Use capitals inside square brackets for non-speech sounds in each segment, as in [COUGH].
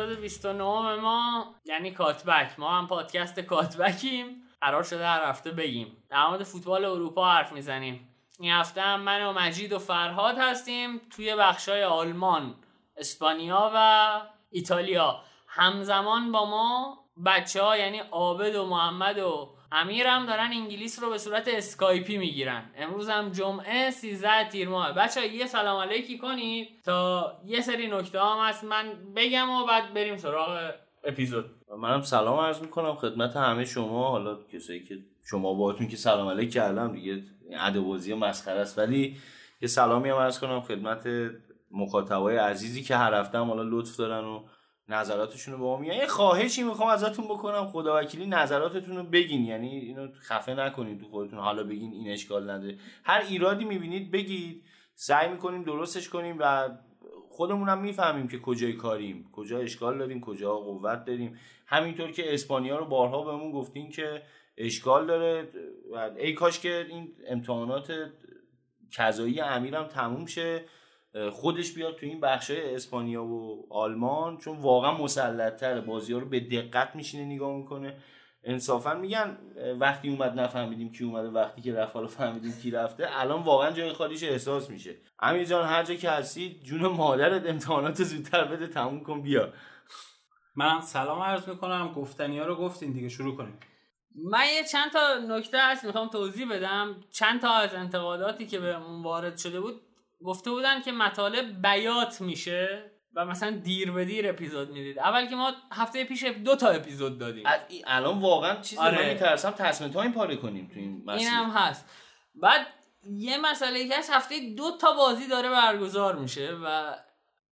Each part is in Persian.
اپیزود 29 ما یعنی کاتبک. ما هم پادکست کاتبکیم. قرار شده هر هفته بگیم. در مورد فوتبال اروپا حرف می‌زنیم. این هفته هم من و مجید و فرهاد هستیم توی بخشای آلمان اسپانیا و ایتالیا. همزمان با ما بچه ها یعنی عابد و محمد و امیر هم دارن انگلیس رو به صورت اسکایپی می‌گیرن. امروز هم جمعه 13 تیر ماه. بچه یه سلام علیکی کنید تا یه سری نکته هم هست. من بگم و بعد بریم سراغ اپیزود. منم سلام عرض می‌کنم خدمت همه شما. حالا کسایی که شما باهاتون که سلام علیک کردم دیگه ادبازی مسخره است. ولی یه سلامی هم عرض کنم خدمت مخاطبای عزیزی که هر هفته حالا لطف دارن و نظراتشون رو به ما میگن. یه خواهشی می‌خوام ازتون بکنم. خدا وکیلی نظراتتون رو بگین. یعنی اینو خفه نکنید تو خودتون. حالا بگین این اشکال نده. هر ایرادی می‌بینید بگید. سعی می‌کنیم درستش کنیم و خودمونم می‌فهمیم که کجای کاریم. کجا اشکال داریم کجا قوت داریم. همینطور که اسپانیا رو بارها بهمون گفتین که اشکال داره. و ای کاش که این امتحانات کذایی امیرم تموم شه. خودش بیاد تو این بخشای اسپانیا و آلمان چون واقعا مسلط تره بازی ها رو به دقت میشینه نگاه می‌کنه. انصافا میگن وقتی اومد نفهمیدیم کی اومده وقتی که رفت حالا فهمیدیم کی رفته. الان واقعا جای خالیش احساس میشه. امیر جان هر جا که هستی جون مادرت امتحانات زودتر بده تموم کن بیا. من سلام عرض می‌کنم. گفتنی ها رو گفتین دیگه شروع کنیم. من یه چند تا نکته هست می‌خوام توضیح بدم. چند تا از انتقاداتی که به وارد شده بود گفته بودن که مطالب بیات میشه و مثلا دیر به دیر اپیزود می‌دید. اول که ما هفته پیش دو تا اپیزود دادیم. الان واقعا چیزی آره. من میترسم تصمیم تایم پاره کنیم تو این مسیر. این هم هست. بعد یه مسئله که هست هفته دو تا بازی داره برگزار میشه و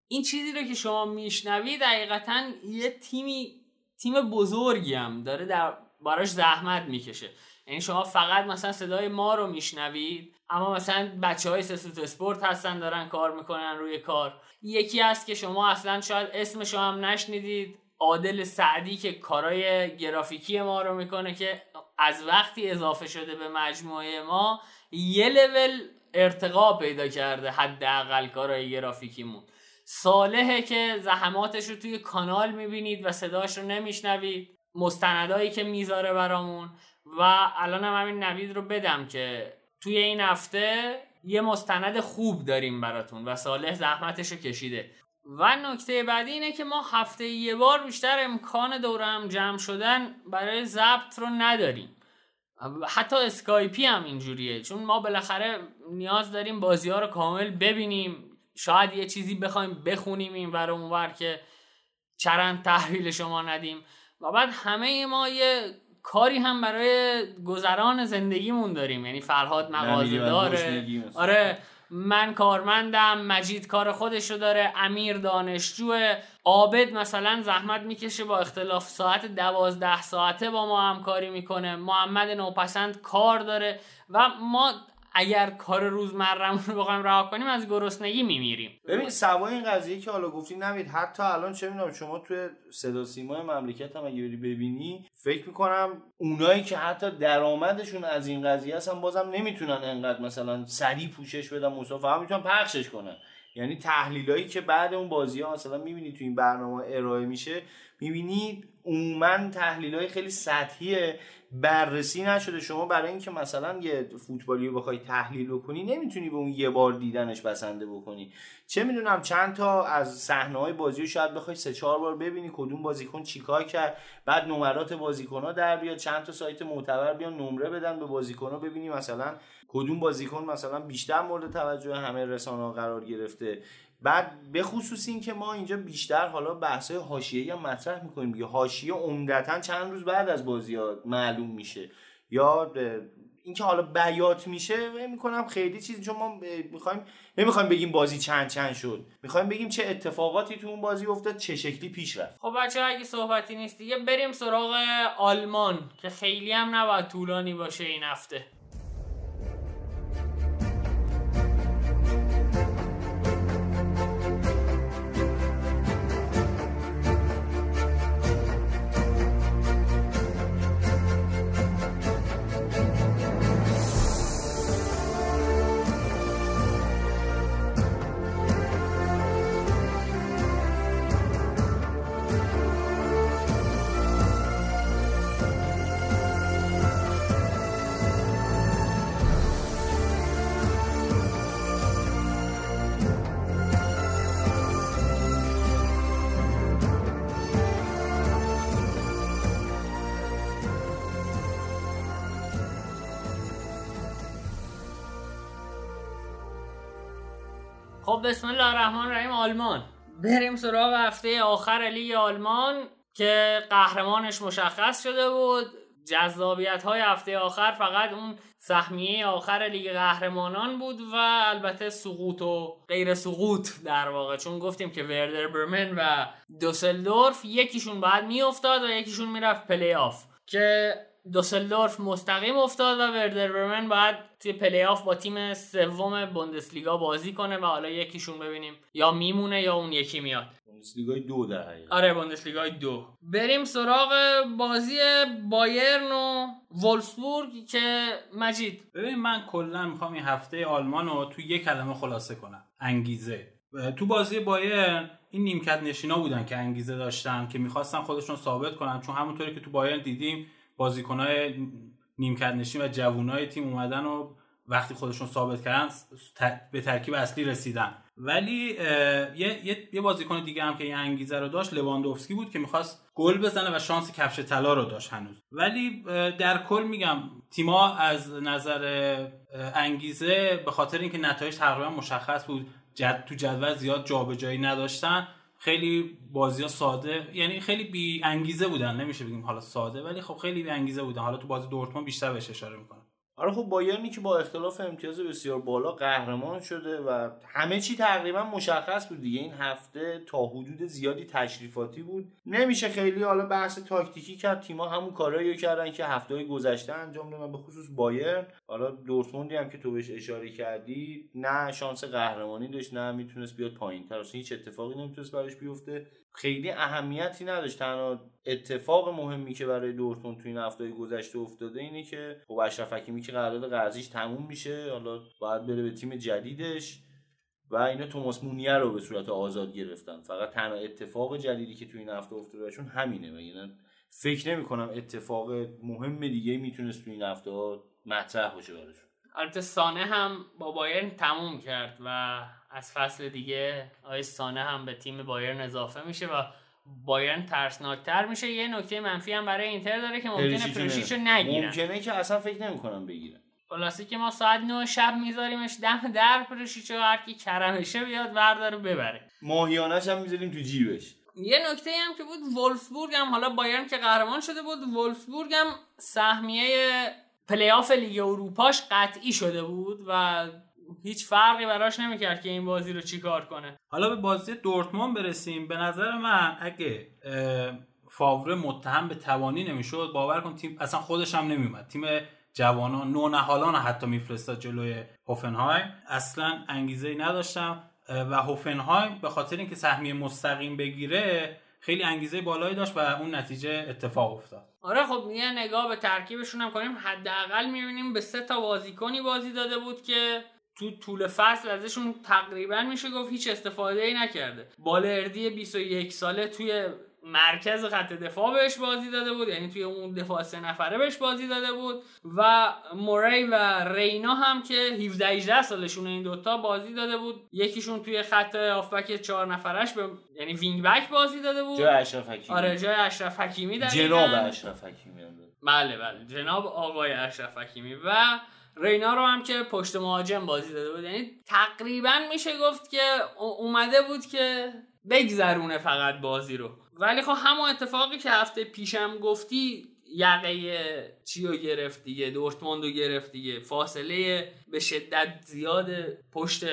این چیزی رو که شما میشنوید دقیقتا یه تیمی تیم بزرگی هم داره در براش زحمت می‌کشه. یعنی شما فقط مثلا صدای ما رو میشنوید اما مثلا بچه های سسوت اسپورت هستن دارن کار می‌کنن روی کار. یکی هست که شما اصلا شاید اسمش هم نشنیدید. عادل سعدی که کارای گرافیکی ما رو می‌کنه که از وقتی اضافه شده به مجموعه ما یه لول ارتقا پیدا کرده حداقل کارای گرافیکیمون. صالحه که زحماتش رو توی کانال می‌بینید و صداش رو نمیشنوید. مستندایی که می‌ذاره برامون. و الان هم همین نوید رو بدم که توی این هفته یه مستند خوب داریم براتون و صالح زحمتش رو کشیده. و نکته بعدی اینه که ما هفته یه بار بیشتر امکان دورم جمع شدن برای ضبط رو نداریم. حتی اسکایپی هم اینجوریه. چون ما بالاخره نیاز داریم بازی ها رو کامل ببینیم. شاید یه چیزی بخوایم بخونیم این ور اونور که چرند تحویل شما ندیم. و بعد همه ما یه کاری هم برای گذران زندگیمون داریم. یعنی فرهاد مغازه داره. آره من کارمندم مجید کار خودشو داره امیر دانشجوه. عابد مثلا زحمت می‌کشه با اختلاف ساعت دوازده ساعته با ما همکاری می‌کنه. محمد نوپسند کار داره. و ما اگر کار روزمرهمون رو بخوایم رها کنیم از گرسنگی میمیریم. ببین سوای این قضیه که حالا گفتی نمید حتی الان چه می‌دونم شما توی صدا سیمای مملکت هم اگه بری ببینی فکر می‌کنم اونایی که حتی درآمدشون از این قضیه هستن بازم نمی‌تونن انقدر مثلا سریع پوشش بدن مصاف فقط می‌تونن پخشش کنن. یعنی تحلیلایی که بعد اون بازی ها مثلا می‌بینی تو این برنامه ارائه میشه می‌بینی عموما تحلیل های خیلی سطحیه. بررسی نشده. شما برای اینکه مثلا یه فوتبالی رو بخوای تحلیل بکنی نمی‌تونی به اون یه بار دیدنش بسنده بکنی. چه می‌دونم چند تا از صحنه های بازی رو شاید بخوای سه چهار بار ببینی کدوم بازیکن چیکار کرد بعد نمرات بازیکن ها در بیاد چند تا سایت معتبر بیان نمره بدن به بازیکن ها ببینی مثلا کدوم بازیکن مثلا بیشتر مورد توجه همه رسانه ها قرار گرفته. بعد به خصوص این که ما اینجا بیشتر حالا بحث حاشیه‌ای هم مطرح می‌کنیم دیگه. حاشیه عمدتا چند روز بعد از بازی ها معلوم میشه. یا اینکه حالا بیات میشه می‌کنم خیلی چیزی چون ما می‌خوایم نمی‌خوایم بگیم بازی چند چند شد. می‌خوایم بگیم چه اتفاقاتی تو اون بازی افتاد چه شکلی پیش رفت. خب بچه اگه صحبتی نیست دیگه بریم سراغ آلمان که خیلی هم نباید طولانی باشه این هفته. خب بسم الله الرحمن الرحیم آلمان. بریم سراغ هفته آخر لیگ آلمان که قهرمانش مشخص شده بود. جذابیت های هفته آخر فقط اون سهمیه آخر لیگ قهرمانان بود و البته سقوط و غیر سقوط در واقع. چون گفتیم که وردر برمن و دوسلدورف یکیشون بعد میافتاد و یکیشون می‌رفت پلی آف. که دوسلدورف مستقیم افتاد و وردر برمن بعد توی پلی آف با تیم سوم بوندسلیگا بازی کنه و حالا یکیشون ببینیم یا میمونه یا اون یکی میاد. بوندسلیگای دو در حقیقت. آره بوندسلیگای دو. بریم سراغ بازی بایرن و وولفسبورگ که مجید. ببین من کلا می‌خوام این هفته آلمان رو تو یک کلمه خلاصه کنم. انگیزه. تو بازی بایرن این نیمکت نشینا بودن که انگیزه داشتن که می‌خواستن خودشون ثابت کنن. چون همونطوری که تو بایرن دیدیم بازیکنهای نیمکت نشین و جوونای تیم اومدن و وقتی خودشون ثابت کردن به ترکیب اصلی رسیدن. ولی یه, یه،, یه بازیکن دیگه هم که این انگیزه رو داشت لواندوفسکی بود که می‌خواست گل بزنه و شانس کفش طلا رو داشت هنوز. ولی در کل میگم تیما از نظر انگیزه به خاطر اینکه نتایج تقریبا مشخص بود جد تو جدول زیاد جابجایی نداشتن خیلی بازی ساده یعنی خیلی بی انگیزه بودن نمیشه بگیم حالا ساده ولی خب خیلی بی انگیزه بودن. حالا تو بازی دورتموند بیشتر بهش اشاره آره خب بایرنی که با اختلاف امتیاز بسیار بالا قهرمان شده و همه چی تقریبا مشخص بود دیگه. این هفته تا حدود زیادی تشریفاتی بود. نمیشه خیلی حالا بحث تاکتیکی کرد. تیما همون کارایی کردن که هفته های گذشته انجام دادن به خصوص بایرن. حالا دورتموندی هم که تو بهش اشاره کردی نه شانس قهرمانی داشت نه می‌تونست بیاد پایینتر. هیچ اتفاقی نمی‌تونست براش بیفته. خیلی اهمیتی نداشت. تنها اتفاق مهمی که برای دورتموند تو این هفته گذشته افتاده اینه که خب اشرف حکیمی که قرارداد قرضیش تموم میشه حالا باید بره به تیم جدیدش و اینا توماس مونیه رو به صورت آزاد گرفتن. فقط تنها اتفاق جدیدی که تو این هفته افتاده بهشون همینه. و یعنی فکر نمی کنم اتفاق مهم دیگه می‌تونست تو این هفته مطرح باشه براشون. البته سانه هم با بایرن تموم کرد و از فصل دیگه آقای سانه هم به تیم بایرن اضافه میشه و بایرن ترسناکتر میشه. یه نکته منفی هم برای اینتر داره که ممکنه پرشیچو نگیرن. ممکنه که اصلا فکر نمی‌کنم بگیرن خلاصه که ما ساعت 9 شب میذاریمش دم در پرشیچو هر کی کرمشه بیاد ورداره ببره. ماهیانش هم می‌ذاریم تو جیبش. یه نکته هم که بود ولفسبورگ هم حالا بایرن که قهرمان شده بود ولفسبورگ هم سهمیه پلی آف لیگ اروپاش قطعی شده بود و هیچ فرقی براش نمی‌کرد که این بازی رو چیکار کنه. حالا به بازی دورتموند برسیم. به نظر من اگه فاوره متهم به تبانی نمی‌شد باور کن تیم اصلا خودش هم نمیومد تیم جوانان نونهالان حتی میفرستاد جلوی هوفنهایم. اصلا انگیزه ای نداشتم و هوفنهایم به خاطر اینکه سهمیه مستقیم بگیره خیلی انگیزه بالایی داشت و اون نتیجه اتفاق افتاد. آره خب یه نگاه به ترکیبشون هم کنیم. حداقل می‌بینیم به سه تا بازیکنی بازی داده بود که تو طول فصل ازشون تقریبا میشه گفت هیچ استفاده ای نکرده بالردی 21 ساله توی مرکز خط دفاع بهش بازی داده بود یعنی توی اون دفاع سه نفره بهش بازی داده بود و موری و رینا هم که 17 18 سالشون این دوتا بازی داده بود. یکیشون توی خط آفبک چهار نفرش به یعنی وینگ بک بازی داده بود. جای اشرف حکیمی. آره جای اشرف حکیمی جناب اشرف حکیمی بله بله. جناب آقای اشرف حکیمی. و رینا رو هم که پشت مهاجم بازی داده بود. یعنی تقریبا میشه گفت که اومده بود که بگذرونه فقط بازی رو. ولی خب همون اتفاقی که هفته پیشم گفتی یقه چی رو گرفت دیگه؟ دورتموند رو گرفت دیگه. فاصله به شدت زیاد پشت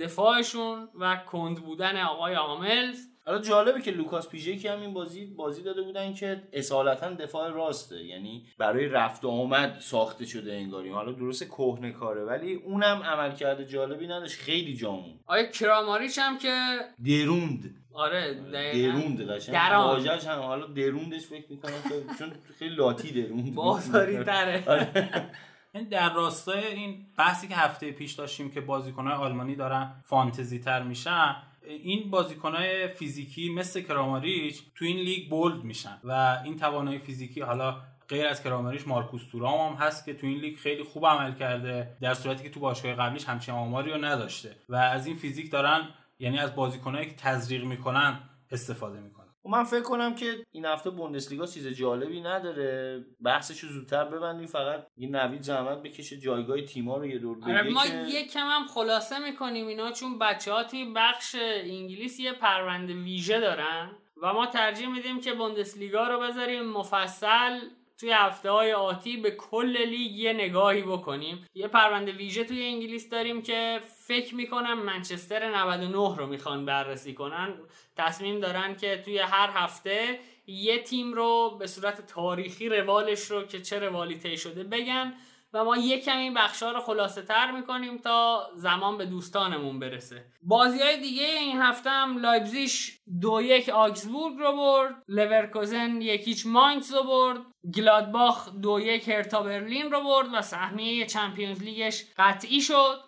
دفاعشون و کند بودن آقای عاملز حالا جالبه که لوکاس پیژکی هم این بازی بازی داده بودن که اصالتا دفاع راسته. یعنی برای رفت و آمد ساخته شده انگاری. حالا درست کهنه کاره ولی اونم عملکرد جالبی نداشت. خیلی جامون آیا کراماریچ هم که دروند آره دروند قشنگ. واژه‌ش هم حالا دروندش فکر می‌کنم چون خیلی لاتی دروند بازاری تره [LAUGHS] آره. این در راستای این بحثی که هفته پیش داشتیم که بازیکنهای آلمانی دارن فانتزی تر میشن این بازیکنهای فیزیکی مثل کراماریچ تو این لیگ bold میشن و این توانایی فیزیکی حالا غیر از کراماریچ مارکوس تورام هم هست که تو این لیگ خیلی خوب عمل کرده در صورتی که تو باشگاه قبلیش همچین آماری رو نداشته و از این فیزیک دارن یعنی از بازیکنهایی که تزریق می‌کنن استفاده می‌کنن. و من فکر کنم که این هفته بوندسلیگا چیز جالبی نداره. بحثشو زودتر ببندیم فقط یه نوید زحمت بکشه جایگاه تیما رو یه دور آره بگه ما که- یک کم هم خلاصه می‌کنیم اینا چون بچه ها توی بخش انگلیس یه پرونده ویژه دارن و ما ترجیح میدیم که بوندسلیگا رو بذاریم مفصل. توی هفته های آتی به کل لیگ یه نگاهی بکنیم. یه پرونده ویژه توی انگلیس داریم که فکر می‌کنم منچستر 99 رو می‌خوان بررسی کنن. تصمیم دارن که توی هر هفته یه تیم رو به صورت تاریخی روالش رو که چه روالی طی شده بگن و ما یک کمی بخشا رو خلاصه تر می‌کنیم تا زمان به دوستانمون برسه. بازی های دیگه این هفته هم لایپزیش دو یک آگزبورگ رو برد لورکوزن یک هیچ ماینکس رو برد. گلادباخ دو یک هرتا برلین رو برد و سهمیه Champions League ش قطعی شد.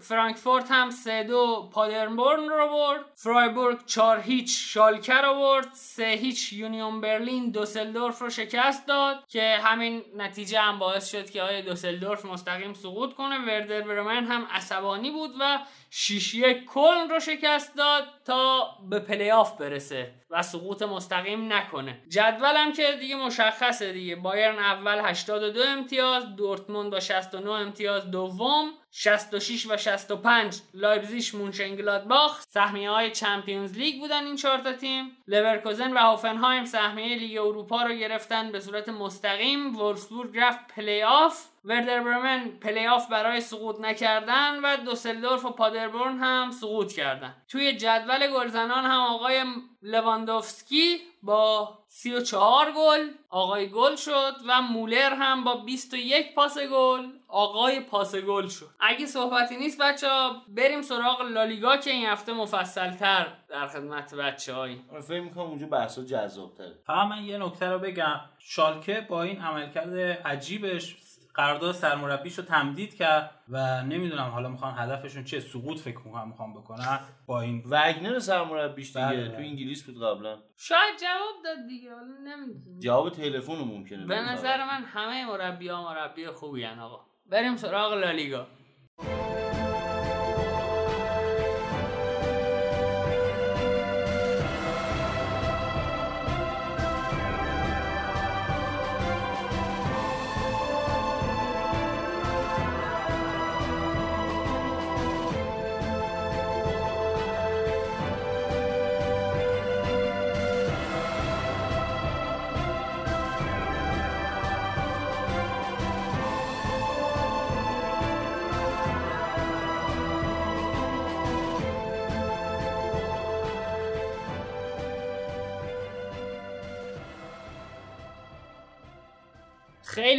فرانکفورت هم سه دو پادربورن رو برد. فرایبورگ چار هیچ شالکه رو برد. سه هیچ یونیون برلین دوسلدورف رو شکست داد که همین نتیجه هم باعث شد که آیا دوسلدورف مستقیم سقوط کنه. وردر برمن هم عصبانی بود و شیش یک کلن رو شکست داد تا به پلی آف برسه و سقوط مستقیم نکنه. جدولم که دیگه مشخصه دیگه. بایرن اول 82 امتیاز دورتموند با 69 امتیاز دوم. 66 و 65 لایپزیگ مونشنگلادباخ سهمیه های Champions League بودن این چهار تا تیم. لورکوزن و هوفنهایم سهمیه لیگ اروپا رو گرفتن به صورت مستقیم. وولفسبورگ رفت پلی آف وردر برمن پلی آف برای سقوط نکردن و دوسلدورف و پادربورن هم سقوط کردن. توی جدول گلزنان هم آقای لواندوفسکی با 34 گل آقای گل شد و مولر هم با 21 پاس گل. آقای پاس گل شد. اگه صحبتی نیست بچه ها بریم سراغ لالیگا که این هفته مفصل تر در خدمت بچه هایی من فکر می‌کنم اونجا بحثا جذاب تره فقط من یه نکته رو بگم. شالکه با این عملکرد عجیبش قرارداد سرمربیش رو تمدید کرد و نمی‌دونم حالا می‌خوان هدفشون چیه. سقوط فکر می‌کنم می‌خوان بکنن با این وگنر سرمربیش دیگه بله، تو. انگلیس بود قبلا. شاید جواب داد دیگه حالا نمی‌دونم. جواب تلفن ممکنه به. نظر من همه مربی ها مربی خوبی آقا. بریم سراغ لالیگا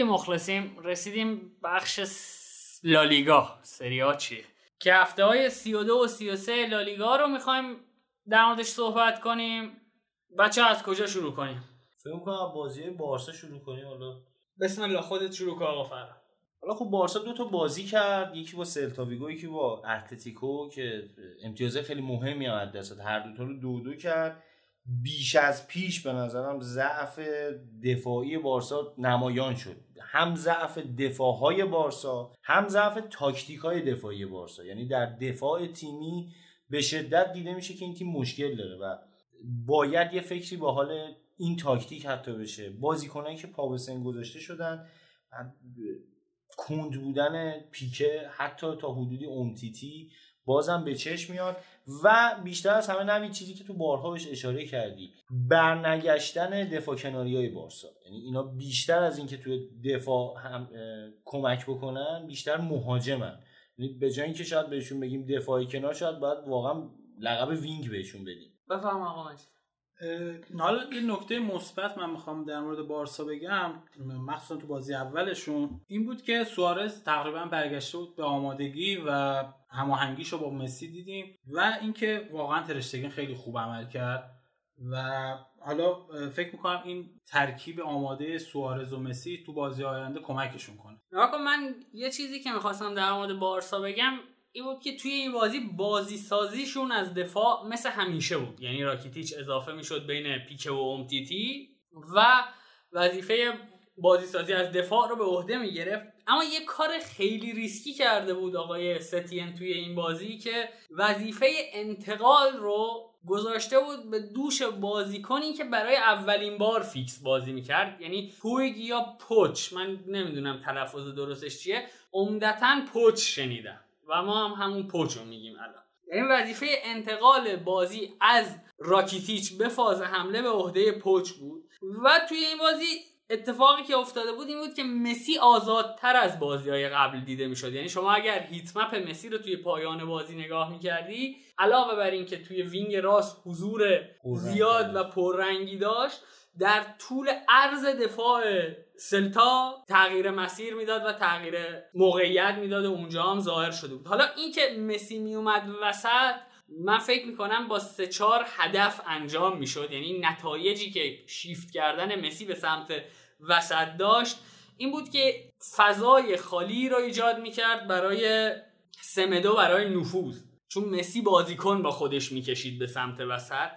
مخلصیم رسیدیم بخش س- لالیگا سریا چیه؟ که هفته های 32 و 33 لالیگا رو می‌خوایم در موردش صحبت کنیم. بچه از کجا شروع کنیم؟ فکر می‌کنم بازی بارسا شروع کنیم. حالا بسم الله خودت شروع کن آقا حالا خب بارسا دو تا بازی کرد. یکی با سلتا ویگو یکی با اتلتیکو که امتیازه خیلی مهمی هم از دست. هر دو تا رو دو دو کرد. بیش از پیش به نظرم ضعف دفاعی بارسا نمایان شد. هم ضعف دفاعهای بارسا هم ضعف تاکتیک های دفاعی بارسا. یعنی در دفاع تیمی به شدت دیده میشه که این تیم مشکل داره و باید یه فکری با حال این تاکتیک حتی بشه. بازیکنایی که پا به گذاشته شدن کند بودن پیکه حتی تا حدودی امتیتی بازم به چشم میاد و بیشتر از همه نوید چیزی که تو بارها بهش اشاره کردی برنگشتن دفاع کناری های بارسا. یعنی اینا بیشتر از اینکه توی دفاع هم کمک بکنن بیشتر مهاجمن. یعنی به جای اینکه شاید بهشون بگیم دفاعی کنار شاید باید واقعا لقب وینگ بهشون بدیم. بفهم آقا حالا یه نکته مثبت من می‌خوام در مورد بارسا بگم مخصوصا تو بازی اولشون این بود که سوارز تقریبا برگشته بود به آمادگی و هماهنگیش رو با مسی دیدیم و اینکه واقعا ترشتگین خیلی خوب عمل کرد و حالا فکر می‌کنم این ترکیب آماده سوارز و مسی تو بازی آینده کمکشون کنه. نگاه کن من یه چیزی که می‌خواستم در مورد بارسا بگم این بود که توی این بازی بازی سازیشون از دفاع مثل همیشه بود. یعنی راکیتیچ اضافه می‌شد بین پیکه و اومتیتی و وظیفه بازی سازی از دفاع رو به عهده می‌گرفت. اما یه کار خیلی ریسکی کرده بود آقای ستین توی این بازی که وظیفه انتقال رو گذاشته بود به دوش بازیکنی که برای اولین بار فیکس بازی می‌کرد. یعنی پویگ یا پوچ من نمی‌دونم تلفظ درستش چیه. عمدتا پوچ شنیدم و ما هم همون پوچ رو میگیم الان. این وظیفه انتقال بازی از راکیتیچ به فاز حمله به عهده پوچ بود و توی این بازی اتفاقی که افتاده بود این بود که مسی آزادتر از بازی های قبل دیده می‌شد. یعنی شما اگر heat map مسی رو توی پایان بازی نگاه می‌کردی علاوه بر اینکه توی wing راست حضور زیاد و پررنگی داشت در طول عرض دفاع سلتا تغییر مسیر می‌داد و تغییر موقعیت می‌داد و اونجا هم ظاهر شده بود. حالا اینکه مسی میومد وسط من فکر می‌کنم با سه چهار هدف انجام می‌شد. یعنی نتایجی که شیفت کردن مسی به سمت وسط داشت این بود که فضای خالی را ایجاد می‌کرد برای سمدو برای نفوذ. چون مسی بازیکن با خودش می‌کشید به سمت وسط.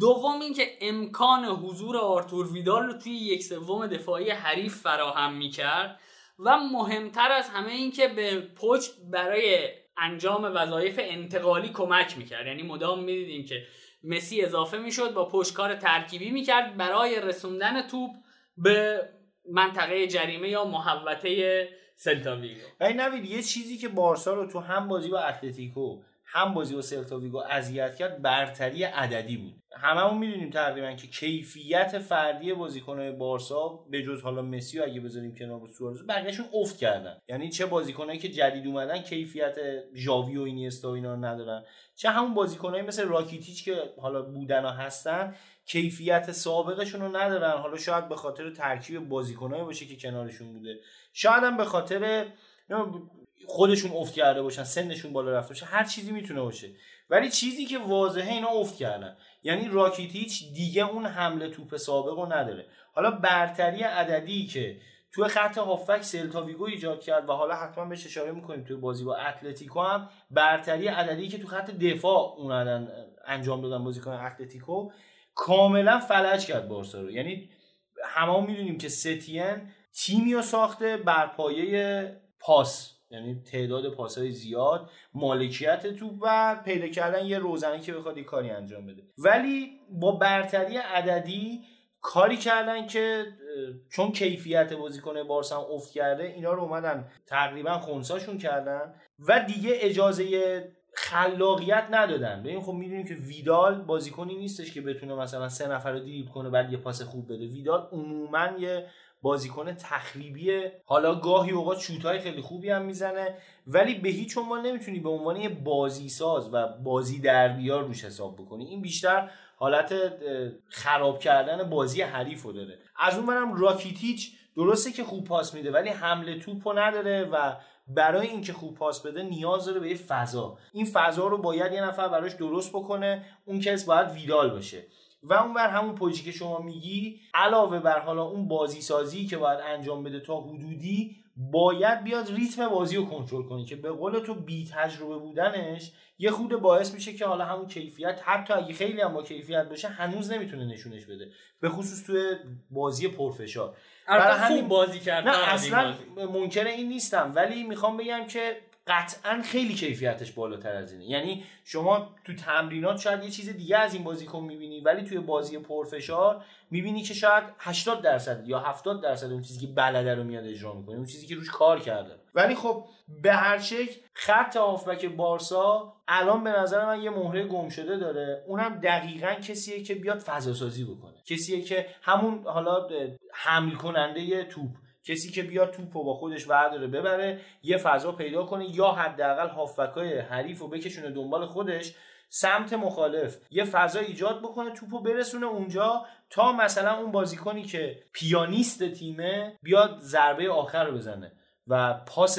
دوم اینکه امکان حضور آرتور ویدال رو توی یک سوم دفاعی حریف فراهم می‌کرد. و مهمتر از همه اینکه به پچ برای انجام وظایف انتقالی کمک می‌کرد. یعنی مدام می‌دیدیم که مسی اضافه می‌شد با پشتکار ترکیبی می‌کرد. برای رسوندن توپ به منطقه جریمه یا محوطه سلتا ویگو. نوید یه چیزی که بارسا رو تو هم بازی با اتلتیکو هم بازی با سلتا ویگو اذیت کرد برتری عددی بود. هممون می‌دونیم تقریبا که کیفیت فردی بازیکنهای بارسا به جز حالا مسی و اگه بذاریم کنار سوارز بقیهشون افت کردن. یعنی چه بازیکنایی که جدید اومدن کیفیت ژاوی و اینیستا و اینا ندارن. چه همون بازیکنایی مثل راکیتیچ که حالا بودن و هستن کیفیت سابقشون رو ندارن. حالا شاید به خاطر ترکیب بازیکنایی باشه که کنارشون بوده. شاید هم به خاطر خودشون افت کرده باشن سنشون بالا رفته باشه هر چیزی می‌تونه باشه. ولی چیزی که واضحه اینا افت کردن. یعنی راکیتیچ دیگه اون حمل توپ سابق رو نداره. حالا برتری عددی که توی خط هافک سلتاویگو ایجاد کرد و حالا حتما بهش اشاره می‌کنیم توی بازی با اتلتیکو هم برتری عددی که تو خط دفاع اومدن انجام دادن بازیکن اتلتیکو کاملا فلج کرد بارسا رو. یعنی همه می‌دونیم که ستین تیمی رو ساخته بر پایه پاس. یعنی تعداد پاسهای زیاد مالکیت توپ و پیدا کردن یه روزنه که بخواد یه کاری انجام بده. ولی با برتری عددی کاری کردن که چون کیفیت بازیکن بارسا هم افت کرده اینا رو اومدن تقریبا خونساشون کردن و دیگه اجازه خلاقیت ندادن. ببین خب می‌دونیم که ویدال بازیکنی نیستش که بتونه مثلا سه نفر رو دریبل کنه بعد یه پاس خوب بده. ویدال عموما یه بازیکن تخریبیه حالا گاهی اوقات شوتهای خیلی خوبی هم می‌زنه ولی به هیچ عنوان نمی‌تونی به عنوان یه بازی ساز و بازی در بیار روش حساب بکنی. این بیشتر حالت خراب کردن بازی حریف رو داره. از اون برم راکیتیچ درسته که خوب پاس میده ولی حمله توپ نداره و برای اینکه خوب پاس بده نیاز داره به یه فضا. این فضا رو باید یه نفر براش درست بکنه اون کس باید ویدال باشه. و اون بر همون پوزی که شما میگی علاوه بر حالا اون بازی سازی که باید انجام بده تا حدودی باید بیاد ریتم بازی رو کنترل کنی که به قول تو بی تجربه بودنش یه خود باعث میشه که حالا همون کیفیت حتی اگه خیلی هم با کیفیت باشه هنوز نمی‌تونه نشونش بده. به خصوص توی بازی پرفشار. برای همین بازی کرد نه اصلا منکر این نیستم ولی می‌خوام بگم که قطعا خیلی کیفیتش بالاتر از اینه. یعنی شما تو تمرینات شاید یه چیز دیگه از این بازیکن می‌بینی ولی توی بازی پرفشار می‌بینی که شاید 80 درصد یا 70 درصد اون چیزی که بلده رو میاد اجرا می‌کنه اون چیزی که روش کار کرده. ولی خب به هر شکل خط هافبک بارسا الان به نظر من یه مهره گم شده داره. اونم دقیقا کسیه که بیاد فضا سازی بکنه. کسیه که همون حالا حمل کننده توپ. کسی که بیاد توپ با خودش ورداره ببره یه فضا پیدا کنه یا حداقل هافبکای حریف رو بکشونه دنبال خودش سمت مخالف. یه فضا ایجاد بکنه توپو برسونه اونجا تا مثلا اون بازیکنی که پیانیست تیمه بیاد ضربه آخر رو بزنه و پاس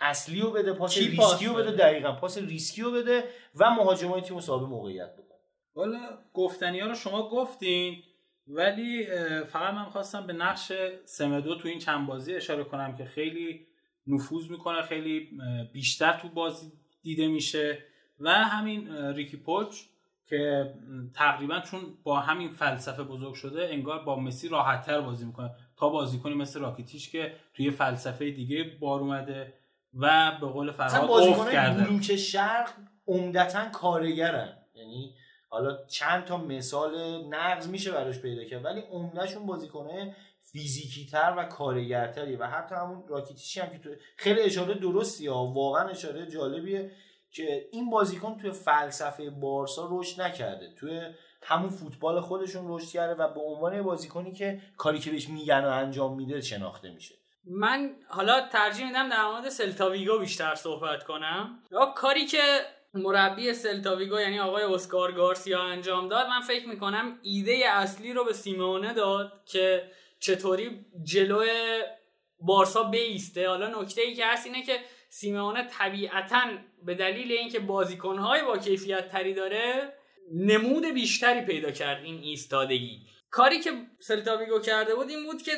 اصلی رو بده پاس ریسکی رو بده دقیقا پاس ریسکی رو بده و مهاجمای تیم صاحب موقعیت بکنه. والا گفتنی ها رو شما گفتین؟ ولی فقط من خواستم به نقش سمدو تو این چند بازی اشاره کنم که خیلی نفوذ می‌کنه خیلی بیشتر تو بازی دیده میشه و همین ریکی پوچ که تقریبا چون با همین فلسفه بزرگ شده انگار با مسی راحتتر بازی می‌کنه تا بازیکنی مثل راکیتیش که توی فلسفه دیگه بار اومده و به قول فرهاد افت کرده. بلوک شرق عمدتا کارگرن. یعنی حالا چند تا مثال نقض میشه براش پیدا کرد ولی عمدهشون بازیکنه فیزیکی تر و کارگرتری و حتی همون راکیتیشی هم که تو خیلی اشاره درستی ها واقعا اشاره جالبیه که این بازیکن توی فلسفه بارسا رشد نکرده. توی همون فوتبال خودشون رشد کرده و به عنوان بازیکنی که کاری که بهش میگن و انجام میده شناخته میشه. من حالا ترجیح میدم در مورد سلتاویگو بیشتر صحبت کنم. یا کاری که مربی سلتاویگو یعنی آقای اسکار گارسیا انجام داد. من فکر می‌کنم ایده اصلی رو به سیمونه داد که چطوری جلو بارسا بیسته. حالا نکته ای که هست اینه که سیمونه طبیعتا به دلیل اینکه بازیکنهای با کیفیت تری داره نمود بیشتری پیدا کرد این ایستادگی. کاری که سلتاویگو کرده بود این بود که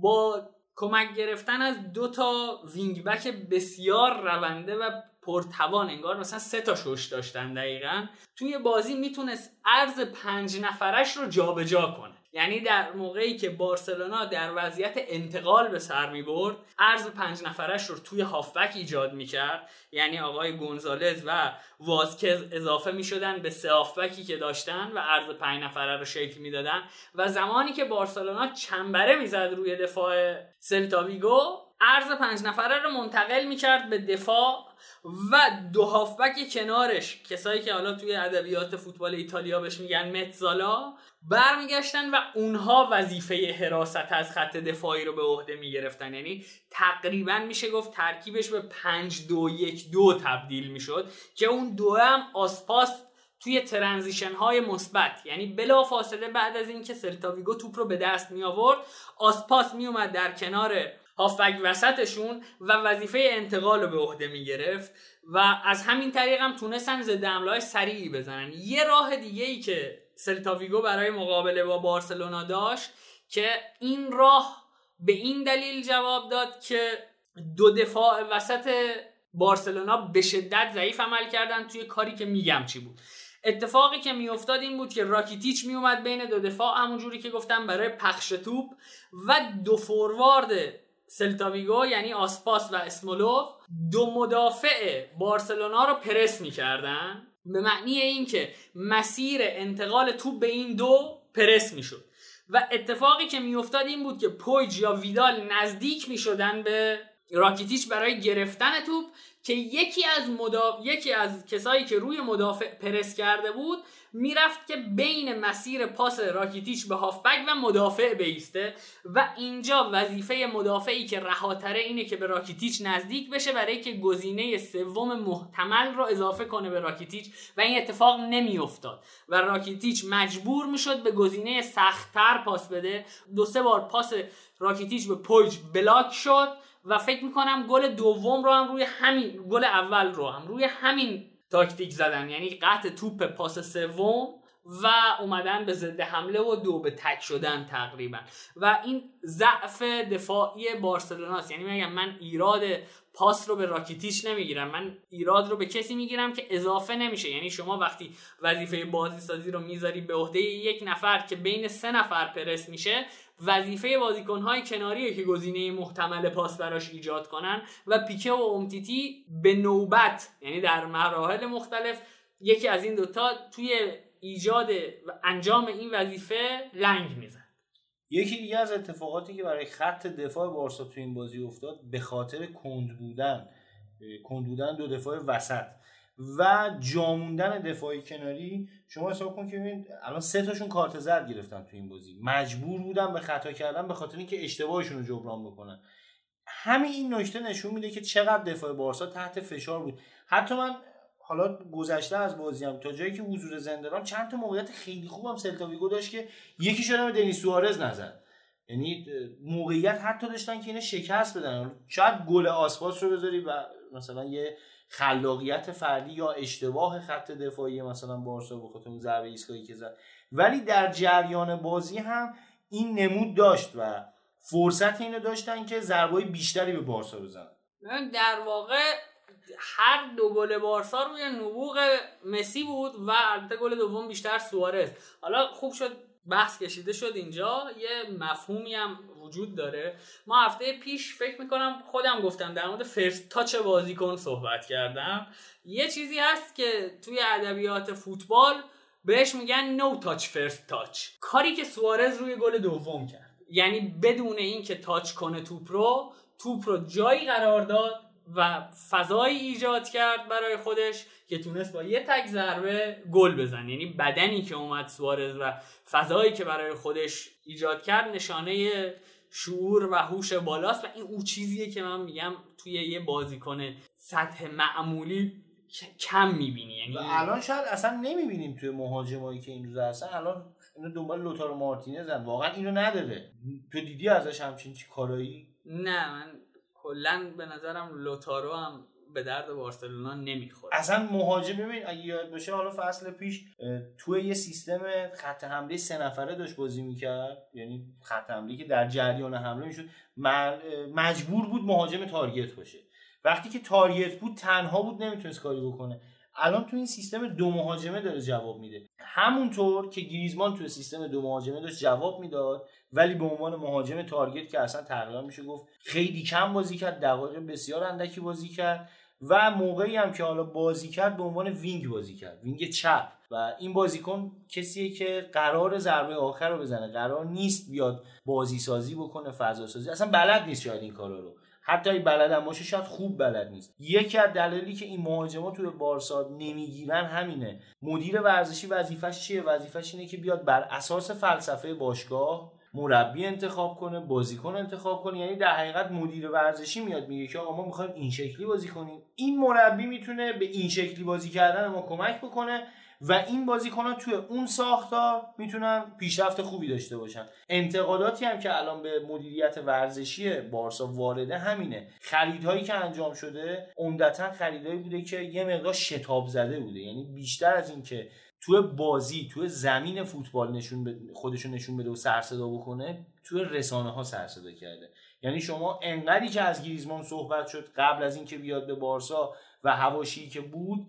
با کمک گرفتن از دو تا wing back بسیار رونده و پرتوان انگار مثلا سه تا شش داشتن دقیقا. توی بازی می‌تونست عرض پنج نفرش رو جابجا جا کنه. یعنی در موقعی که بارسلونا در وضعیت انتقال به سر می برد عرض پنج نفرش رو توی هافبک ایجاد می کرد یعنی آقای گونزالز و وازکز اضافه می شدن به سه هافبکی که داشتن و ارز پنج نفره رو شکل می دادن و زمانی که بارسلونا چنبره می‌زد روی دفاع سلتاویگو ارز پنج نفره رو منتقل می کرد به دفاع و دو هافبک کنارش. کسایی که حالا توی ادبیات فوتبال ایتالیا بهش میگن متزالا برمیگشتن و اونها وظیفه حراست از خط دفاعی رو به عهده می‌گرفتن. یعنی تقریبا میشه گفت ترکیبش به 5 دو یک دو تبدیل می‌شد که اون دو هم آسپاس توی transition های مثبت. یعنی بلا فاصله بعد از اینکه سلتاویگو توپ رو به دست می آورد آسپاس می اومد در کنار هافبک وسطشون و وظیفه انتقال رو به عهده می گرفت و از همین طریق هم تونستن ضد حمله سریعی بزنن. یه راه دیگه ای که سلتاویگو برای مقابله با بارسلونا داشت که این راه به این دلیل جواب داد که دو دفاع وسط بارسلونا به شدت ضعیف عمل کردن توی کاری که میگم چی بود. اتفاقی که میافتاد این بود که راکیتیچ میومد بین دو دفاع همونجوری که گفتم برای پخش توپ و دو فوروارد سلتاویگو یعنی آسپاس و اسمولوف دو مدافع بارسلونا رو پرس می‌کردن. به معنی اینکه مسیر انتقال توپ به این دو پرس می‌شد. و اتفاقی که میافتاد این بود که پویج یا ویدال نزدیک می‌شدن به راکیتیچ برای گرفتن توپ که یکی از مدا... یکی از کسایی که روی مدافع پرس کرده بود می‌رفت که بین مسیر پاس راکیتیچ به هافبک و مدافع بیسته و اینجا وظیفه مدافعی که رهاتره اینه که به راکیتیچ نزدیک بشه برای که گزینه سوم محتمل رو اضافه کنه به راکیتیچ و این اتفاق نمیافتاد. و راکیتیچ مجبور می‌شد به گزینه سختتر پاس بده. دو سه بار پاس راکیتیچ به پویج block شد و فکر می‌کنم گل دوم رو هم روی همین گل اول رو هم روی همین تاکتیک زدن. یعنی قطع توپ پاس سوم و اومدن به ضد حمله و دو به تک شدن تقریبا. و این ضعف دفاعی بارسلوناست یعنی میگم من ایراد پاس رو به راکیتیش نمی‌گیرم. من ایراد رو به کسی می‌گیرم که اضافه نمیشه. یعنی شما وقتی وظیفه بازی سازی رو می‌ذاری به عهده یک نفر که بین سه نفر پرس میشه وظیفه بازیکنهای کناریه که گزینه محتمل پاس براش ایجاد کنن و پیکه و امتیتی به نوبت یعنی در مراحل مختلف یکی از این دوتا توی ایجاد و انجام این وظیفه لنگ میزن یکی دیگه از اتفاقاتی که برای خط دفاع بارسا تو این بازی افتاد به خاطر کند بودن. کند بودن دو دفاع وسط و جاموندن دفاعی کناری شما حساب کن که ببین الان سه تاشون کارت زرد گرفتن تو این بازی. مجبور بودن به خطا کردن به خاطر اینکه اشتباهشون رو جبران بکنن. همین این نکته نشون میده که چقدر دفاع بارسا تحت فشار بود. حتی من حالا گذشته از بازی هم تا جایی که حضور زنده چند تا موقعیت خیلی خوبم سلتا داشت که یکی شده به دنیس سوارز نزد. یعنی موقعیت حتی داشتن که اینو شکست بدن. شاید گل آسپاس رو بذاری و مثلا یه خلاقیت فردی یا اشتباه خط دفاعی مثلا بارسا به خاطر اون ضربه ایستگاهی که زد. ولی در جریان بازی هم این نمود داشت و فرصت اینو داشتن که ضربه بیشتری به بارسا بزنن. در واقع هر دو گل بارسا روی نبوغ مسی بود و البته گل دوم بیشتر سوارز. حالا خوب شد بحث کشیده شد اینجا یه مفهومی هم وجود داره. ما هفته پیش فکر می‌کنم خودم گفتم در مورد فرست تاچ بازیکن صحبت کردم. یه چیزی هست که توی ادبیات فوتبال بهش میگن نو تاچ فرست تاچ کاری که سوارز روی گل دوم کرد. یعنی بدون اینکه تاچ کنه توپ رو توپ رو جایی قرار داد و فضایی ایجاد کرد برای خودش که تونست با یه تک ضربه گل بزنه. یعنی بدنی که اومد سوارز و فضایی که برای خودش ایجاد کرد نشانه شعور و هوش بالاست. و این اون چیزیه که من میگم توی یه بازیکن سطح معمولی کم می‌بینی. یعنی الان شاید اصلا نمی‌بینیم توی مهاجمایی که این روزا هستن. الان اینو دنبال لوتارو مارتینزن واقعا اینو نداره. تو دیدی ازش همچین چی کارایی؟ نه من کلا به نظرم لوتارو هم به درد بارسلونا نمی‌خوره. اصلا مهاجم ببین اگه یاد باشه حالا فصل پیش توی یه سیستم خط حمله سه نفره داشت بازی می‌کرد. یعنی خط حمله که در جریان حمله می‌شد. مجبور بود مهاجم تارگت باشه. وقتی که تارگت بود تنها بود نمی‌تونست کاری بکنه. الان تو این سیستم دو مهاجمه داره جواب میده. همونطور که گریزمان تو سیستم دو مهاجمه داشت جواب می‌داد ولی به عنوان مهاجم تارگت که اصلا تقریبا میشه گفت خیلی کم بازی کرد دقایق بسیار اندکی بازی کرد و موقعی هم که حالا بازی کرد به عنوان wing بازی کرد wing چپ. و این بازیکن کسیه که قراره ضربه آخر رو بزنه قرار نیست بیاد بازی سازی بکنه فضا سازی اصلا بلد نیست شاید این کارا رو. حتی اگه بلد هم باشه شاید خوب بلد نیست. یکی از دلایلی که این مهاجما توی بارسا نمی‌گیرن همینه. مدیر ورزشی وظیفش چیه؟ وظیفش اینه که بیاد بر اساس فلسفه باشگاه مربی انتخاب کنه بازیکن انتخاب کنه. یعنی در حقیقت مدیر ورزشی میاد میگه که آقا ما می‌خوایم این شکلی بازی کنیم. این مربی می‌تونه به این شکلی بازی کردن ما کمک بکنه. و این بازیکن توی اون ساختار می‌تونن پیشرفت خوبی داشته باشن. انتقاداتی هم که الان به مدیریت ورزشی بارسا وارده همینه. خریدهایی که انجام شده عمدتا خریدهایی بوده که یه مقدار شتاب زده بوده. یعنی بیشتر از اینکه توی بازی توی زمین فوتبال نشون خودشون نشون بده و سرصدا بکنه توی رسانه ها سرصدا کرده. یعنی شما انقدری که از گریزمان صحبت شد قبل از اینکه بیاد به بارسا و هواشی که بود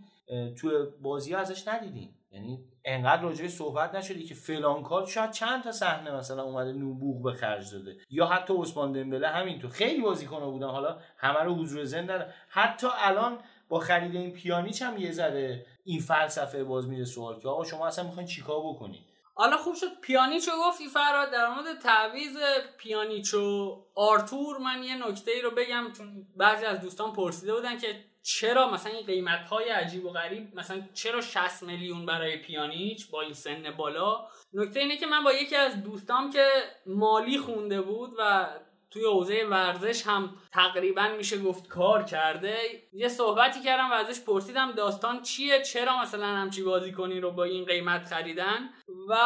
توی بازی ازش ندیدیم. یعنی انقدر راجعه صحبت نشدی که فلان کار شاید چند تا صحنه مثلا اومده نوبوغ به خرج داده. یا حتی عثمان دمبله همینطور خیلی بازیکن بودن. حالا همه رو حضور زنده حتی الان با خرید این پیانیچ هم یه ذره این فلسفه باز میره سوال که آقا شما اصلا می‌خواین چیکار بکنید حالا خوب شد. پیانیچو گفتی فراد در مورد تعویض پیانیچو. آرتور من یه نکته ای رو بگم چون بعضی از دوستان پرسیده بودن که چرا مثلا این قیمت های عجیب و غریب مثلا چرا 60 میلیون برای پیانیچ با این سن بالا؟ نکته اینه که من با یکی از دوستام که مالی خونده بود و توی حوزه ورزش هم تقریبا میشه گفت کار کرده. یه صحبتی کردم و ازش پرسیدم داستان چیه؟ چرا مثلا همچی بازی کنی رو با این قیمت خریدن؟ و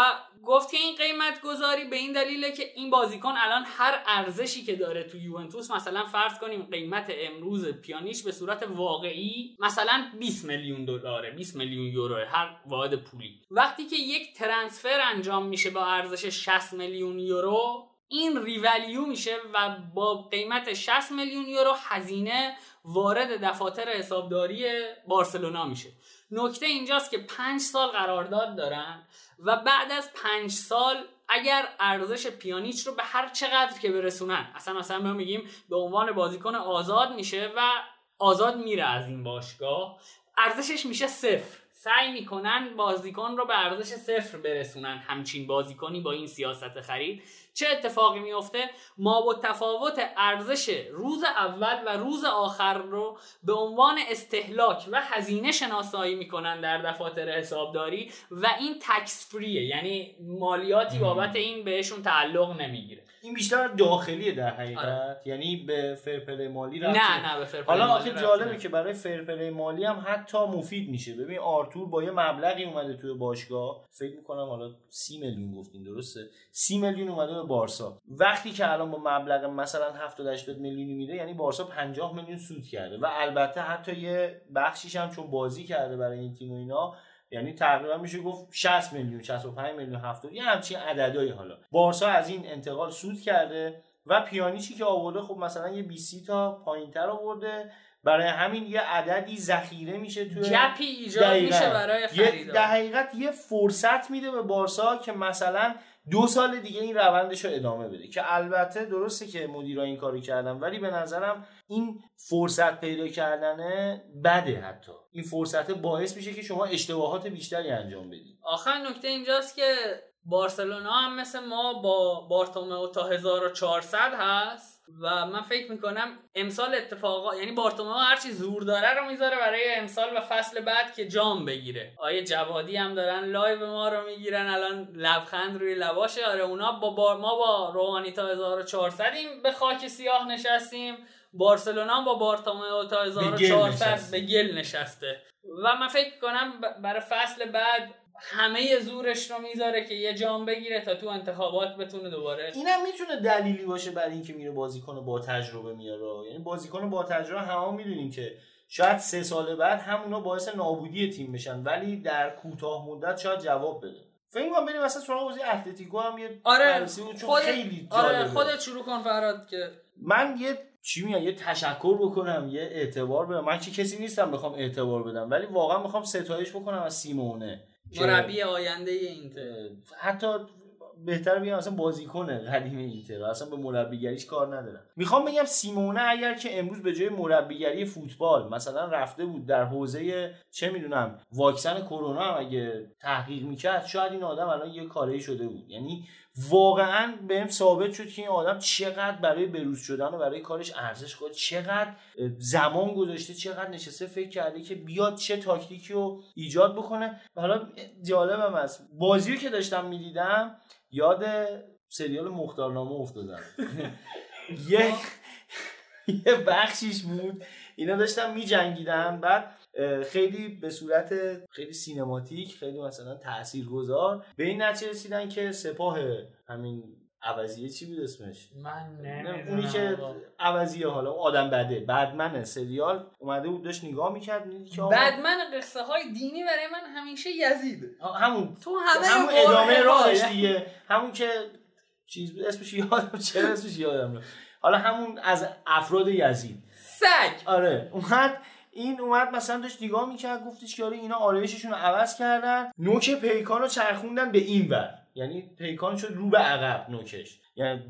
گفت که این قیمت گذاری به این دلیله که این بازیکن الان هر ارزشی که داره تو یوونتوس مثلا فرض کنیم قیمت امروز پیانیش به صورت واقعی مثلا 20 میلیون دلاره 20 میلیون یورو هر واحد پولی. وقتی که یک ترنسفر انجام میشه با ارزش 60 میلیون یورو این ریولیو میشه و با قیمت 60 میلیون یورو هزینه وارد دفاتر حسابداری بارسلونا میشه. نکته اینجاست که 5 سال قرارداد دارن و بعد از 5 سال اگر ارزش پیانیچ رو به هر چقدر که برسونن اصلا مثلا ما میگیم به عنوان بازیکن آزاد میشه و آزاد میره از این باشگاه ارزشش میشه صفر. سعی می‌کنن بازیکن رو به ارزش صفر برسونن همچین بازیکنی با این سیاست خرید. چه اتفاقی میفته ما با تفاوت ارزش روز اول و روز آخر رو به عنوان استهلاک و هزینه شناسایی می‌کنن در دفاتر حسابداری و این tax free ه یعنی مالیاتی بابت این بهشون تعلق نمی‌گیره. این بیشتر داخلیه در حقیقت. آره. یعنی به fair play مالی رفته نه نه به fair play حالا آخه جالبه که برای fair play مالی هم حتی مفید میشه. ببین آرتور با یه مبلغی اومده توی باشگاه. فکر می‌کنم حالا سی میلیون گفتین درسته؟ سی میلیون اومده به بارسا. وقتی که الان با مبلغ مثلا 70 80 میلیونی میده یعنی بارسا 50 میلیون سود کرده. و البته حتی یه بخشیش هم چون بازی کرده برای این تیم و اینا یعنی تقریبا میشه گفت 60 میلیون 65 میلیون 70 یه همچین عددهایی حالا. بارسا از این انتقال سود کرده و پیانیچی که آورده خب مثلا یه 20 تا پایینتر آورده. برای همین یه عددی ذخیره میشه تو گپی ایجاد میشه برای خریدار. در حقیقت یه فرصت میده به بارسا که مثلا دو سال دیگه این روندش رو ادامه بده. که البته درسته که مدیرا این کارو کردن ولی به نظرم این فرصت پیدا کردنه بده حتی. این فرصت باعث میشه که شما اشتباهات بیشتری انجام بدید. آخر نکته اینجاست که بارسلونا هم مثل ما با بارتومئو تا 1400 هست. و من فکر می‌کنم امسال اتفاقا یعنی بارتومئو هرچی زور داره رو می‌ذاره برای امسال و فصل بعد که جام بگیره. آقای جوادی هم دارن live ما رو می‌گیرن الان لبخند روی لباشه. آره اونا با بار ما با روحانی تا 1400 این به خاک سیاه نشستیم. بارسلونا با بارتومئو تا 1400 به گل نشسته. و من فکر کنم برای فصل بعد همه زورش رو می‌ذاره که یه جام بگیره تا تو انتخابات بتونه دوباره اینم می‌تونه دلیلی باشه برای اینکه میره بازیکن با تجربه میاره. یعنی بازیکن با تجربه همه می‌دونیم که شاید سه سال بعد همونا باعث نابودی تیم بشن ولی در کوتاه مدت شاید جواب بده. فکر کنم بریم مثلا سراغ بازی اتلتیکو هم یه آره بود چون خود... خیلی آره خودت شروع کن فراد که من یه چی میگم یه تشکر بکنم یه اعتبار بدم. من چی کسی نیستم بخوام اعتبار بدم ولی واقعا می‌خوام ستایش بکنم از سیمونه. مربی آینده اینتر. حتی بهتر بگم اصلا بازیکن قدیم اینتر. اصلا به مربیگریش کار ندارم. می‌خوام بگم سیمونه اگر که امروز به جای مربیگری فوتبال مثلا رفته بود در حوزه چه می‌دونم واکسن کرونا هم اگه تحقیق می‌کرد شاید این آدم الان یه کاری شده بود. یعنی واقعا بهم ثابت شد که این آدم چقدر برای بروز شدن و برای کارش ارزش قائل چقدر زمان گذاشته چقدر نشسته فکر کرده که بیاد چه تاکتیکی رو ایجاد بکنه. حالا جالبم است بازی که داشتم می‌دیدم یاد سریال مختارنامه افتادم. [LAUGHS] یه یه بخشیش بود اینا داشتم می جنگیدم بعد خیلی به صورت خیلی سینماتیک خیلی مثلا تاثیرگذار. به این نتیجه رسیدن که سپاه همین عوضیه چی بود اسمش؟ من نمی‌دونم. اونی که عوضیه حالا آدم بده. بعدمن سریال اومده بود داشت نگاه می‌کرد که بعدمن قصه های دینی برای من همیشه یزید. همون. تو همه همون ادامه راهش دیگه. همون که چیز بود اسمش یادم چرا اسمش یادم حالا همون از افراد یزید. سگ. آره. اومد این اومد مثلا داشت نگاه می‌کرد گفتش که آره اینا آرایششون رو عوض کردن. نوک پیکان رو چرخوندن به این ور. یعنی پیکان شد رو به عقب نوکش. یعنی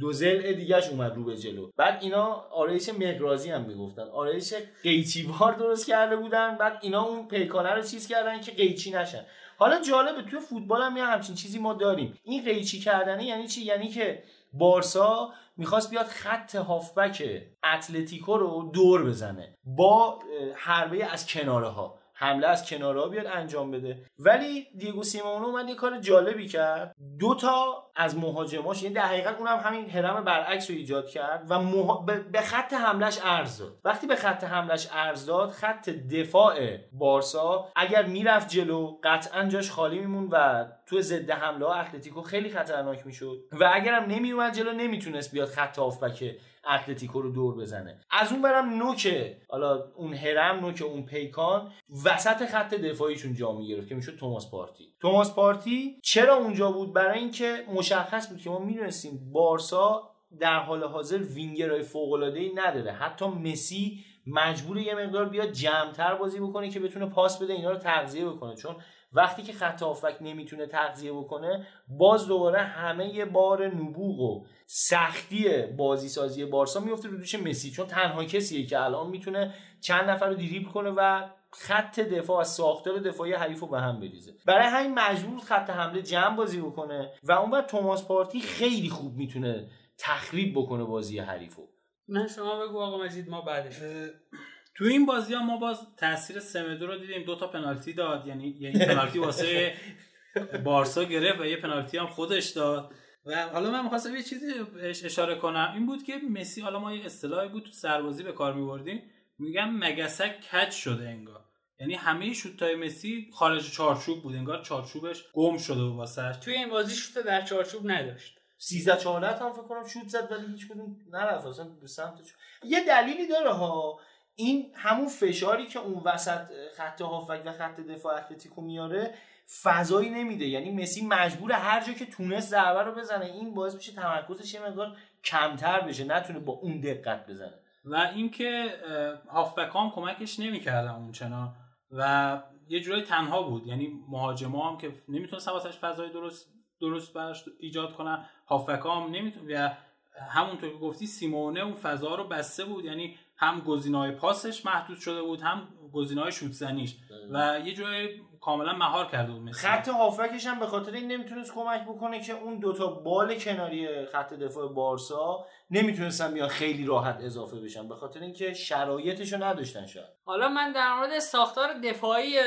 دو زل دیگهش اومد رو به جلو. بعد اینا آرایش مقرازی هم می‌گفتن. آرایش قیچیوار درست کرده بودن. بعد اینا اون پیکانه رو چیز کردن که قیچی نشن. حالا جالبه توی فوتبال هم یه همچین چیزی ما داریم. این قیچی کردنه یعنی چی؟ یعنی که بارسا می‌خواست بیاد خط هافبک اتلتیکو رو دور بزنه با حربه از کناره ها حمله از کنارها بیاد انجام بده. ولی دیگو سیمونو اومد یه کار جالبی کرد. دو تا از مهاجماش یعنی در حقیقت اونم همین هرم برعکس رو ایجاد کرد و به خط حملش ارز داد. وقتی به خط حملش ارز داد خط دفاع بارسا اگر می‌رفت جلو قطعا جاش خالی میمون و تو ضد حمله ها اتلتیکو خیلی خطرناک می‌شد. و اگرم نمیومد جلو نمی‌تونست بیاد خط هافبک اتلتیکو رو دور بزنه. از اون برم نوک حالا اون هرم نوک اون پیکان وسط خط دفاعیشون جا می‌گرفت که می‌شد توماس پارتی. توماس پارتی چرا اونجا بود؟ برای اینکه مشخص بود که ما می‌دونستیم بارسا در حال حاضر وینگرهای فوق العاده ای نداره. حتی مسی مجبور یه مقدار بیاد جمعتر بازی بکنه که بتونه پاس بده اینا رو تغذیه بکنه. چون وقتی که خط هافک نمی‌تونه تغذیه بکنه باز دوباره همه بار نبوغ و سختی بازی سازی بارسا میفته رو دوش مسی. چون تنها کسیه که الان می‌تونه چند نفر رو دیریبل کنه و خط دفاع از ساختار دفاعی حریف رو به هم بریزه. برای همین مجبور خط حمله جمع بازی بکنه و اون بعد توماس پارتی خیلی خوب می‌تونه تخریب بکنه بازی حریفو. نه شما بگو آقا مجید ما بعدش. تو این بازی ها ما باز تاثیر سمدو رو دیدیم. دو تا پنالتی داد. یعنی یه پنالتی واسه بارسا گرفت و یه پنالتی هم خودش داد. و حالا من می‌خواستم یه چیزی اشاره کنم. این بود که مسی حالا ما یه اصطلاحی بود تو سربازی به کار میبردیم. میگم مگسک کج شده انگار. یعنی همه شوتای مسی خارج چارچوب بود. انگار چارچوبش گم شده بود واسه. توی این بازی شوت در چارچوب نداشت. 13 14 هم فکر کنم شوت زد ولی هیچ کدوم نرفت. اصلا به سمت یه دلیلی داره ها. این همون فشاری که اون وسط خط هافک و خط دفاع اتلتیکو میاره فضایی نمیده. یعنی مسی مجبور هر جا که تونست ضربه رو بزنه این باعث میشه تمرکزش یه مقدار کمتر بشه نتونه با اون دقت بزنه. و اینکه هافبک هم کمکش نمی‌کردن اون چنا و یه جورایی تنها بود. یعنی مهاجما هم که نمی‌تونستن واسش فضای درست درست براش ایجاد کنن هافکام نمی‌تونه و همونطور که گفتی سیمونه اون فضا رو بسته بود. یعنی هم گزینه‌های پاسش محدود شده بود هم گزینه‌های شوت زنیش. و یه جای کاملا مهار کرده بود مسی. خط هافکش هم به خاطر این نمی‌تونست کمک بکنه که اون دوتا بال کناری خط دفاع بارسا نمی‌تونستن بیان خیلی راحت اضافه بشن. به خاطر اینکه شرایطش رو نداشتن شاید. حالا من در مورد ساختار دفاعی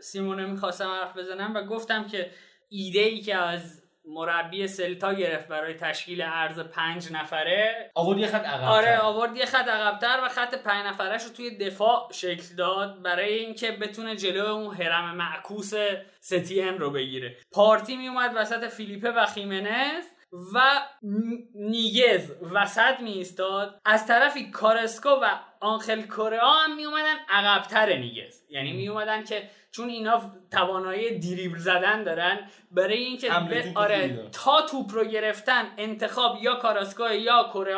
سیمونه می‌خواستم حرف بزنم و گفتم که ایده ای که از مربی سلتا گرفت برای تشکیل ارز پنج نفره. آورد یه خط عقب آره آورد یه خط عقبتر و خط پنج نفرش رو توی دفاع شکل داد برای اینکه بتونه جلو اون هرم معکوس ستین رو بگیره. پارتی می اومد وسط فیلیپه و خیمنز و نیگز وسط می ایستاد از طرفی کارسکو و آنخل کوریا هم می اومدن عقبتر نیگز یعنی می اومدن که چون اینا توانایی دریبل زدن دارن برای اینکه آره. تا توپ رو گرفتن انتخاب یا کاراسکو یا کره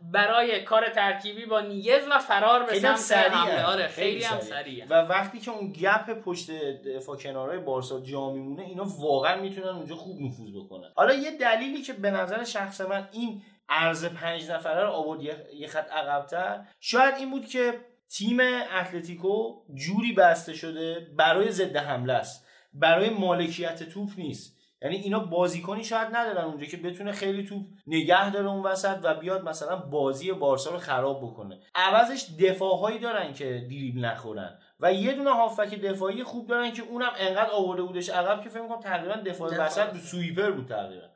برای کار ترکیبی با نیگز و فرار به خیلی هم سمت حمله. سریعه آره خیلی, هم سریعه. سریع و وقتی که اون گپ پشت دفاع کنارهای بارسا جا میمونه اینا واقعا می‌تونن اونجا خوب نفوذ بکنن. حالا یه دلیلی که به نظر شخص من این ارز پنج نفره رو آورد یه- خط عقبتر. شاید این بود که تیم اتلتیکو جوری بسته شده برای ضد حمله است. برای مالکیت توپ نیست. یعنی اینا بازیکنی شاید ندارن اونجا که بتونه خیلی توپ نگه داره اون وسط و بیاد مثلا بازی بارسا رو خراب بکنه. عوضش دفاعهایی دارن که دریبل نخورن و یه دونه هافک دفاعی خوب دارن که اونم انقدر آورده بودش عقب که فکر می‌کنم تقریبا دفاع. وسط سویپر بود تقریبا.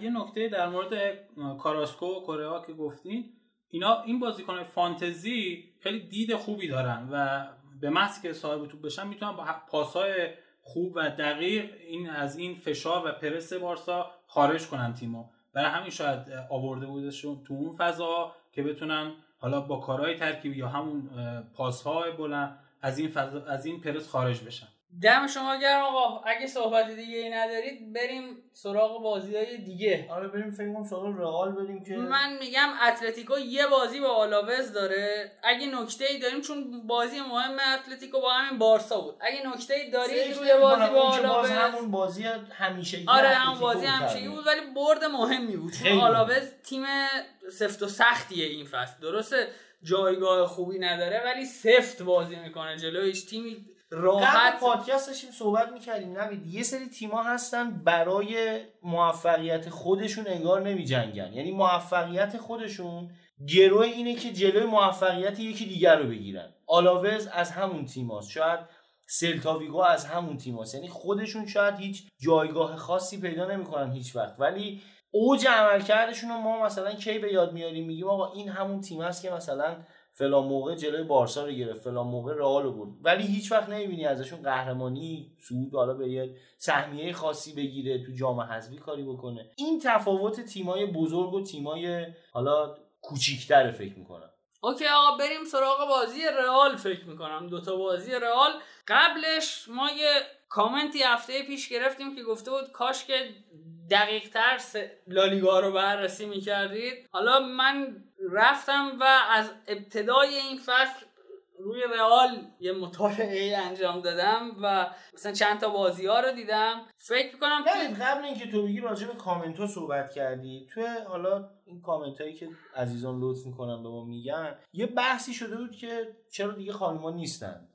یه نکته در مورد کاراسکو و کره که گفتین اینا این بازیکن فانتزی خیلی دید خوبی دارن و به محض که صاحب توپ بشن می‌تونن با پاسهای خوب و دقیق این از این فشار و پرس بارسا خارج کنن تیمو. برای همین شاید آورده بودشون تو اون فضا که بتونن حالا با کارهای ترکیبی یا همون پاسهای بلند از این فضا از این پرس خارج بشن. دم شما گرم آقا. اگه صحبت دیگه ای ندارید بریم سراغ بازی های دیگه. آره بریم فکر کنم سراغ رئال بریم که من میگم اتلتیکو یه بازی با آلاوز داره. اگه نکته ای داریم چون بازی مهم اتلتیکو با همین بارسا بود. اگه نکته ای دارید روی بازی با آلاوز. همون بازی همیشگی آره همون بازی همیشگی تقریبا. بود ولی برد مهمی بود. چون. آلاوز تیم سفت و سختیه این فصل. درسته جایگاه خوبی نداره ولی سفت بازی می‌کنه جلویش. تیمی راحت پادکست داشتیم صحبت می‌کردیم نوید. یه سری تیما هستن برای موفقیت خودشون انگار نمی جنگن یعنی موفقیت خودشون گروه اینه که جلوی موفقیت یکی دیگر رو بگیرن. آلاوز از همون تیماست شاید سلتاویگو از همون تیماست یعنی خودشون شاید هیچ جایگاه خاصی پیدا نمی‌کنن هیچ وقت. ولی اوج عملکردشون رو ما مثلا کی به یاد میاریم میگیم آقا این همون تیم است که مثلا فلان موقع جلوی بارسا رو گرفت فلان موقع رئال رو برد. ولی هیچ وقت نمی‌بینی ازشون قهرمانی صعود حالا به یه سهمیه خاصی بگیره تو جام حذفی کاری بکنه. این تفاوت تیمای بزرگ و تیمای حالا کوچیکتره فکر می‌کنم. اوکی آقا بریم سراغ بازی رئال فکر می‌کنم. دوتا بازی رئال. قبلش ما یه کامنتی هفته پیش گرفتیم که گفته بود کاش که دقیق تر لالیگا رو بررسی می‌کردید. حالا من رفتم و از ابتدای این فصل روی رئال یه مطالعه انجام دادم و مثلا چند تا بازی ها رو دیدم. فکر می‌کنم یعنی قبل اینکه تو بگی راجع به کامنت ها صحبت کردی تو حالا این کامنت هایی که عزیزان لطف می‌کنن به ما میگن یه بحثی شده بود که چرا دیگه خانوما نیستن.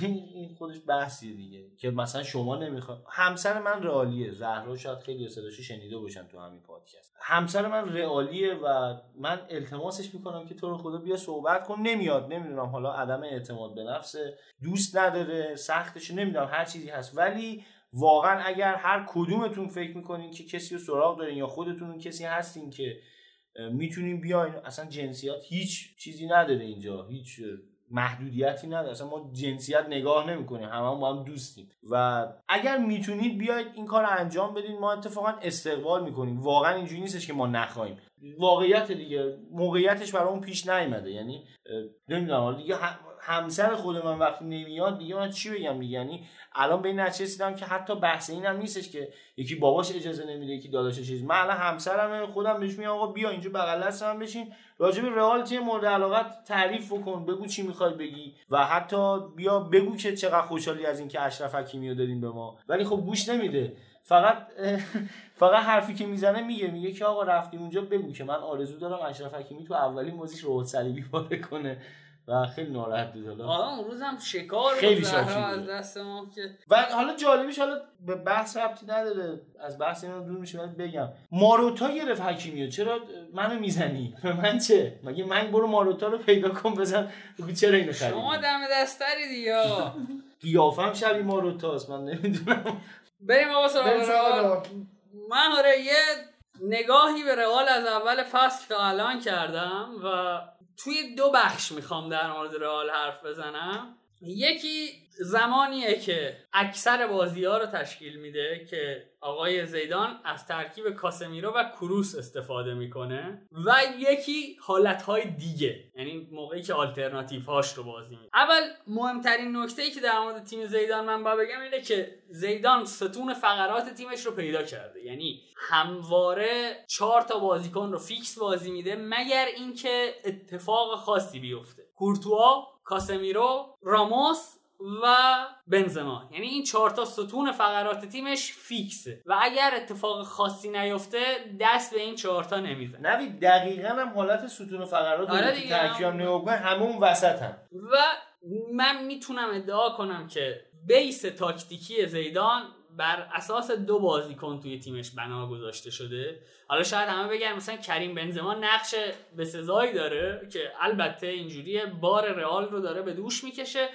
این خودش بحثیه دیگه. که مثلا شما نمی‌خواد همسر من رئالیه. زهرا شاید خیلی صداشو شنیده باشن تو همین پادکست. همسر من رئالیه و من التماسش می‌کنم که تو رو خدا بیا صحبت کن. نمیاد نمی‌دونم. حالا عدم اعتماد به نفس دوست نداره سختش نمی‌دونم. هر چیزی هست. ولی واقعا اگر هر کدومتون فکر می‌کنین که کسی رو سراغ دارین یا خودتون کسی هستین که می‌تونین بیاین. اصلا جنسیت هیچ چیزی نداره اینجا. هیچ محدودیتی نداره. اصلا ما جنسیت نگاه نمی‌کنیم. همه با هم دوستیم. و اگر می‌تونید بیاید این کار رو انجام بدین ما اتفاقا استقبال می‌کنیم. واقعا اینجوری نیستش که ما نخواهیم. واقعیت دیگه. موقعیتش برامون پیش نیومده. یعنی نمی‌دونم. دیگه همسر خود من وقتی نمیاد دیگه من چی بگم؟ دیگه یعنی الان به این رسیدم که حتی بحث این هم نیستش که یکی باباش اجازه نمیده یکی داداشش چیز من الان همسرم خودم بهش میگم آقا بیا اینجا بغل دست من بشین. راجع به رئال تیم مورد علاقت تعریف بکن بگو چی می‌خوای بگی و حتی بیا بگو که چقدر خوشحالی از اینکه اشرف حکیمی رو دادیم به ما. ولی خب گوش نمیده. فقط [LAUGHS] فقط حرفی که می‌زنه میگه میگه که آقا رفتیم اونجا بگو که من آرزو دارم اشرف حکیمی تو اولین بازیش رو صلیبی پاره کنه. و خیلی ناراحت بود حالا. آره اون روز هم شکار خیلی. از دست ما که و حالا جالبیش حالا به بحث ربطی نداره. از بحث اینا دور میشه ولی بگم. ماروتا گرفت حکیمیو. چرا منو می‌زنی؟ به [LAUGHS] من چه؟ مگه من برو ماروتا رو پیدا کن بزن؟ بگو چرا اینو شما خریدی دم دستری دیگه. [LAUGHS] قیافم شبیه ماروتاست. من نمی‌دونم. بریم آقا سراغ. من آره یه نگاهی به رئال از اول فصل تا الان کردم و توی دو بخش می‌خوام در مورد رئال حرف بزنم. یکی زمانیه که اکثر بازی ها رو تشکیل میده که آقای زیدان از ترکیب کاسمیرو و کروس استفاده می‌کنه و یکی حالتهای دیگه یعنی موقعی که آلترناتیو هاش رو بازی میده اول مهمترین نکته ای که در مورد تیم زیدان من باید بگم اینه که زیدان ستون فقرات تیمش رو پیدا کرده. یعنی همواره چهار تا بازیکن رو فیکس بازی میده مگر اینکه اتفاق خاصی بیفته. کورتوا کاسمیرو راموس و بنزما. یعنی این چهار تا ستون فقرات تیمش فیکسه. و اگر اتفاق خاصی نیفته دست به این چهار تا نمی‌زنه. نوید دقیقا هم حالت ستون فقرات آره دیگه. هم نگاه اون وسط هم. و من می‌تونم ادعا کنم که بیس تاکتیکی زیدان بر اساس دو بازیکن توی تیمش بنا گذاشته شده. حالا شاید همه بگن مثلا کریم بنزما نقش به سزایی داره که البته اینجوری بار رئال رو داره به دوش می‌کشه.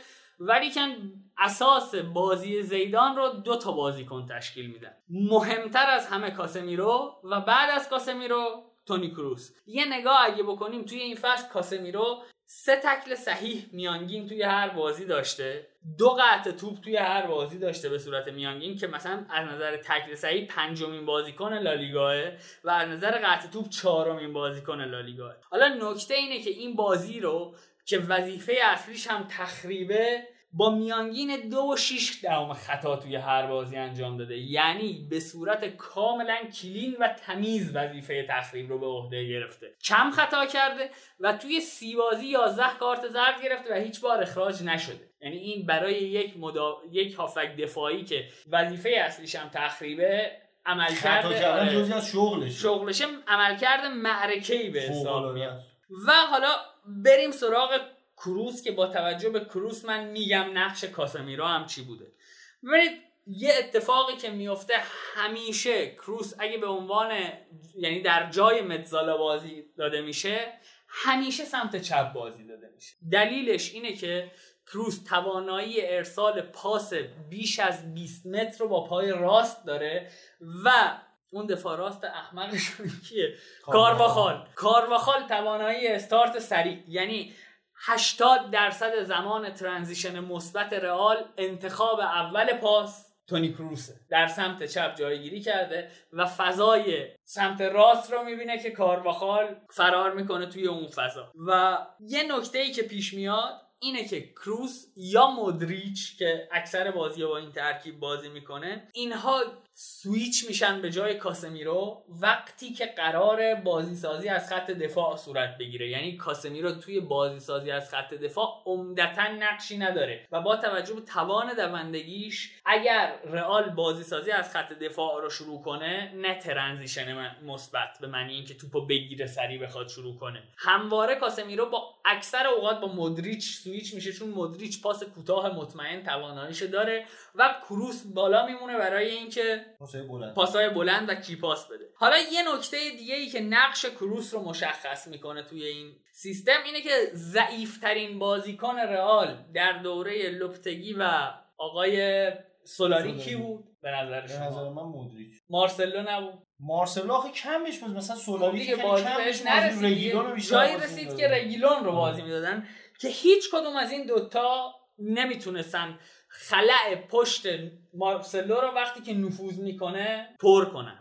ولی کن اساس بازی زیدان رو دو تا بازیکن تشکیل میدن. مهمتر از همه کاسمیرو و بعد از کاسمیرو تونی کروس. یه نگاه اگه بکنیم توی این فصل کاسمیرو سه تکل صحیح میانگین توی هر بازی داشته. دو قطع توپ توی هر بازی داشته به صورت میانگین که مثلا از نظر تکل صحیح پنجمین بازیکن لالیگاه و از نظر قطع توپ چهارمین بازیکن لالیگاه حالا نکته اینه که این بازی رو که وظیفه اصلیش هم تخریبه با میانگین دو و شیش دهم خطا توی هر بازی انجام داده. یعنی به صورت کاملا کلین و تمیز وظیفه تخریب رو به عهده گرفته. کم خطا کرده و توی سی بازی 11 کارت زرد گرفته و هیچ بار اخراج نشده. یعنی این برای یک مدا... یک هافک دفاعی که وظیفه اصلیش هم تخریبه عمل خطا کرده آره. جزی از شغلش شغلشه عملکرد معرکه‌ای به حساب میاد. و حالا بریم سراغ کروس که با توجه به کروس من میگم نقش کاسمیرو هم چی بوده. ببینید یه اتفاقی که میفته همیشه کروس اگه به عنوان یعنی در جای متزالا بازی داده میشه همیشه سمت چپ بازی داده میشه. دلیلش اینه که کروس توانایی ارسال پاس بیش از 20 متر رو با پای راست داره و اون دفاع راست احمقشون کیه؟ کارواخال. کارواخال توانایی استارت سریع. یعنی 80 درصد زمان ترانزیشن مثبت رئال انتخاب اول پاس تونی کروسه. در سمت چپ جایگیری کرده و فضای سمت راست رو می‌بینه که کارواخال فرار می‌کنه توی اون فضا. و یه نکته ای که پیش میاد اینه که کروس یا مودریچ که اکثر بازی با این ترکیب بازی می‌کنه اینها سویچ میشن به جای کاسمیرو وقتی که قراره بازی سازی از خط دفاع صورت بگیره. یعنی کاسمیرو توی بازی سازی از خط دفاع عمدتا نقشی نداره و با توجه به توان دوندگیش اگر رئال بازی سازی از خط دفاع رو شروع کنه نه transition مثبت به معنی اینکه توپو بگیره سریع بخواد شروع کنه. همواره کاسمیرو با اکثر اوقات با مودریچ سویچ میشه چون مودریچ پاس کوتاه مطمئن تواناییشو داره و کروس بالا میمونه برای اینکه پاسای بلند. پاسای بلند و کی پاس بده. حالا یه نکته دیگه ای که نقش کروس رو مشخص می‌کنه توی این سیستم اینه که ضعیفترین بازیکن رئال در دوره لوپتگی و آقای سولاری کی سولاری. بود؟ به نظر به نظر شما من مودریچ. مارسلو نبود. مارسلو آخه کمش بود. مثلا سولاری دیگه که بازی بهش نرسید. جایی رسید. که رگیلون رو. بازی می‌دادن که هیچ کدوم از این دوتا نمی‌تونستن خلع پشت مارسلو رو وقتی که نفوذ می‌کنه پر کنن.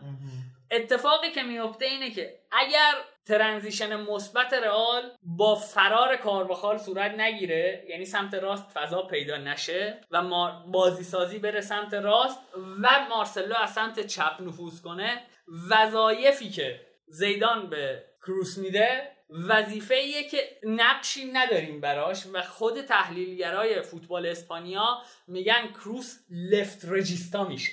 اتفاقی که میفته اینه که اگر ترنزیشن مثبت رئال با فرار کارواخال صورت نگیره یعنی سمت راست فضا پیدا نشه و ما- بازی سازی بره سمت راست و مارسلو از سمت چپ نفوذ کنه وظایفی که زیدان به کروس میده وظیفه ایه که نقشی نداریم براش و خود تحلیلگرای فوتبال اسپانیا میگن کروس لفت رجیستا میشه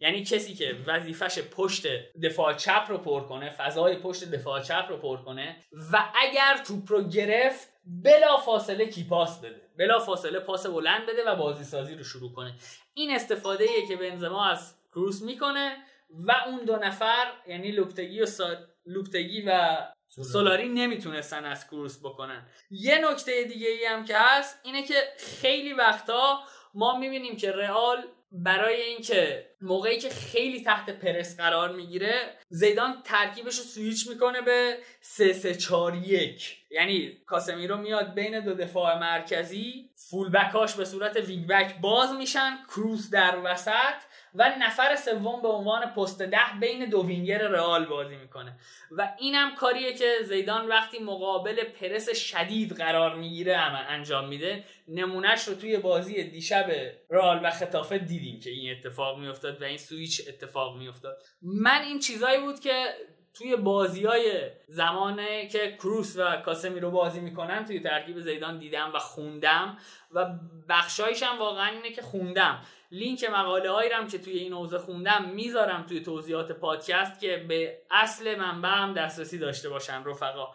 یعنی کسی که وظیفش پشت دفاع چپ رو پر کنه فضای پشت دفاع چپ رو پر کنه و اگر توپ رو گرفت بلا فاصله کی پاس بده. بلا فاصله پاس بلند بده و بازی سازی رو شروع کنه. این استفاده ایه که بنزما از کروس می‌کنه و اون دو نفر یعنی لوپتگی و سا... لوپتگی و سولاری. نمی‌تونستن از کروس بکنن. یه نکته دیگه ای هم که هست اینه که خیلی وقتا ما می‌بینیم که رئال برای اینکه موقعی که خیلی تحت پرس قرار می‌گیره زیدان ترکیبش رو سویچ می‌کنه به 3 3 4 1 یعنی کاسمیرو میاد بین دو دفاع مرکزی full back اش به صورت wing back باز میشن کروس در وسط. و نفر سوم به عنوان پست ده بین دو وینگر رئال بازی می‌کنه. و اینم کاریه که زیدان وقتی مقابل پرس شدید قرار می‌گیره انجام میده نمونهش رو توی بازی دیشب رئال و خطافه دیدیم که این اتفاق میافتاد و این سویچ اتفاق میافتاد. من این چیزایی بود که توی بازی های زمانه که کروس و کاسمی رو بازی می‌کنن توی ترکیب زیدان دیدم و خوندم و بخشایش هم واقعا اینه که خوندم. لینک مقاله هایی هم که توی این حوزه خوندم می‌ذارم توی توضیحات پادکست که به اصل منبع هم دسترسی داشته باشن رفقا.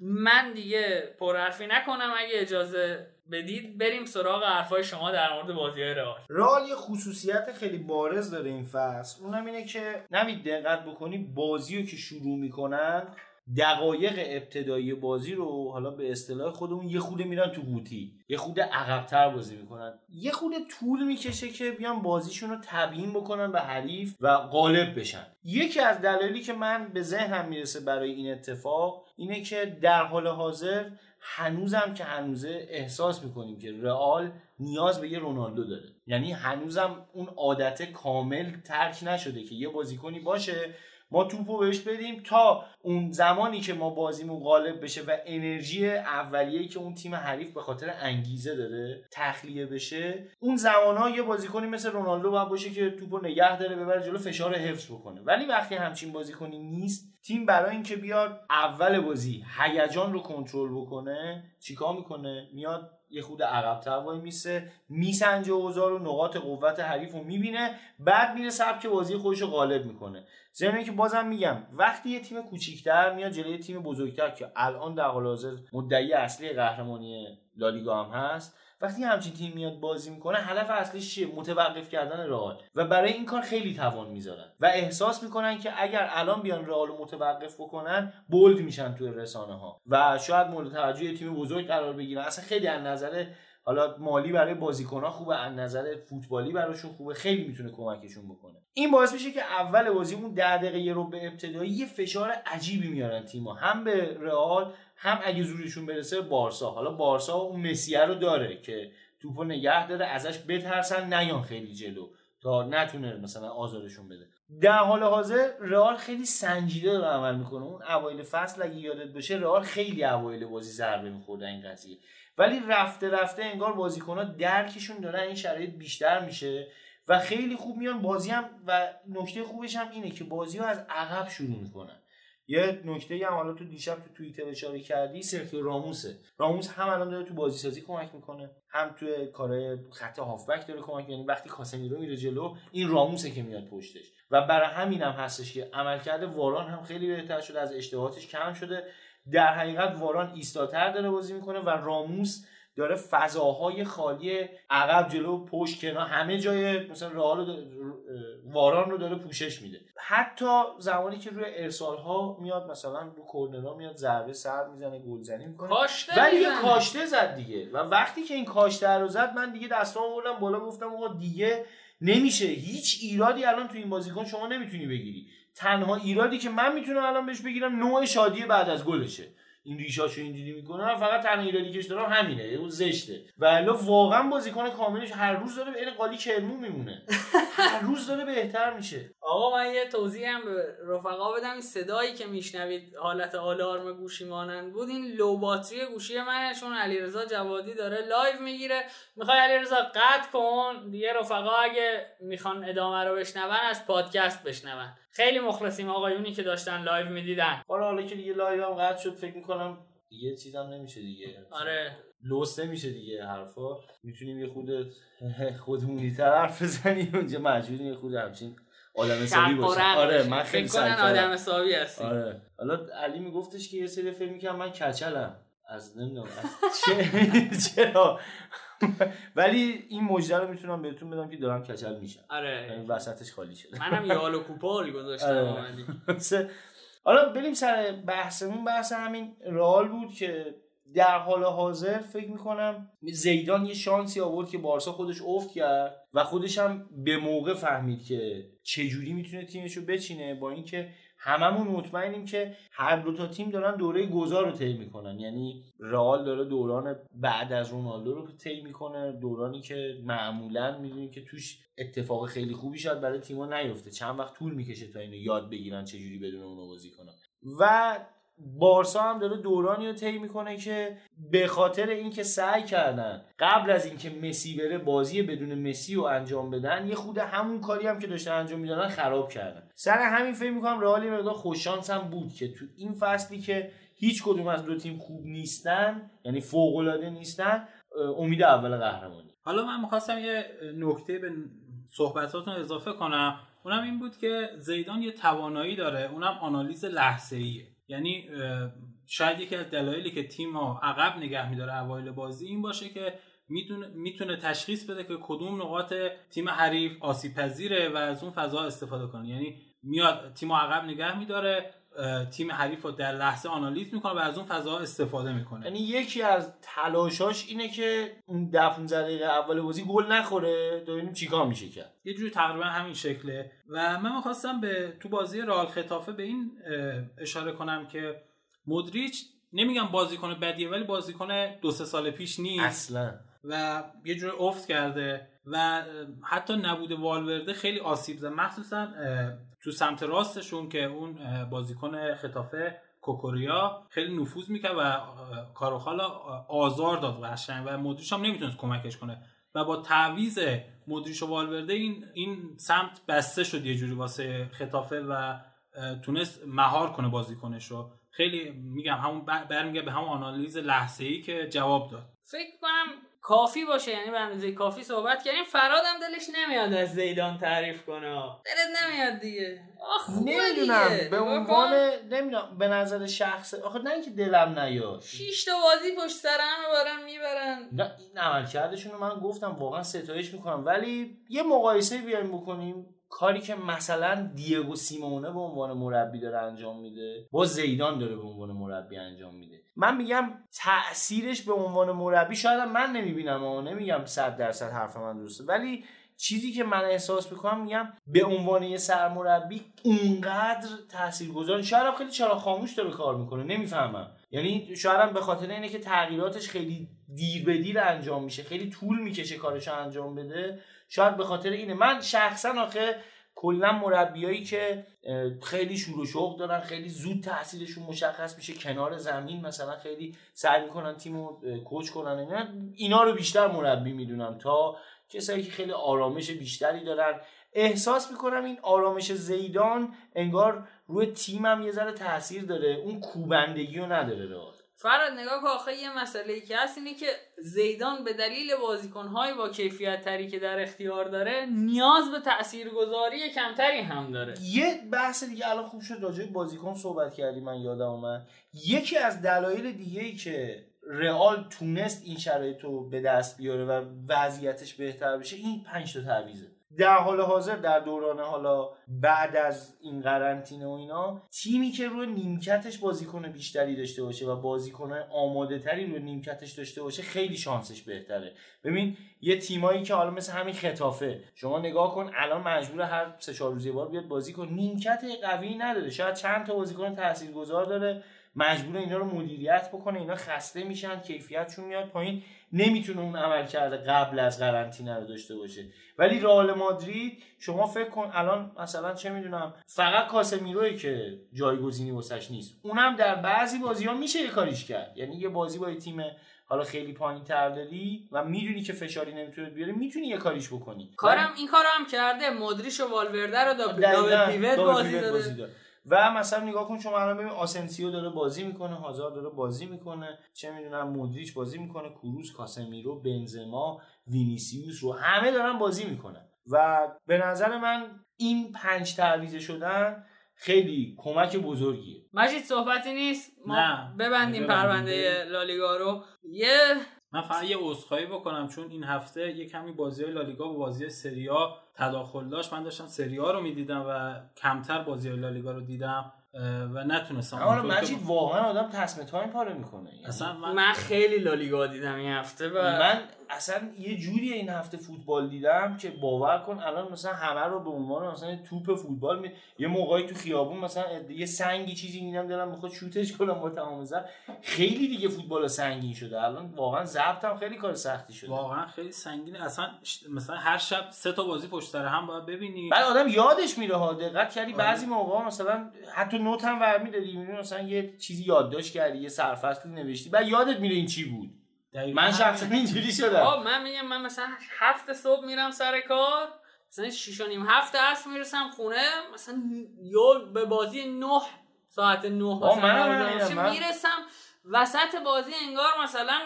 من دیگه پرحرفی نکنم اگه اجازه بدید. بریم سراغ حرفای شما در مورد بازی های رئال. رئال یه خصوصیت خیلی بارز داره این فصل. اونم اینه که نمید دقت بکنی بازی رو که شروع می‌کنن دقایق ابتدایی بازی رو حالا به اصطلاح خودمون یه خوده میرن تو قوطی. یه خود عقبتر بازی می‌کنن. یه خود طول می‌کشه که بیان بازیشون رو تبیین بکنن به حریف و غالب بشن. یکی از دلایلی که من به ذهنم می‌رسه برای این اتفاق اینه که در حال حاضر هنوزم که هنوزه احساس می‌کنیم که رئال نیاز به یه رونالدو داره. یعنی هنوزم اون عادت کامل ترک نشده که یه بازیکنی باشه ما توپو بهش بدیم تا اون زمانی که ما بازیمون غالب بشه و انرژی اولیه‌ای که اون تیم حریف به خاطر انگیزه داره تخلیه بشه اون زمانها یه بازیکنی مثل رونالدو باید باشه که توپو نگه داره ببره جلو فشار حفظ بکنه. ولی وقتی همچین بازیکنی نیست تیم برای اینکه بیاد اول بازی هیجان رو کنترل بکنه چیکار می‌کنه؟ میاد یه خود عقبتر وای میسه میسنجه اوضاع رو نقاط قوت حریف رو می‌بینه بعد میره سبک بازی خودش رو غالب می‌کنه. ضمن که بازم میگم وقتی یه تیم کوچیکتر میاد جلوی تیم بزرگتر که الان در حال حاضر مدعی اصلی قهرمانی لالیگا هم هست وقتی همچین تیم میاد بازی می‌کنه هدف اصلیش چیه؟ متوقف کردن رئال. و برای این کار خیلی توان می‌ذارن. و احساس می‌کنن که اگر الان بیان رئال متوقف بکنن بولد میشن توی رسانه ها و شاید مورد توجه تیم بزرگ قرار بگیرن. اصلا خیلی از نظر حالا مالی برای بازیکنها خوبه از نظر فوتبالی براشون خوبه خیلی می‌تونه کمکشون بکنه. این باعث میشه که اول بازی اون ده دقیقه یه به ابتدایی یه فشار عجیبی میارن تیم‌ها. هم به رئال هم اگه زورشون برسه بارسا. حالا بارسا اون مسیه رو داره که توپو نگه داره ازش بترسن نیان خیلی جلو تا نتونه مثلا آزارشون بده. در حال حاضر رئال خیلی سنجیده داره عمل می‌کنه. اون اوایل فصل اگه یادت باشه رئال خیلی اوایل بازی ضربه میخورده این قضیه. ولی رفته رفته انگار بازیکن‌ها درکشون داره این شرایط بیشتر میشه و خیلی خوب میان. بازی هم و نکته خوبش هم اینه که بازی رو از عقب شروع می‌کنن. یه نکته هم حالا تو دیشب تو توییتر اشاره کردی سرخیو راموسه. راموس هم الان داره تو بازی سازی کمک می‌کنه هم توی کارهای خط هافبک داره کمک یعنی وقتی کاسمیرو میره جلو این راموسه که میاد پشتش. و برای همین هم هستش که عملکرد واران هم خیلی بهتر شده از اشتباهاتش کم شده. در حقیقت واران ایستاتر داره بازی می‌کنه و راموس داره فضاهای خالی عقب جلو پشت کنار همه جای مثلا رئال واران رو داره پوشش میده. حتی زمانی که روی ارسال ها میاد مثلا رو کورنرها میاد ضربه سر می‌زنه گلزنی می‌کنه. ولی یه کاشته زد دیگه. و وقتی که این کاشته رو زد من دیگه دستام آوردم بالا گفتم آقا دیگه نمیشه. هیچ ایرادی الان تو این بازیکن شما نمی‌تونی بگیری. تنها ایرادی که من می‌تونم الان بهش بگیرم نوع شادی بعد از گلشه. این ریشاشو اینجوری می‌کنه فقط تنها ایرادی که دارم همینه اون زشته. و الا واقعا بازیکن کاملش هر روز داره به قالی کرمو میمونه. [LAUGHS] هر روز داره بهتر میشه. آقا من یه توضیح هم به رفقا بدم. این صدایی که میشنوید حالت آلارم گوشی مانند بود این low battery گوشی منه چون علیرضا جوادی داره live می‌گیره. می‌خوای علیرضا قطع کن. دیگه رفقا اگه می‌خوان ادامه رو بشنون از پادکست بشنون. خیلی مخلصیم آقایونی که داشتن live می‌دیدن. حالا حالا که دیگه live هم قطع شد فکر می‌کنم دیگه چیزم نمیشه دیگه. آره. لوس نمیشه دیگه حرفا. می‌تونیم یه خورده [LAUGHS] خودمونی تر حرف بزنیم. اونجا مجبوریم یه خورده همچین آدم حسابی رق آره. من خیلی فکر. آدم حسابی هستی آره. حالا علی میگفتش که یه سری فکر می‌کنم من کچلم. از نمی‌دونم. از [LAUGHS] چرا؟ ولی این مژده رو می‌تونم بهتون بدم که دارم کچل میشم. یعنی آره وسطش خالی شده. منم یال و کوپال گذاشتم آره. [LAUGHS] حالا بریم سر بحثمون. بحث همین رئال بود که در حال حاضر فکر می‌کنم زیدان یه شانسی آورد که بارسا خودش افت کرد و خودش هم به موقع فهمید که چجوری می‌تونه تیمش رو بچینه با اینکه هممون مطمئنیم که هر دو تا تیم دارن دوره گذار رو طی می‌کنن. یعنی رئال داره دوران بعد از رونالدو رو طی می‌کنه دورانی که معمولا می‌دونیم که توش اتفاق خیلی خوبی شاید برای تیم‌ها نیفته. چند وقت طول می‌کشه تا اینو یاد بگیرن چجوری بدون اونو بازی کنن. و بارسا هم داره دورانی رو طی می‌کنه که به خاطر اینکه سعی کردن قبل از اینکه مسی بره بازی بدون مسی رو انجام بدن یه خود همون کاری هم که داشتن انجام می‌دادن خراب کردن. سر همین فکر می‌کنم رئال مقدار خوششانس هم بود که تو این فصلی که هیچ کدوم از دو تیم خوب نیستن یعنی فوق العاده نیستن امید اول قهرمانی. حالا من می‌خواستم یه نکته به صحبتاتون اضافه کنم. اونم این بود که زیدان یه توانایی داره اونم آنالیز لحظه ایه یعنی شاید یکی از دلایلی که تیم رو عقب نگه میداره اوایل بازی این باشه که می‌تونه می‌تونه تشخیص بده که کدوم نقاط تیم حریف آسیب پذیره و از اون فضا استفاده کنه. یعنی میاد تیم عقب نگه میداره تیم حریف رو در لحظه آنالیز می‌کنه و از اون فضا استفاده می‌کنه. یعنی یکی از تلاشاش اینه که اون ده 15 دقیقه اول بازی گل نخوره. ببینیم چیکار میشه کرد. یه جوری تقریبا همین شکله. و من می‌خواستم به تو بازی رئال خطافه به این اشاره کنم که مودریچ نمیگم بازیکن بدیه ولی بازیکن دو سه سال پیش نیست. اصلا. و یه جوری افت کرده. و حتی نبود والورده خیلی آسیب زد. مخصوصا تو سمت راستشون که اون بازیکن خطافه کوکوریا خیلی نفوذ می‌کرد و کاروخالا آزار داد قشنگ و مودریچ هم نمی‌تونست کمکش کنه و با تعویض مودریچ و والورده این این سمت بسته شد یه جوری واسه خطافه و تونست مهار کنه بازیکنش رو. خیلی میگم همون بر- برمیگه به همون آنالیز لحظه ای که جواب داد. فکر کنم کافی باشه یعنی به اندازه کافی صحبت کردیم. فراد هم دلش نمیاد از زیدان تعریف کنه. دلت نمیاد دیگه. آخ نمی‌دونم دیگه. به نگاه عنوان. نمی‌دونم به نظر شخص آخه نه اینکه دلم نیاد. شیش تا بازی پشت سر هم بارن می‌برن. نه این عملکردشون رو من گفتم واقعا ستایش می‌کنم. ولی یه مقایسه بیایم بکنیم. کاری که مثلا دیگو سیمونه به عنوان مربی داره انجام میده با زیدان داره به عنوان مربی انجام میده. من میگم تاثیرش به عنوان مربی شاید من نمی‌بینم و نمیگم صد درصد حرف من درسته. ولی چیزی که من احساس می‌کنم میگم به عنوان یه سرمربی اونقدر تاثیرگذار شاید خیلی چرا خاموش داره کار می‌کنه نمی‌فهمم. یعنی شاید به خاطر اینه که تغییراتش خیلی دیر به دیر انجام میشه خیلی طول می‌کشه کارش انجام بده. شاید به خاطر اینه. من شخصا آخه کلا مربیایی که خیلی شور و شوق دارن خیلی زود تاثیرشون مشخص میشه کنار زمین مثلا خیلی سعی می‌کنن تیم رو کوچ کنن اینا. اینا رو بیشتر مربی می‌دونم تا کسایی که خیلی آرامش بیشتری دارن. احساس می‌کنم این آرامش زیدان انگار روی تیمم یه ذره تاثیر داره. اون کوبندگی رو نداره رئال فراد نگاه که آخه یه مسئله ای که هست اینه که زیدان به دلیل بازیکنهای با کیفیت تری که در اختیار داره نیاز به تاثیرگذاری کمتری هم داره. یه بحث دیگه الان خوب شد راجع بازیکن صحبت کردی من یادم اومد. یکی از دلایل دیگه ای که رئال تونست این شرایط رو به دست بیاره و وضعیتش بهتر بشه این پنج تا تعویضه. در حال حاضر در دوران حالا بعد از این قرنطینه و اینا تیمی که روی نیمکتش بازیکن بیشتری داشته باشه و بازیکن آماده تری روی نیمکتش داشته باشه خیلی شانسش بهتره. ببین یه تیمایی که حالا مثل همین خطافه شما نگاه کن الان مجبور هر سه چهار روز یه بار بیاد بازی کن نیمکت قوی نداره شاید چند تا بازیکن تاثیرگذار داره. مجبور اینا رو مدیریت بکنه اینا خسته میشن کیفیتشون میاد پایین. نمی‌تونه اون عمل کرده قبل از قرنطینه رو داشته باشه. ولی رئال مادرید شما فکر کن الان مثلا چه می‌دونم فقط کاسمیروی که جایگزینی واسش نیست. اونم در بعضی بازی ها میشه یه کاریش کرد. یعنی یه بازی با یه تیم حالا خیلی پایین تر داری و می‌دونی که فشاری نمی‌تونه بیاره می‌تونی یه کاریش بکنی. کارم این کارو هم کرده مودریچ و والورده رو double pivot بازی داده. و مثلا نگاه کن شما الان ببین آسنسیو داره بازی می‌کنه هازار داره بازی می‌کنه چه می‌دونم مودریچ بازی می‌کنه کروس کاسمیرو بنزما وینیسیوس رو همه دارن بازی می‌کنن و به نظر من این پنج تعویضه شدن خیلی کمک بزرگیه مجید صحبتی نیست ما نه. ببندیم. پرونده لالیگا رو یه من فقط یه عذرخواهی بکنم چون این هفته یه کمی بازی لالیگا با بازی سریا تداخل داشت من داشتم سریا رو می‌دیدم و کمتر بازی های لالیگا رو دیدم و نتونستم که مجید واقعا آدم تصمیم تایم پاره می‌کنه. یعنی اصلا من, من خیلی لالیگا دیدم این هفته و من اصلا یه جوری این هفته فوتبال دیدم که باور کن الان مثلا همه رو به عنوان مثلا توپ فوتبال می... یه موقعی تو خیابون مثلا یه سنگی چیزی می‌بینم دلم می‌خواد شوتش کنم با تمام زر. خیلی دیگه فوتبال سنگین شده. الان واقعا ضبطم خیلی کار سختی شده. واقعا خیلی سنگینه اصلا مثلا هر شب سه تا بازی پشت سر هم باید ببینی. بعد آدم یادش میره ها دقت کردی آره. بعضی موقع مثلا حتی نوت هم می‌بینی مثلا یه چیزی یادداشت کردی یه سرفصلی نوشتی بعد یادت میره این چی بود. دقیقاً من. شخصا اینجوری شدم آه من میگم من مثلا هفت صبح میرم سر کار مثلا شیش و نیم هفت عصر می‌رسم خونه مثلا یا به بازی نه ساعت نه آه، مثلا من- می‌رسم وسط بازی انگار مثلا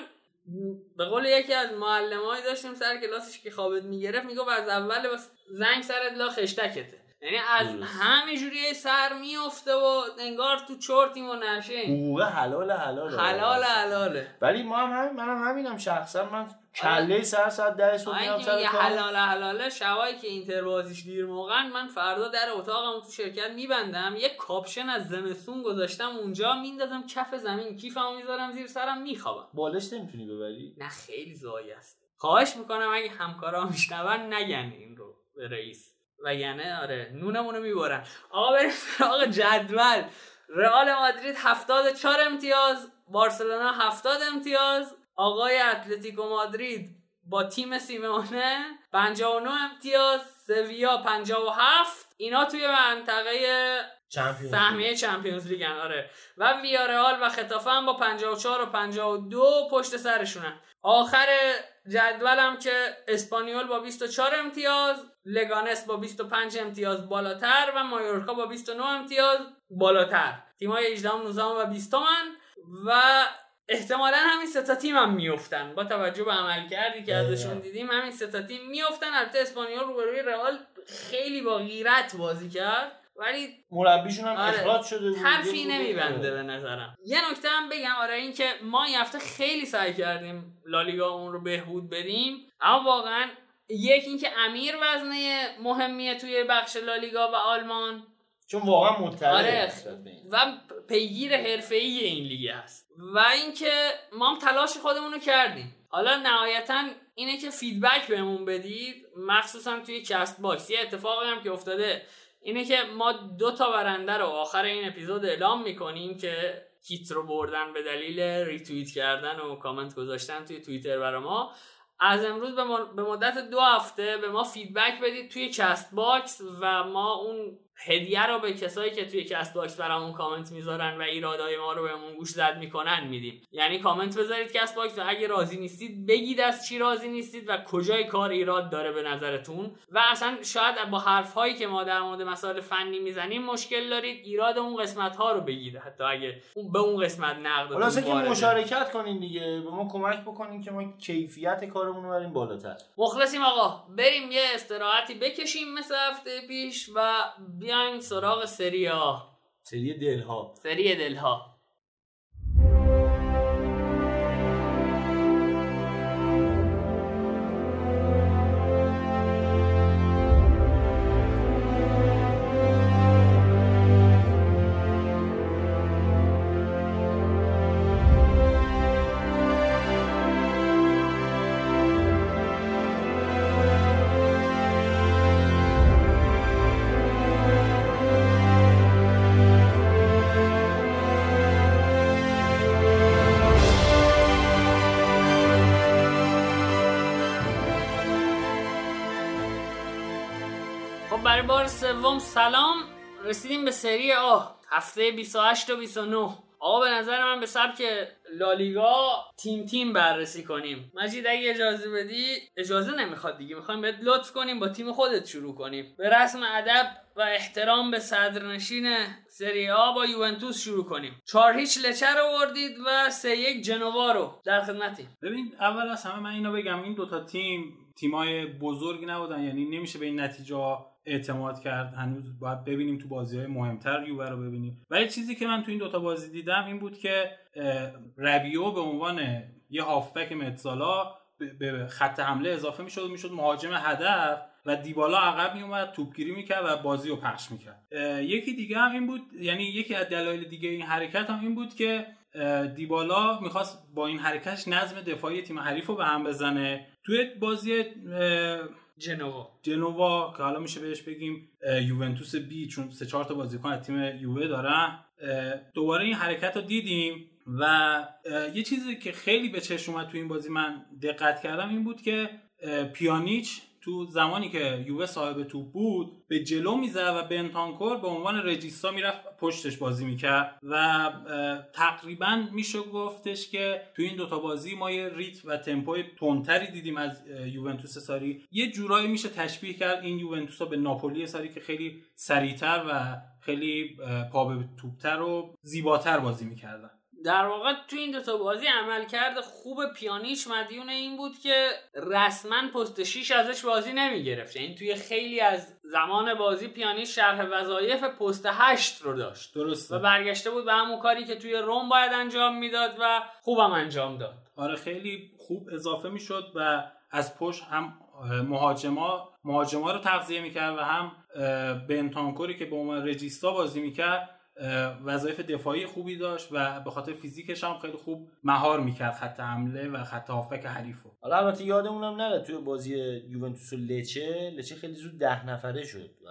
به قول یکی از معلمایی داشتیم سر کلاسش که خوابت می‌گرفت می‌گفت از اول بس زنگ سرت لا خشتکته یعنی از درست. همینجوری سر میفته و انگار تو چرتیم و نشیم حقوق حلال حلال حلال حلاله. ولی ما هم همین منم همینم شخصا. من کله سر ساعت ده صبح اینکه سر کار حلال حلاله شبایی که اینتر بازیش دیر موقعن من فردا در اتاقم تو شرکت میبندم یه کاپشن از زمستون گذاشتم اونجا میندازم کف زمین کیفمو می‌ذارم زیر سرم میخوابم. بالش نمی‌تونی ببری؟ نه خیلی ضایع است. خواهش می‌کنم اگه همکارا میشنون نگن این رو به رئیس. وگرنه آره نونمونو می‌برن. آقا بریم سراغ جدول. رئال مادرید 74 امتیاز بارسلونا 70 امتیاز. آقای اتلتیکو مادرید با تیم سیمونه 59 امتیاز سویا 57 اینا توی منطقه سهمیه چمپیونز لیگ آره. و ویارئال و خطافه هم با 54 و 52 پشت سرشونن. آخر جدولم که اسپانیول با 24 امتیاز لگانس با 25 امتیاز بالاتر و مایورکا با 29 امتیاز بالاتر. تیمای 18 19 و 20 من و احتمالا همین سه تا تیم هم میفتن با توجه به عمل کردی که. ازشون دیدیم همین سه تا تیم میفتن البته اسپانیول روبروی رئال خیلی با غیرت بازی کرد. ولی مربیشون هم آره. اخراج شده بود حرفی نمیبنده به نظرم. یه نکته هم بگم آره این که ما این هفته خیلی سعی کردیم لالیگا اون رو بهبود بدیم اما واقعا یک اینکه امیر وزنه مهمیه توی بخش لالیگا و آلمان. چون واقعا مطلع آره. و پیگیر حرفه‌ای این لیگ هست. و اینکه ما هم تلاش خودمون رو کردیم. حالا نهایتا اینه که feedback بهمون بدید. مخصوصا توی Castbox. یه اتفاقی هم که افتاده اینه که ما دو تا برنده رو آخر این اپیزود اعلام می‌کنیم که کیت رو بردن به دلیل ریتوییت کردن و کامنت گذاشتن توی توییتر برای ما. از امروز به مدت دو هفته به ما feedback بدید توی Castbox و ما اون هدیه رو به کسایی که توی Castbox برامون کامنت می‌ذارن و ایرادای ما رو بهمون گوشزد می‌کنن میدیم. یعنی کامنت بذارید Castbox و اگه راضی نیستید بگید از چی راضی نیستید و کجای کار ایراد داره به نظرتون. و اصلا شاید با حرف هایی که ما در مورد مسائل فنی می‌زنیم مشکل دارید. ایراد اون قسمت ها رو بگید حتی اگه اون به اون قسمت نقد خلاصه که مشارکت کنین دیگه. به ما کمک بکنین که ما کیفیت کارمون رو بریم بالاتر. مخلصیم آقا. بریم یه استراحتی بکشیم مثل هفته پیش و بیایم سراغ سری آ. سری دلها. سری دلها. سوم سلام. رسیدیم به سری آ. هفته 28 و 29 آقا به نظر من به سبک لالیگا تیم تیم بررسی کنیم. مجید اگه اجازه بدی؟ اجازه نمی‌خواد دیگه. می‌خوایم بهت لطف کنیم با تیم خودت شروع کنیم. به رسم ادب و احترام به صدرنشین سری آ با یوونتوس شروع کنیم. چهار هیچ لچه رو وردید و سه یک جنوا رو در خدمتیم. ببین اول از همه من اینو بگم. این دوتا تیم تیمای بزرگی نبودن. یعنی نمیشه به این نتیجه اعتماد کرد. هنوز باید ببینیم تو بازی های مهمتر یووه رو ببینیم. ولی چیزی که من تو این دوتا بازی دیدم این بود که ربیو به عنوان یه هافبک متزالا به خط حمله اضافه می‌شد می‌شد مهاجم هدف و دیبالا عقب میومد توپگیری می‌کرد و بازی رو پخش می‌کرد. یکی دیگه هم این بود یعنی یکی از دلایل دیگه این حرکت هم این بود که دیبالا می‌خواست با این حرکتش نظم دفاعی تیم حریف رو به هم بزنه. توی بازی جنوا. جنوا که حالا میشه بهش بگیم یوونتوس بی چون سه چهار تا بازیکن از تیم یووه دارن. دوباره این حرکت رو دیدیم و یه چیزی که خیلی به چشم اومد تو این بازی من دقت کردم این بود که پیانیچ تو زمانی که یووه صاحب توپ بود به جلو می‌زد و بنتانکور به عنوان رجیستا می‌رفت پشتش بازی می‌کرد و تقریبا میشه گفتش که تو این دوتا بازی ما یه ریت و تمپوی تندتری دیدیم از یوونتوس ساری. یه جورایی میشه تشبیه کرد این یوونتوس به ناپولی ساری که خیلی سریعتر و خیلی پا به توپتر و زیباتر بازی می‌کردن. در واقع تو این دوتا بازی عمل کرده خوب پیانیش مدیون این بود که رسما پست 6 ازش بازی نمی گرفت یعنی توی خیلی از زمان بازی پیانیش شرح وظایف پست 8 رو داشت. درسته. و برگشته بود به همون کاری که توی روم باید انجام می‌داد و خوبم انجام داد. آره خیلی خوب اضافه می‌شد و از پشت هم مهاجما مهاجما رو تغذیه می‌کرد و هم بنتانکوری که به عنوان رجیستا بازی می‌کرد وظایف دفاعی خوبی داشت و به خاطر فیزیکش هم خیلی خوب مهار می‌کرد خط حمله و خط هافبک حریفو. حالا البته یادمونم نره توی بازی یوونتوس و لچه لچه خیلی زود ده نفره شد و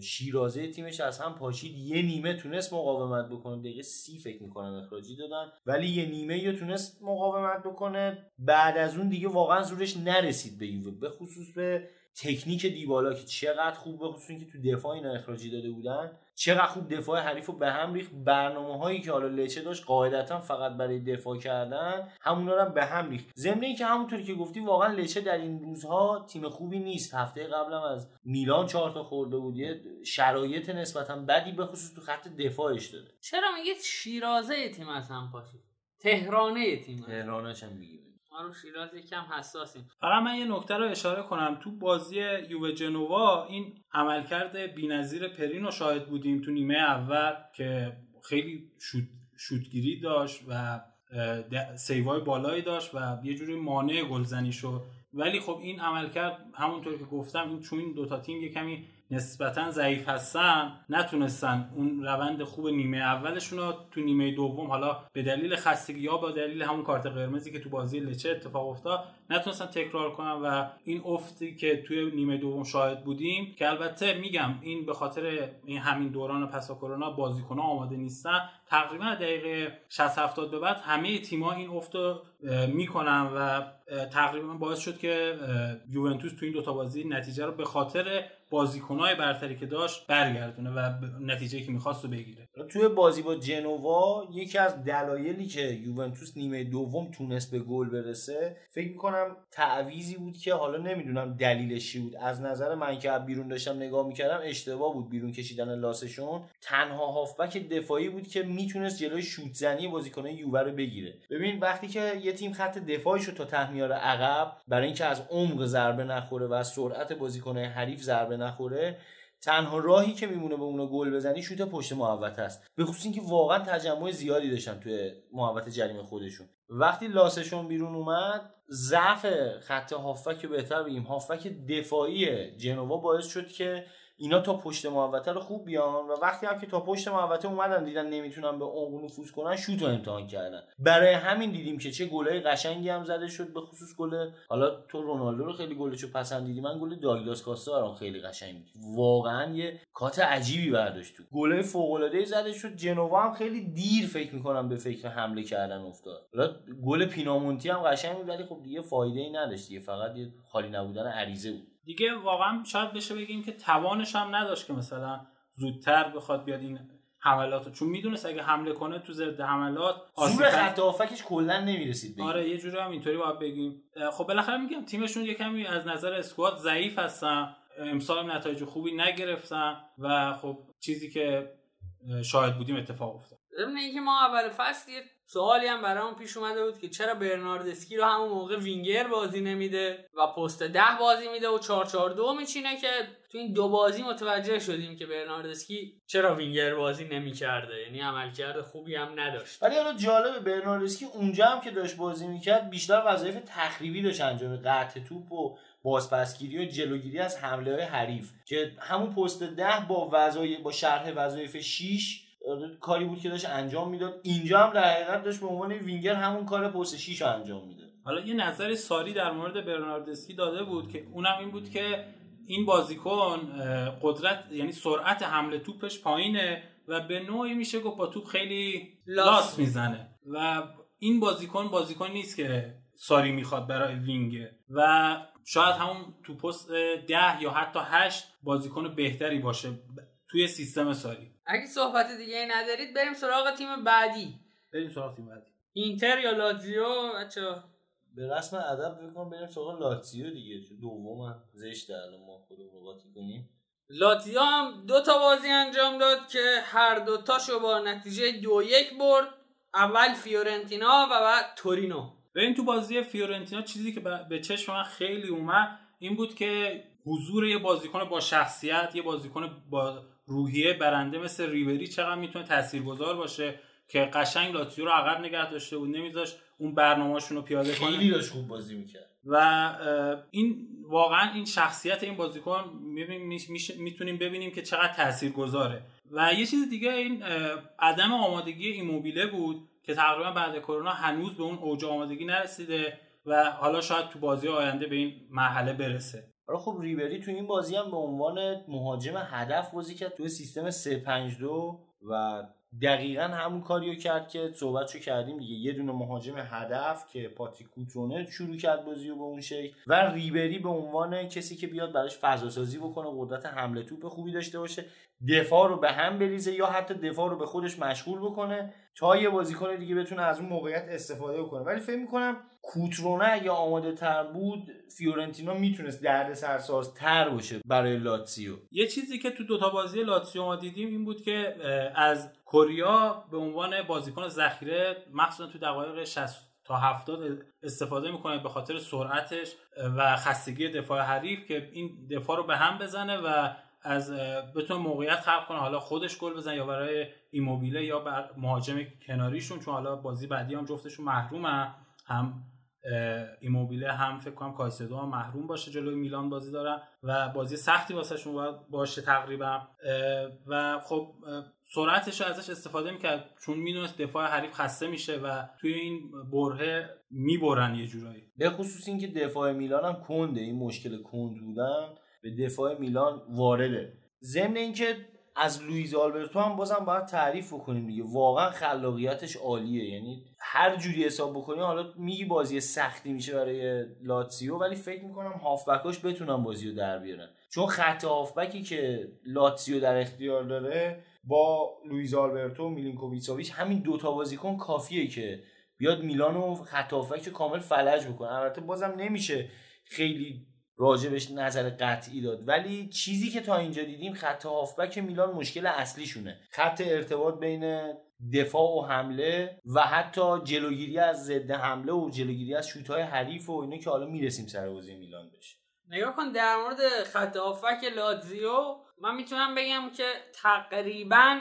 شیرازه تیمش از هم پاشید. یه نیمه تونست مقاومت بکنه. دقیقه سی فکر می‌کنم اخراجی دادن. ولی یه نیمه یا تونست مقاومت بکنه. بعد از اون دیگه واقعا زورش نرسید به یووه به خصوص به تکنیک دیبالا که چقدر خوب به خصوص که تو دفاع اینا اخراجی داده بودن. چقدر خوب دفاع حریف رو به هم ریخت. برنامه هایی که حالا لچه داشت قاعدتا فقط برای دفاع کردن همونا رو به هم ریخت. ضمن که همونطوری که گفتیم واقعا لچه در این روزها تیم خوبی نیست. هفته قبلم از میلان چهار تا خورده بود. یه شرایط نسبتا بدی به خصوص تو خط دفاعش داره. چرا میگید شیرازه تیم از هم پاشید تهرانه تیم تهرانش هم میگیم. ما رو شیراز یکم حساسیم. فقط من یه نکته رو اشاره کنم. تو بازی یووه جنوا این عملکرد بی‌نظیر پرین رو شاهد بودیم تو نیمه اول که خیلی شوت شوتگیری داشت و سیوای بالایی داشت و یه جوری مانع گلزنی شد ولی خب این عملکرد همونطور که گفتم این چون این دوتا تیم یه کمی نسبتا ضعیف هستن نتونستن. اون روند خوب نیمه اولشون رو تو نیمه دوم حالا به دلیل خستگی یا با دلیل همون کارت قرمزی که تو بازی لچه اتفاق افتاد نتونستن تکرار کنن و این افتی که توی نیمه دوم شاهد بودیم که البته میگم این به خاطر این همین دوران پسا کرونا بازیکن‌ها آماده نیستن. تقریبا دقیقه 60 70 به بعد همه تیم‌ها این افت رو می‌کنن و تقریبا باعث شد که یوونتوس تو این دوتا بازی نتیجه رو به خاطر بازیکنهای برتری که داشت برگردونه و نتیجه که می‌خواست رو بگیره. توی بازی با جنوا یکی از دلایلی که یوونتوس نیمه دوم تونست به گل برسه فکر می‌کنم تعویزی بود که حالا نمی‌دونم دلیلش چی بود. از نظر من که بیرون داشتم نگاه می‌کردم اشتباه بود بیرون کشیدن لاسشون. تنها هافبک دفاعی بود که می‌تونست جلوی شوت زنی بازیکن یووه رو بگیره. ببین وقتی که یه تیم خط دفاعش رو تا تهمیار عقب برای اینکه از عمق ضربه نخوره و سرعت بازیکن حریف ضربه نخوره تنها راهی که میمونه به اون گل بزنی شوت پشت محوطه است. به خصوص اینکه واقعا تجمع زیادی داشتن توی محوطه جریمه خودشون. وقتی لاسشون بیرون اومد ضعف خط هافک بهتر بگیم. هافک دفاعی جنوا باعث شد که اینا تا پشت محوطه رو خوب بیان و وقتی هم که تا پشت محوطه اومدن دیدن نمی‌تونن به عمق نفوذ کنن شوت رو امتحان کردن. برای همین دیدیم که چه گلای قشنگی هم زده شد به خصوص گل حالا تو رونالدو رو خیلی گلشو پسندیدی من گل داگلاس کاستا برام خیلی قشنگ بود واقعا یه کات عجیبی برداشت تو. گلای فوق العاده زده شد جنوا هم خیلی دیر فکر می‌کنم به فکر حمله کردن افتاد. حالا گل پینامونتی هم قشنگ بود ولی خب دیگه فایده ای نداشت دیگه فقط یه خالی نبودن عریضه بود. دیگه واقعا شاید بشه بگیم که توانش هم نداشت که مثلا زودتر بخواد بیاد این حملات چون می‌دونست اگه حمله کنه تو ضد حملات زور خط هافکش کلا نمی‌رسید بگیم. آره یه جوری هم اینطوری باید بگیم. خب بالاخره میگم تیمشون یه کمی از نظر اسکواد ضعیف هستن. امسال نتایج خوبی نگرفتن و خب چیزی که شاهد بودیم اتفاق افتاد. ضمن اینکه ما اول فصل یه سوالی هم برامون پیش اومده بود که چرا برناردسکی رو همون موقع وینگر بازی نمیده و پست ده بازی میده و 4 4 2 میچینه که تو این دو بازی متوجه شدیم که برناردسکی چرا وینگر بازی نمی‌کرده. یعنی عملکرد خوبی هم نداشت. ولی حالا جالبه برناردسکی اونجا هم که داشت بازی می‌کرد بیشتر وظایف تخریبی داشت انجام قطع توپ و بازپسگیری و جلوگیری از حمله های حریف. که همون پست ده با وظایف با شرح وظایف 6 کاری بود که داشت انجام می‌داد. اینجا هم در حقیقت داشت به عنوان وینگر همون کار پست 6 رو انجام میده حالا یه نظر ساری در مورد برناردسکی داده بود که اونم این بود که این بازیکن قدرت یعنی سرعت حمله توپش پایینه و به نوعی میشه گفت با توپ خیلی لاس می‌زنه. و این بازیکن بازیکن نیست که ساری می‌خواد برای وینگر و شاید همون تو پست ده یا حتی هشت بازیکن بهتری باشه توی سیستم ساری. اگه صحبت دیگه ای ندارید بریم سراغ تیم بعدی. بریم سراغ تیم بعدی. اینتر یا لاتزیو؟ بچه به رسم ادب بکنم بریم سراغ لاتزیو دیگه تو دوم زشت الان ما خودمون قاطی کنیم. لاتزیو هم دو تا بازی انجام داد که هر دو تاشو با نتیجه دو یک برد. اول فیورنتینا و بعد تورینو. این تو بازی فیورنتینا چیزی که به چشم من خیلی اومد این بود که حضور یه بازیکن با شخصیت یه بازیکن با روحیه برنده مثل ریبری چقدر می‌تونه تاثیرگذار باشه که قشنگ لاتزیو رو عقب نگه داشته بود نمیذاش اون برنامه‌شون رو پیاده کنه. خیلی داشت خوب بازی می‌کرد. و این واقعا این شخصیت این بازیکن می‌تونیم ببینیم که چقدر تاثیرگذاره. و یه چیز دیگه این عدم آمادگی ایموبیله بود که تقریبا بعد کرونا هنوز به اون اوج آمادگی نرسیده و حالا شاید تو بازی آینده به این مرحله برسه. حالا خب ریبری تو این بازی هم به عنوان مهاجم هدف بازی کرد تو سیستم 352 و دقیقا همون کاریو کرد که صحبتشو کردیم دیگه. یه دونه مهاجم هدف که پاتریک کوترونه شروع کرد بازی رو به اون شکل و ریبری به عنوان کسی که بیاد براش فضا سازی بکنه قدرت حمله توپ خوبی داشته باشه دفاع رو به هم بریزه یا حتی دفاع رو به خودش مشغول بکنه تا یه بازیکن دیگه بتونه از اون موقعیت استفاده بکنه. ولی فکر می‌کنم کوترونه یا آماده تر بود فیورنتینا می‌تونست درد سرساز تر باشه برای لاتسیو یه چیزی که تو دوتا بازی لاتسیو ما دیدیم این بود که از کوریا به عنوان بازیکن ذخیره مخصوصا تو دقایق 60 تا 70 استفاده می‌کنه به خاطر سرعتش و خستگی دفاع حریف که این دفاع رو به هم بزنه و از بتونه موقعیت خلق کنه. حالا خودش گل بزنه یا برای ایموبیله یا بر مهاجم کناریشون چون حالا بازی بعدی هم جفتشون محرومه هم ایموبیله هم فکر کنم کایسدو هم محروم باشه جلوی میلان بازی دارن و بازی سختی واسهشون باید باشه تقریبا. و خب سرعتش رو ازش استفاده می‌کرد چون می‌دونست دفاع حریف خسته میشه و توی این برهه می‌برن یه جورایی. به خصوص اینکه دفاع میلان هم کنده این مشکل کند بودن به دفاع میلان وارده. ضمن اینکه از لویز آلبرتو هم بازم باید تعریف بکنیم دیگه. واقعا خلاقیتش عالیه. یعنی هر جوری حساب بکنی حالا میگی بازی سختی میشه برای لاتسیو ولی فکر می‌کنم هافبکاش بتونن بازی رو در بیارن. چون خط هافبکی که لاتسیو در اختیار داره با لویز آلبرتو و میلینکوویچ همین دوتا بازیکن کافیه که بیاد میلانو خط هافبک کامل فلج بکنه البته بازم نمیشه خیلی راجبش نظر قطعی داد. ولی چیزی که تا اینجا دیدیم خط هافبک میلان مشکل اصلیشونه. خط ارتباط بین دفاع و حمله و حتی جلوگیری از ضد حمله و جلوگیری از شوت‌های حریف و اینا که حالا می‌رسیم سر بازی میلان بشه نگاه کن در مورد خط هافبک لاتزیو من می‌تونم بگم که تقریبا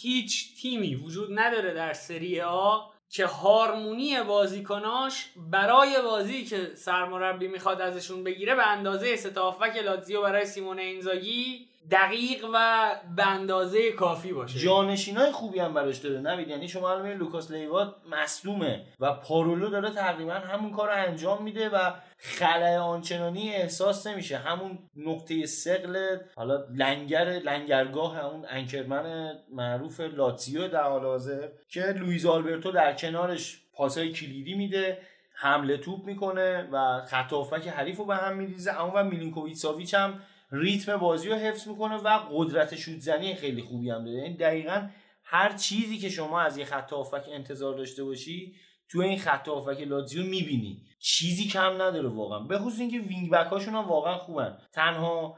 هیچ تیمی وجود نداره در سری آ که هارمونی بازیکناش برای بازی که سرمربی می‌خواد ازشون بگیره به اندازه ستافک لاتزیو برای سیمون اینزاگی دقیق و به اندازه کافی باشه. جانشینای خوبی هم براش داره نوید. یعنی شما الان لوکاس لیوات مصدومه و پارولو داره تقریبا همون کار رو انجام میده و خلای آنچنانی احساس نمیشه. همون نقطه ثقل حالا لنگر لنگرگاه همون anchorman معروف لاتزیو در حال حاضر که لویز آلبرتو در کنارش پاسای کلیدی میده حمله توپ می‌کنه و خط حریف رو به هم میریزه. اما و میلینکوویچ ساویچ هم ریتم بازی رو حفظ می‌کنه و قدرت شوت زنی خیلی خوبی هم داره. یعنی دقیقا هر چیزی که شما از یه خط هافبک انتظار داشته باشی تو این خط هافبک لاتزیو می‌بینی. چیزی کم نداره واقعا. به خصوص اینکه wing back هاشون هم واقعا خوبن. تنها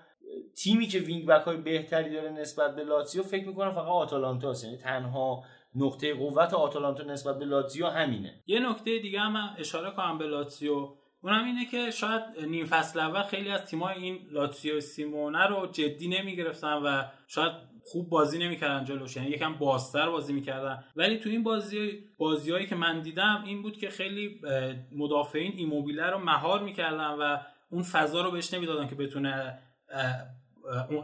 تیمی که wing back های بهتری داره نسبت به لاتزیو فکر می‌کنم فقط آتالانتا یعنی تنها نقطه قوت آتالانتا نسبت به لاتزیو همینه. یه نکته دیگه هم اشاره کنم به لاتزیو. اونم اینه که شاید نیم فصل اول خیلی از تیمای این لاتزیو سیمونه رو جدی نمی‌گرفتن و شاید خوب بازی نمی‌کردن جلوش یعنی یکم بازتر بازی می‌کردن. ولی تو این بازی بازیهایی که من دیدم این بود که خیلی مدافعین ایموبیله رو مهار می‌کردن و اون فضا رو بهش نمی‌دادن که بتونه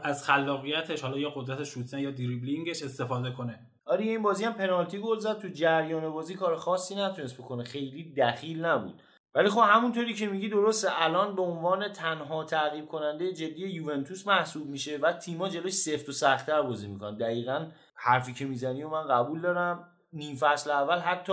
از خلاقیتش حالا یا قدرت شوتن یا دریبلینگش استفاده کنه. آره این بازی هم پنالتی گل زد. تو جریان بازی کار خاصی نتونست بکنه. خیلی دخیل نبود. ولی خب همونطوری که میگی درسته الان به عنوان تنها تعقیب کننده جدی یوونتوس محسوب میشه و تیما جلوش سفت و سختتر بازی می‌کنن. دقیقا حرفی که می‌زنی و من قبول دارم. نیم فصل اول حتی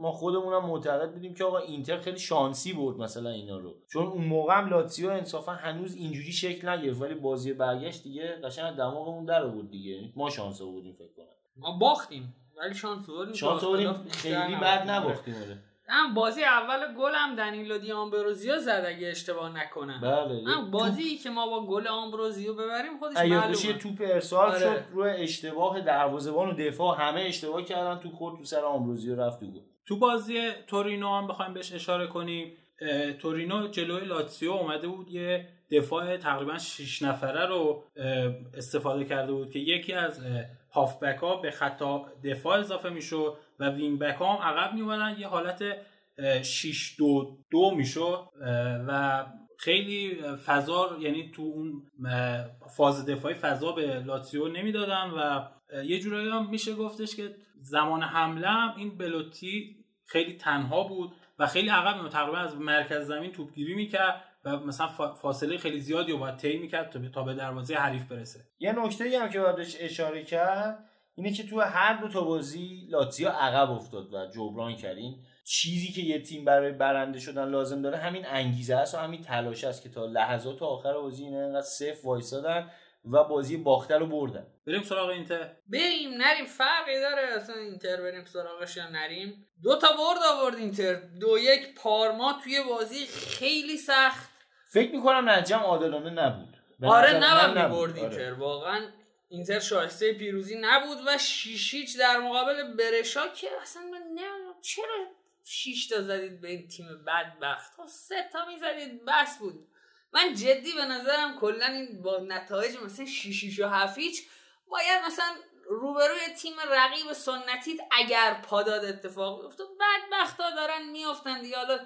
ما خودمونم معتقد بودیم که آقا اینتر خیلی شانسی برد مثلا اینا رو. چون اون موقع هم لاتزیو انصافا هنوز اینجوری شکل نگرفت ولی بازی برگشت دیگه قشنگ دماغمون در آورد دیگه. ما شانس آوردیم فکر کنم. ما باختیم ولی شانس آوردیم. شانس آوردیم خیلی بد نباختیم آره. هم بازی اول گل هم دنیلو دی آمبروزیو زد اگه اشتباه نکنم. بله هم بازی که ما با گل آمبروزیو ببریم خودش معلومه. توپ ارسال آره. شد روی اشتباه دروازه‌بان و دفاع همه اشتباه کردن تو خورد تو سر آمبروزیو رفت تو گل. تو بازی تورینو هم بخوایم بهش اشاره کنیم تورینو جلوی لاتسیو اومده بود یه دفاع تقریبا 6 نفره رو استفاده کرده بود که یکی از هافبک ها به خطا دفاع اضافه می‌شد. و وینگ بک ها هم عقب می یه حالت 6 2 2 می‌شد و خیلی فضا یعنی تو اون فاز دفاعی فضا به لاتسیو نمی‌دادن و یه جورایی هم میشه گفتش که زمان حمله هم این بلوتی خیلی تنها بود و خیلی عقب تقریبا از مرکز زمین توپگیری می‌کرد و مثلا فاصله خیلی زیادی رو باید طی می‌کرد تا به دروازه حریف برسه. یه نکته هم که باید اشاره کرد اینه که تو هر دو تا بازی لاتزیو عقب افتاد و جبران کردین. چیزی که یه تیم برای برنده شدن لازم داره همین انگیزه است و همین تلاش است که تا لحظات آخر بازی اینا انقدر صفر وایسادن و بازی باخته رو بردن. بریم سراغ اینتر. بریم نریم. فرقی داره اصلا اینتر بریم سراغش یا نریم. دو تا برد آورد اینتر. دو یک پارما توی بازی خیلی سخت. فکر می‌کنم نجم عادلانه نبود. آره نبود. می‌برد آره. اینتر واقعا اینتر شایسته پیروزی نبود و شیشیچ در مقابل برشا که اصلا من نمی‌دونم چرا شیش تا زدید به این تیم بدبخت؟ خب سه تا می‌زدید بس بود. من جدی به نظرم کلا این با نتایج مثلا شیشیش و هفیچ باید مثلا روبروی تیم رقیب سنتیت اگر پاداد اتفاق بیفته بدبخت ها دارن میافتن دیگه. حالا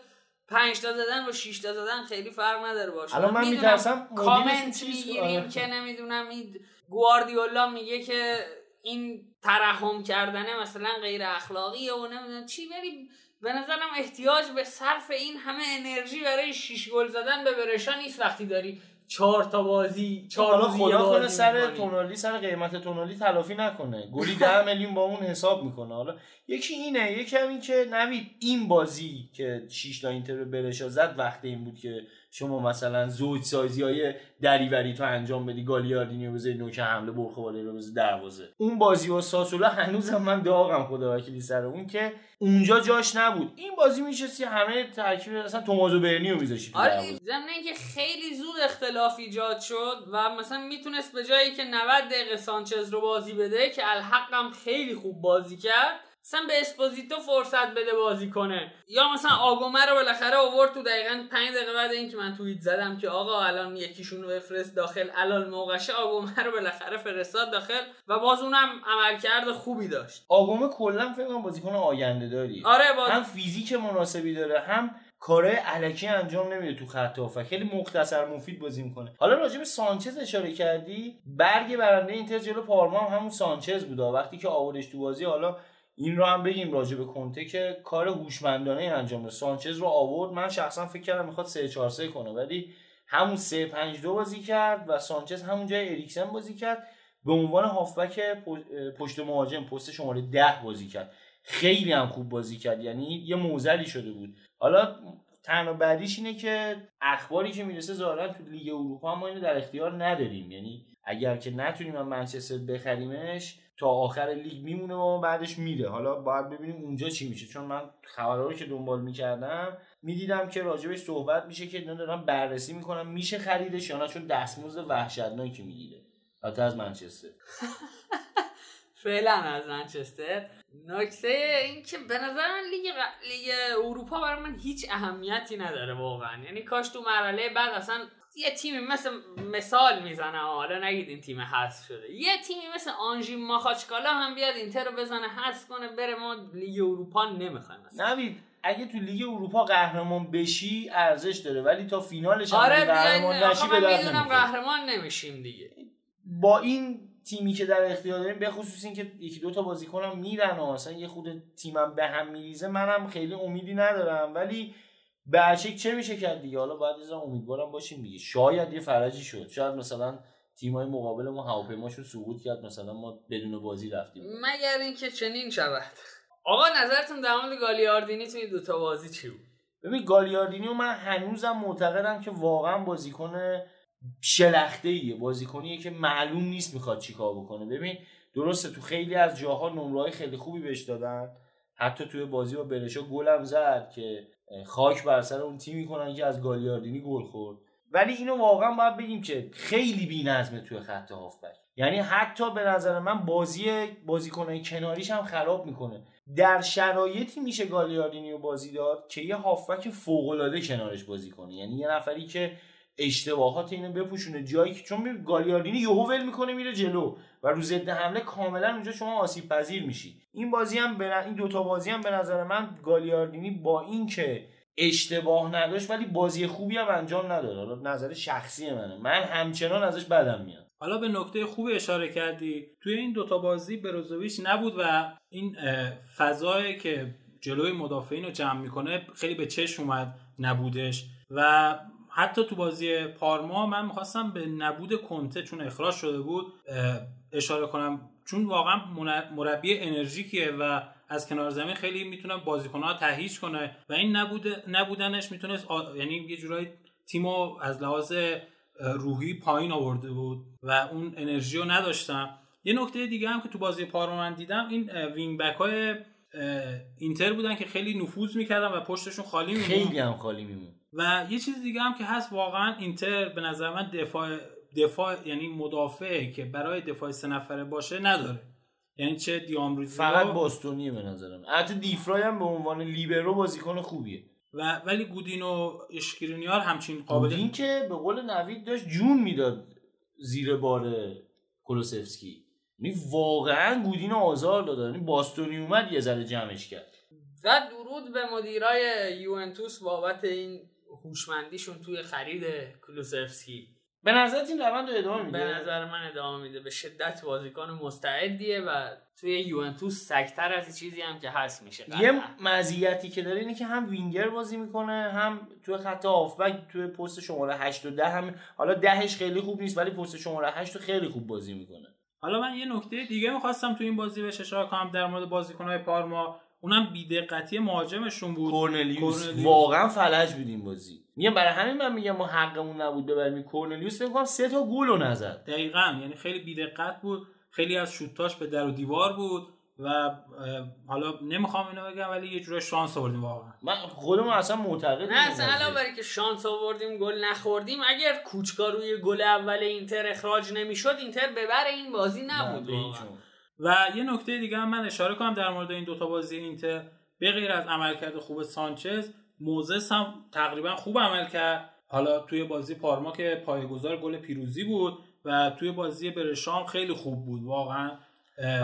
5 تا زدن و 6 تا زدن خیلی فرق نداره باشه. الان من میترسم کامنت می‌گیریم که نمی‌دونم این گواردیولا میگه که این ترحم کردنه مثلا غیر اخلاقیه و نمی‌دونم چی ولی به نظرم احتیاج به صرف این همه انرژی برای شیش گل زدن به برشا نیست وقتی داری چهار تا بازی چهار حالا خدا کنه سر تونالی سر قیمت تونالی تلافی نکنه. گلی ده [LAUGHS] میلیون با اون حساب می‌کنه. حالا یکی اینه یکی هم این که نوید این بازی که 6 تا اینتر به برشا زد وقتی این بود که شما مثلا زوج سازی های دریوری تو انجام بدی گالیاردینی رو بذاری نوک حمله برخواله رو بذاری دروازه. اون بازی با ساسولا هنوزم من داغم خدا وکیلی سر اون که اونجا جاش نبود. این بازی میشستی همه ترکیب اصلا تومازو برنی رو میذاشتی آره ضمن اینکه خیلی زود اختلاف ایجاد شد و مثلا می‌تونست به جایی که 90 دقیقه سانچز رو بازی بده که الحقم خیلی خوب بازی کرد مثلا به اسپوزیتو فرصت بده بازی کنه. یا مثلا آگومه رو بالاخره آورد تو دقیقا 5 دقیقه بعد اینکه من توییت زدم که آقا الان یکیشون رو بفرست داخل. الان موقعشه آگومه رو بالاخره فرستاد داخل و باز اونم عملکرد خوبی داشت. آگومه کلا فکر کنم بازیکن آینده داری. آره باز... هم فیزیک مناسبی داره هم کارهای الکی انجام نمیده تو خط و خیلی مختصر مفید بازی می‌کنه. حالا راجع به سانچز اشاره کردی برگ برنده اینتر جلو پارما هم همون سانچز بوده وقتی که آوردش تو بازی حالا این رو هم بگیم راجع به کنته که کار هوشمندانه انجام داد. سانچز رو آورد. من شخصا فکر کردم می‌خواد 3 4 3 کنه ولی همون 3 5 2 بازی کرد و سانچز همون جای اریکسن بازی کرد. به عنوان هافبک پشت مهاجم پست شماره 10 بازی کرد. خیلی هم خوب بازی کرد. یعنی یه موزلی شده بود. حالا تنها بعدیش اینه که اخباری که می‌رسه ظاهرا تو لیگ اروپا ما اینو در اختیار نداریم. یعنی اگر که نتونیم من منچستر بخریمش تا آخر لیگ میمونه و بعدش میره. حالا باید ببینیم اونجا چی میشه. چون من خبرها رو که دنبال می‌کردم می‌دیدم که راجبش صحبت میشه که اینا دارن بررسی می‌کنم میشه خریدش یا نه چون دستمزد وحشتناکی می‌گیره. حتی از منچستر. [LAUGHS] فعلا از منچستر. نکته این که به نظر من لیگ, لیگ اروپا برای من هیچ اهمیتی نداره واقعا. یعنی کاش تو مرحله بعد اصلا یه تیمی مثل مثال می‌زنه حالا نگید این تیم حذف شده. یه تیمی مثل آنژی ماخاچکالا هم بیاد اینتر رو بزنه حذف کنه بره. ما لیگ اروپا نمی‌خوایم نوید اگه تو لیگ اروپا قهرمان بشی ارزش داره ولی تا فینالش آره قهرمان نشی به می‌دونم قهرمان نمیشیم دیگه. با این تیمی که در اختیار داریم به خصوص اینکه یکی دو تا بازیکنم میرن و اصلا یه خود تیمم به هم میریزه منم خیلی امیدی ندارم. ولی به چه میشه کرد دیگه؟ حالا باید از امیدوارم باشیم دیگه. شاید یه فرجی شد. شاید مثلا تیمای مقابل ما هواپیماشون سقوط کرد. مثلا ما بدون بازی رفتیم. مگر اینکه چنین شود. آقا نظرتون در مورد گالیاردینی توی دو تا بازی چی بود؟ ببین گالیاردینی و من هنوزم معتقدم که واقعا بازیکن شلخته ایه بازیکنیه که معلوم نیست می‌خواد چیکار بکنه. ببین درسته تو خیلی از جاها نمره خیلی خوبی بهش دادن. حتی توی بازی با برشا گلم زد که خاک بر سر اون تیمی کنن که از گالیاردینی گل خورد. ولی اینو واقعا باید بگیم که خیلی بی‌نظمه توی خط هافبک. یعنی حتی به نظر من بازی بازیکنای کناریش هم خراب می‌کنه. در شرایطی میشه گالیاردینی رو بازی داد که یه هافبک فوق کنارش بازی کنه. یعنی یه نفری که اشتباهات اینو بپوشونه. جایی که چون گالیاردینی یهو ول می‌کنه میره جلو و رو ضد حمله کاملا اونجا شما آسیب پذیر میشی. این بازی هم به این دوتا بازی هم به نظر من گالیاردینی با اینکه اشتباه نداشت ولی بازی خوبی هم انجام نداد. حالا نظر شخصی منه. من همچنان ازش بدم میاد. حالا به نکته خوب اشاره کردی. توی این دوتا بازی بروزوویچ نبود و این فضایی که جلوی مدافعین رو جمع می‌کنه خیلی به چشم اومد نبودش. و حتی تو بازی پارما من می‌خواستم به نبود کنته چون اخراج شده بود اشاره کنم. چون واقعا مربی انرژیکیه و از کنار زمین خیلی می‌تونه بازیکنها تهیج کنه و این نبود نبودنش می‌تونست یعنی یه جورایی تیمو از لحاظ روحی پایین آورده بود و اون انرژی رو نداشتم یه نکته دیگه هم که تو بازی پارما من دیدم این wing back های اینتر بودن که خیلی نفوذ می‌کردن و پشتشون خالی میمون. خیلی هم خالی میمون. و یه چیز دیگه هم که هست واقعا اینتر به نظر من دفاع دفاع یعنی مدافع که برای دفاع سه نفره باشه نداره. یعنی چه دامبروزیو فقط باستونیه به نظرم حتی دفرای هم به عنوان لیبرو بازیکن خوبیه. و ولی گودین و اشکرینیار همچین قابل گودین که به قول نوید داشت جون می‌داد زیر بار کلوسفسکی یعنی واقعا گودین آزار داد یعنی باستونی اومد یه ذره جمعش کرد. و درود به مدیرای یوونتوس بابت این هوشمندیشون توی خرید کلوسفسکی به نظرت این روند رو ادامه میده؟ به نظر من ادامه میده. به شدت بازیکن مستعدیه و توی یوونتوس سگتر از چیزی هم که هست میشه یه مزیتی که داره اینه که هم وینگر بازی می‌کنه هم توی خط هافبک توی پست شماره 8 و 10 هم حالا دهش خیلی خوب نیست ولی پست شماره 8 خیلی خوب بازی می‌کنه. حالا من یه نکته دیگه می‌خواستم تو این بازی بهش اشاره کنم در مورد بازیکنهای پارما. اونم بیدقتی مهاجمشون بود. کورنلیوس. واقعا فلج بود این بازی. میگم برای همین من میگم ما حقمون نبود ببریم کورنلیوس. فکر کنم سه تا گل رو نزد. دقیقا. یعنی خیلی بیدقت بود. خیلی از شوتاش به در و دیوار بود. و حالا نمی‌خوام اینو بگم ولی یه جوری شانس آوردیم واقعا. من خودمون اصلا معتقد نه اصلا الان برای که شانس آوردیم گل نخوردیم اگر کوچکا روی گل اول اینتر اخراج نمی‌شد اینتر ببر این بازی نبود و یه نکته دیگه هم من اشاره کنم در مورد این دوتا بازی اینتر. به غیر از عملکرد خوب سانچز موزس هم تقریبا خوب عمل کرد. حالا توی بازی پارما که پایگذار گل پیروزی بود و توی بازی برشام خیلی خوب بود واقعا.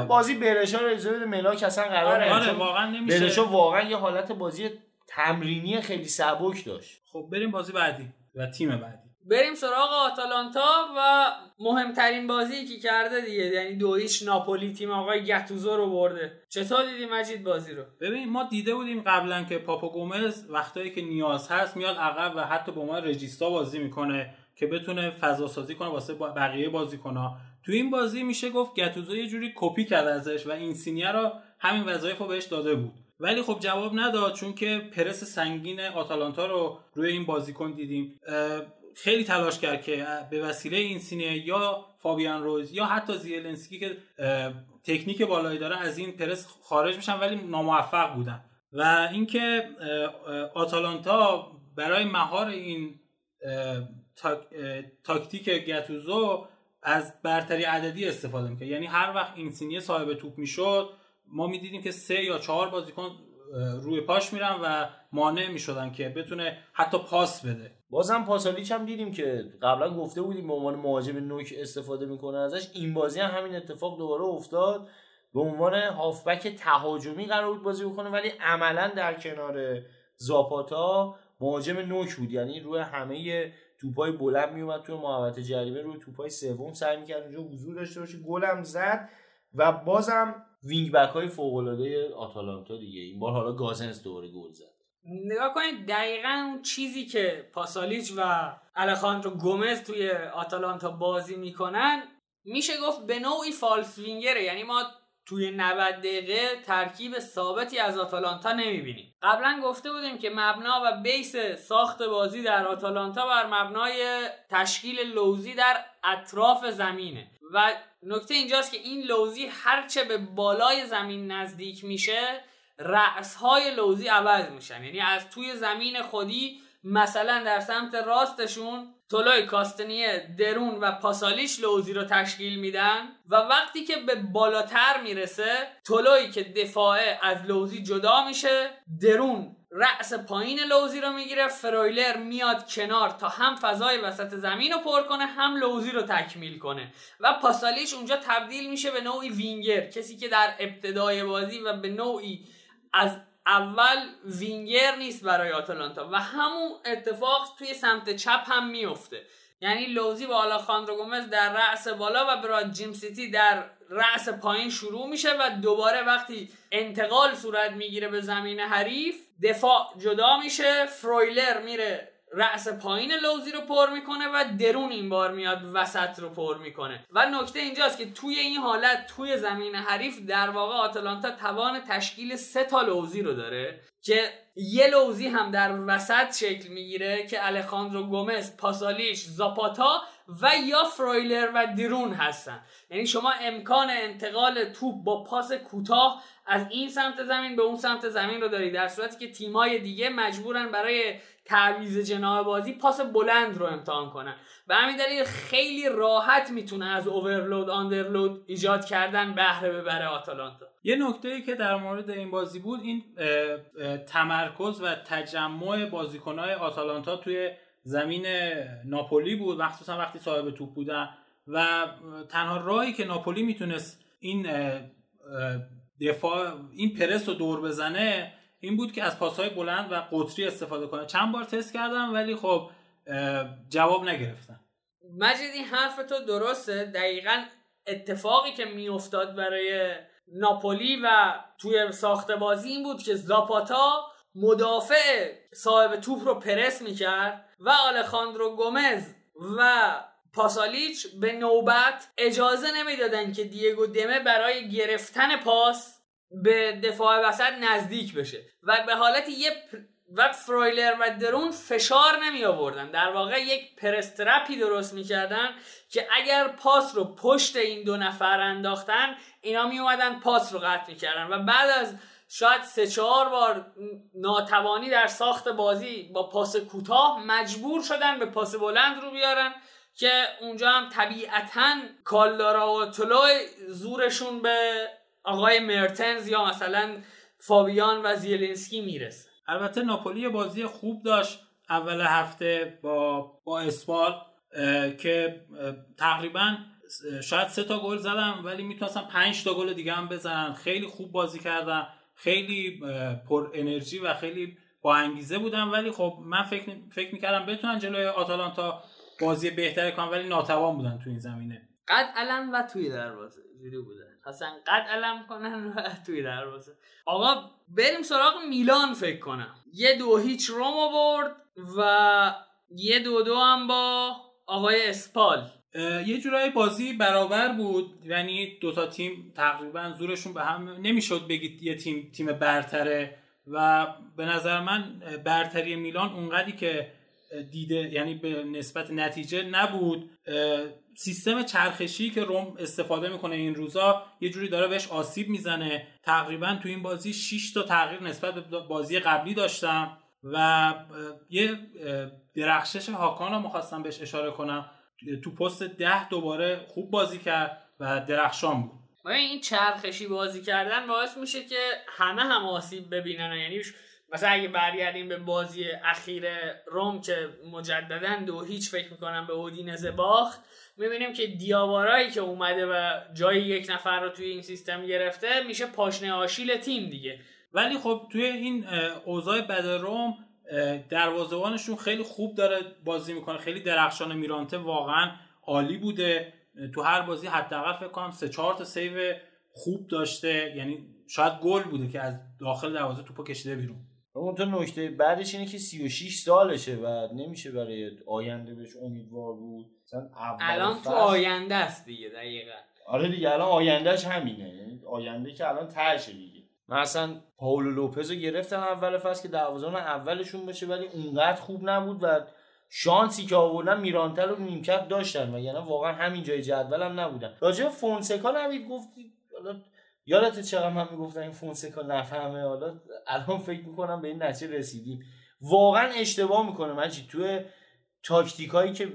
بازی برشا رو اجازه بده ملاک اصلا قرار آره, آره واقعا نمیشه. برشا واقعا یه حالت بازی تمرینی خیلی سبک داشت. خب بریم بازی بعدی و تیم بعدی. بریم سراغ آتالانتا و مهمترین بازی که کرده دیگه یعنی دویش ناپولی تیم آقای گتوزو رو برده. چطور دیدی مجید بازی رو؟ ببین ما دیده بودیم قبلا که پاپا گومز وقتایی که نیاز هست میاد عقب و حتی با ما رجیستا بازی می‌کنه که بتونه فضا سازی کنه واسه بقیه بازیکن‌ها. تو این بازی میشه گفت گتوزو یه جوری کپی کرد ازش و این سینیا رو همین وظایف رو بهش داده بود. ولی خب جواب نداد چون که پرس سنگین آتالانتا رو روی این بازیکن دیدیم. خیلی تلاش کرد که به وسیله این سینه یا فابیان روز یا حتی زیلنسکی که تکنیک بالایی داره از این پرس خارج میشن ولی ناموفق بودن. و اینکه آتالانتا برای مهار این تاکتیک گتوزو از برتری عددی استفاده می‌کنه یعنی هر وقت این سینیه صاحب توپ می‌شد ما می‌دیدیم که سه یا چهار بازیکن روی پاش میرن و مانع می‌شدن که بتونه حتی پاس بده. بازم پاسالیچ هم دیدیم که قبلا گفته بودیم به عنوان مهاجم نوک استفاده می‌کنه ازش. این بازی هم همین اتفاق دوباره افتاد. به عنوان هافبک تهاجمی قرار بود بازی بکنه ولی عملا در کنار زاپاتا مهاجم نوک بود. یعنی روی همه توپای بلند میومد توی محوطه جریمه روی توپای سوم سعی می‌کرد اونجا حضور داشته باشه. گلم زد و بازم wing back های فوق العاده آتالانتا دیگه. این بار حالا گوزنس دوباره گل زد. نگاه کنید دقیقا اون چیزی که پاسالیچ و الخاندرو گومز توی آتالانتا بازی می‌کنن میشه گفت به نوعی false winger ه یعنی ما توی 90 دقیقه ترکیب ثابتی از آتالانتا نمی‌بینیم. قبلا گفته بودیم که مبنا و بیس ساخت بازی در آتالانتا بر مبنای تشکیل لوزی در اطراف زمینه. و نکته اینجاست که این لوزی هرچه به بالای زمین نزدیک میشه رأس های لوزی عوض میشن. یعنی از توی زمین خودی مثلا در سمت راستشون تولای کاستنیه درون و پاسالیش لوزی رو تشکیل میدن و وقتی که به بالاتر می‌رسه تولوی که دفاعه از لوزی جدا میشه درون رأس پایین لوزی رو می‌گیره فرویلر میاد کنار تا هم فضای وسط زمین رو پر کنه هم لوزی رو تکمیل کنه و پاسالیش اونجا تبدیل میشه به نوعی وینگر کسی که در ابتدای بازی و به نوعی از اول وینگر نیست برای آتالانتا و همون اتفاق توی سمت چپ هم میفته یعنی لوزی با الخاندرو گومز در رأس بالا و برات جیمسیتی در رأس پایین شروع میشه و دوباره وقتی انتقال صورت می‌گیره به زمین حریف دفاع جدا میشه فرویلر میره رأس پایین لوزی رو پر می‌کنه و درون این بار میاد وسط رو پر می‌کنه. و نکته اینجاست که توی این حالت توی زمین حریف در واقع آتلانتا توان تشکیل سه تا لوزی رو داره که یه لوزی هم در وسط شکل می‌گیره که الخاندرو گومز پاسالیش زاپاتا و یا فرویلر و درون هستن. یعنی شما امکان انتقال توپ با پاس کوتاه از این سمت زمین به اون سمت زمین رو دارید. در صورتی که تیمای دیگه مجبورن برای تعویز جناه بازی پاس بلند رو امتحان کنن. به همین دلیل خیلی راحت می‌تونه از اوورلود آندرلود ایجاد کردن بهره ببره آتالانتا. یه نکته ای که در مورد این بازی بود این تمرکز و تجمع بازیکنهای آتالانتا توی زمین ناپولی بود مخصوصا وقتی صاحب توپ بودن. و تنها راهی که ناپولی می‌تونست این دفاع این پرس رو دور بزنه این بود که از پاسهای بلند و قطری استفاده کنه. چند بار تست کردم ولی خب جواب نگرفتن مجید این حرف تو درسته؟ دقیقا اتفاقی که میافتاد برای ناپولی و توی ساخت بازی این بود که زاپاتا مدافع صاحب توپ رو پرس می‌کرد و آلخاندرو گومز و پاسالیچ به نوبت اجازه نمی‌دادن که دیگو دمه برای گرفتن پاس به دفاع وسط نزدیک بشه. و به حالت یه و فرویلر و درون فشار نمی آوردن. در واقع یک پرسترپی درست می‌کردن که اگر پاس رو پشت این دو نفر انداختن اینا می اومدن پاس رو قطع می‌کردن و بعد از شاید سه چهار بار ناتوانی در ساخت بازی با پاس کوتاه مجبور شدن به پاس بلند رو بیارن که اونجا هم طبیعتا کالدارا و طلوع زورشون به آقای مرتنز یا مثلا فابیان و زیلنسکی می‌رسه. البته ناپولی بازی خوب داشت اول هفته با با اسپال که تقریبا شاید سه تا گل زدم ولی می‌تونستم پنج تا گل دیگه هم بزنن. خیلی خوب بازی کردم خیلی پر انرژی و خیلی با انگیزه بودم ولی خب من فکر فکر می‌کردم بتونن جلوی آتالانتا بازی بهتری کنن ولی ناتوان بودن تو این زمینه. قد علم و توی دروازه. جوری بوده. اصلا قد علم کنن و [LAUGHS] توی دروازه. آقا بریم سراغ میلان فکر کنم. یه دو هیچ روم برد و یه دو دو هم با آقای اسپال. یه جورایی بازی برابر بود. یعنی دوتا تیم تقریبا زورشون به هم نمی‌شد بگید یه تیم تیم برتره. و به نظر من برتری میلان اونقدری که دیده یعنی به نسبت نتیجه نبود. سیستم چرخشی که روم استفاده می‌کنه این روزا یه جوری داره بهش آسیب می‌زنه. تقریبا تو این بازی 6 تا تغییر نسبت به بازی قبلی داشتم و یه درخشش هاکان رو می‌خواستم بهش اشاره کنم. تو پست ده دوباره خوب بازی کرد و درخشان بود. این چرخشی بازی کردن باعث میشه که همه هم آسیب ببینن. یعنی مثلا اگه برگردیم به بازی اخیر روم که مجددا دو هیچ فکر می‌کنم به اودینزه باخت می‌بینیم که دیاوارایی که اومده و جای یک نفر رو توی این سیستم گرفته میشه پاشنه آشیل تیم دیگه. ولی خب توی این اوضاع بد روم دروازه‌بانشون خیلی خوب داره بازی می‌کنه. خیلی درخشان میرانته واقعا عالی بوده. تو هر بازی حداقل فکر کنم سه چهار تا سیو خوب داشته. یعنی شاید گل بوده که از داخل دروازه توپو کشیده بیرون. اون تو نکته بعدش اینه که 36 سالشه و نمیشه برای آینده بهش امیدوار بود. الان تو آینده است دیگه دقیقا. آره دیگه الان آیندهش همینه. آینده که الان ترشه دیگه. مثلا پاولو لوپز رو گرفتن اول فصل که دروازه‌بان اولشون باشه ولی اونقدر خوب نبود و شانسی که آوردن میرانتل رو نیمکت داشتن و یعنی واقعا همین جای جدول هم نبودن. راجع فونسکا نوید گفتی یادت چقدر من می‌گفتم این فونسکا نفهمه؟ حالا الان فکر می‌کنم به این نتیجه رسیدیم. واقعا اشتباه می‌کنه مجید. توی تاکتیکایی که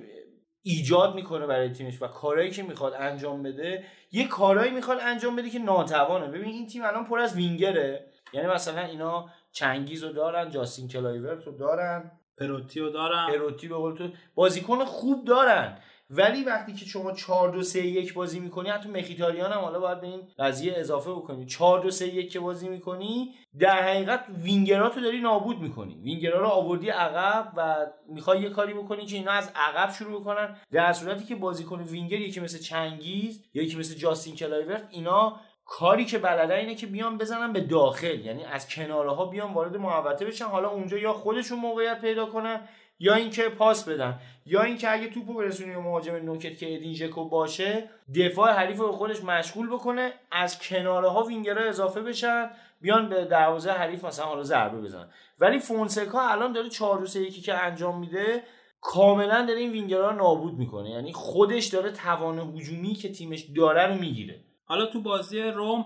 ایجاد می‌کنه برای تیمش و کارهایی که می‌خواد انجام بده یه کارهایی می‌خواد انجام بده که ناتوانه. ببین این تیم الان پر از وینگره. یعنی مثلا اینا چنگیز رو دارن جاستین کلایورت رو دارن پروتی رو دارن. پروتی به قول تو بازیکن خوب دارن. ولی وقتی که شما 4 2 3 1 بازی می‌کنی حتی مخیتاریان هم حالا باید به این قضیه اضافه بکنی. 4 2 3 1 که بازی می‌کنی در حقیقت وینگراتو داری نابود می‌کنی. وینگرا رو آوردی عقب و می‌خوای یه کاری بکنی که اینا از عقب شروع بکنن. در صورتی که بازیکن وینگر یکی مثل چنگیز یکی مثل جاستین کلایورت اینا کاری که بلده اینه که بیان بزنن به داخل. یعنی از کناره ها بیان وارد محوطه بشن. حالا اونجا یا خودشون موقعیت پیدا کنن یا اینکه پاس بدن یا اینکه اگه توپو برسونی به مهاجم نوکت که ادین ژکو باشه دفاع حریف رو خودش مشغول بکنه از کناره ها وینگرها اضافه بشن بیان به دروازه حریف مثلا حالا ضربه بزنن. ولی فونسکا الان داره 4 یکی که انجام میده کاملا داره این وینگرها رو نابود می‌کنه. یعنی خودش داره توان هجومی که تیمش داره رو می‌گیره. حالا تو بازی روم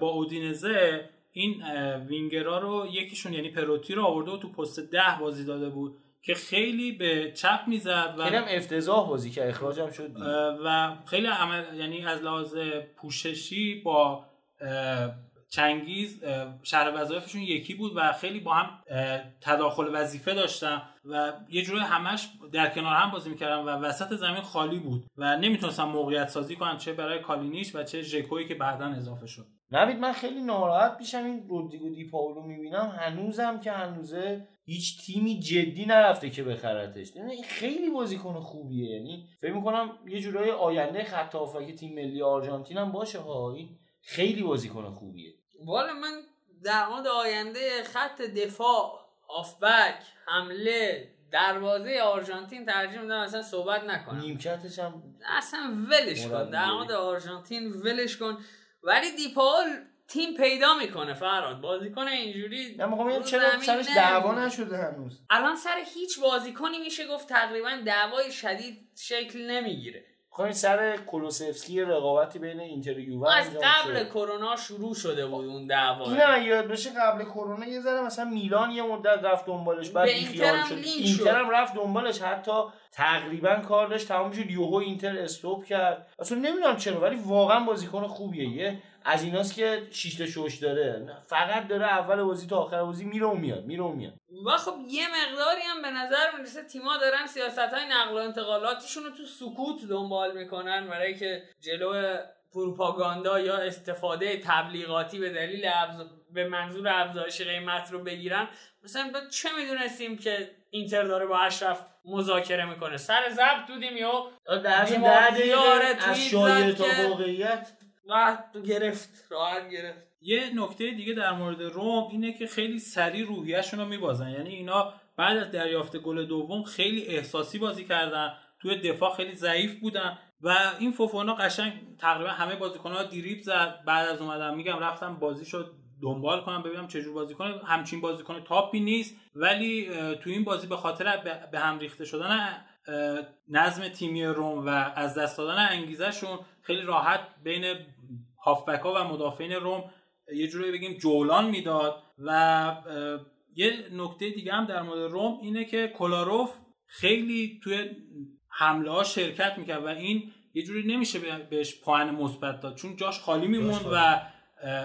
با اودینزه این وینگرها رو یکیشون یعنی پروتی رو آورده و تو پست ده بازی داده بود. که خیلی به چپ می‌زد و خیلی هم افتضاح بازی که اخراجم شد و خیلی عمل یعنی از لحاظ پوششی با چنگیز شهر وظایفشون یکی بود و خیلی با هم تداخل وظیفه داشتن و یه جوری همش در کنار هم بازی می‌کردن و وسط زمین خالی بود و نمی‌تونستن موقعیت سازی کنن چه برای کالینیش و چه ژکویی که بعدا اضافه شد. نوید من خیلی ناراحت میشم این رودریگو دی پاولو می‌بینم. هنوزم که هنوزه هیچ تیمی جدی نرفته که بخرتش. یعنی خیلی بازیکن خوبیه. یعنی فکر می‌کنم یه جورای آینده خط که تیم ملی آرژانتین هم باشه ها خیلی بازیکن خوبیه. والا من در مورد آینده خط دفاع آفبک حمله دروازه آرژانتین ترجیح میدم اصلا صحبت نکنم. نیمکتش هم اصلا ولش کن. در مورد آرژانتین ولش کن. ولی دیپال تیم پیدا می‌کنه فراد بازیکن اینجوری نه چرا سرش دعوا نشده هنوز؟ الان سر هیچ بازیکنی میشه گفت تقریبا دعوای شدید شکل نمی‌گیره. خب سر کولوسفسکی رقابتی بین اینتر و یووه از قبل کرونا شروع شده بود اون دعوا این یاد بشه قبل کرونا یه ذره مثلا میلان یه مدت رفت دنبالش بعد بیخیال شد. اینتر هم رفت دنبالش حتی تقریبا کار داشت تمام شد. یوهو اینتر استوب کرد. اصلا نمی‌دونم چرا ولی واقعا بازیکن خوبیه. یه از ایناست که شیشت شوش داره. فقط داره اول بازی تا آخر بازی میره و میاد میره و میاد. و خب یه مقداری هم به نظر می‌رسه تیما دارن سیاست های نقل و انتقالاتشون رو تو سکوت دنبال می‌کنن برای که جلو پروپاگاندا یا استفاده تبلیغاتی به دلیل به منظور افزایش قیمت رو بگیرن. مثلا چه می‌دونستیم که اینتر داره با اشرف مذاکره می‌کنه؟ سر ضبط دودیم یا در از شایعه تا واقعیت. راحت گرفت. راحت گرفت. یه نکته دیگه در مورد روم اینه که خیلی سریع روحیهشون رو میبازن. یعنی اینا بعد از دریافت گل دوم خیلی احساسی بازی کردن. توی دفاع خیلی ضعیف بودن و این فوفونا قشنگ تقریبا همه بازیکن‌ها دیریب زد. بعد از اومدن میگم رفتم بازی شد دنبال کنم ببینم چجور بازی کنه. همچین بازیکن تاپی نیست. ولی تو این بازی به خاطر به هم ریخته شدن نظم تیمی روم و از دست دادن انگیزشون خیلی راحت بین هافبک ها و مدافعین روم یه جوری بگیم جولان می‌داد و یه نکته دیگه هم در مورد روم اینه که کلاروف خیلی توی حمله ها شرکت می‌کرد و این یه جوری نمیشه بهش پایان مثبت داد. چون جاش خالی میموند و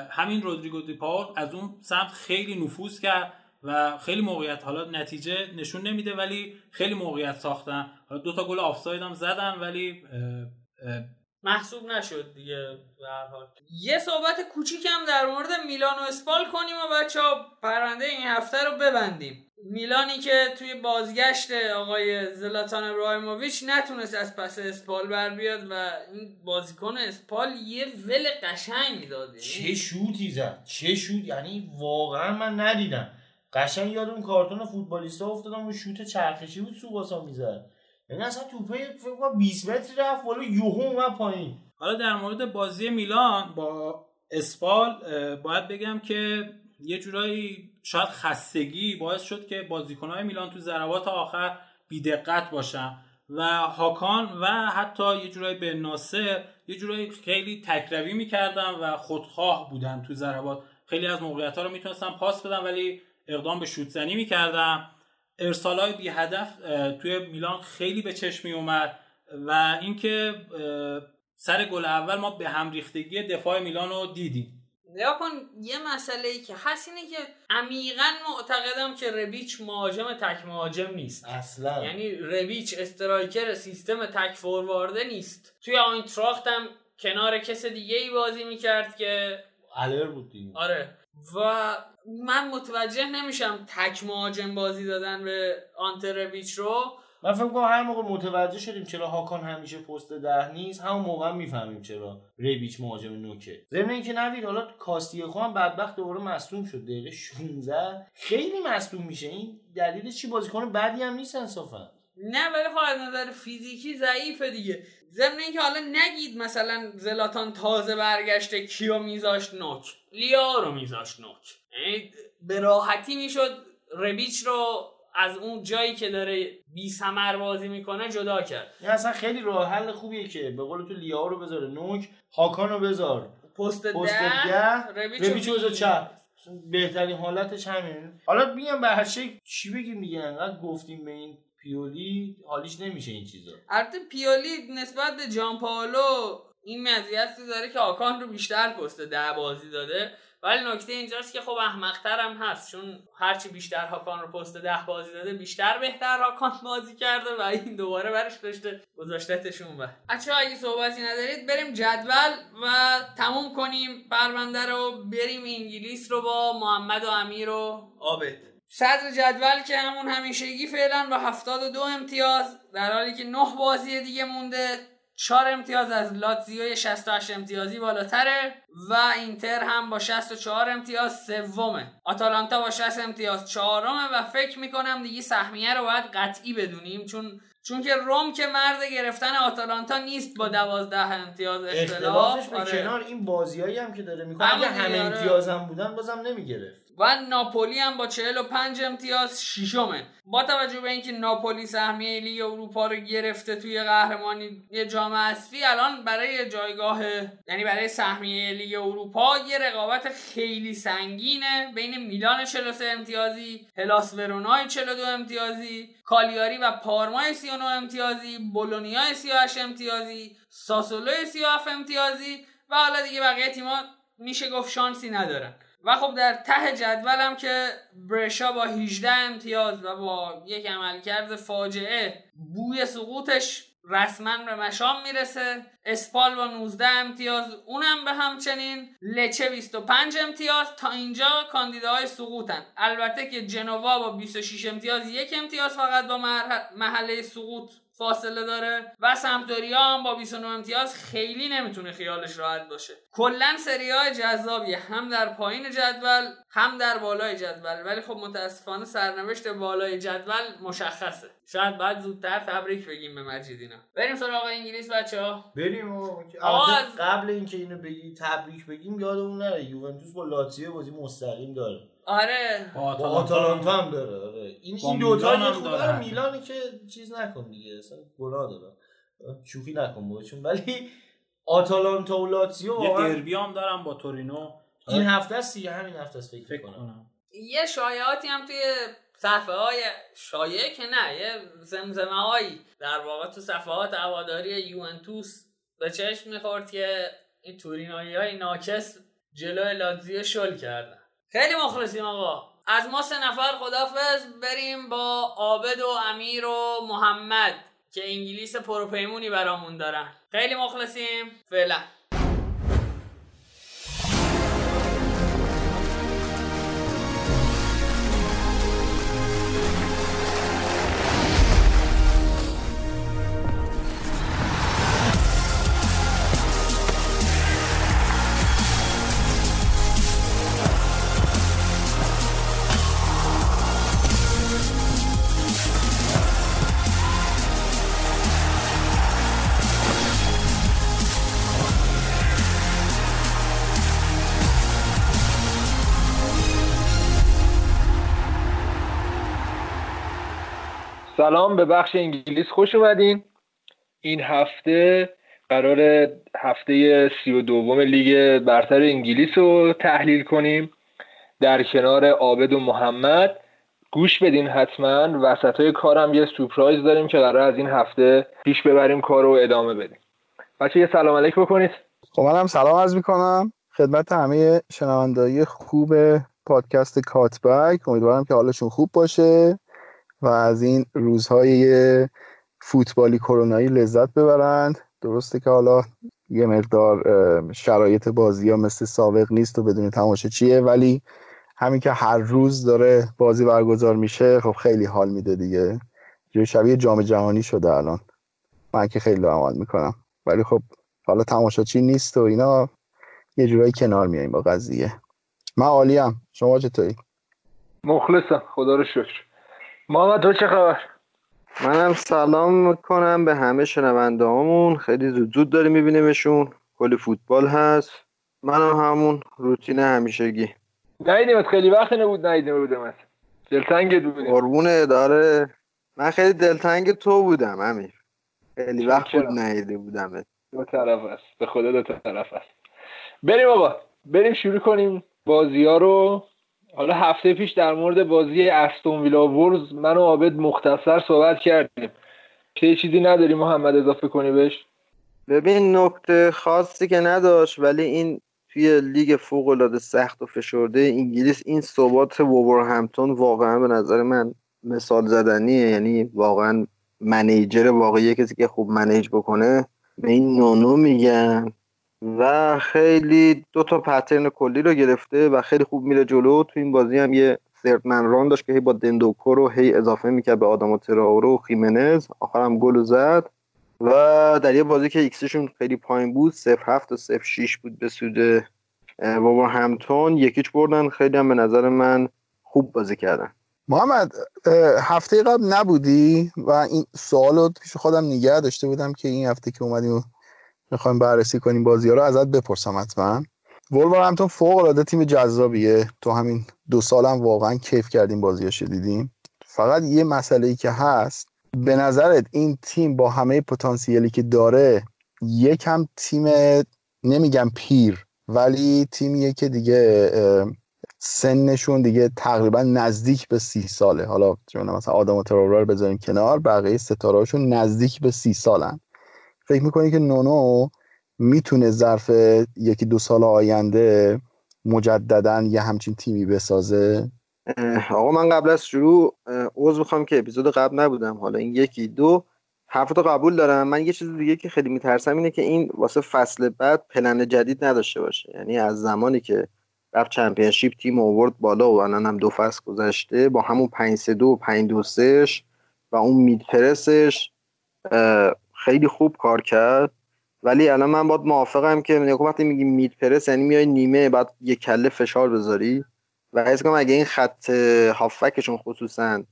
همین رودریگو دی پاول از اون سمت خیلی نفوذ کرد. و خیلی موقعیت حالا نتیجه نشون نمیده ولی خیلی موقعیت ساختن. حالا دو تا گل آفساید هم زدن ولی محسوب نشد دیگه حال. یه صحبت کوچیکم در مورد میلان و اسپال کنیم و بچه ها پرونده این هفته رو ببندیم. میلانی که توی بازگشت آقای زلاتان ابراهیموویچ نتونست از پس اسپال بر بیاد و این بازیکن اسپال یه ول قشنگ داده. چه شوتی زد چه شوت یعنی واقعا من ندیدم. قشنگ یاد اون کارتون فوتبالیستا افتادم اون شوت چرخشی بود سوباسا می‌زد. یعنی اصلا توپه فکر کنم 20 متر رفت ولی یوهو اومد پایین. حالا در مورد بازی میلان با اسپال باید بگم که یه جورایی شاید خستگی باعث شد که بازیکنهای میلان تو ضربات آخر بیدقت باشن. و هاکان و حتی یه جورایی به ناصر یه جورایی خیلی تکروی می‌کردن و خودخواه بودن تو ضربات. خیلی از موقعیت ها رو می‌تونستن پاس بدن ولی اقدام به شوت زنی می‌کردن ارسال های بی هدف توی میلان خیلی به چشم می اومد و اینکه سر گل اول ما به هم ریختگی دفاع میلان رو دیدیم. نیا کن یه مسئله ای که هست اینه که عمیقا معتقدم که ربیچ مهاجم تک مهاجم نیست. اصلا. یعنی ربیچ استرایکر سیستم تک فوروارده نیست. توی آینتراخت هم کنار کس دیگه ای بازی می‌کرد که الر بود دیگه. آره. و من متوجه نمیشم تک مهاجم بازی دادن به آنتربیچ رو. من فکر کنم هر موقع متوجه شدیم چرا هاکان همیشه پست ده نیست همون موقع می‌فهمیم چرا ریبیچ مهاجم نوکه. ضمن اینکه نوید حالا کاستیخو هم بدبخت دوباره مصدوم شد دقیقه 16 خیلی مصدوم میشه. این دلیل چی؟ بازیکن بعدی هم نیست انصافا نه ولی خب از نظر فیزیکی ضعیفه دیگه. ضمن اینکه حالا نگید مثلا زلاتان تازه برگشته کیو میذاشت؟ نوک. لیا رو میذاشت نوک. یعنی به راحتی می‌شد ربیچ رو از اون جایی که داره بی سمر بازی می‌کنه جدا کرد. این اصلا خیلی راه حل خوبیه که به قول تو لیا رو بذاره نوک هاکان رو بذار. پست, ده, ربیچ رو چپ. بهترین حالتش همین حالا میگم به هر چی بگیم دیگه؟ انقدر گفتیم به این پیولی حالیش نمیشه این چیزا. البته پیولی نسبت به جان پاولو این مزیت داره که آکان رو بیشتر پست ده بازی داده. ولی نکته اینجاست که خب احمقتر هم هست چون هرچی بیشتر هاکان رو پست ده بازی داده بیشتر بهتر هاکان بازی کرده و این دوباره برش داشته گذاشتتشون و بچه اگه صحبتی ندارید بریم جدول و تموم کنیم. پرونده رو بریم انگلیس رو با محمد و امیر و عابد صدر جدول که همون همیشگی فعلا با 72 امتیاز در حالی که 9 بازی دیگه مونده 4 امتیاز از لاتزیو 68 امتیازی بالاتره و اینتر هم با 64 امتیاز سومه آتالانتا با 60 امتیاز چهارمه و فکر می‌کنم دیگه سهمیه رو باید قطعی بدونیم چون چون که روم که مرد گرفتن آتالانتا نیست با 12 امتیاز اختلاف به آره. کنار این بازیایی هم که داره می‌کنه اگه همه آره. امتیازم بودن بازم نمی‌گرفت و ناپولی هم با 45 امتیاز ششمه. با توجه به اینکه ناپولی سهمیه لیگ اروپا رو گرفته توی قهرمانی جام حذفی الان برای جایگاه یعنی برای سهمیه لیگ اروپا یه رقابت خیلی سنگینه. بین میلان 43 امتیازی هلاس ورونای 42 امتیازی کالیاری و پارمای 39 امتیازی بولونیا 38 امتیازی ساسولو 37 امتیازی و حالا دیگه بقیه تیم‌ها میشه گفت شانسی ندارن. و خب در ته جدولم که برشا با 18 امتیاز و با یک عملکرد فاجعه بوی سقوطش رسما به مشام می‌رسه. اسپال با 19 امتیاز اونم به همچنین. لچه 25 امتیاز. تا اینجا کاندیداهای سقوطن. البته که جنوا با 26 امتیاز یک امتیاز فقط با محله سقوط فاصله داره و سمپدوریا هم با 29 امتیاز خیلی نمی‌تونه خیالش راحت باشه. کلا سری های جذابی هم در پایین جدول هم در بالای جدول. ولی خب متاسفانه سرنوشت بالای جدول مشخصه. شاید بعد زودتر تبریک بگیم به مجیدینا بریم سراغ انگلیس بچه ها بریم قبل اینکه اینو بگی تبریک بگیم یادمون نره. یوونتوس با لاتزیو بازی مستقیم داره. آره. با آتالانتا هم. داره آره. این این دو تا هم داره. میلانی که چیز نکن دیگه اصلا گناه داره شوخی نکن باشون ولی آتالانتا و لاتزیو یه دربی هم دارم با تورینو. این هفته است همین هفته است فکر, کنم. یه شایعاتی هم توی صفحه های شایعه که نه یه زمزمه هایی در واقع تو صفحات هواداری یوونتوس به چشم می‌خورد که این تورینایی های ناکس جلو لاتزیو شل کردن. خیلی مخلصیم آقا. از ما سه نفر خدافز بریم با عابد و امیر و محمد که انگلیس پروپیمونی برامون دارن. خیلی مخلصیم. فعلا. سلام به بخش انگلیس خوش اومدین. این هفته قرار هفته سی و دوم لیگ برتر انگلیس رو تحلیل کنیم. در کنار عابد و محمد گوش بدین حتما. وسط های کارم یه سپرایز داریم که قرار از این هفته پیش ببریم کار رو ادامه بدیم. بچه یه سلام علیک بکنید. خب منم سلام عرض می‌کنم. خدمت همه شنوندایی خوب پادکست کاتبک. امیدوارم که حالشون خوب باشه. و از این روزهای فوتبالی کرونایی لذت ببرند. درسته که حالا یه مقدار شرایط بازی ها مثل سابق نیست و بدون تماشا چیه ولی همین که هر روز داره بازی برگزار میشه خب خیلی حال میده دیگه. یه شبیه جام جهانی شده الان. من که خیلی عمل می‌کنم. ولی خب حالا تماشاچی نیست و اینا یه جورایی کنار میاییم با قضیه. من عالیم. شما چطوری؟ مخلصم. خدا رو شکر. محمد تو چه خبر؟ منم سلام می‌کنم به همه شنونده هامون خیلی زود زود داریم میبینیمشون. کلی فوتبال هست. منم همون روتین همیشگی. نیدیمت خیلی وقت نبود نیدیم بودم دلتنگ بودیم. قربون داره من خیلی دلتنگ تو بودم امیر. خیلی وقت بود نیده بودم. دو طرف است. به خدا دو طرف است. بریم آقا بریم شروع کنیم بازی ها رو. حالا هفته پیش در مورد بازی استون ویلا ورز من و عابد مختصر صحبت کردیم. چه چیزی نداری محمد اضافه کنی بهش؟ ببین نکته خاصی که نداشت ولی این توی لیگ فوق العاده سخت و فشرده انگلیس این ثبات همتون واقعا به نظر من مثال زدنیه. یعنی واقعا منیجر واقعی کسی که خوب منیج بکنه. به این نونو میگن. و خیلی دو تا پترن کلی رو گرفته و خیلی خوب میره جلو. تو این بازی هم یه سردمن ران داشت که هی با دندوکو رو هی اضافه می‌کرد به آدم تراورو و خیمنز. آخرم گل زد و در یه بازی که ایکسشون خیلی پایین بود 0 7 و 0 6 بود به سود بابا همتون یکیچ بردن. خیلی هم به نظر من خوب بازی کردن. محمد هفته قبل نبودی؟ و این سوال رو پیش خودم نگه داشته بودم که این هفته که اومدیم می‌خوایم بررسی کنیم بازی ها رو ازت بپرسم حتما. همتون فوق العاده تیم جذابیه. تو همین دو سالم واقعا کیف کردیم بازیاشو دیدیم. فقط یه مسئله ای که هست به نظرت این تیم با همه پتانسیلی که داره یکم تیم نمیگم پیر ولی تیمیه که دیگه سنشون دیگه تقریبا نزدیک به سی ساله. حالا مثلا آدم و رو بذاریم کنار بقیه ستاره نزدیک به سی سالن. فکر می‌کنی که نونو می‌تونه ظرف یکی دو سال آینده مجددا یه همچین تیمی بسازه؟ آقا من قبل از شروع عوض می‌خوام که اپیزود قبل نبودم. حالا این یکی دو حرفتو قبول دارم. من یه چیز دیگه که خیلی میترسم اینه که این واسه فصل بعد پلن جدید نداشته باشه. یعنی از زمانی که رفت چمپیونشیپ تیم اوورد بالا و الان هم دو فصل گذشته با همون 5 3 2 و 5 2 3 و اون مید پرسش خیلی خوب کار کرد. ولی الان من باید موافقم که وقتی میگی مید پرس یعنی میای نیمه بعد یه کله فشار بذاری. و حس کنم اگه این خط هافکشون خصوصا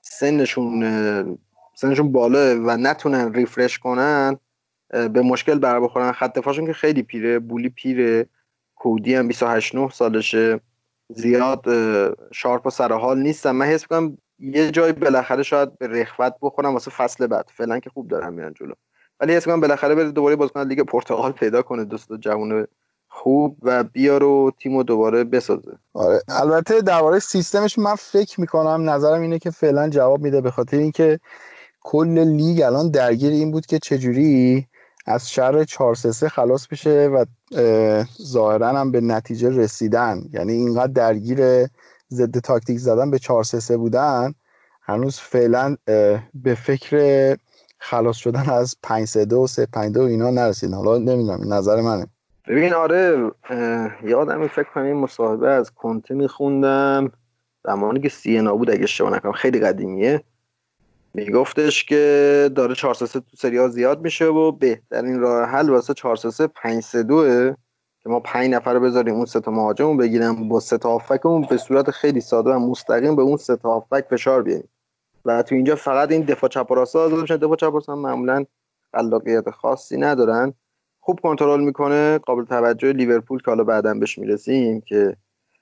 سنشون سنشون بالا و نتونن ریفرش کنن به مشکل بر بخورن. خط دفاعشون که خیلی پیره بولی پیره. کودی هم 28 9 سالشه. زیاد sharp و سر حال نیستم من حس کنم یه جای بالاخره شاید به رخوت بخورم واسه فصل بعد. فعلا که خوب دارم میرن جلو. ولی حس کنم بالاخره بره دوباره بازیکن لیگ پرتغال پیدا کنه دوست جوون خوب و بیا رو تیمو دوباره بسازه. آره. البته درباره سیستمش من فکر می‌کنم نظرم اینه که فعلا جواب میده به خاطر اینکه کل لیگ الان درگیر این بود که چجوری از شر 4 3 خلاص بشه و ظاهرا هم به نتیجه رسیدن. یعنی اینقدر درگیر ضد تاکتیک زدن به 4 3 بودن هنوز فعلا به فکر خلاص شدن از 5 3 2 3 5 2 اینا نرسیدن حالا نمی‌دونم نظر منه. ببین آره یادم فکر کنم این مصاحبه از کنته میخوندم. زمانی که سینا بود اگه اشتباه نکنم خیلی قدیمیه. میگفتش که داره 4 3 تو سری ها زیاد میشه و بهترین راه حل واسه 4 3 5 3 2 که ما 5 نفر رو بذاریم اون سه تا مهاجمو بگیریم با سه تا به صورت خیلی ساده و مستقیم به اون سه تا فشار بیاریم. و تو اینجا فقط این دفاع چپ و راست آزاد میشن دفاع چپ هم معمولا خلاقیت خاصی ندارن. خوب کنترل می‌کنه قابل توجه لیورپول که حالا بعدا بهش می‌رسیم که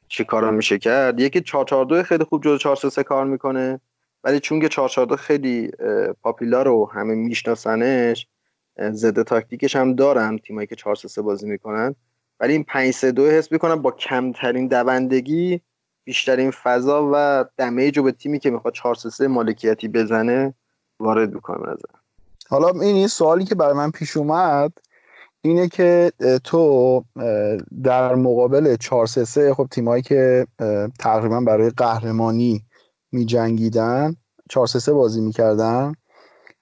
چی کارا میشه کرد. یکی 442 خیلی خوب جلو 433 کار می‌کنه. ولی چون که 442 خیلی پاپیلار و همه میشناسنش ضد تاکتیکش هم دارن تیمایی که 433 بازی می‌کنن. ولی این 532 حس می‌کنم با کمترین دوندگی بیشترین فضا و دمیج رو به تیمی که می‌خواد 433 مالکیتی بزنه وارد می‌کنه نظر حالا این سوالی که برای من پیش اومد اینه که تو در مقابل 4 3 خب تیمایی که تقریبا برای قهرمانی می جنگیدن 4 3 بازی می‌کردن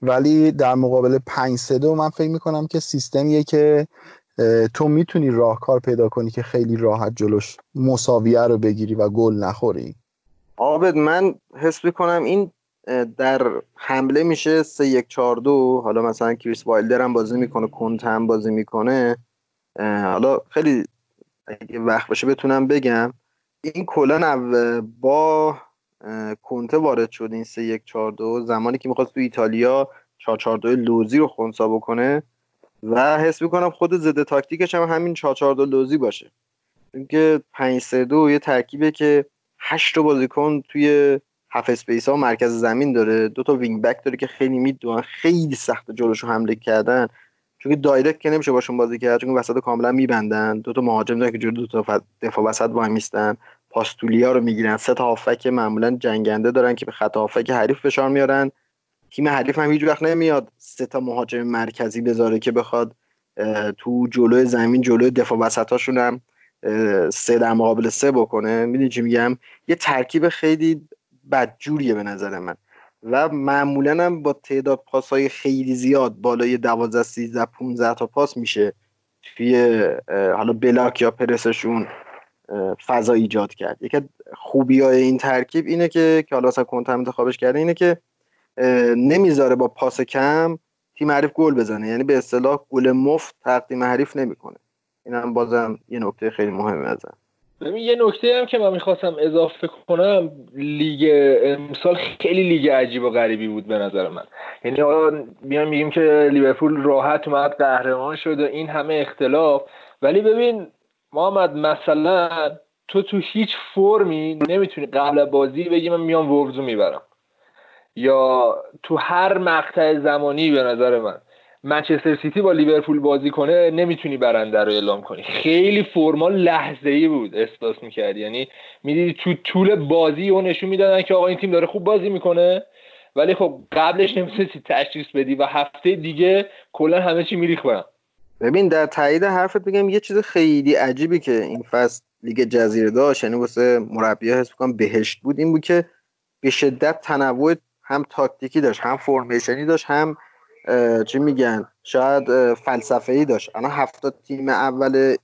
ولی در مقابل 5 3 2 من فکر می‌کنم که سیستمیه که تو می‌تونی راهکار پیدا کنی که خیلی راحت جلوش مساویه رو بگیری و گل نخوری. آبد من حس می‌کنم این در حمله میشه 3 1 4 2 حالا مثلا کریس وایلدر هم بازی می‌کنه کنت هم بازی می‌کنه. حالا خیلی اگه وقت باشه بتونم بگم. این کلا با کنته وارد شد این 3 1 4 2 زمانی که می‌خواست تو ایتالیا 4 4 2 لوزی رو خونسا بکنه و حس می‌کنم خود ضد تاکتیکش هم همین 4 4 2 لوزی باشه. اینکه 5 3 2 یه ترکیبه که 8 بازیکن توی half space ها مرکز زمین داره. دو تا wing back داره که خیلی می‌دونن خیلی سخت جلوشو حمله کردن. چون دایرکت که نمیشه باشون بازی کرد چون وسط کاملا میبندن. دو تا مهاجم دارن که جلو دو تا دفاع وسط وای میستن. پاستولیا رو می‌گیرن. سه تا هافک معمولا جنگنده دارن که به خط هافک حریف فشار میارن. تیم حریف هم هیچ وقت نمیاد سه تا مهاجم مرکزی بذاره که بخواد تو جلو زمین جلو دفاع وسطاشون هم سه در مقابل سه بکنه. می‌دونی چی میگم؟ یه ترکیب خیلی بدجوریه به نظر من. و معمولا هم با تعداد پاسهای خیلی زیاد بالای 12 13 15 تا پاس میشه توی حالا بلاک یا پرسشون فضا ایجاد کرد. یکی خوبی های این ترکیب اینه که که حالا اصلا کنت انتخابش کرده اینه که نمی‌ذاره با پاس کم تیم حریف گل بزنه. یعنی به اصطلاح گل مفت تقدیم حریف نمی‌کنه. این هم بازم یه نکته خیلی مهمه ازم ببین یه نکته هم که من می‌خواستم اضافه کنم لیگ امسال خیلی لیگ عجیب و غریبی بود به نظر من. یعنی آقا میان میگیم که لیورپول راحت اومد قهرمان شد و این همه اختلاف. ولی ببین محمد مثلا تو تو هیچ فرمی نمی‌تونی قبل بازی بگی من میام ورزو می‌برم. یا تو هر مقطع زمانی به نظر من منچستر سیتی با لیورپول بازی کنه نمی‌تونی برنده رو اعلام کنی. خیلی فرما لحظه ای بود احساس می‌کرد. یعنی می‌دیدی تو طول بازی اون نشون می‌دادن که آقا این تیم داره خوب بازی می‌کنه. ولی خب قبلش نمی‌تونستی تشخیص بدی و هفته دیگه کلا همه چی میریخ برم ببین در تایید حرفت بگم یه چیز خیلی عجیبی که این فصل لیگ جزیره داشت یعنی واسه مربی حس بهشت بود این بود که به شدت تنوع هم تاکتیکی داشت هم فرمیشنی داشت هم چی میگن؟ شاید فلسفه ای داشت. الان هفت تیم اول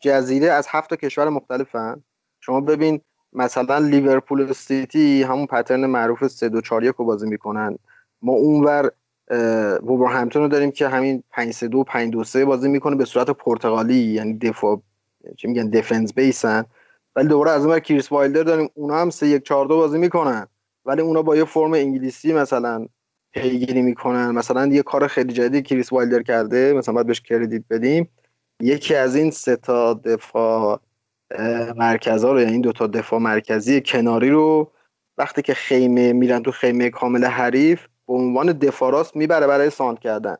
جزیره از هفت کشور مختلفن. شما ببین مثلا لیورپول و سیتی همون pattern معروف 3 2 4 1 رو بازی می‌کنن. ما ولورهمپتون رو داریم که همین 5 3 2 5 2 3 بازی می‌کنه به صورت پرتغالی یعنی دفاع چی میگن defense base ن ولی دوباره از اون کریس وایلدر داریم اونا هم 3 1 4 2 بازی می‌کنن. ولی اونا با یه فرم انگلیسی مثلا پیگیری می‌کنن. مثلا یه کار خیلی جدیدی کریس وایلدر کرده مثلا باید بهش credit بدیم. یکی از این سه تا دفاع مرکزا رو یعنی دو تا دفاع مرکزی کناری رو وقتی که خیمه میرن تو خیمه کامل حریف به عنوان دفاع راست می‌بره برای ساند کردن.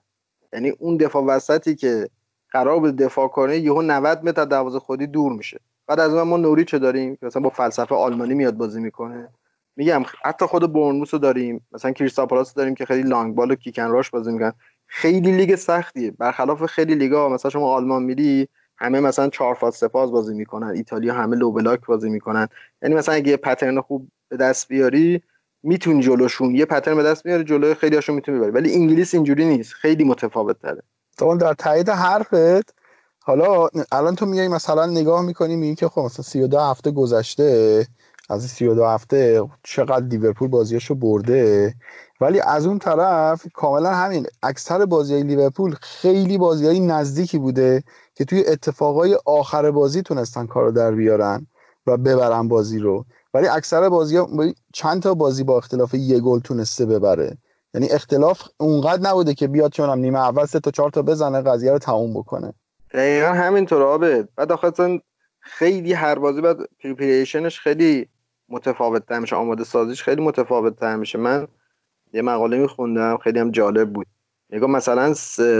یعنی اون دفاع وسطی که قرار بود دفاع کنه یهو 90 متر دروازه خودی دور میشه. بعد از اون ما نوری چه داریم؟ که مثلا با فلسفه آلمانی میاد بازی می‌کنه. میگم حتی خود برنموس رو داریم مثلا کریستاپالاس داریم که خیلی لانگ بال و کیکن راش بازی می‌کنن. خیلی لیگ سختیه. برخلاف خیلی لیگا مثلا شما آلمان میری همه مثلا چهار فاز سپاز بازی می‌کنن. ایتالیا همه لو بلاک بازی می‌کنن. یعنی مثلا اگه پترن خوب به دست بیاری می‌تونی جلوشون یه پترن به دست بیاری جلوی خیلی هاشون می‌تونی ببری. ولی انگلیس اینجوری نیست. خیلی متفاوت تره. در تایید حرفت حالا الان تو میای مثلا نگاه می‌کنی میگی که خب مثلا 32 هفته گذشته از 32 هفته چقدر لیورپول بازیاشو برده. ولی از اون طرف کاملا همین اکثر بازی های لیورپول خیلی بازی های نزدیکی بوده که توی اتفاقای آخر بازی تونستن کارو در بیارن و ببرن بازی رو. ولی اکثر بازی ها چند تا بازی با اختلاف یه گل تونسته ببره. یعنی اختلاف اونقدر نبوده که بیاد چونم نیمه اول سه تا چهار تا بزنه قضیه رو تموم بکنه. دقیقا همینطور آبه. بعد آخه خیلی هر بازی بعد پریپریشنش خیلی متفاوت تر میشه. آماده سازیش خیلی متفاوت تر میشه. من یه مقاله میخوندم خیلی هم جالب بود. نگاه مثلا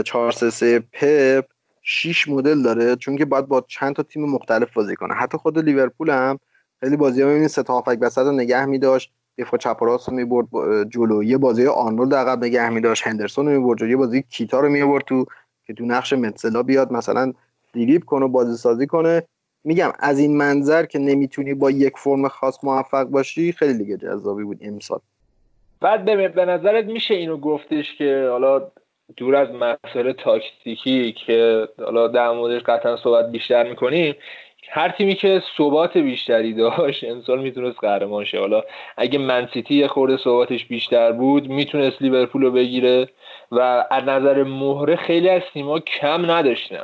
4 3 پپ 6 مدل داره چون که باید با چند تا تیم مختلف بازی کنه. حتی خود لیورپول هم خیلی بازی ها می‌بینید سه تا هافک رو نگه میداشت. دفاع چپ و راست رو می‌برد جلو. یه بازی آرنولد عقب نگه میداشت. هندرسون رو می‌برد یه بازی کیتا رو می‌برد تو که تو نقش متسلا بیاد مثلا دیریب کنه و بازی سازی کنه. میگم از این منظر که نمی‌تونی با یک فرم خاص موفق باشی خیلی دیگه جذابی بود امسال. بعد به نظرت میشه اینو گفتش که حالا دور از مسائل تاکتیکی که حالا در موردش قطعا صحبت بیشتر می‌کنیم هر تیمی که ثبات بیشتری داشت امسال می‌تونست قهرمان شه. حالا اگه منسیتی یه خورده ثباتش بیشتر بود می‌تونست لیورپول رو بگیره و از نظر مهره خیلی از تیم‌ها کم نداشتن.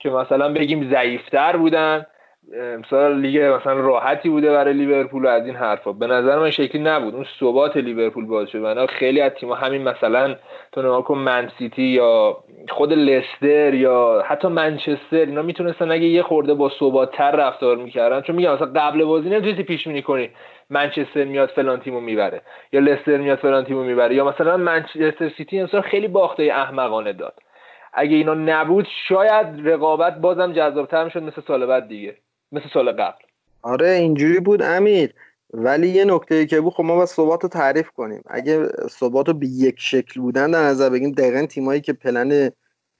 که مثلا بگیم ضعیفتر بودن امسال لیگ مثلا راحتی بوده برای لیورپول از این حرفا. به نظر من شکلی نبود. اون ثبات لیورپول باعث شد. بنا خیلی از تیم‌ها همین مثلا تو نگاه کن من سیتی یا خود لستر یا حتی منچستر اینا می‌تونستن اگه یه خورده با ثبات تر رفتار می‌کردن. چون میگم مثلا قبل بازی نمی‌تونی پیش بینی کنی. منچستر میاد فلان تیمو می‌بره. یا لستر میاد فلان تیمو می‌بره. یا مثلا منچستر سیتی امسال خیلی باخته احمقانه داد. اگه اینا نبود شاید رقابت بازم جذابتر می‌شد مثل سال بعد دیگه. مثل سال قبل. آره اینجوری بود امیر. ولی یه نکته که بود خب ما باید ثبات رو تعریف کنیم. اگه ثبات رو به یک شکل بودن در نظر بگیم دقیقا تیمایی که پلن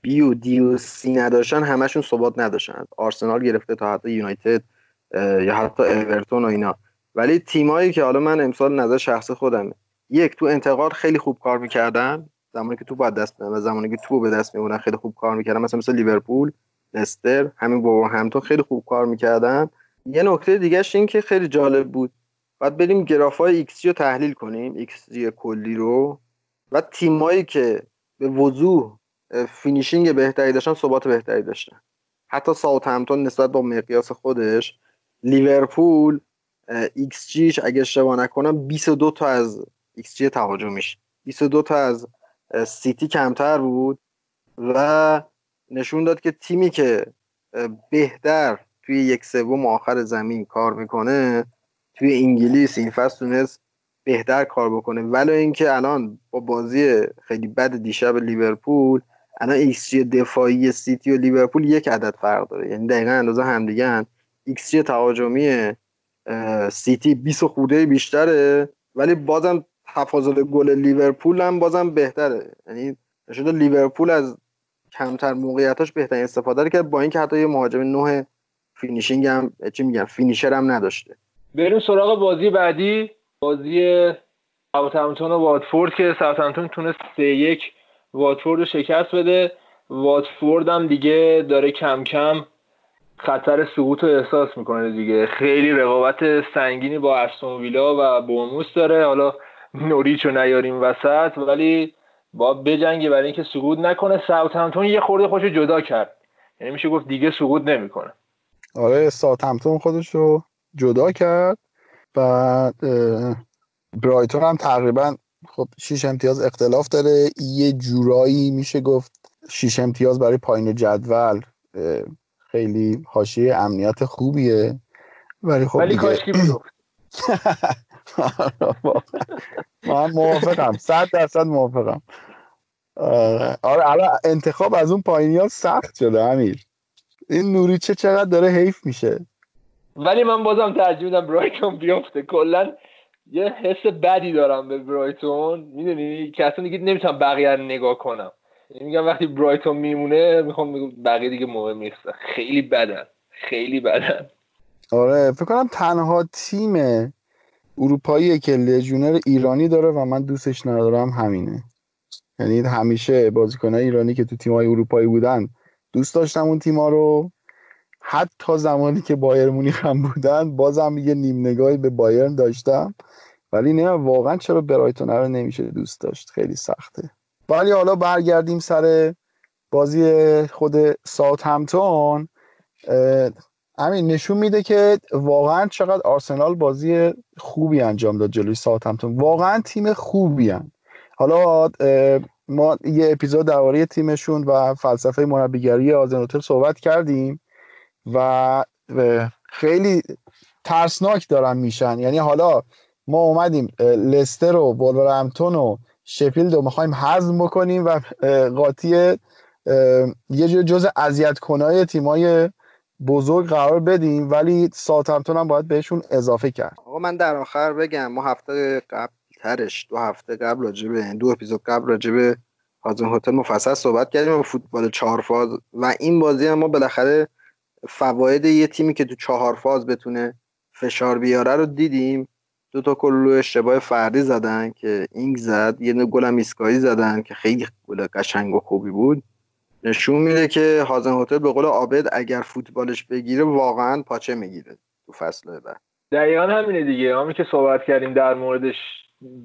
بی و دی و سی نداشتن همشون ثبات نداشتن. آرسنال گرفته تا حتی یونایتد یا حتی اورتون و اینا. ولی تیمایی که حالا من امسال نظر شخص خودمه. یک تو انتقال خیلی خوب کار می‌کردن. زمانی که توپ از دست و زمانی که توپ به دست میاوردن خیلی خوب کار می‌کردن مثلا مثل لیورپول لستر همین همتون خیلی خوب کار می‌کردن. یه نکته دیگهش این که خیلی جالب بود. باید بریم گرافای ایکس رو تحلیل کنیم ایکس کلی رو. و تیمایی که به وضوح finishing بهتری داشتن ثبات بهتری داشتن. حتی ساوت همتون نسبت با مقیاس خودش لیورپول ایکس جیش اگه اشتباه نکنم 22 تا از ایکس جی تهاجمیش. 22 تا از سیتی کمتر بود و نشون داد که تیمی که بهتر توی یک سوم آخر زمین کار می‌کنه توی انگلیس این فصل تونست بهتر کار بکنه. ولی اینکه الان با بازی خیلی بد دیشب لیورپول الان ایکس دفاعی سیتی و لیورپول یک عدد فرق داره. یعنی دقیقا اندازه همدیگه ایکس جی تهاجمی سیتی 20 خورده بیشتره ولی بازم تفاضل گل لیورپول هم بازم بهتره. یعنی نشون لیورپول از کمتر موقعیتاش بهترین استفاده کرد با اینکه حتی یه مهاجم نوع finishing هم چی میگم finisher هم نداشته. بریم سراغ بازی بعدی. بازی ساوثهمپتون و واتفورد که ساوثهمپتون تونست 3 یک واتفورد رو شکست بده. واتفورد هم دیگه داره کم کم خطر سقوط رو احساس می‌کنه دیگه. خیلی رقابت سنگینی با استون ویلا و بورموس داره. حالا نوریچ رو نیاریم وسط ولی با بجنگه برای اینکه سقوط نکنه ساوت همتون یه خورده خوش جدا کرد. یعنی میشه گفت دیگه سقوط نمی‌کنه. آره ساوت همتون خودش رو جدا کرد. بعد برایتون هم تقریبا خب شیش امتیاز اختلاف داره. یه جورایی میشه گفت شیش امتیاز برای پایین جدول خیلی حاشیه امنیت خوبیه. ولی خب ولی کاش [CLEARS THROAT] [LAUGHS] من موافقم. صد درصد موافقم. آره. الان انتخاب از اون پایینی ها سخت شده امیر؟ این نوری چه چقدر داره حیف میشه؟ ولی من بازم ترجیح میدم برایتون بیفته. کلا یه حس بدی دارم به برایتون. می‌دونی؟ که اصلا دیگه نمی‌تونم بقیه رو نگاه کنم. یعنی میگم وقتی برایتون میمونه می‌خوام بقیه دیگه مهم نیست خیلی بدن. خیلی بدن. آره فکر کنم تنها تیم اروپایی که لژیونر ایرانی داره و من دوستش ندارم همینه. یعنی همیشه بازیکنهای ایرانی که تو تیم‌های اروپایی بودن دوست داشتم اون تیما رو. حتی زمانی که بایر مونیخ هم بودن بازم یه نیم نگاهی به بایرن داشتم. ولی نه واقعا چرا برایتون رو نمیشه دوست داشت؟ خیلی سخته. ولی حالا برگردیم سر بازی خود ساوت همتون همین نشون میده که واقعا چقدر آرسنال بازی خوبی انجام داد جلوی ساوت همتون واقعا تیم خوبی هن. حالا ما یه اپیزود درباره تیمشون و فلسفه مربیگری آزنوتر صحبت کردیم و خیلی ترسناک دارن میشن یعنی حالا ما اومدیم لستر و وولورهمپتون و شفیلد رو می‌خوایم هضم بکنیم و قاطی یه جز اذیت کنای تیمای بزرگ قرار بدیم ولی ساوثهمپتون هم باید بهشون اضافه کرد. آقا من در آخر بگم ما هفته قبل ترش دو هفته قبل راجبه دو اپیزود قبل راجبه هازن هوتل مفصل صحبت کردیم و فوتبال چهار فاز. و این بازی هم ما بالاخره فواید یه تیمی که تو چهار فاز بتونه فشار بیاره رو دیدیم. دو تا کلو اشتباه فردی زدن که اینگ زد یه گل هم زدن که خیلی گل قشنگ و خوبی بود. نشون میده که هازن هتل به قول عابد اگر فوتبالش بگیره واقعا پاچه می‌گیره تو فصل بعد. دقیقا همینه دیگه. همین که صحبت کردیم در موردش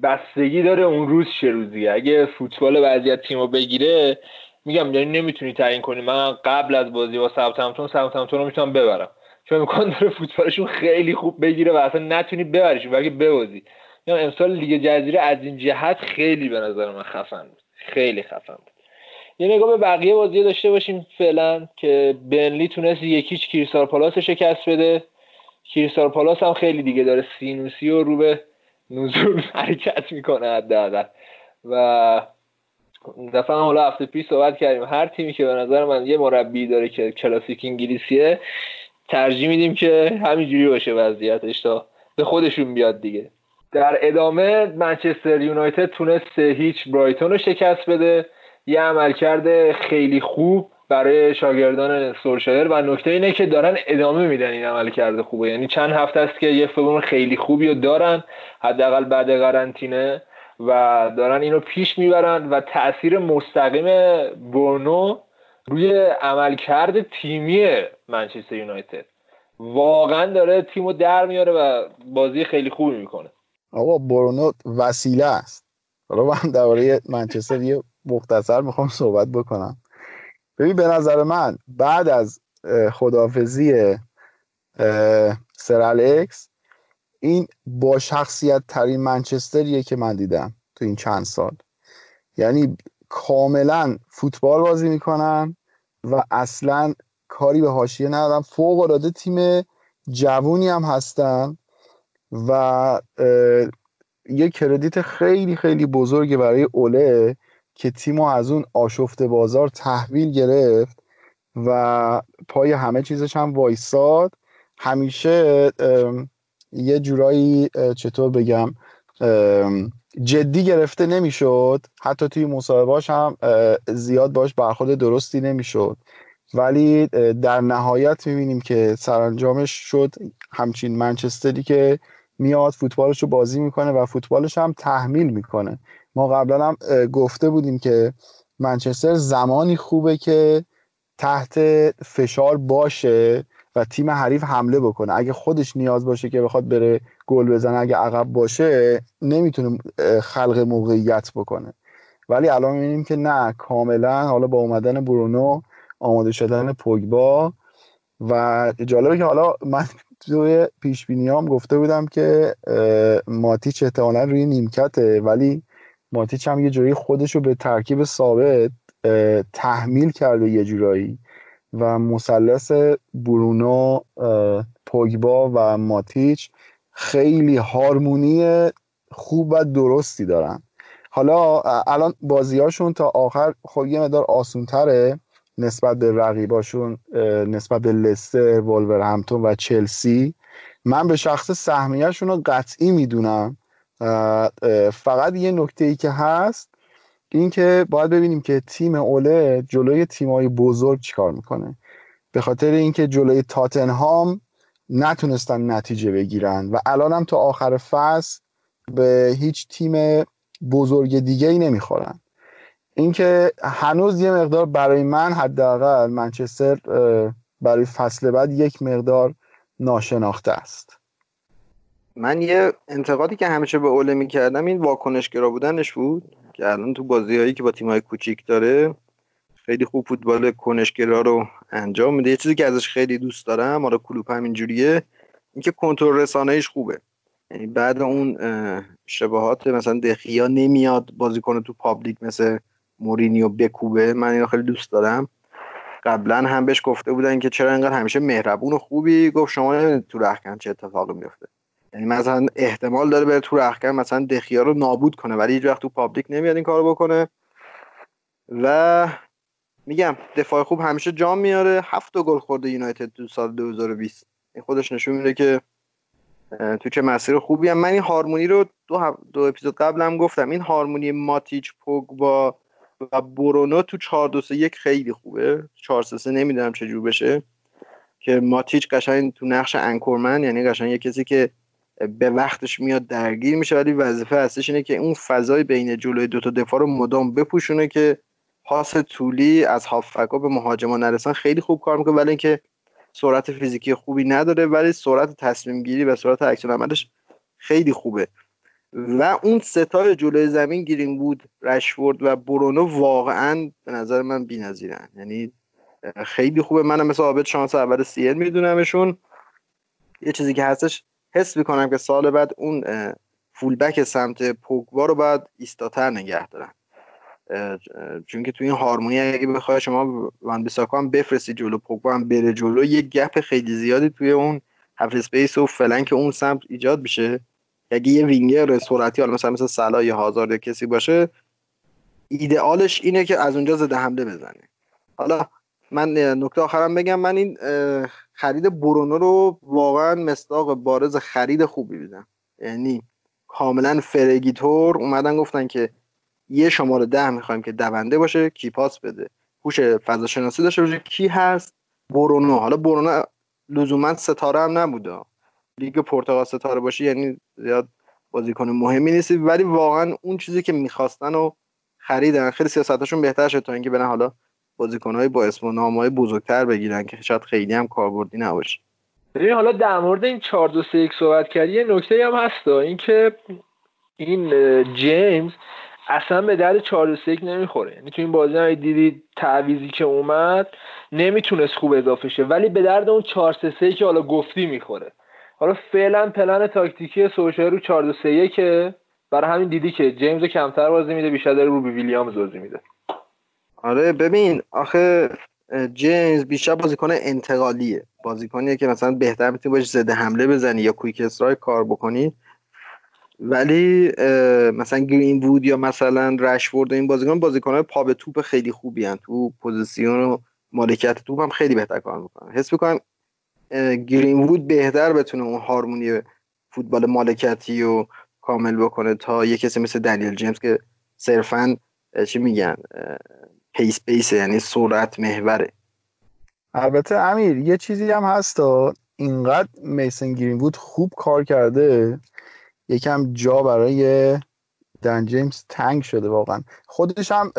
بستگی داره اون روز چه روزیه اگه فوتبال وضعیت تیم بگیره میگم یعنی نمی‌تونی تعیین کنی. من قبل از بازی با ساوثهمپتون ساوثهمپتون رو می‌تونم ببرم. چون امکان داره فوتبالشون خیلی خوب بگیره و اصلا نتونی ببریش و اگه ببازی. امسال لیگ جزیره از این جهت خیلی به نظر من خفن خیلی خفن یه نگاه به بقیه بازی داشته باشیم فعلا که برنلی تونست یک هیچ کریستال پالاس شکست بده. کریستال پالاس هم خیلی دیگه داره سینوسی و رو به نزول [LAUGHS] حرکت می‌کنه حداقل. و دفعه حالا هفته پیش صحبت کردیم. هر تیمی که به نظر من یه مربی داره که کلاسیک انگلیسیه ترجیح میدیم که همینجوری باشه وضعیتش تا به خودشون بیاد دیگه. در ادامه منچستر یونایتد تونست هیچ برایتون رو شکست بده. یه عملکرد خیلی خوب برای شاگردان سولشایر و نکته اینه که دارن ادامه میدن این عمل کرده خوبه. یعنی چند هفته است که یه فرم خیلی خوبی رو دارن حداقل بعد قرنطینه و دارن اینو پیش می‌برن و تاثیر مستقیم برنو روی عملکرد تیمی منچستر یونایتد. واقعا داره تیمو در میاره و بازی خیلی خوبی می‌کنه. آقا برونو وسیله است. حالا من درباره منچستر یه مختصر می‌خوام صحبت بکنم. ببین به نظر من بعد از خدافزی سر الکس این با شخصیت ترین منچستریه که من دیدم تو این چند سال. یعنی کاملا فوتبال بازی می‌کنن و اصلا کاری به حاشیه ندارن. فوق العاده تیم جوونی هم هستن و یه کردیت خیلی خیلی بزرگی برای اوله. که تیمو از اون آشفته بازار تحویل گرفت و پای همه چیزش هم وایساد. همیشه یه جورایی چطور بگم جدی گرفته نمی‌شد. حتی توی مصاحبهاش هم زیاد باش برخورد درستی نمی‌شد. ولی در نهایت می‌بینیم که سرانجامش شد همچین منچستری که میاد فوتبالش رو بازی می‌کنه و فوتبالش هم تحمیل می‌کنه. ما قبلا هم گفته بودیم که منچستر زمانی خوبه که تحت فشار باشه و تیم حریف حمله بکنه. اگه خودش نیاز باشه که بخواد بره گل بزنه اگه عقب باشه نمی‌تونه خلق موقعیت بکنه. ولی الان می‌بینیم که نه کاملا حالا با اومدن برونو آماده شدن پوگبا و جالبه که حالا من [LAUGHS] توی پیش هم گفته بودم که ماتیچ احتمالا روی نیمکته ولی ماتیچ هم یه جوری خودش رو به ترکیب ثابت تحمیل کرده یه جورایی. و مثلث برونو پوگبا و ماتیچ خیلی هارمونی خوب و درستی دارن. حالا الان بازیاشون تا آخر خب یه مدار آسونتره نسبت به رقیباشون نسبت به لستر همتون و چلسی. من به شخص سهمیهشون رو قطعی می‌دونم. فقط یه نکته ای که هست این که باید ببینیم که تیم اوله جلوی تیمای بزرگ چیکار می‌کنه. به خاطر اینکه جلوی تاتنهام نتونستن نتیجه بگیرن و الان هم تا آخر فصل به هیچ تیم بزرگ دیگه ای نمی‌خورن. اینکه هنوز یه مقدار برای من حداقل منچستر برای فصل بعد یک مقدار ناشناخته است. من یه انتقادی که همیشه به اوله می‌کردم این واکنشگرا بودنش بود که الان تو بازی هایی که با تیم های کوچیک داره خیلی خوب فوتبال کنشگرا رو انجام میده. یه چیزی که ازش خیلی دوست دارم حالا کلوپ همینجوریه اینکه کنترل رسانه‌ایش خوبه. یعنی بعد اون شباهات مثلا دخیا نمیاد بازیکن تو پابلیک مثل مورینیو بکوبه من اینو خیلی دوست دارم. قبلا هم بهش گفته بودن که چرا انقدر همیشه مهربون و خوبی؟ گفت شما تو رختکن چه اتفاقی میفته یعنی مثلا احتمال داره بره تو رختکن مثلا دخیا رو نابود کنه ولی هیچ وقت تو public نمیاد این کارو بکنه. و میگم دفاع خوب همیشه جام میاره. هفت گل خورده یونایتد تو سال 2020 این خودش نشون میده که تو چه مسیر خوبی هم. من این هارمونی رو دو, دو اپیزود قبلم گفتم. این هارمونی ماتیچ پوگبا و برونو تو 4 2 1 خیلی خوبه. 4 3 3 نمی‌دونم چه بشه. که ماتیچ قشنگ تو نقش anchor man یعنی قشنگ یه کسی که به وقتش میاد درگیر میشه ولی وظیفه اصلیش اینه که اون فضای بین جلوی دوتا دفاع رو مدام بپوشونه که پاس طولی از هافبکا به مهاجما نرسن. خیلی خوب کار می‌کنه ولی اینکه سرعت فیزیکی خوبی نداره ولی سرعت تصمیم گیری و سرعت اکشن عملش خیلی خوبه. و اون ستای جلوی زمین گیرین بود رشورد و برونو واقعا به نظر من بی‌نظیرن. یعنی خیلی خوبه. منم مثل عابد شانس اول سی میدونمشون. یه چیزی که هستش حس می‌کنم که سال بعد اون فولبک سمت پوگبا رو باید ایستاتر نگه دارن چون که تو این هارمونی اگه بخوای شما وان بیساکا هم بفرستی جلو پوگبا هم بره جلو یه گپ خیلی زیادی توی اون half space و flank اون سمت ایجاد بشه اگه یه وینگر سرعتی حالا مثلا مثل صلاح یا هازارد یا کسی باشه ایدئالش اینه که از اونجا ضد حمله بزنه. حالا من نکته آخرم بگم من این خرید برونو رو واقعا مصداق بارز خرید خوبی می‌دیدم یعنی کاملا فرگیتور. اومدن گفتن که یه شماره ده می‌خوایم که دونده باشه key pass بده. هوش فضا شناسی داشته باشه. کی هست؟ برونو. حالا برونو لزوما ستاره هم نبوده. لیگ پرتغال ستاره باشه یعنی زیاد بازیکن مهمی نیست. ولی واقعا اون چیزی که می‌خواستن و خریدن خیلی سیاستشون بهتر شد تا اینکه برن حالا بازیکنهای با اسم و نامهای بزرگتر بگیرن که شاید خیلی هم کاربردی نباشه. ببین حالا در مورد این 4 2 3 1 صحبت کردی یه نکته هم هست اینکه این جیمز اصلا به درد 4 1 نمی‌خوره. یعنی تو این بازی هم دیدی تعویزی که اومد نمی‌تونست خوب اضافه شه. ولی به درد اون 4 3 که حالا گفتی می‌خوره. حالا فعلا پلن تاکتیکی سولشایر رو 4 2 3 1 برای همین دیدی که جیمز کمتر بازی میده بیشتر رو ویلیامز بازی میده. آره ببین آخه جیمز بیشتر بازیکن انتقالیه. بازیکنیه که مثلا بهتر می‌تونی باش ضد حمله بزنی یا quick strike کار بکنی. ولی مثلا گرین وود یا مثلا رشورد این بازیکن بازیکنهای پا به توپ خیلی خوبی هن. تو پوزیسیون و مالکیت توپ هم خیلی بهتر کار می‌کنن. حس می‌کنم گرین وود بهتر بتونه اون هارمونی فوتبال مالکیتی رو کامل بکنه تا یه کسی مثل دنیل جیمز که صرفا چی میگن pace pace یعنی سرعت محوره البته امیر یه چیزی هم هست اینقدر میسن گرین وود خوب کار کرده. یکم جا برای دن جیمز تنگ شده واقعا. خودش هم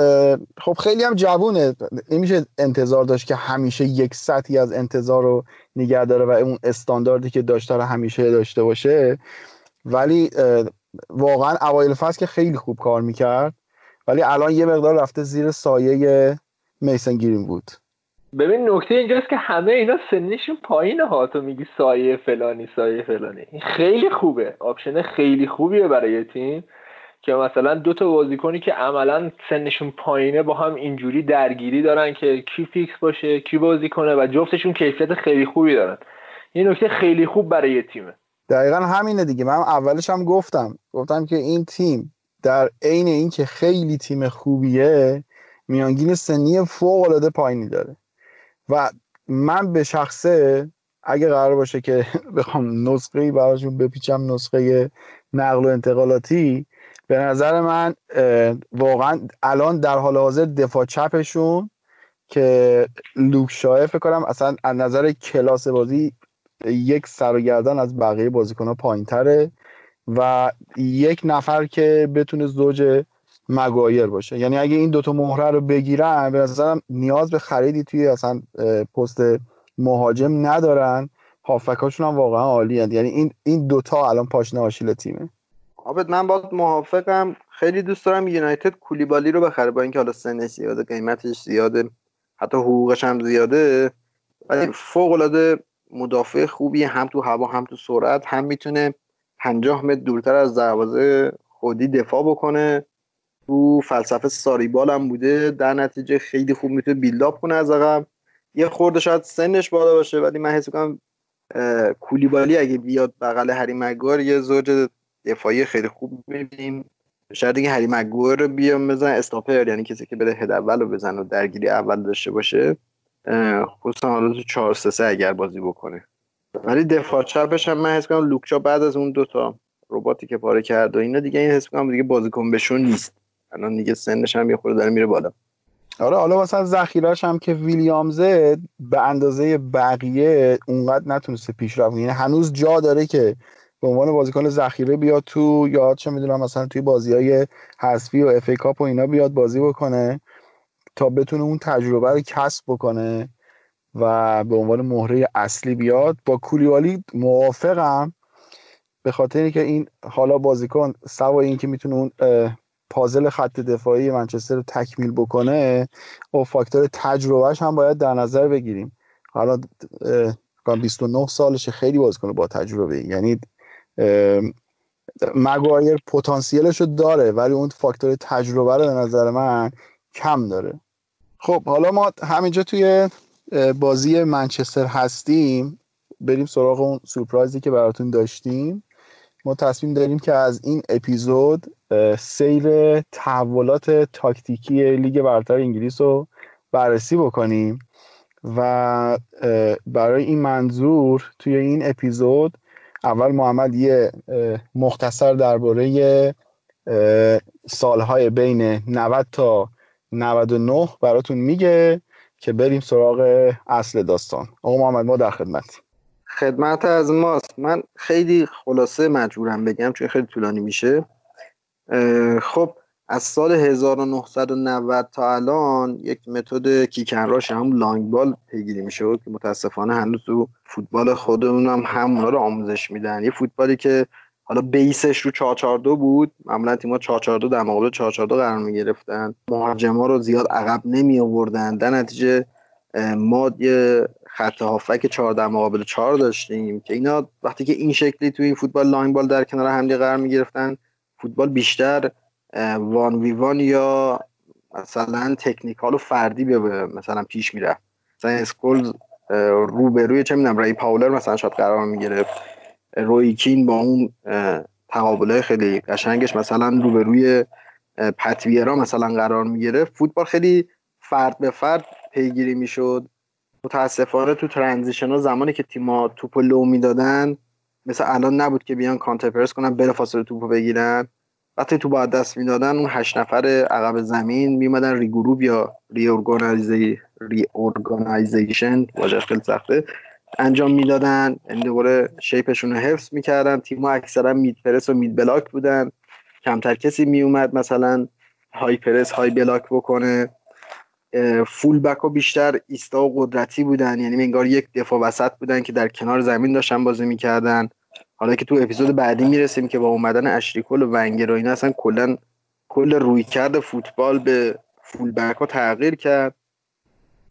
خب خیلی هم جوونه. میشه انتظار داشت که همیشه یک سطحی از انتظار رو نگه داره و اون استانداردی که داشته رو همیشه داشته باشه. ولی واقعا اوایل فصل که خیلی خوب کار می‌کرد. ولی الان یه مقدار رفته زیر سایه میسن گیرین بود. ببین نکته اینجاست که همه اینا سنشون پایینه ها. تو میگی سایه فلانی سایه فلانی. این خیلی خوبه. آپشن خیلی خوبیه برای تیم که مثلا دو تا بازیکنی که عملا سنشون پایینه با هم اینجوری درگیری دارن که کی فیکس باشه کی بازی کنه و جفتشون کیفیت خیلی خوبی دارن. این نکته خیلی خوب برای تیمه. دقیقا همینه دیگه. من اولش هم گفتم. گفتم که این تیم در عین اینکه خیلی تیم خوبیه میانگین سنی فوق العاده پایینی داره. و من به شخصه اگه قرار باشه که [LAUGHS] بخوام نسخه براشون بپیچم نسخه نقل و انتقالاتی به نظر من واقعا الان در حال حاضر دفاع چپشون که لوک شاه فکر کنم اصلا از نظر کلاس بازی یک سر و گردن از بقیه بازیکن ها پایین تره و یک نفر که بتونه زوج مگایر باشه. یعنی اگه این دوتا مهره رو بگیرن به نظرم نیاز به خریدی توی اصلا پست مهاجم ندارن. هافکاشون هم واقعا عالی یعنی این این دوتا الان پاشنه آشیل تیمه. عابد من با موافقم. خیلی دوست دارم یونایتد کولیبالی رو بخره. با اینکه حالا سنش زیاده قیمتش زیاده حتی حقوقش هم زیاده. ولی فوق العاده مدافع خوبی هم تو هوا هم تو سرعت. هم می‌تونه 50 متر دورتر از دروازه خودی دفاع بکنه. تو فلسفه ساریبال هم بوده. در نتیجه خیلی خوب می‌تونه بیلداپ کنه از عقب. یه خورده شاید سنش بالا باشه ولی من حس می‌کنم کولیبالی اگه بیاد بغل هری مگوار یه زوج دفاعی خیلی خوب می‌بینیم. شاید دیگه هری مگوار رو بیام بزن استاپر یعنی کسی که بره هد اول رو بزن و درگیری اول داشته باشه. خصوصا حالا تو 4 3 اگر بازی بکنه. ولی دفاع چپش هم من حس کنم لوکچا بعد از اون دوتا رباتی که پاره کرد و اینا دیگه این حس کنم دیگه بازیکن بهشون نیست. الان دیگه سنش هم یه خورده داره میره بالا. آره حالا مثلا ذخیرش هم که ویلیامزه به اندازه بقیه اونقدر نتونسته پیشرفت یعنی هنوز جا داره که به عنوان بازیکن ذخیره بیاد تو یا چه می‌دونم مثلا توی بازی های حذفی و اف کاپ و اینا بیاد بازی بکنه تا بتونه اون تجربه رو کسب بکنه. و به عنوان مهره اصلی بیاد. با کولیوالی موافقم به خاطر اینکه این حالا بازیکن سوای اینکه می‌تونه اون پازل خط دفاعی منچستر رو تکمیل بکنه و فاکتور تجربهش هم باید در نظر بگیریم. حالا 29 سالشه خیلی بازیکن با تجربه یعنی مگایر پتانسیلش رو داره ولی اون فاکتور تجربه رو به نظر من کم داره. خب حالا ما همینجا توی بازی منچستر هستیم بریم سراغ اون سورپرایزی که براتون داشتیم. ما تصمیم داریم که از این اپیزود سیر تحولات تاکتیکی لیگ برتر انگلیس رو بررسی بکنیم و برای این منظور توی این اپیزود اول محمد یه مختصر درباره سالهای بین 90 تا 99 براتون میگه. که بریم سراغ اصل داستان. آقا محمد ما در خدمت. خدمت از ماست. من خیلی خلاصه مجبورم بگم چون خیلی طولانی میشه. خب از سال 1990 تا الان یک متد کیکنراش هم لانگ بال پیگیری میشه که متاسفانه هنوز تو فوتبال خودمون هم همونا رو آموزش میدن. یه فوتبالی که حالا بیسش رو 442 بود. معمولا تیم‌ها 442 در مقابل 442 قرار می‌گرفتن. مهاجما رو زیاد عقب نمی آوردن در نتیجه ما یه خط هافک 4 در مقابل 4 داشتیم که اینا وقتی که این شکلی توی فوتبال line by line در کنار هم قرار می گرفتن فوتبال بیشتر وان وی وان یا مثلا technical و فردی به مثلا پیش می‌رفت. مثلا اسکولز روبروی چه می‌دونم ری پارلر مثلا شاید قرار می گرفت روی کین با اون تقابله خیلی قشنگش مثلا روبروی پتویرا مثلا قرار می گرفت فوتبال خیلی فرد به فرد پیگیری می‌شد. متاسفانه تو transition ها زمانی که تیما توپ لو می‌دادن مثل الان نبود که بیان counter press کنن بلا فاصله توپو بگیرن. وقتی توپ از دست می‌دادن اون هشت نفر عقب زمین میمدن regroup یا reorganization واژه خیلی سخته. انجام می‌دادن. یعنی دوباره shape شون رو حفظ می‌کردن. تیما اکثرا mid press و mid block بودن. کمتر کسی میومد مثلا های پرس های بلاک بکنه. فول بک ها بیشتر ایستا و قدرتی بودن. یعنی انگار یک دفاع وسط بودن که در کنار زمین داشتن بازی می‌کردن. حالا که تو اپیزود بعدی می‌رسیم که با اومدن اشریکل و ونگر و اینا اصلا کلا کل رویکرد فوتبال به فولبک ها تغییر کرد.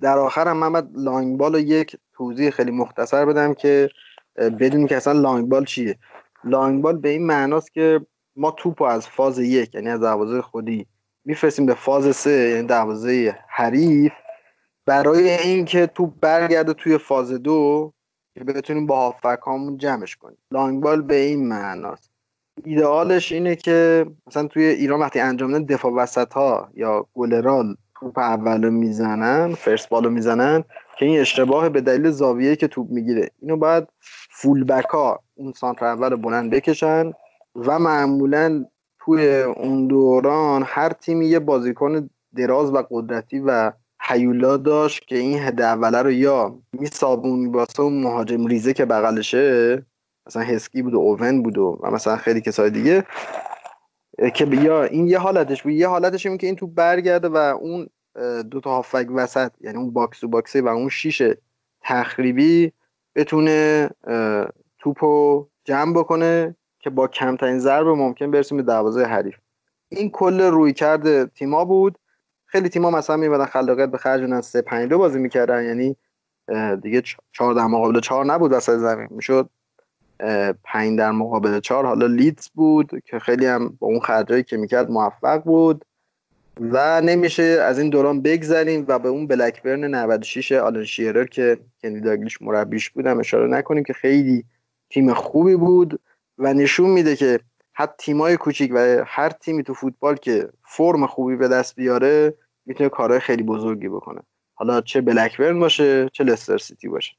در آخر هم من لانگ بال یک توضیح خیلی مختصر بدم که بدونی که اصلا لانگ بال چیه. لانگ بال به این معناست که ما توپ از فاز یک یعنی از دروازه خودی میفرستیم به فاز سه یعنی دروازه حریف. برای اینکه توپ برگرده توی فاز دو که بتونیم با هافک هامون جمعش کنیم. لانگ بال به این معناست. ایدئالش اینه که مثلا توی ایران وقتی انجام دفاع وسط ها یا گلرال توپ اول می‌زنن فرست بالو می‌زنن که این اشتباه به دلیل زاویه که توپ می‌گیره. اینو باید فول بک ها اون سانتر اول بلند بکشن و معمولا توی اون دوران هر تیمی یه بازیکن دراز و قدرتی و حیولا داشت که این هده اوله رو یا میسابون واسه اون مهاجم ریزه که بغلشه مثلا هسکی بود و اوون بود و مثلا خیلی کسای دیگه که یا این یه حالتش بود. یه حالتش این که این تو برگرده و اون دو تا هافبک وسط یعنی اون box to box ه و اون شیش تخریبی بتونه توپو جمع بکنه که با کمترین ضربه ممکن برسیم به دروازه حریف. این کل رویکرد تیما بود. خیلی تیما مثلا میومدن خلاقیت به خرج بدن 3 5 2 بازی می‌کردن. یعنی دیگه 4 در مقابل 4 نبود وسط زمین. می‌شد 5 در مقابل 4 حالا لیدز بود که خیلی هم با اون خرجایی که می‌کرد موفق بود. و نمیشه از این دوران بگذریم و به اون بلکبرن 96 آلن شیرر که کنی داگلیش مربیش بودم اشاره نکنیم که خیلی تیم خوبی بود و نشون میده که حتی تیمای کوچیک و هر تیمی تو فوتبال که فرم خوبی به دست بیاره می‌تونه کارهای خیلی بزرگی بکنه. حالا چه بلکبرن باشه چه لستر سیتی باشه.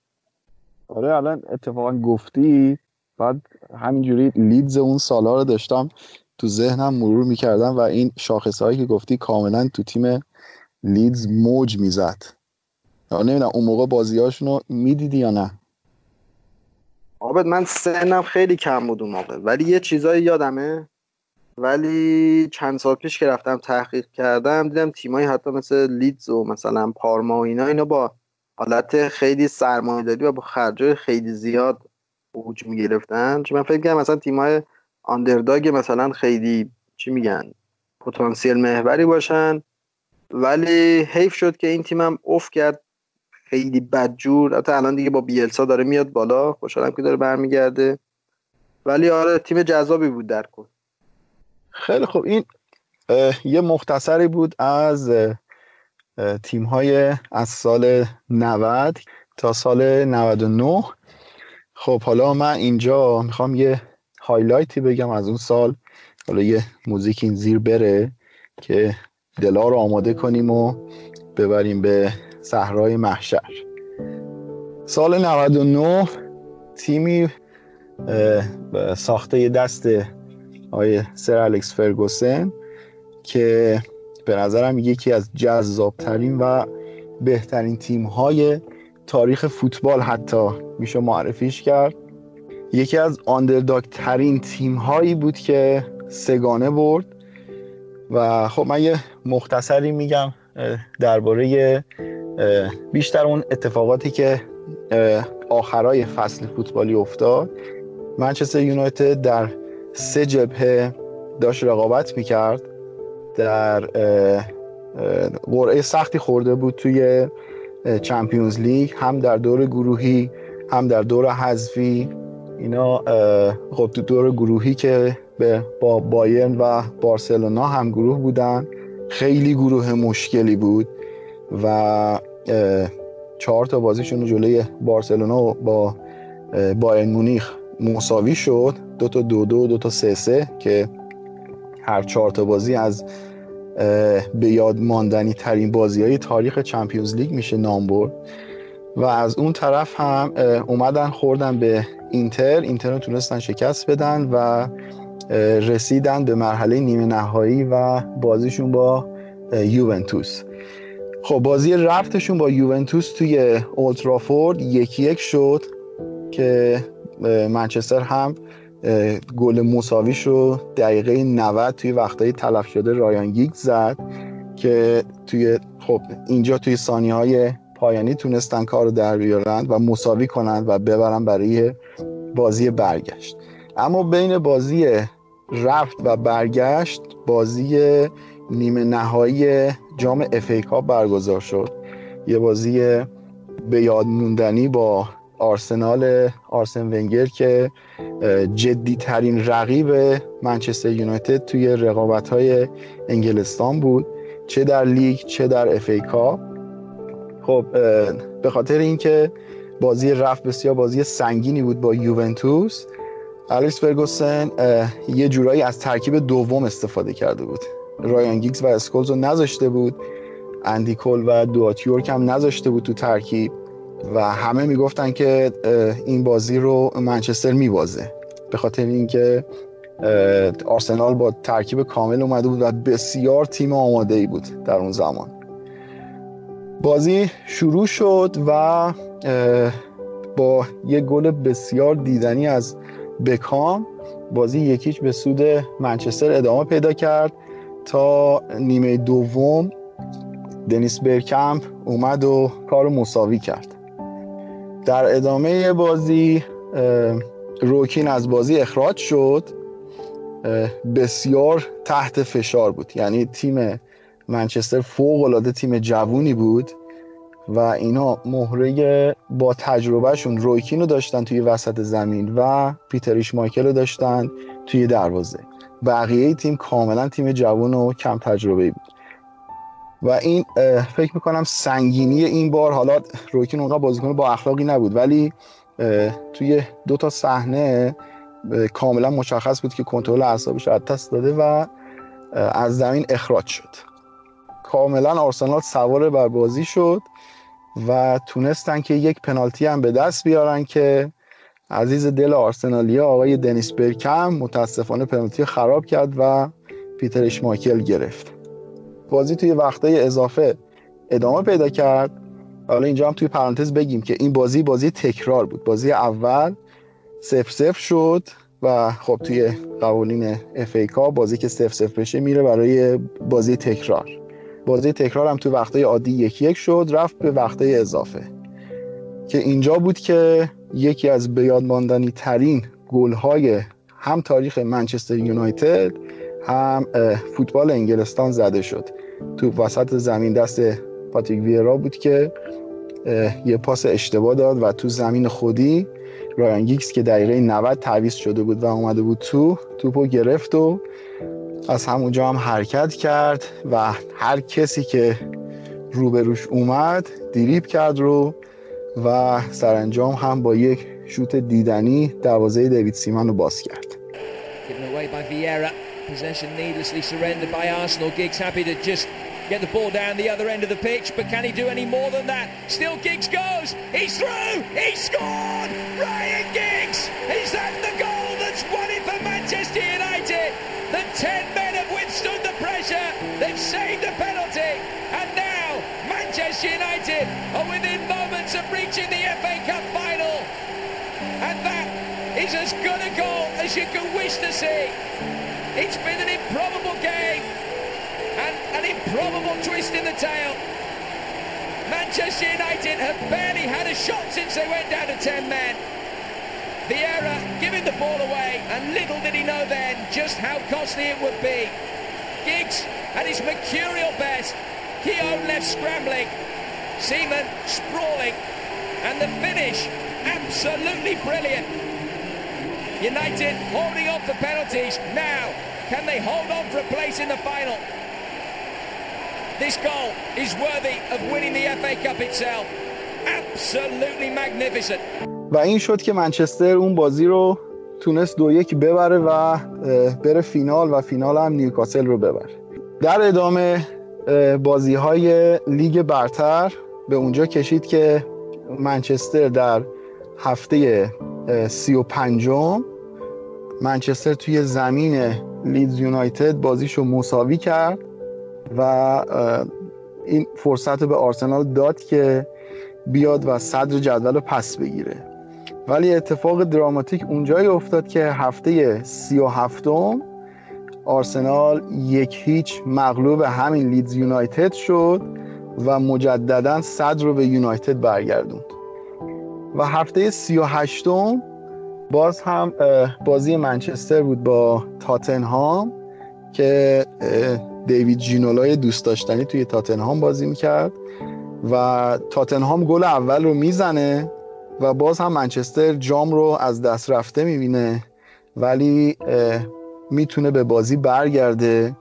آره الان اتفاقا گفتی بعد همینجوری لیدز اون سالا رو داشتم. تو ذهنم مرور می‌کردم و این شاخص هایی که گفتی کاملا تو تیم لیدز موج می‌زد. نمی‌دونم اون موقع بازیهاشون رو می‌دیدی یا نه؟ آبد من سنم خیلی کم بود اون موقع ولی یه چیزایی یادمه. ولی چند سال پیش که رفتم تحقیق کردم دیدم تیمایی حتی مثل لیدز و مثلا پارما و اینا اینا با حالت خیلی سرمایه‌داری و با خرجای خیلی زیاد اوج می‌گرفتن. چون من فکر کنم مثلا تیمای آندرداگ مثلا خیلی چی میگن پتانسیل محوری باشن. ولی حیف شد که این تیمم اوف کرد خیلی بدجور حتی الان دیگه با بیلسا داره میاد بالا. خوشحالم که داره برمیگرده. ولی آره تیم جذابی بود در کل. خیلی خوب. این یه مختصری بود از تیم های از سال 90 تا سال 99 خب حالا من اینجا می‌خوام یه highlight ی بگم از اون سال. حالا یه موزیک این زیر بره که دلا رو آماده کنیم و ببریم به صحرای محشر. سال 99 تیمی ساخته دست آقای سر الکس فرگوسن که به نظرم یکی از جذابترین و بهترین تیم های تاریخ فوتبال حتی میشه معرفیش کرد. یکی از آندرداگ ترین تیم هایی بود که سگانه برد. و خب من یه مختصری میگم درباره بیشتر اون اتفاقاتی که آخرای فصل فوتبالی افتاد. منچستر یونایتد در سه جبهه داشت رقابت می‌کرد. در قرعه سختی خورده بود توی چمپیونز لیگ هم در دور گروهی هم در دور حذفی. اینا خب تو دور گروهی که به با بایرن و بارسلونا هم گروه بودن خیلی گروه مشکلی بود و چهار تا بازیشون جلوی بارسلونا با بایرن مونیخ مساوی شد. دو تا دو دو دو تا سه سه که هر چهار تا بازی از به یاد ماندنی ترین بازی های تاریخ چمپیونز لیگ میشه نام برد. و از اون طرف هم اومدن خوردن به اینتر اینتر رو تونستن شکست بدن و رسیدن به مرحله نیمه نهایی و بازیشون با یوونتوس. خب بازی رفتشون با یوونتوس توی اولترافورد یکی یک شد که منچستر هم گل مساویش رو دقیقه 90 توی وقتهای تلف شده رایان گیگ زد که توی خب اینجا توی ثانیه های پایانی تونستن کار رو در بیارن و مساوی کنند و ببرن برای بازی برگشت. اما بین بازی رفت و برگشت بازی نیمه نهایی جام افی کاپ برگزار شد. یه بازی به یاد موندنی با آرسنال آرسن ونگر که جدی ترین رقیب منچستر یونایتد توی رقابت های انگلستان بود. چه در لیگ چه در اف ای کاپ. خب به خاطر اینکه بازی رفت بسیار بازی سنگینی بود با یوونتوس. الیس فرگوسن یه جورایی از ترکیب دوم استفاده کرده بود. رایان گیگز و اسکولز رو نذاشته بود. اندی کول و دواتیورک هم نذاشته بود تو ترکیب و همه می‌گفتن که این بازی رو منچستر میبازه. به خاطر اینکه آرسنال با ترکیب کامل اومده بود و بسیار تیم آماده ای بود در اون زمان. بازی شروع شد و با یه گل بسیار دیدنی از بکام بازی یکیچ به سود منچستر ادامه پیدا کرد تا نیمه دوم دنیس برکمپ اومد و کار مساوی کرد. در ادامه بازی روکین از بازی اخراج شد. بسیار تحت فشار بود. یعنی تیم منچستر فوق العاده تیم جوونی بود و اینا مهره با تجربهشون رویکین رو داشتن توی وسط زمین و پیتریش مایکل رو داشتن توی دروازه. بقیه تیم کاملا تیم جوون و کم تجربه بود. و این فکر می‌کنم سنگینی این بار حالا رویکین اونقدر بازیکن با اخلاقی نبود ولی توی دو تا صحنه کاملا مشخص بود که کنترل اعصابش از داده و از زمین اخراج شد. کاملا آرسنال سوار بر بازی شد و تونستن که یک پنالتی هم به دست بیارن که عزیز دل آرسنالی آقای دنیس برکم متاسفانه پنالتی خراب کرد و پیتر اشماکل گرفت. بازی توی وقتای اضافه ادامه پیدا کرد. حالا اینجا هم توی پرانتز بگیم که این بازی بازی تکرار بود. بازی اول سف سف شد و خب توی قوانین اف ای بازی که سف سف بشه میره برای بازی تکرار. بازی تکرار هم توی وقتای عادی یکی یک شد رفت به وقتای اضافه. که اینجا بود که یکی از بیاد ماندنی ترین گل های هم تاریخ منچستر یونایتد هم فوتبال انگلستان زده شد. تو وسط زمین دست پاتریک ویرا بود که یه پاس اشتباه داد و تو زمین خودی رایان گیکس که دقیقه 90 تعویض شده بود و اومده بود تو توپو گرفت و از همونجا هم حرکت کرد و هر کسی که روبروش اومد دیریب کرد رو و سرانجام هم با یک شوت دیدنی دروازه دیوید سیمان رو باز کرد Possession needlessly surrendered by Arsenal. Giggs happy to just get the ball down the other end of the pitch, but can he do any more than that? Still Giggs goes. He's through. He scored. Ryan Giggs. Is that the goal that's won it for Manchester United? The 10 pressure. They've saved the penalty. And now Manchester United are within moments of reaching the FA Cup final. And that is as good a goal as you can wish to see. It's been an improbable game and an improbable twist in the tale. Manchester United have barely had a shot since they went down to 10 men. Vieira giving the ball away, and little did he know then just how costly it would be. Giggs at his mercurial best, Keown left scrambling, Seaman sprawling, and the finish absolutely brilliant. United holding off the penalties. Now, can they hold on for a place in the final? This goal is worthy of winning the FA Cup itself. Absolutely magnificent. و این شد که منچستر اون بازی رو تونست دو یک ببره و بره فینال و فینال هم نیوکاسل رو ببره. در ادامه بازی های لیگ برتر به اونجا کشید که منچستر در هفته سی و پنجم منچستر توی زمین لیدز یونایتد بازیشو مساوی کرد و این فرصت به آرسنال داد که بیاد و صدر جدول رو پس بگیره. ولی اتفاق دراماتیک اونجایی افتاد که هفته سی و هفتم آرسنال یک هیچ مغلوب همین لیدز یونایتد شد و مجددا صدر رو به یونایتد برگردوند. و هفته سی و هشتم باز هم بازی منچستر بود با تاتنهام که دیوید جینولای دوست داشتنی توی تاتنهام بازی می‌کرد و تاتنهام گل اول رو می‌زنه و باز هم منچستر جام رو از دست رفته می‌بینه ولی می‌تونه به بازی برگرده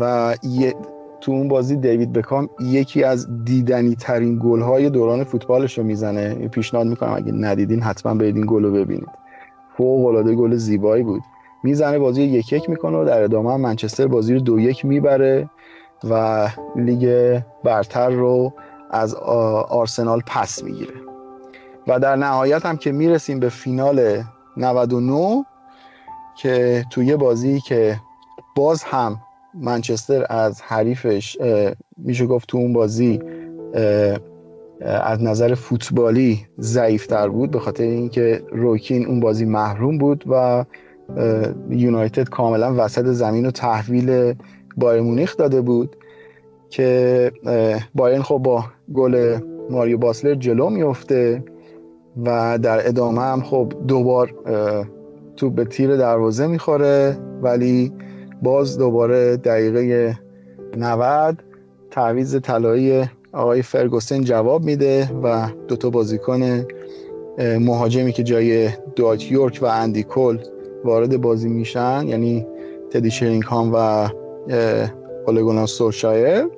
و تو اون بازی دیوید بکام یکی از دیدنی ترین گل های دوران فوتبالش رو می‌زنه پیشنهاد می‌کنم اگه ندیدین حتما برید این گل رو ببینید. فوق العاده گل زیبایی بود. می‌زنه بازی یک یک می‌کنه و در ادامه منچستر بازی رو دو یک می‌بره و لیگ برتر رو از آرسنال پس می‌گیره. و در نهایت هم که می‌رسیم به فینال 99 که توی بازی که باز هم منچستر از حریفش میشه گفت تو اون بازی از نظر فوتبالی ضعیفتر بود به خاطر اینکه روکین اون بازی محروم بود و یونایتد کاملا وسط زمین و تحویل بایر مونیخ داده بود که بایرن خب با گل ماریو باسلر جلو میفته و در ادامه هم خب دوبار تو به تیر دروازه می‌خوره ولی باز دوباره دقیقه 90 تعویز طلایی آقای فرگوسن جواب میده و دوتا بازیکن مهاجمی که جای دایت یورک و اندی کل وارد بازی میشن یعنی تدی شرینگهام و اولگونا سورشایر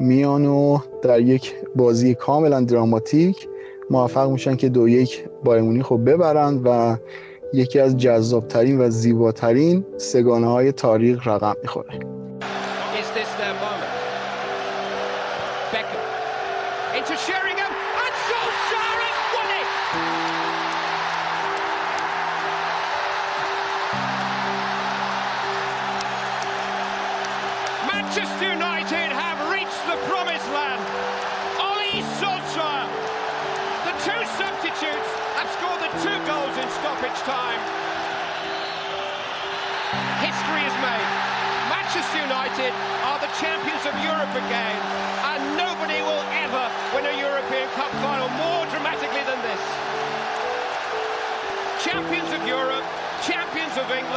میان و در یک بازی کاملا دراماتیک موفق میشن که دو یک بایمونی خب ببرند و یکی از جذابترین و زیباترین سگانه های تاریخ رقم می‌خوره.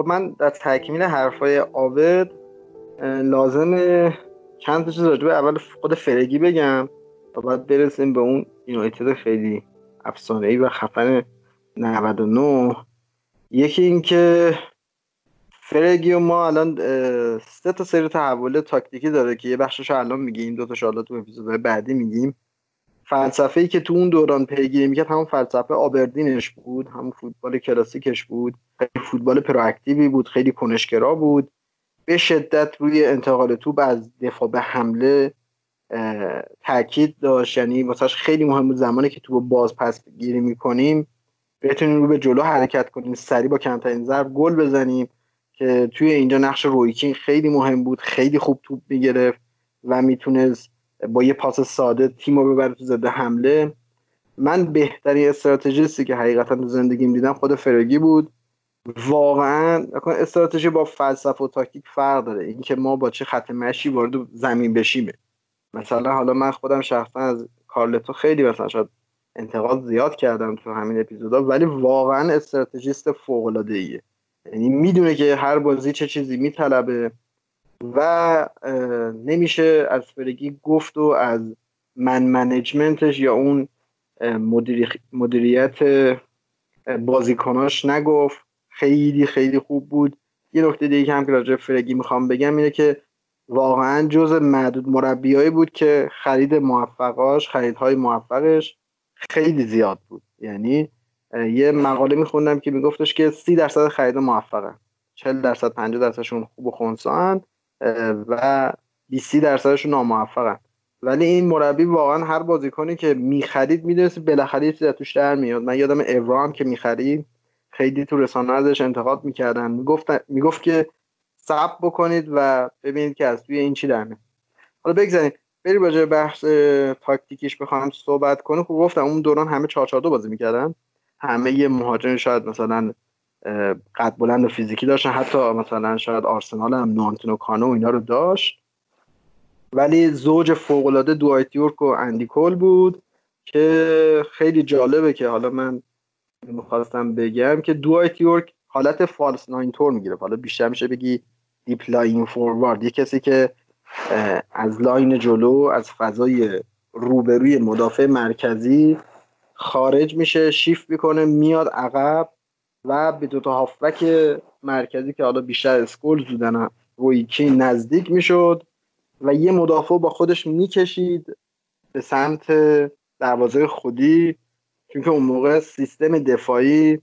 خب من در تکمیل حرفای آبد لازم چند تا چیز راجبه اول خود فرگی بگم تا بعد برسیم به اون یونایتد خیلی افسانه‌ای و خفن 99 یکی اینکه فرگی و ما الان سه تا سری تحول تاکتیکی داره که یه بخشش الان میگیم دو تا حالا تو اپیزودهای بعدی میگیم. فلسفه ای که تو اون دوران پیگیری می‌کرد همون فلسفه آبردینش بود همون فوتبال کلاسیکش بود. خیلی فوتبال پرواکتیوی بود خیلی کنشگرا بود. به شدت روی انتقال توپ از دفاع به حمله تاکید داشت. یعنی واسهش خیلی مهم بود زمانی که تو باز پس گیری می‌کنیم بتونیم رو به جلو حرکت کنیم سریع با کمترین ضرب گل بزنیم که توی اینجا نقش رویکین خیلی مهم بود خیلی خوب توپ می‌گرفت و می‌تونست با یه پاس ساده تیم رو ببره تو زده حمله. من بهترین استراتژیستی که حقیقتا تو زندگیم دیدم خود فرگی بود. واقعا استراتژی با فلسفه و تاکتیک فرق داره. اینکه ما با چه خط مشی وارد زمین بشیمه مثلا حالا من خودم شخصا از کارلتو خیلی مثلا شاید انتقاد زیاد کردم تو همین اپیزودا ولی واقعا استراتژیست فوق العاده ایه یعنی می‌دونه که هر بازی چه چیزی میطلبه. و نمیشه از فرگی گفت و از من منیجمنتش یا اون مدیریت بازیکناش نگفت. خیلی خیلی خوب بود. یه نکته دیگه هم که راجع فرگی می‌خوام بگم اینه که واقعا جز معدود مربیایی بود که خرید موفقاش خریدهای موفقش خیلی زیاد بود. یعنی یه مقاله میخوندم که میگفتش که سی درصد خرید موفقه 40 درصد 50 درصدشون خوب و خونسان و 20 درصدشون ناموفقن. ولی این مربی واقعا هر بازیکنی که می‌خرید می‌دونست بالاخره یه چیزی توش در میاد. من یادم ابراهام که می‌خرید خیلی تو رسانه ازش انتقاد می‌کردن. می‌گفت می‌گفت که صبر بکنید و ببینید که از توی این چی در حالا بگذاریم. بری راجع بحث تاکتیکیش بخوام صحبت کنه خب گفتم اون دوران همه 4 بازی می‌کردن. همه یه مهاجم شاید مثلا قد بلند و فیزیکی داشتن. حتی مثلا شاید آرسنال هم نانتون و کانو اینا رو داشت. ولی زوج فوق العاده دوایت یورک و اندی کول بود که خیلی جالبه که حالا من می‌خواستم بگم که دوایت یورک حالت false nine طور می‌گیره. حالا بیشتر میشه بگی deep-lying forward. یه کسی که از line جلو از فضای روبروی مدافع مرکزی خارج میشه شیفت می‌کنه میاد عقب. و به دوتا هافبک مرکزی که حالا بیشتر اسکول بودن روی کی نزدیک می‌شد و یه مدافع با خودش می‌کشید به سمت دروازه خودی چون که اون موقع سیستم دفاعی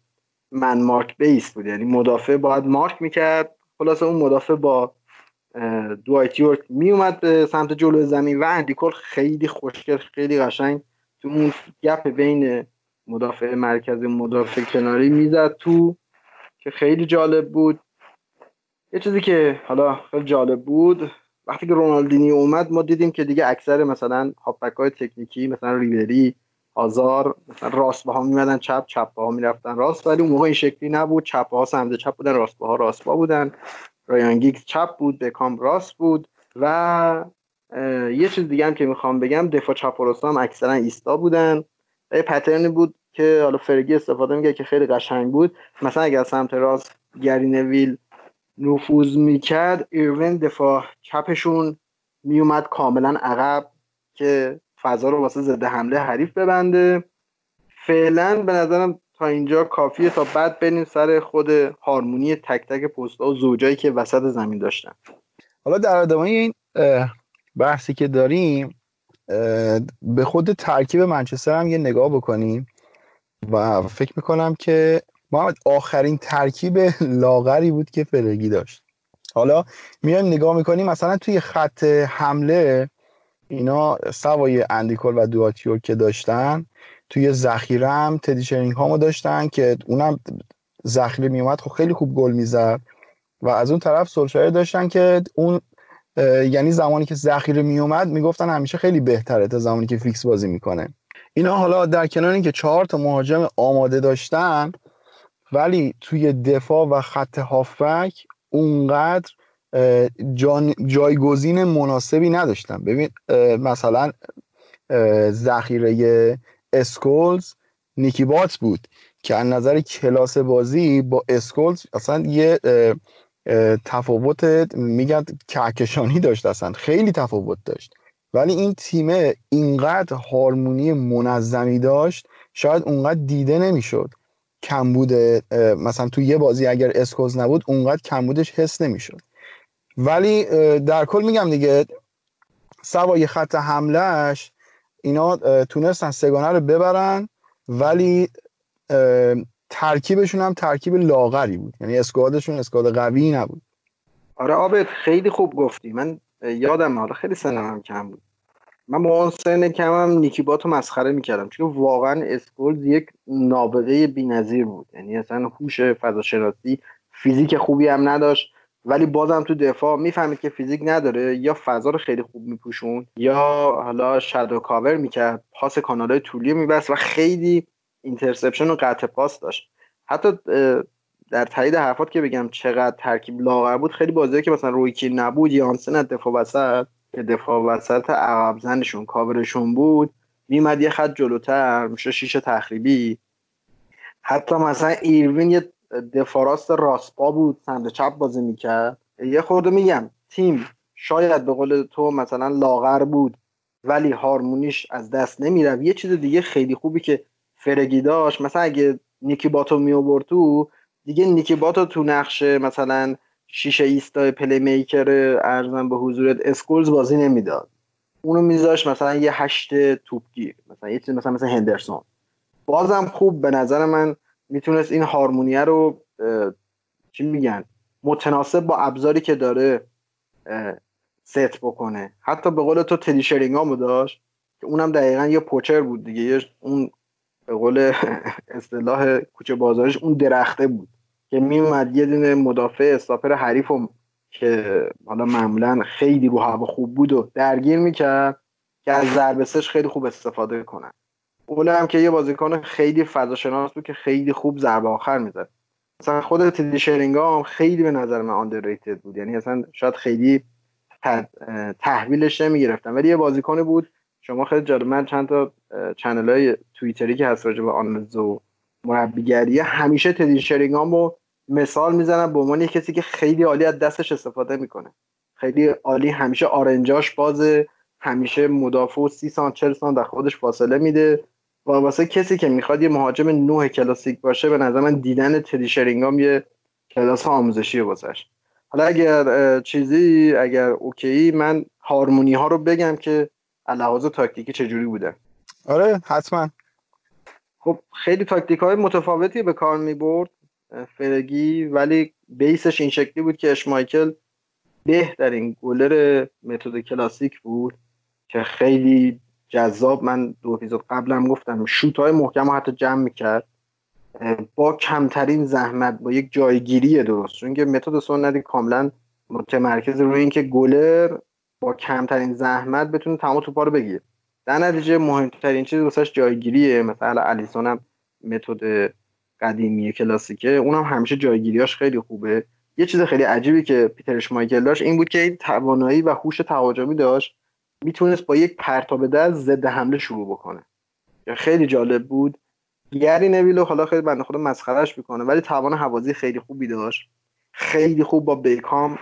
من مارک بیس بود. یعنی مدافع باید مارک می‌کرد. خلاصه اون مدافع با دوایت یورک میومد به سمت جلو زمین و اندیکول خیلی خوشگل خیلی قشنگ تو اون گپ بین مدافع مرکزی مدافع کناری می‌زد تو که خیلی جالب بود. یه چیزی که حالا خیلی جالب بود وقتی که رونالدینی اومد ما دیدیم که دیگه اکثر مثلا هاپبک های تکنیکی مثلا ریبری آزار مثلا راست ها میمدن چپ چپ ها می‌رفتن راست. ولی اون موقع این شکلی نبود. چپ ها سمت چپ بودن راست ها راست با بودن. رایان گیگز چپ بود بکام راست بود. و یه چیز دیگه هم که می‌خوام بگم دفاع چپ و هم اکثرا ایستا بودن. یه پترنی بود که حالا فرگی استفاده میگه که خیلی قشنگ بود. مثلا اگر سمت راست گری نویل نفوذ می‌کرد ایروین دفاع چپشون میومد کاملا عقب که فضا رو واسه ضد حمله حریف ببنده. فعلا به نظرم تا اینجا کافیه تا بعد بریم سر خود هارمونی تک تک پست و زوجایی که وسط زمین داشتن. حالا در ادامه این بحثی که داریم به خود ترکیب منچستر هم یه نگاه بکنیم. و فکر می‌کنم که محمد آخرین ترکیب لاغری بود که فرگی داشت. حالا میایم نگاه می‌کنیم مثلا توی خط حمله اینا سوای اندیکول و دواتیور که داشتن توی ذخیره هم تدی شرینگ هامو داشتن که اونم ذخیره میومد خب خیلی خوب گل می‌زد. و از اون طرف سولشایر داشتن که اون یعنی زمانی که ذخیره میومد می‌گفتن همیشه خیلی بهتره تا زمانی که فیکس بازی می‌کنه. اینا حالا در کنار اینکه چهار تا مهاجم آماده داشتن ولی توی دفاع و خط هافبک اونقدر جایگزین مناسبی نداشتن. ببین مثلا ذخیره اسکولز نیکی بات بود که از نظر کلاس بازی با اسکولز اصلا یه تفاوت میگن کهکشانی داشت اصلا خیلی تفاوت داشت. ولی این تیم اینقدر هارمونی منظمی داشت شاید اونقدر دیده نمی‌شد. کمبود مثلا تو یه بازی اگر اسکوز نبود اونقدر کمبودش حس نمی‌شد. ولی در کل میگم دیگه سوای خط حملهش اینا تونستن سگانه رو ببرن ولی ترکیبشون هم ترکیب لاغری بود. یعنی squad شون squad قوی نبود. آره آبت خیلی خوب گفتی. من یادم حالا خیلی سنم هم کم بود. من با اون سن کمم نیکیبات رو مسخره می‌کردم چون واقعا اسکولز یک نابغه بینظیر بود. یعنی اصلا هوش فضاشناسی فیزیک خوبی هم نداشت ولی بازم تو دفاع می‌فهمید که فیزیک نداره. یا فضا رو خیلی خوب میپوشون یا حالا shadow cover می‌کرد پاس کانالای طولی میبست و خیلی interception و قطع پاس داشت. حتی در تایید حرفات که بگم چقدر ترکیب لاغر بود خیلی بازی که مثلا روی نبود یا یانسن دفاع وسط که دفاع وسط عقب زنشون کاورشون بود میمد یه خط جلوتر میشه شیش تخریبی. حتی مثلا ایروین یه دفاع راست راستپا بود سمت چپ بازی می‌کرد. یه خورده میگم تیم شاید به قول تو مثلا لاغر بود ولی هارمونیش از دست نمیره یه چیز دیگه خیلی خوبی که فرگی داشت مثلا اگه نیکی باتو می تو دیگه نیکی باتو تو نقشه مثلا شیشه ایستا پلی میکر ارزم به حضورت اسکولز بازی نمی‌داد. اونو میذاش مثلا یه هشت توپگیر مثلا یه چیز مثلا مثلا هندرسون. بازم خوب به نظر من می‌تونست این هارمونیه رو چی میگن متناسب با ابزاری که داره ست بکنه. حتی به قول تو تدی شرینگامو داشت که اونم دقیقا یه پوچر بود دیگه. اون به قول [LAUGHS] اصطلاح کوچه بازارش اون درخته بود. که میومد یه دونه مدافع استاپر حریف که حالا معمولا خیلی رو هوا خوب بود و درگیر می‌کرد که از ضربه خیلی خوب استفاده کنن. اون هم که یه بازیکن خیلی فضاشناس بود که خیلی خوب ضربه آخر می‌زد. مثلا خود تدی شرینگام خیلی به نظر من آندرریتد بود. یعنی اصلا شاید خیلی تحویلش نمی‌گرفتن. ولی یه بازیکن بود شما خیلی جالب من چند تا چنل های توییتری که هست راجع به آنالیز و مربیگری همیشه تدی شرینگام رو مثال می‌زنم به عنوان کسی که خیلی عالی از دستش استفاده می‌کنه. خیلی عالی همیشه آرنجاش بازه همیشه مدافع و سی سان چل سان در خودش فاصله میده. و واسه کسی که می‌خواد یه مهاجم نوع کلاسیک باشه به نظر من دیدن تدی شرینگام یه کلاس آموزشی واسش. حالا اگر چیزی اگر okay من هارمونی ها رو بگم که لحاظ تاکتیکی چجوری بوده. آره حتما. خب خیلی تاکتیک های متفاوتی به کار می برد فرگی ولی base ش این شکلی بود که اشمایکل بهترین گلر متد کلاسیک بود که خیلی جذاب. من دو اپیزود قبلم گفتم شوت های محکم حتی جمع می‌کرد. با کمترین زحمت با یک جایگیری درست. چون که متد سنتی کاملا متمرکز روی اینکه گلر با کمترین زحمت بتونه تمام توپا رو بگیره. در نتیجه مهمترین چیز واسش جایگیریه. مثلا الیسون هم متد قدیمی کلاسیکه. اونم همیشه جایگیریاش خیلی خوبه. یه چیز خیلی عجیبی که پیتر اشمایکل داشت این بود که این توانایی و هوش تهاجمی داشت می‌تونست با یک پرتاب دست ضد حمله شروع بکنه. خیلی جالب بود. گری نویلو حالا خیلی بنده خدا مسخرش می‌کنه ولی توان هوازی خیلی خوبی داشت. خیلی خوب با بیکام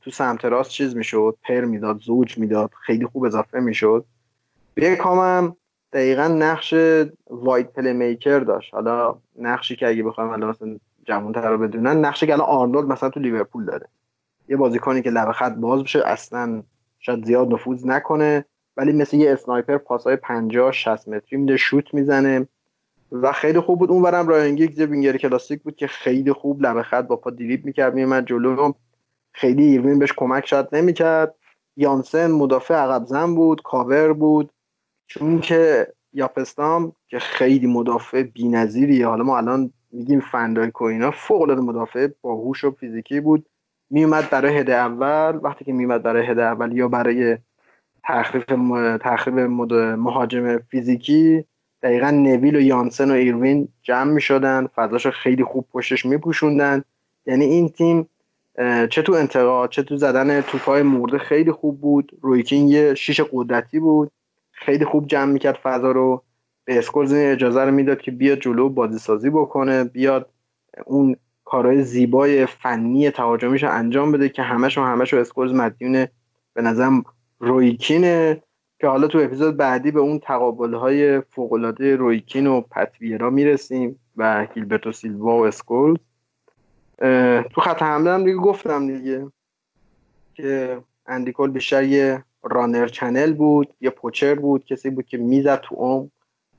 تو سمت راست چیز می‌شد pair می‌داد زوج می‌داد خیلی خوب اضافه می‌شد. بیکام هم دقیقا نقش wide playmaker داشت. حالا نقشی که اگه بخوایم حالا مثلا جوانتر رو بدونن نقشی که الان آرنولد مثلا تو لیورپول داره. یه بازیکنی که لبه خط باز بشه اصلا شاید زیاد نفوذ نکنه ولی مثل یه sniper پاسای 50 60 متری میده شوت می‌زنه. و خیلی خوب بود. اونورم رایان یه وینگر کلاسیک بود که خیلی خوب لبه خط با پا دریبل می‌کرد میومد جلو. خیلی ایروین بهش کمک شاید نمی‌کرد. یانسن مدافع عقب زن بود کاور بود. چون که یاپستام که خیلی مدافع بی‌نظیریه. حالا ما الان میگیم فندای کوینا فوق العاده مدافع باهوش و فیزیکی بود. میومد برای هده اول. وقتی که میومد برای هده اول یا برای تخریب تخریب مهاجم فیزیکی دقیقا نویل و یانسن و ایروین جمع می‌شدن. فضاشو خیلی خوب پشتش میپوشوندن. یعنی این تیم چه تو انتقاد چه تو زدن توپای مرده خیلی خوب بود. رویکین یه شیش قدرتی بود. خیلی خوب جمع می‌کرد فضا رو. به اسکولز اجازه رو می‌داد که بیاد جلو بازی سازی بکنه بیاد اون کارهای زیبای فنی تهاجمیش رو انجام بده که همش و همش رو اسکولز مدیون به نظرم روی کینه. که حالا تو اپیزود بعدی به اون تقابل های فوقلاده روی کین و پت ویرا می‌رسیم و هیلبرتو سیلوا و اسکولز. تو خط حمله هم دیگه گفتم دیگه که اندی کول بیشتر یه runner channel بود یه poacher بود کسی بود که می‌زد تو اون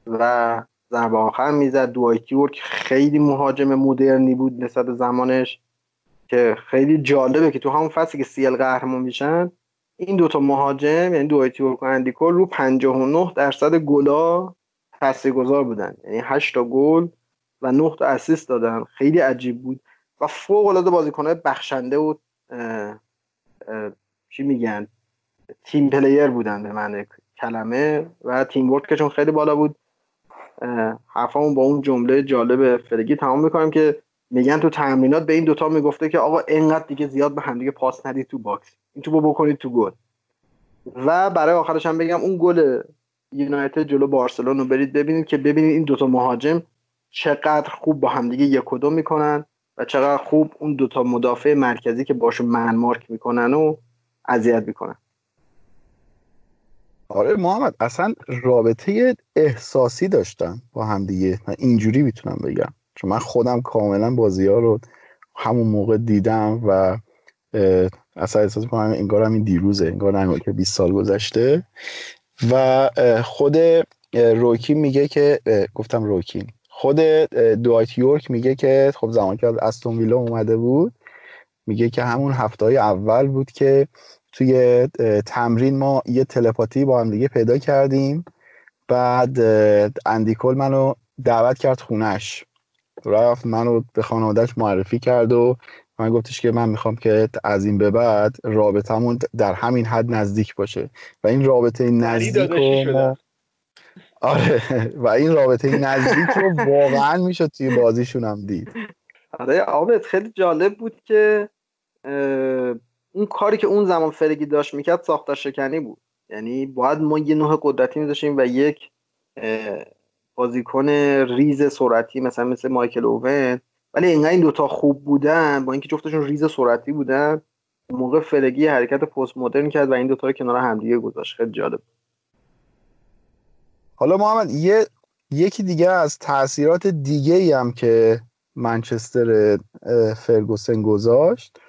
و ضربه آخر می‌زد. دوایت یورک خیلی مهاجم مدرنی بود نسبت زمانش که خیلی جالبه که تو همون فصلی که سیل قهرمان میشن این دوتا مهاجم یعنی دوایتی و اندی کول رو 59 درصد گلا تاثیرگذار بودن. یعنی 8 تا گل و 9 تا assist دادن. خیلی عجیب بود و فوق العاده بازیکن‌های بخشنده و چی میگن؟ team player بودن به معنی کلمه و teamwork که چون خیلی بالا بود حرفمون با اون جمله جالب فرگی تمام می‌کنم که میگن تو تمرینات به این دوتا می‌گفته که آقا اینقدر دیگه زیاد به همدیگه پاس ندید تو box این تو بکنید تو گل. و برای آخرش هم بگم اون گل یونایتد جلو بارسلون رو برید ببینید که ببینید این دوتا مهاجم چقدر خوب با همدیگه یک دو می‌کنن و چقدر خوب اون دوتا مدافع مرکزی که باشون من مارک می‌کنن و اذیت می‌کنن. آره محمد اصلا رابطه احساسی داشتن با هم دیگه من اینجوری می‌تونم بگم. چون من خودم کاملا بازی ها رو همون موقع دیدم و اصلا احساس می‌کنم انگار این دیروزه انگار انگار که 20 سال گذشته. و خود روکی میگه که گفتم روکی. خود دوایت یورک میگه که خب زمان که از استون ویلا اومده بود میگه که همون هفته های اول بود که توی تمرین ما یه تلپاتی با هم دیگه پیدا کردیم. بعد اندیکل منو دعوت کرد خونش رفت منو به خانوادهش معرفی کرد و من گفتش که من می‌خوام که از این به بعد رابطمون در همین حد نزدیک باشه. و این رابطه نزدیک رو ما... آره. [LAUGHS] و این رابطه نزدیک رو واقعا می‌شد توی بازیشون هم دید. آره آبت خیلی جالب بود که اون کاری که اون زمان فرگی داشت می‌کرد ساختار شکنی بود. یعنی باید ما یه نوع قدرتی میذاشیم و یک بازیکن ریز سرعتی مثلا مثل مایکل اوون. ولی اینقدر این دوتا خوب بودن با اینکه جفتشون ریز سرعتی بودن موقع فرگی حرکت پست مدرن کرد و این دوتا رو کنار همدیگه گذاشت. خیلی جالب. حالا محمد یه یکی دیگه از تاثیرات دیگه ای هم که منچستر فرگوسن گذاشت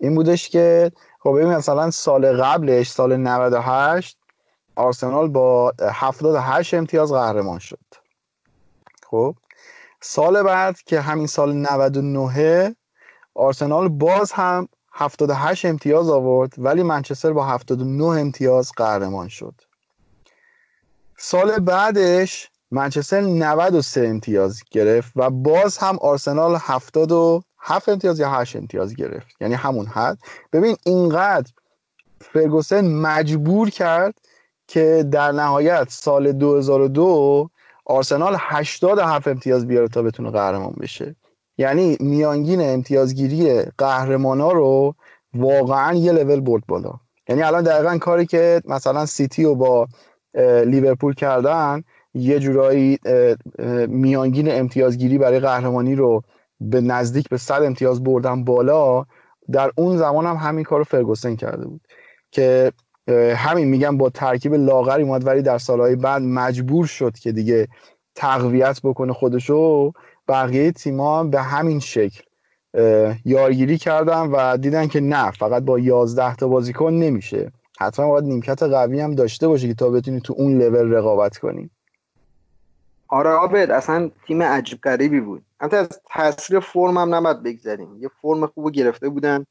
این بودش که خب ببین مثلا سال قبلش سال 98 آرسنال با 78 امتیاز قهرمان شد. خب؟ سال بعد که همین سال 99 آرسنال باز هم 78 امتیاز آورد ولی منچستر با 79 امتیاز قهرمان شد. سال بعدش منچستر 93 امتیاز گرفت و باز هم آرسنال 77 امتیاز یا 8 امتیاز گرفت. یعنی همون حد. ببین اینقدر فرگوسن مجبور کرد که در نهایت سال 2002 آرسنال 87 امتیاز بیاره تا بتونه قهرمان بشه. یعنی میانگین امتیازگیری قهرمانا رو واقعا یه لول برد بالا. یعنی الان دقیقا کاری که مثلا سیتی رو با لیورپول کردن یه جورایی میانگین امتیازگیری برای قهرمانی رو به نزدیک به 100 امتیاز بردن بالا در اون زمان هم همین کار رو فرگوسن کرده بود. که همین میگم با ترکیب لاغری اومد ولی در سالهای بعد مجبور شد که دیگه تقویت بکنه خودشو. بقیه تیما به همین شکل یارگیری کردن و دیدن که نه فقط با 11 تا بازیکن نمیشه. حتما باید نیمکت قوی هم داشته باشه که تا بتونی تو اون لول رقابت کنی. آره آبد اصلا تیم عجیب غریبی بود. البته از تاثیر فرم هم نباید بگذاریم یه فرم خوب گرفته بودن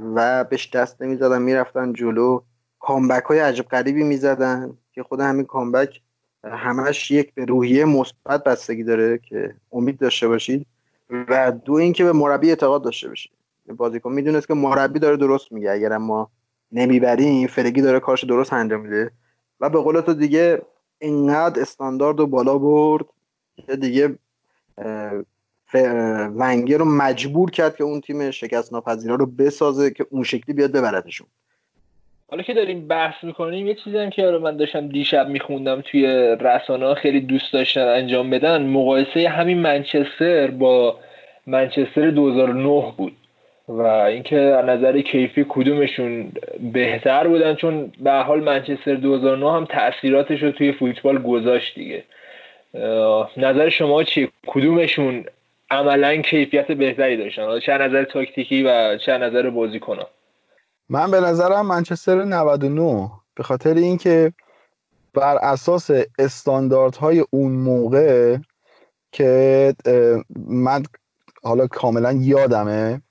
و بهش دست نمی‌زدن می‌رفتن جلو. کامبک های عجیب غریبی می‌زدن که خود همین کامبک همش یک به روحیه مثبت بستگی داره که امید داشته باشید و دو اینکه به مربی اعتقاد داشته باشید. بازیکن می‌دونست که مربی داره درست میگه. اگر ما نمی‌بریم فرگی داره کارش درست انجام میده و به قول تو دیگه اینقدر استاندارد و بالا برد که دیگه ونگر رو مجبور کرد که اون تیم شکست ناپذیرا رو بسازه که اون شکلی بیاد ببردشون. حالا که داریم بحث می‌کنیم یه چیزی هم که من داشتم دیشب میخوندم توی رسانه خیلی دوست داشتن انجام بدن مقایسه همین منچستر با منچستر 2009 بود و اینکه از نظر کیفی کدومشون بهتر بودن چون به حال منچستر 2009 هم تاثیراتش رو توی فوتبال گذاشت دیگه. نظر شما چیه؟ کدومشون عملا کیفیت بهتری داشتن. چه نظر تاکتیکی و چه نظر بازیکنان من به نظرم منچستر 99 به خاطر اینکه بر اساس استانداردهای اون موقع که من حالا کاملا یادمه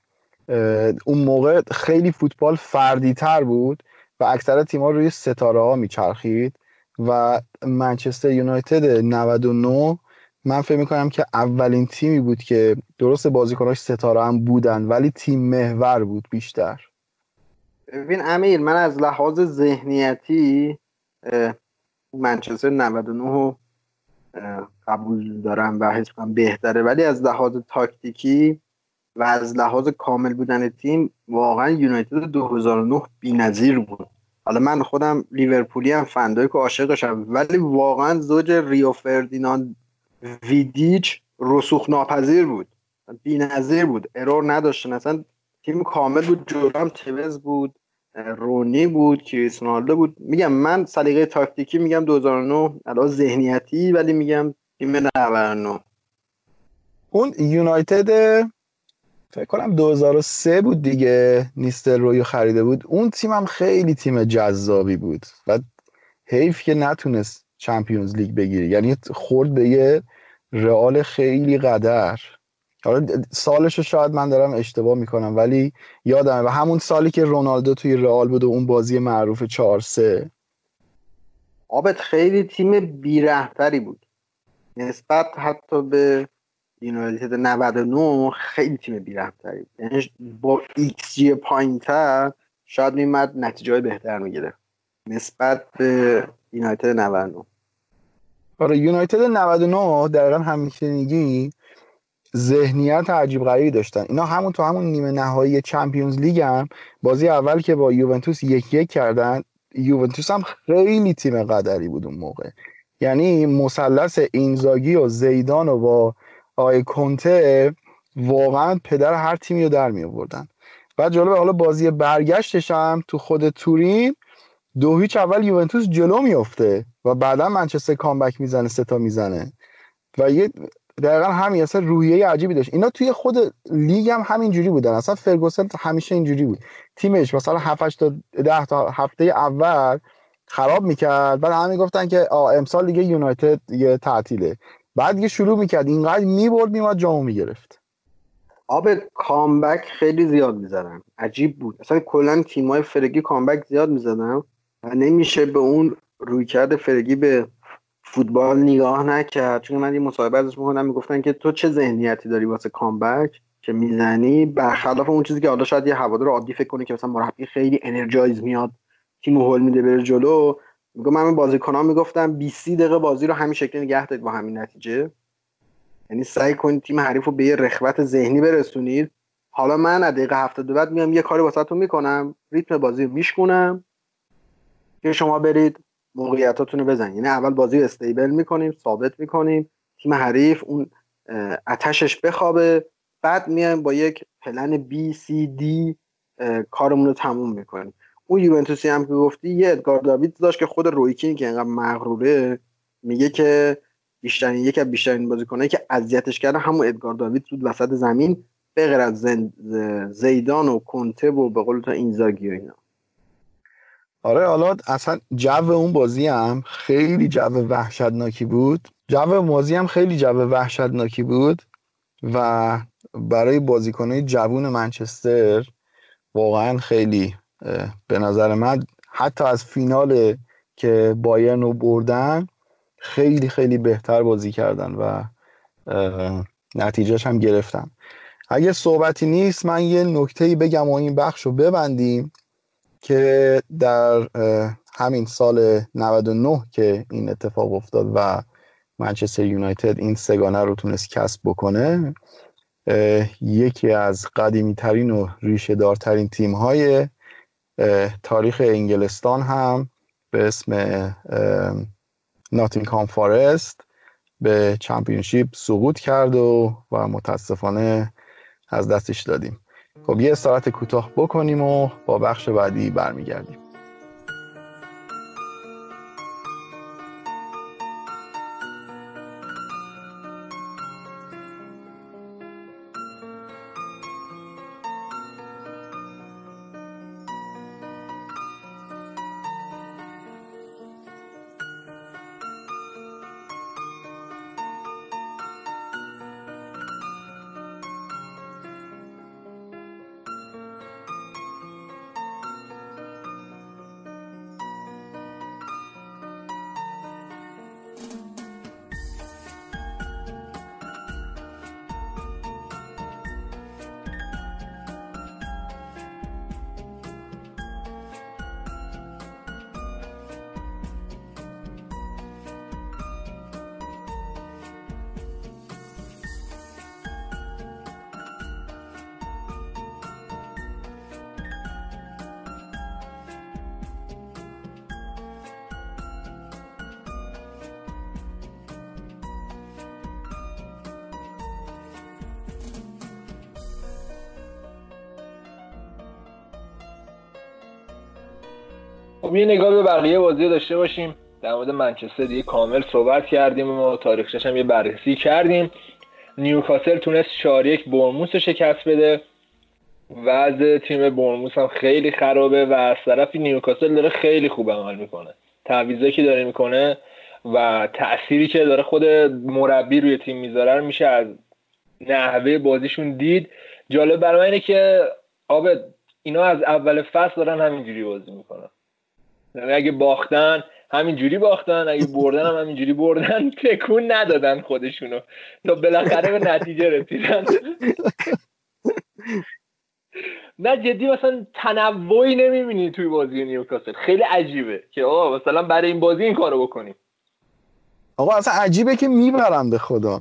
اون موقع خیلی فوتبال فردی تر بود و اکثر تیم‌ها روی ستاره ها میچرخید و منچستر یونایتد 99 من فکر می‌کنم که اولین تیمی بود که درست بازیکناش ستاره هم بودن ولی تیم محور بود بیشتر. ببین امیر من از لحاظ ذهنیتی منچستر 99 قبول دارم و حس بهتره. ولی از لحاظ تاکتیکی و از لحاظ کامل بودن تیم واقعا یونایتد 2009 بی‌نظیر بود. حالا من خودم لیورپولی هم فندای که عاشقشم ولی واقعا زوج ریو فردیناند ویدیچ رسوخ ناپذیر بود. بی‌نظیر بود. error نداشتن اصلا تیم کامل بود. جورام توز بود. رونی بود. کریس بود. میگم من سلیقه تاکتیکی میگم 2009 علاوه ذهنیتی ولی میگم تیم 99 اون یونایتد فکر کنم 2003 بود دیگه. نیستل رویو خریده بود. اون تیم هم خیلی تیم جذابی بود. و حیف که نتونست Champions League بگیره یعنی خورد به یه رئال خیلی قدر. حالا سالش رو شاید من دارم اشتباه می‌کنم ولی یادمه. و همون سالی که رونالدو توی رئال بود و اون بازی معروف 4 3 آبت خیلی تیم بیرحمتری بود. نسبت حتی به یونایتد 99 خیلی تیم بیرحمتری یعنی با ایکس جی پایین تر شاید میمد نتیجه بهتر می‌گیره نسبت به یونایتد 99 آره یونایتد 99 دقیقا همیشه میگی ذهنیت عجیب غریبی داشتن. اینا همون تو همون نیمه نهایی چمپیونز لیگ هم بازی اول که با یوونتوس یک یک کردن یوونتوس هم خیلی تیم قدری بود اون موقع. یعنی مثلث اینزاگی و زیدان و با آقای کنته واقعا پدر هر تیمی رو در می آوردن بعد جالب حالا بازی برگشتش هم تو خود تورین دو هیچ اول یوونتوس جلو میفته و بعدا منچستر کامبک می‌زنه سه تا می‌زنه. و یه دقیقا همین اصلا روحیه عجیبی داشت. اینا توی خود لیگ هم همینجوری بودن. اصلا فرگوسن همیشه اینجوری بود. تیمش مثلا 7 تا 10 تا هفته اول خراب می‌کرد. بعد همه گفتن که آ امسال دیگه یونایتد یه تعطیله. بعد دیگه شروع می‌کرد. اینقدر می‌برد میومد جامو می‌گرفت. آب کامبک خیلی زیاد می‌زدن. عجیب بود. اصلا کلا تیمای فرگی کامبک زیاد می‌زدن و نمیشه به اون رویکرد فرگی به فوتبال نگاه نکرد. چون من یه مصاحبه ازش می‌کنم می‌گفتن که تو چه ذهنیتی داری واسه کامبک که می‌زنی؟ برخلاف اون چیزی که حالا شاید یه هوادار عادی فکر کنه که مثلا مربی خیلی انرژایز میاد تیم هول میده بره جلو. میگم من بازیکنان می‌گفتم 20 دقیقه بازی رو همین شکلی نگه دارید با همین نتیجه. یعنی سعی کنید تیم حریف رو به یه رخوت ذهنی برسونید. حالا من از دقیقه 72 بعد میام یه کاری واسهتون می‌کنم. ریتم بازی رو میشکنم که شما برید موقعیتاتون رو بزنید یعنی اول بازی رو استیبل می‌کنیم ثابت می‌کنیم تیم حریف اون اتشش بخوابه بعد میایم با یک پلن بی سی دی کارمون رو تموم می‌کنیم. اون یوونتوسی هم که گفتی یه ادگار داوید داشت که خود رویکین که اینقدر مغروره میگه که بیشترین یکی از بیشترین بازیکنایی که اذیتش کرده همون ادگار داوید بود وسط زمین به غیر از زیدان و کنته و به قول تو اینزاگی و اینا. آره حالا اصلا جو اون بازی هم خیلی جو وحشتناکی بود. جو بازی هم خیلی جو وحشتناکی بود و برای بازیکنهای جوون منچستر واقعا خیلی به نظر من حتی از فینال که بایرن رو بردن خیلی خیلی بهتر بازی کردن و نتیجهش هم گرفتن. اگه صحبتی نیست من یه نکته بگم و این بخش رو ببندیم. که در همین سال 99 که این اتفاق افتاد و منچستر یونایتد این سگانه رو تونست کسب بکنه یکی از قدیمی ترین و ریشه دارترین تیم های تاریخ انگلستان هم به اسم ناتینگهام فارست به چمپیونشیپ سقوط کرد و و متاسفانه از دستش دادیم. خب یه استراحت کوتاه بکنیم و با بخش بعدی برمیگردیم. بازی داشته باشیم. در مورد منچستر دیگه کامل صحبت کردیم و تاریخش هم یه بررسی کردیم. نیوکاسل تونست 4 یک برموس رو شکست بده. وضع تیم برموس هم خیلی خرابه و از طرفی نیوکاسل داره خیلی خوب عمل می‌کنه. تعویضایی که داره می‌کنه و تأثیری که داره خود مربی روی تیم می‌ذاره میشه از نحوه بازیشون دید. جالب برای اینه که آب اینا از اول فصل دارن همینجوری بازی می‌کنن. اگه باختن همینجوری باختن اگه بردن هم همینجوری بردن. [LAUGHS] تکون ندادن خودشونو. تا بالاخره به نتیجه رسیدن. [LAUGHS] نه جدی مثلا تنوعی نمی‌بینی توی بازی نیوکاسل. خیلی عجیبه که آقا مثلا برای این بازی این کارو بکنیم. آقا اصلا عجیبه که می‌برم به خدا.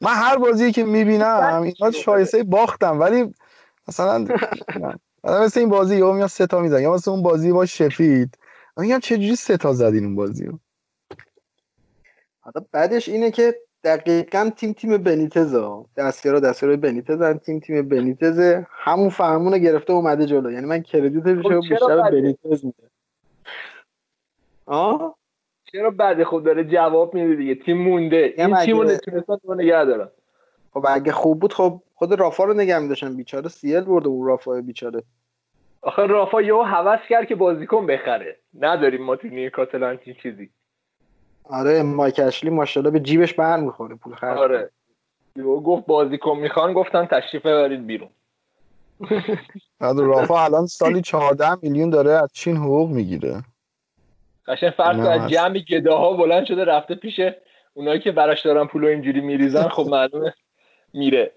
من هر بازی که می‌بینم اینا شایسته باختم ولی مثلا [LAUGHS] مثل این بازی یا میاد سه تا میزن یا مثل اون بازی با شفید میگم چجوری سه تا زدین اون بازی رو؟ حالا بعدش اینه که دقیقا تیم تیم بنیتز ها. دستیارا دستیارای بنیتز تیم تیم بنیتز همون فهمون گرفته اومده جلو. یعنی من کردیت خب بیشتر بنیتز میده آه؟ چرا بعد خود داره جواب میده دیگه. تیم مونده. این تیمو نتونستن تو نگه دارن. خب اگه خوب بود خب خود رافا رو نگه میداشتن. بیچاره سیل برده اون رافا بیچاره. آخه رافا یهو هوس کرد که بازیکن بخره. نداریم ما تو نیوکاسل همچین چیزی. آره مایک اشلی ماشاءالله به جیبش بر می‌خوره پول خرج آره. گفت بازیکن می‌خوان گفتن تشریف ببرید بیرون. بعد رافا الان سالی 14 میلیون داره از چین حقوق می‌گیره. قشنگ فرض از جمع گداها بلند شده رفته پیش اونایی که براش دارن پول اینجوری میریزن. خب معلومه. میره.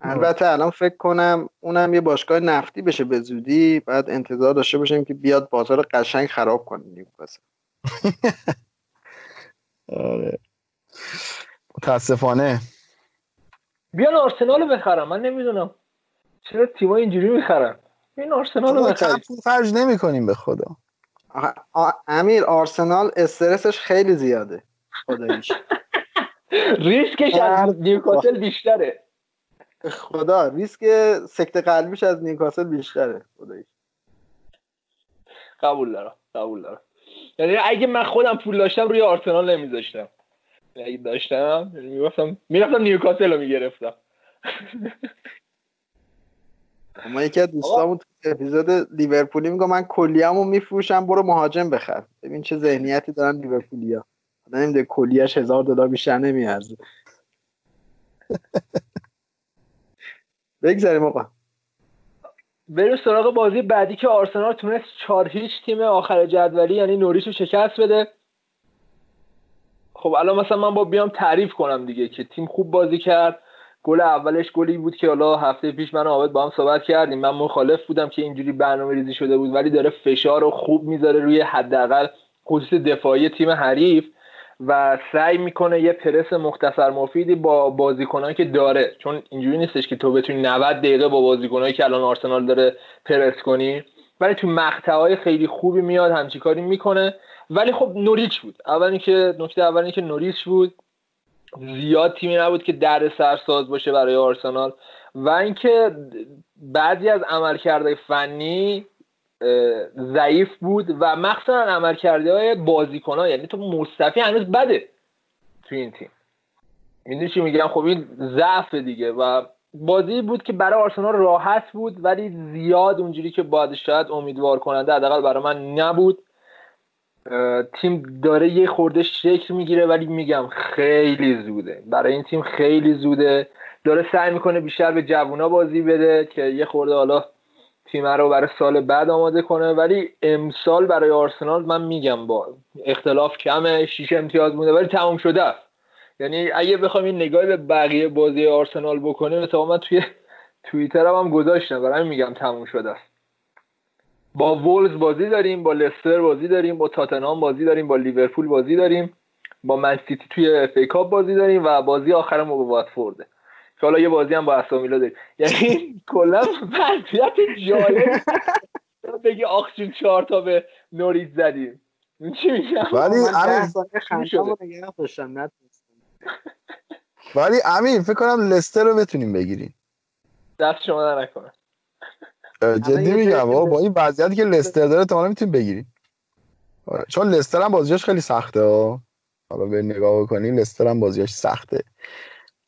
البته الان فکر کنم اونم یه باشگاه نفتی بشه به زودی بعد انتظار داشته باشیم که بیاد بازار قشنگ خراب کنه نیوکاسل. [LAUGHS] آره. متاسفانه. بیان آرسنال رو بخرم من نمی‌دونم چرا تیما اینجوری می‌خرن. این آرسنال رو بخریم فرج نمی کنیم به خدا؟ امیر آرسنال استرسش خیلی زیاده. خداییش. [LAUGHS] ریسکش از نیوکاسل بیشتره. خدا ریسک سکته قلبیش از نیوکاسل بیشتره. خداییش قبول دارم قبول دارم. یعنی اگه من خودم پول داشتم روی آرسنال نمیذاشتم. اگه داشتم می‌رفتم می‌رفتم نیوکاسل رو می‌گرفتم. ما یکی از دوستامون تو اپیزود لیورپولی میگه من کلیه‌مو میفروشم برو مهاجم بخر. ببین چه ذهنیتی دارن لیورپولیا نمیده کلیهش هزار دلار بیشتر نمیارزه. [LAUGHS] بگذاریم آقا. بریم سراغ بازی بعدی که آرسنال تونست چهار هیچ تیم آخر جدولی یعنی نوریچ رو شکست بده. خب الان مثلا من با بیام تعریف کنم دیگه که تیم خوب بازی کرد. گل اولش گلی بود که حالا هفته پیش من عابد با هم صحبت کردیم. من مخالف بودم که اینجوری برنامه ریزی شده بود ولی داره فشار رو خوب می‌ذاره روی حداقل خصوص دفاعی تیم حریف. و سعی می‌کنه یه پرس مختصر مفیدی با بازیکنایی که داره. چون اینجوری نیستش که تو بتونی 90 دقیقه با بازیکنایی که الان آرسنال داره پرس کنی. ولی تو مقطعهای خیلی خوبی میاد همچی کاری می‌کنه. ولی خب نوریچ بود. اول که نکته اول که نوریچ بود. زیاد تیمی نبود که در سرساز باشه برای آرسنال. و اینکه بعضی از عملکردهای فنی ضعیف بود و مخصوصا عملکرده های بازیکن ها یعنی تو مصطفی هنوز بده تو این تیم. می‌دونی چی میگم؟ خب این ضعف دیگه و بازی بود که برای آرسنال راحت بود ولی زیاد اونجوری که باید شاید امیدوار کننده حداقل برای من نبود. تیم داره یه خورده شکل می‌گیره ولی میگم خیلی زوده. برای این تیم خیلی زوده. داره سعی می‌کنه بیشتر به جوونا بازی بده که یه خورده حالا تیم رو برای سال بعد آماده کنه. ولی امسال برای آرسنال من میگم با اختلاف کمه شیش امتیاز مونده ولی تمام شده است. یعنی اگه بخوام این نگاهی به بقیه بازی آرسنال بکنیم مثلا من توی توییتر هم, گذاشتم. برای میگم تموم شده است. با وولز بازی داریم با لستر بازی داریم با تاتنهام بازی داریم با لیورپول بازی داریم با منسیتی توی اف بازی داریم و بازی آخرم با واتفورده. که حالا یه بازی هم با اسامیلا داریم. یعنی کلا وضعیت جالب. [LAUGHS] بگی آخشون چهار تا به نوریت زدیم. چی میگم؟ ولی [LAUGHS] ولی امیر فکر کنم لستر رو بتونیم بگیریم. دست شما نکنه. جدی میگم با این وضعیتی که لستر داره تو می‌تونیم بگیریم. آره، چون لستر هم بازیش خیلی سخته ها حالا به نگاه کنی لستر هم بازیش سخته.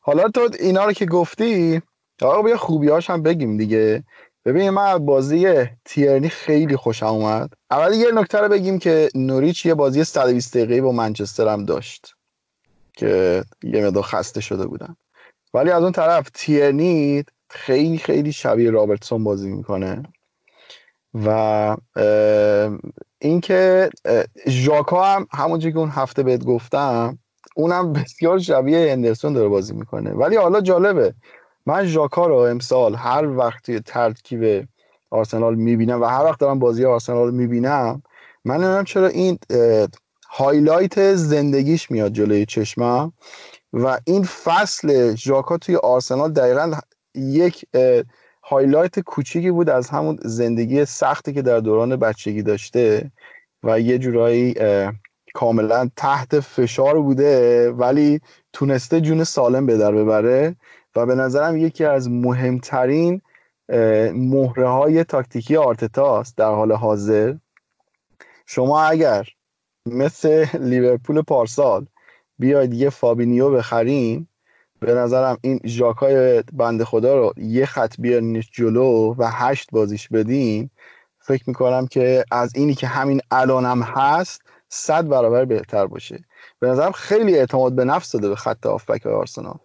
حالا تو اینا رو که گفتی آقا بیا خوبیاش هم بگیم دیگه. ببین من بازی تیرنی خیلی خوشم اومد. اول یه نکته رو بگیم که نوریچ یه بازی 120 دقیقه با منچستر هم داشت که یه مقدار خسته شده بودن. ولی از اون طرف تیرنی خیلی خیلی شبیه رابرتسون بازی می‌کنه. و اینکه ژاکا هم همونجوری که اون هفته بهت گفتم اونم بسیار شبیه هندرسون داره بازی می‌کنه. ولی حالا جالبه. من ژاکا رو امسال هر وقتی ترکیب آرسنال می‌بینم و هر وقت دارم بازی آرسنال می‌بینم من نمی‌دونم چرا این highlight زندگیش میاد جلوی چشمم و این فصل ژاکا توی آرسنال دقیقا یک highlight کوچیکی بود از همون زندگی سختی که در دوران بچگی داشته و یه جورایی کاملا تحت فشار بوده ولی تونسته جون سالم به در ببره و به نظرم یکی از مهمترین مهره های تاکتیکی آرتتاست در حال حاضر. شما اگر مثل لیورپول پارسال بیاید یه فابینیو بخرین به نظرم این ژاکای بند خدا رو یه خط بیارینش جلو و هشت بازیش بدین فکر می‌کنم که از اینی که همین الانم هست صد برابر بهتر باشه. به نظرم خیلی اعتماد به نفس داده به خط هافبک آرسنال.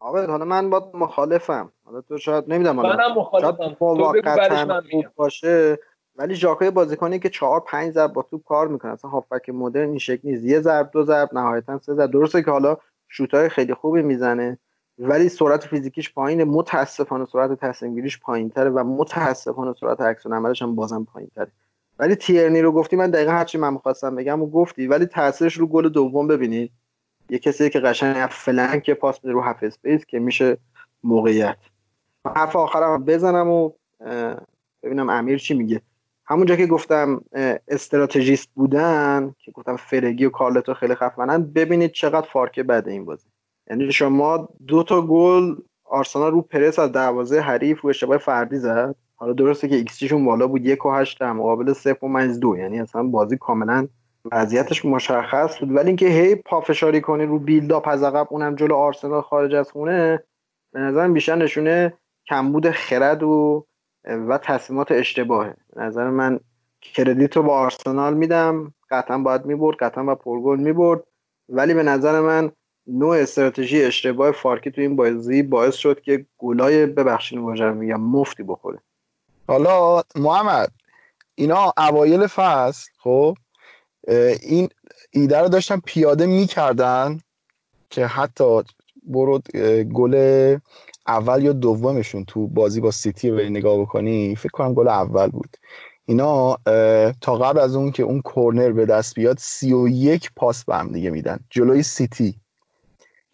آقا حالا من با مخالفم. حالا تو شاید نمی‌دونم حالا منم مخالفم. خوب باشه. ولی ژاکای بازیکنی که چهار پنج ضرب با توپ کار می‌کنه. اصلا هافبک مدرن این شکل نیست. یه ضرب دو ضرب نهایتا سه ضرب. درسته که حالا شوتای خیلی خوبی می‌زنه ولی سرعت فیزیکیش پایینه. متاسفانه سرعت تصمیم گیریش پایینتره و متاسفانه سرعت اکسون عملش هم بازم پایینتره. ولی تیرنی رو گفتی من دقیقا هرچی من می‌خواستم بگم و گفتی. ولی تاثیرش رو گل دوم ببینید یه کسی که قشنگ flank پاس میده رو half space که میشه موقعیت. حرف آخرم بزنم و ببینم امیر چی میگه. همونجا که گفتم استراتژیست بودن که گفتم فرگی و کارلتو خیلی خفنن ببینید چقدر فارکه بده این بازی. یعنی شما دو تا گل آرسنال رو پرس از دروازه حریف و اشتباه فردی زد. حالا درسته که ایکس شون بالا بود یک و هشت در مقابل صفر و ممیز دو. یعنی اصلا بازی کاملا وضعیتش مشخص بود. ولی اینکه هی پافشاری کنی رو بیلداپ از عقب اونم جلو آرسنال خارج از خونه به نظرم بیشتر نشونه کمبود خرد و و تصمیمات اشتباهه. به نظر من کردیت رو با آرسنال میدم. قطعا باید می‌برد قطعا با پرگل می‌برد. ولی به نظر من نوع استراتژی اشتباه فارکی تو این بازی باعث شد که گلای ببخشید واژه میگم مفتی بخوره. حالا محمد اینا اوایل فصل خب این ایده رو داشتن پیاده می‌کردن که حتی برو گل اول یا دومشون تو بازی با سیتی رو نگاه بکنی فکر کنم گل اول بود. اینا تا قبل از اون که اون کورنر به دست بیاد سی و یک پاس به هم دیگه میدن. جلوی سیتی.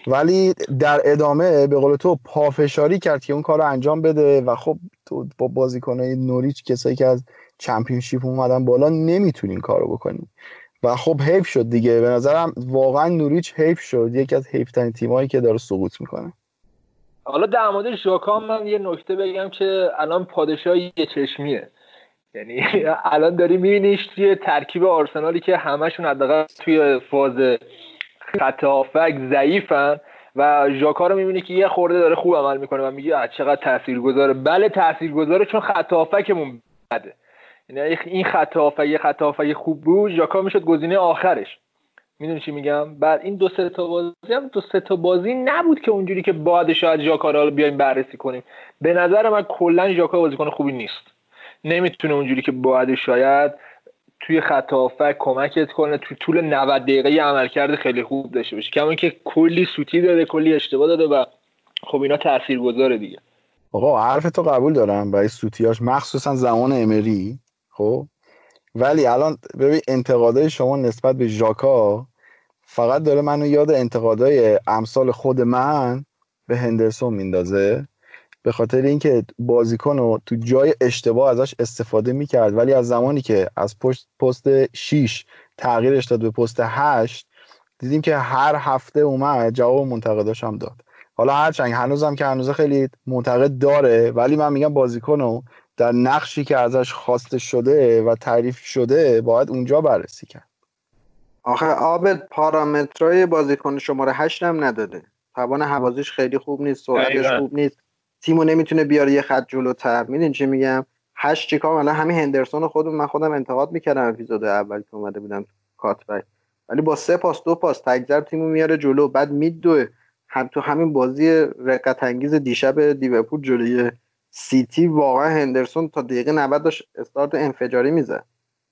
ولی در ادامه به قول تو پافشاری کرد که اون کار رو انجام بده و خب تو با بازیکنهای نوریچ کسایی که از چمپیونشیپ اومدن بالا نمی‌تونی این کارو بکنی و خب حیف شد دیگه. به نظرم واقعا نوریچ حیف شد. یکی از حیف ترین تیمایی که داره سقوط می‌کنه. حالا در مورد ژاکا من یه نکته بگم که الان پادشاه یه چشمیه. یعنی [LAUGHS] الان داری میبینیش توی ترکیب آرسنالی که همشون حداقل توی فاز خط هافک ضعیفن و ژاکا رو می‌بینی که یه خورده داره خوب عمل می‌کنه و میگه چقدر تاثیرگذاره. بله تاثیرگذاره چون خط هافکمون بده. یعنی این خط هافک خط هافک خوب بود ژاکا می‌شد گزینه آخرش. می‌دونی چی میگم؟ بعد این دو سه تا بازی هم دو سه تا بازی نبود که اونجوری که باید شاید ژاکا رو بیایم بررسی کنیم. به نظر من کلا ژاکا بازیکن خوبی نیست. نمی‌تونه اونجوری که باید شاید توی خط هافک کمکت کنه. توی طول 90 دقیقه عملکرد خیلی خوب داشته باشه. کما که کلی سوتی داده کلی اشتباه داده و خب اینا تاثیرگذاره دیگه. آقا حرف تو قبول دارم برای سوتیاش مخصوصا زمان امری خب؟ ولی الان ببین انتقادهای شما نسبت به ژاکا فقط داره منو یاد انتقادهای امثال خود من به هندرسون میندازه. به خاطر اینکه بازیکن رو تو جای اشتباه ازش استفاده می‌کرد ولی از زمانی که از پست پست 6 تغییرش داد به پست 8 دیدیم که هر هفته اومد جواب منتقداش هم داد. حالا هرچند هنوزم که هنوز خیلی منتقد داره ولی من میگم بازیکن رو در نقشی که ازش خواسته شده و تعریف شده باید اونجا بررسی کرد. آخه آبد پارامترهای بازیکن شماره هشت هم نداده. توان حوازیش خیلی خوب نیست سرعتش خوب نیست. تیمو نمی‌تونه بیاره یه خط جلوتر. میدین چی میگم؟ هشت چیکار الان همین هندرسون خودم من خودم انتقاد می‌کردم اپیزود اول که اومده بودم کاتبک. ولی با سه پاس دو پاس تگذر تیمو میاره جلو. بعد میدوه هم تو همین بازی رقت انگیز دیشب لیورپول جلوی سیتی واقعا هندرسون تا دقیقه 90 داشت استارت انفجاری می‌زد.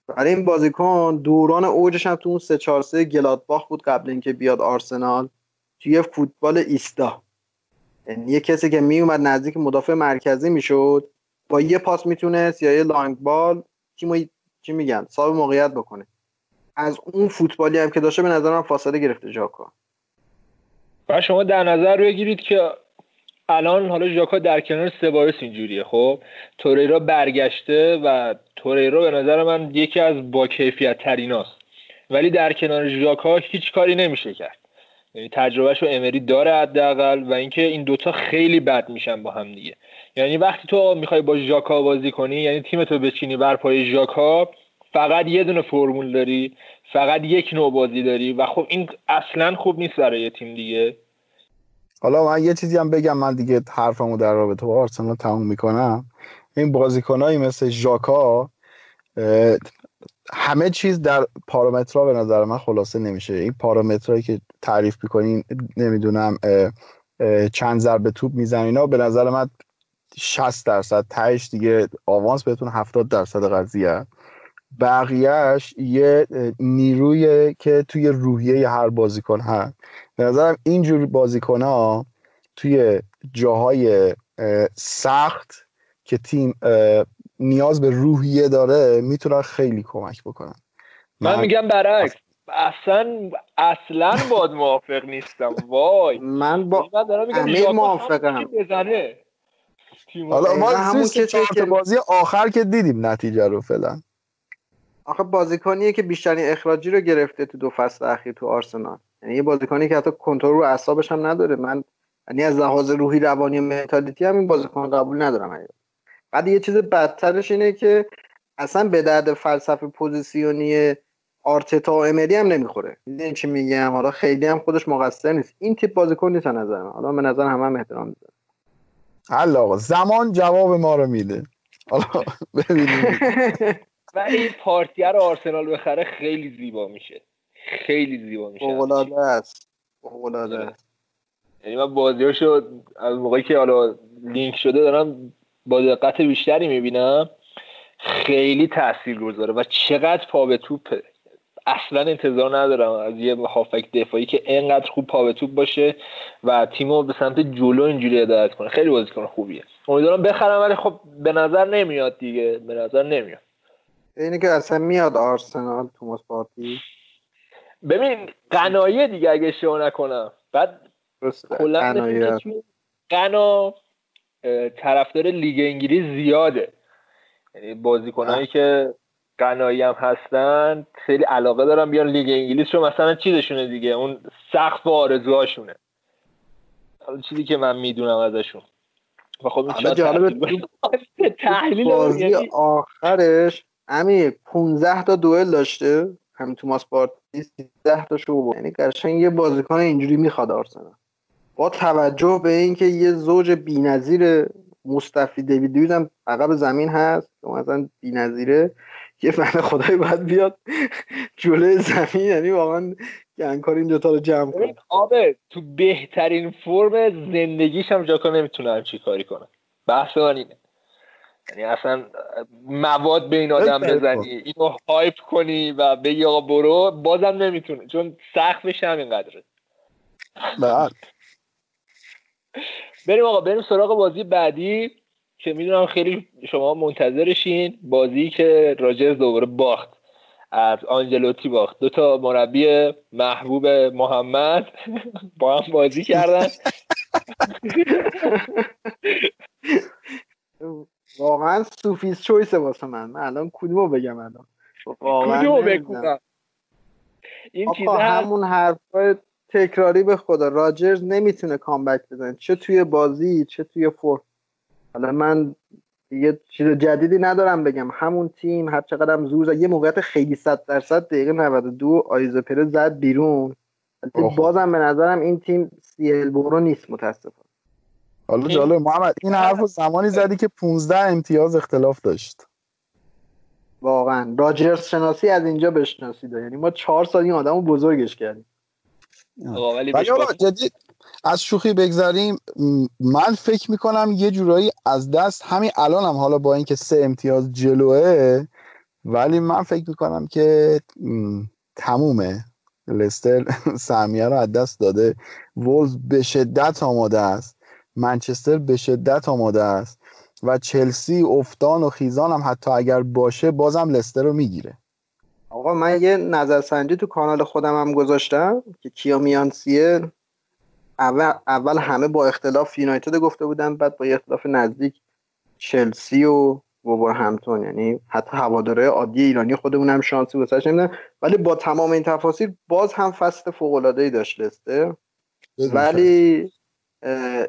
برای این بازیکن دوران اوجش هم تو اون 3 4 3 گلادباخ بود قبل اینکه بیاد آرسنال. توی فوتبال ایستا. یعنی یه کسی که میومد نزدیک مدافع مرکزی می‌شد با یه پاس می‌تونست یا یه لانگ بال چی میگن صاحب موقعیت بکنه. از اون فوتبالی هم که داشته به نظر من فاصله گرفته ژاکا و شما در نظر بگیرید که الان حالا ژاکا در کنار سبایوس اینجوریه. خب توریرا برگشته و توریرا به نظر من یکی از با کیفیت تریناست ولی در کنار ژاکا هیچ کاری نمیشه کرد. یعنی تجربهش رو امری داره حداقل و اینکه این دوتا خیلی بد میشن با هم دیگه. یعنی وقتی تو می‌خوای با ژاکا بازی کنی یعنی تیم تو بچینی بر پای ژاکا فقط یه دونه فرمول داری فقط یک نوع بازی داری و خب این اصلا خوب نیست برای تیم دیگه. حالا من یه چیزی هم بگم من دیگه حرفمو در رابطه با آرسنال تموم می‌کنم. این بازیکنایی مثل ژاکا همه چیز در پارامترها به نظر من خلاصه نمیشه. این پارامترهایی که تعریف می‌کنین نمی‌دونم چند ضربه توپ میزن اینا به نظر من 60 درصد تهش دیگه آوانس بهتون 70 درصد قضیه. بقیهش یه نیروی که توی روحیه هر بازیکن هست. به نظرم اینجور بازیکن ها توی جاهای سخت که تیم نیاز به روحیه داره می‌تونن خیلی کمک بکنن. من, میگم برعکس اصلا اصلا باد موافق نیستم وای. من با امیر موافقم. بزنه. حالا ما همون که بازی آخر که دیدیم نتیجه رو فعلا. آخه بازیکنیه که بیشترین اخراجی رو گرفته تو دو فصل اخیر تو آرسنال. یعنی یه بازیکنی که حتی کنترل رو اعصابش هم نداره. من یعنی از لحاظ روحی روانی و منتالیتی هم این بازیکن قبول ندارم. حقیقت بعد یه چیز بدترش اینه که اصلا به درد فلسفه پوزیسیونی آرتتا و امری هم نمی‌خوره. این چی میگم؟ حالا خیلی هم خودش مقصر نیست. این تیپ بازیکن نیست نظر من. حالا به نظر همه هم احترام می‌ذاره حالا آقا زمان جواب ما رو میده. حالا ببینیم. [LAUGHS] ولی این پارتیه رو آرسنال بخره خیلی زیبا میشه. خیلی زیبا میشه. فوق‌العاده است. فوق‌العاده است. یعنی من بازیاشو از موقعی که حالا لینک شده دارم با دقت بیشتری می‌بینم خیلی تاثیر گذاره و چقدر پا به توپه اصلا انتظار ندارم از یه هافک دفاعی که انقدر خوب پا به توپ باشه و تیمو به سمت جلو اینجوری هدایت کنه. خیلی بازیکن خوبیه. امیدوارم بخرم ولی خب به نظر نمیاد دیگه. به نظر نمیاد. اینه که اصلا میاد آرسنال توماس پارتی؟ ببین قنایه دیگه اگه اشتباه نکنم. بعد کلا قنا طرفدار لیگ انگلیس زیاده. یعنی بازیکنایی که قنایی هم هستن خیلی علاقه دارن بیان لیگ انگلیس رو مثلا چیزشونه دیگه اون سقف و آرزوهاشونه چیزی که من می‌دونم ازشون. و خب تحلیل بازی آخرش امیر 15 تا دوئل داشته. هم توماس پارتی 13 تا شو یعنی قشنگ یه بازیکن اینجوری می‌خواد آرسنال. با توجه به اینکه یه زوج بی‌نظیر مصطفی دیوید هم عقب زمین هست که مثلا بی‌نظیره یه فن خدای باید بیاد جلوی زمین یعنی واقعا گنگکار این دوتا رو جمع کنه. آبه تو بهترین فرم زندگیش هم جاکا نمی‌تونه همچی کاری کنه. بحث من اینه. یعنی اصلا مواد به این آدم بزنی اینو هایپ کنی و بگی آقا برو بازم نمی‌تونه چون سقفش همینقدره. بله بریم آقا بریم سراغ بازی بعدی که می‌دونم خیلی شما منتظرشین. بازی که راجرز دوباره باخت. از آنجلوتی باخت. دو تا مربی محبوب محمد با هم بازی کردن. واقعا سوفیس چویس واسه من. من الان کدومو بگم الان؟ کدومو بگم این چیزا همون حرفای تکراری به خدا. راجرز نمی‌تونه کامبک بزنه. چه توی بازی چه توی فور. حالا من یه چیز جدیدی ندارم بگم. همون تیم هر چقدر هم زور یه موقعیت خیلی صد درصد دقیقه 92 آیزو پره زد بیرون. بازم به نظرم این تیم سیل برو نیست متاسفانه. حالا جالب محمد این حرف زمانی زدی که 15 امتیاز اختلاف داشت. واقعا. راجرز شناسی از اینجا بشناسید یعنی ما چهار سال این آدمو بزرگش کردیم. ولی جدی از شوخی بگذاریم من فکر می‌کنم یه جورایی از دست همین الان هم حالا با اینکه سه امتیاز جلوه ولی من فکر می‌کنم که تمومه. لستر [LAUGHS] سهمیه رو از دست داده. وولز به شدت آماده است. منچستر به شدت آماده است. و چلسی افتان و خیزان هم حتی اگر باشه بازم لستر رو می‌گیره. آقا من یه نظرسنجی تو کانال خودم هم گذاشتم که کیا میانسیه اول, اول همه با اختلاف یونایتد گفته بودن بعد با اختلاف نزدیک چلسی و ووبر همتون یعنی حتی هواداره عادی ایرانی خودمون هم شانسی واسش نمیدن ولی با تمام این تفاصیل باز هم فصل فوق العاده ای داشت لسته ولی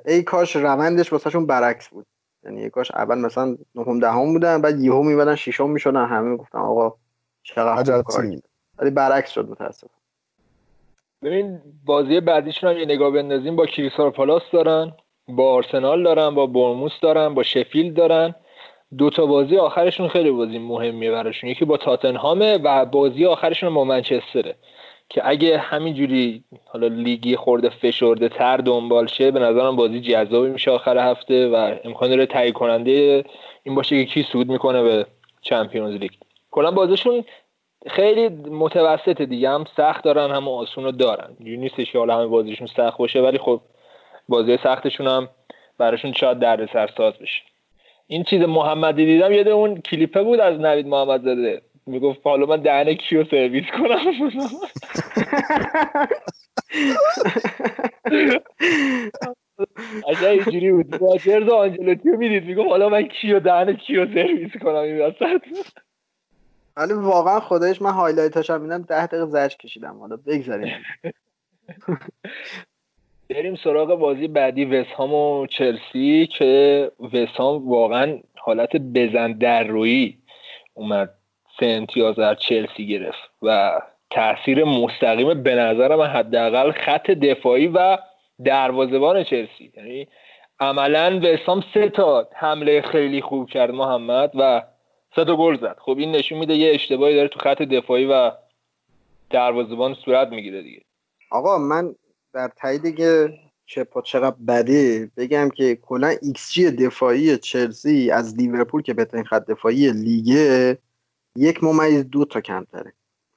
ای کاش روندش واسهشون برعکس بود. یعنی ای کاش اول مثلا نهم دهم بودن بعد یهو میبدن ششم می‌شدن همه گفتن آقا چقدر ولی برعکس شد متاسف ببین بازی بعدیشون هم یه نگاه بندازیم با کریستال پالاس دارن با آرسنال دارن با برموس دارن با شفیلد دارن. دو تا بازی آخرشون خیلی بازی مهمیه براشون. یکی با تاتنهامه و بازی آخرشون با منچستره. که اگه همینجوری حالا لیگی خورده فشرده تر دنبال شه به نظرم بازی جذابی میشه آخر هفته و امکان داره تهیه کننده این باشه که کی سود می‌کنه به چمپیونز لیگ. کلا بازیشون خیلی متوسط دیگه هم سخت دارن هم آسون رو دارن. اینجوری نیستش که حالا همه بازیشون سخت باشه ولی خب بازی سختشون هم براشون شاید درد ساز بشه. این چیز محمدی دیدم یه اون کلیپه بود از نوید محمد زاده می‌گفت حالا من دهن کیو سرویس کنم؟ اصلا اینجوری بود. راجرز آنجلوتیو می‌دید. می‌گفت حالا من کیو دهن کیو سرویس کنم این ولی واقعا خودش من highlight اش هم میدم ده دقیقه زرش کشیدم حالا بگذاریم. [LAUGHS] بریم سراغ بازی بعدی وسهام و چلسی که وسهام واقعا حالت بزن در روی اومد سه امتیاز از چلسی گرفت و تاثیر مستقیم به نظرم حداقل خط دفاعی و دروازبان چلسی. یعنی عملا وسام سه تا حمله خیلی خوب کرد محمد و سه تا گل زد. خب این نشون میده یه اشتباهی داره تو خط دفاعی و دروازبان صورت می‌گیره دیگه. آقا من در تایید که کپا چقدر بده بگم که کلا ایکس جی دفاعی چلسی از لیورپول که بهترین خط دفاعی لیگه یک ممیز دو تا کمتره.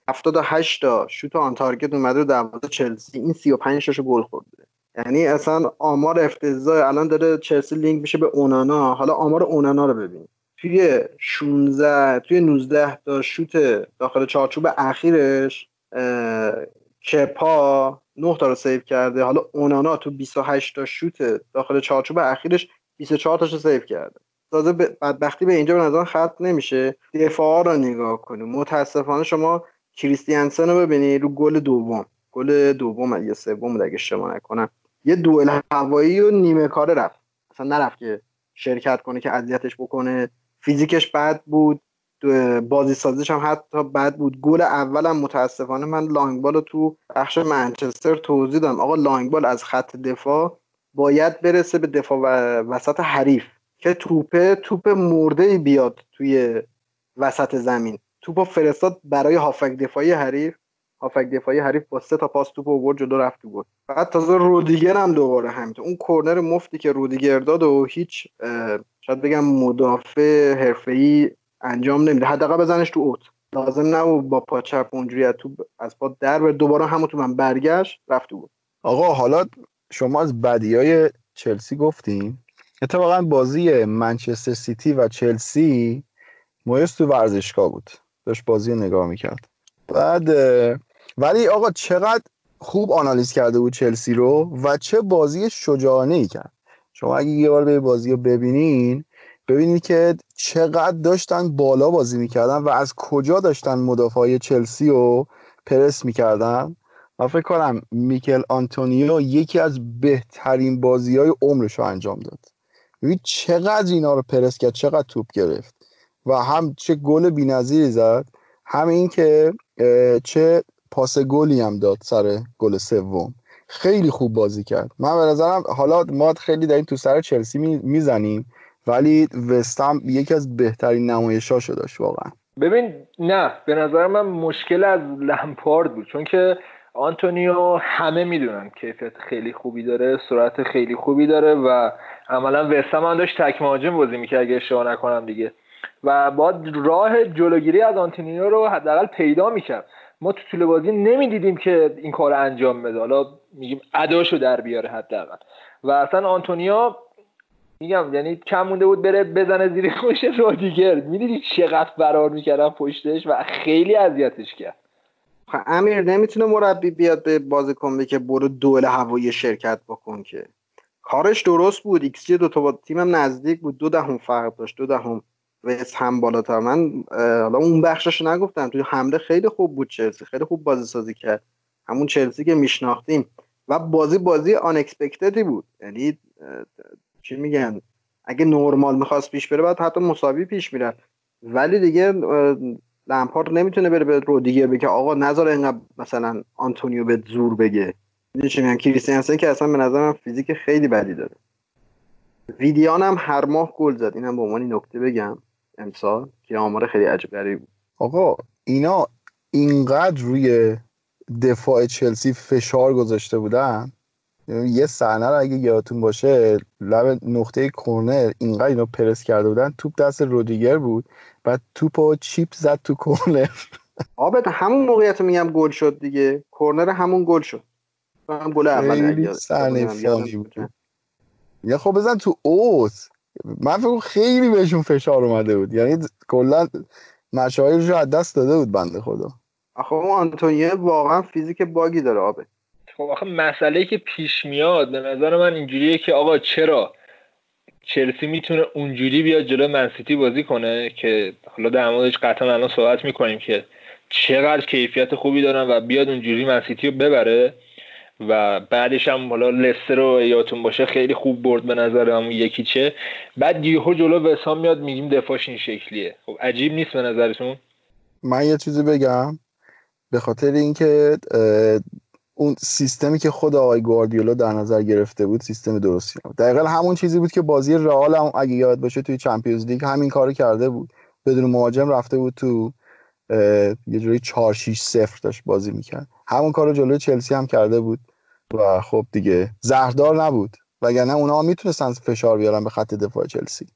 78 تا شوت on target اومده رو دروازه چلسی. این 35 تاشو گل خورده. یعنی اصلا آمار افتضاح. الان داره چلسی لینک میشه به اونانا. حالا آمار اونانا رو ببین توی 16 توی 19 تا شوت داخل چارچوب اخیرش کپا 9 تا رو save کرده. حالا اونانا تو 28 تا شوت داخل چارچوب اخیرش 24 تاشو save کرده. تازه بدبختی به اینجا به نظر خط نمیشه. دفاع رو نگاه کنیم. متاسفانه شما کریستیانسن رو ببینید رو گل دوم. گل دوم یا سوم اگه اشتباه نکنم. یه دوئل هوایی و نیمه کاره رفت. اصلا نرفت که شرکت کنه که اذیتش بکنه. فیزیکش بد بود بازی سازیش هم حتی بد بود. گل اولم متاسفانه من لانگبال رو تو بخش منچستر توضیح دادم. آقا لانگبال از خط دفاع باید برسه به دفاع و وسط حریف که توپه توپ مرده بیاد توی وسط زمین. توپ فرستاد برای هافک دفاعی حریف. هافک دفاعی حریف با سه تا پاس توپ آورد جلو رفت گل بعد تازه رودیگر هم دوباره همینطور. اون کرنر مفتی که رودیگر داد و هیچ شاید بگم مدافع حرفه‌ای انجام نمیده. حداقل بزنش تو اوت. لازم نبود با پا چپ اونجوری از تو از پا در به دوباره همون تو من برگشت رفت بود. آقا حالا شما از بدی های چلسی گفتین؟ اتفاقا بازی منچستر سیتی و چلسی مویس تو ورزشگاه بود. داشت بازی نگاه می‌کرد. بعد ولی آقا چقدر خوب آنالیز کرده بود چلسی رو و چه بازی شجاعانه ای کرد. شما اگه یه بار به بازی رو ببینین ببینید که چقدر داشتن بالا بازی می‌کردن و از کجا داشتن مدافعای چلسی رو پرس می‌کردن. و فکر کنم میکل آنتونیو یکی از بهترین بازی های عمرش رو انجام داد. ببین چقدر اینا رو پرس کرد چقدر توپ گرفت. و هم چه گل بی‌نظیری زد هم این که چه پاس گلی هم داد سر گل سوم. خیلی خوب بازی کرد. من به نظرم حالا ما خیلی داریم تو سر چلسی می‌زنیم ولی وستم یکی از بهترین نمایشاشو داشت واقعا. ببین نه به نظر من مشکل از لمپارد بود. چون که آنتونیو همه می‌دونن کیفیت خیلی خوبی داره سرعت خیلی خوبی داره و عملا وستم هم داشت تک مهاجم بازی می‌کرد اگه اشتباه نکنم دیگه. و باید راه جلوگیری از آنتونیو رو حداقل پیدا می‌کرد. ما تو طول بازی نمی‌دیدیم که این کار انجام بده. حالا میگیم اداشو در بیاره حداقل. و اصلا آنتونیا میگم یعنی کم مونده بود بره بزنه زیر گوش رودیگر می‌دیدی چقدر فرار می‌کردن پشتش و خیلی اذیتش کرد. خب امیر نمی‌تونه مربی بیاد به بازیکن بگه برو duel هوایی شرکت بکن که. کارش درست بود. XG دو تا تیمم نزدیک بود. دو دهم فرق داشت. دو دهم وست هم بالاتر. من حالا اون بخشش نگفتم. توی حمله خیلی خوب بود چلسی. خیلی خوب بازی سازی کرد. همون چلسی که میشناختیم. و بازی بازی آن بود. یعنی چی میگن؟ اگه نرمال می‌خواست پیش بره بعد حتی مساوی پیش میره ولی دیگه لمپارد نمی‌تونه بره به رودیگر بگه آقا نذار اینقدر مثلا آنتونیو به زور بگه. چی میگن؟ کریستیانسن که اصلا به نظرم فیزیک خیلی بدی داره. ویدیان هم هر ماه گل زد. اینم به عنوان نکته بگم. امسال که آمار خیلی عجیب غریب بود. آقا اینا اینقدر روی دفاع چلسی فشار گذاشته بودن. یه صحنه رو اگه یادتون باشه لب نقطه کرنر اینقدر اینا پرس کرده بودن. توپ دست رودیگر بود. بعد توپ و چیپ زد تو کرنر آبت همون موقعیت میگم گل شد دیگه. کرنر همون گل شد. هم گل اول صحنه فانی بود. یا خب بزن تو اوت. من فکر خیلی بهشون فشار اومده بود. یعنی کلا مشاهیرش رو از دست داده بود بنده خدا. آخه اون آنتونیه واقعا فیزیک باگی داره آبه. خب آخه مسئله که پیش میاد به نظر من اینجوریه که آقا چرا چلسی می‌تونه اونجوری بیاد جلو منسیتی بازی کنه که حالا در موردش قطعا الان صحبت می‌کنیم که چقدر کیفیت خوبی دارن و بیاد اونجوری منسیتی رو ببره؟ و بعدش هم حالا لستر رو یادتون باشه خیلی خوب برد به نظر همون یکی چه. بعد یهو جلو وسام میاد میگیم دفاعش این شکلیه. خب عجیب نیست به نظرتون؟ من یه چیزی بگم. به خاطر اینکه اون سیستمی که خود آقای گواردیولا در نظر گرفته بود سیستم درستی نبود. دقیقا همون چیزی بود که بازی رئال هم اگه یاد باشه توی چمپیونز لیگ همین کارو کرده بود. بدون مهاجم رفته بود تو یه جوری 4 6 0 داشت بازی می‌کرد. همون کارو جلوی چلسی هم کرده بود. و خب دیگه زهردار نبود. وگرنه اونا می‌تونستن فشار بیارن به خط دفاع چلسی.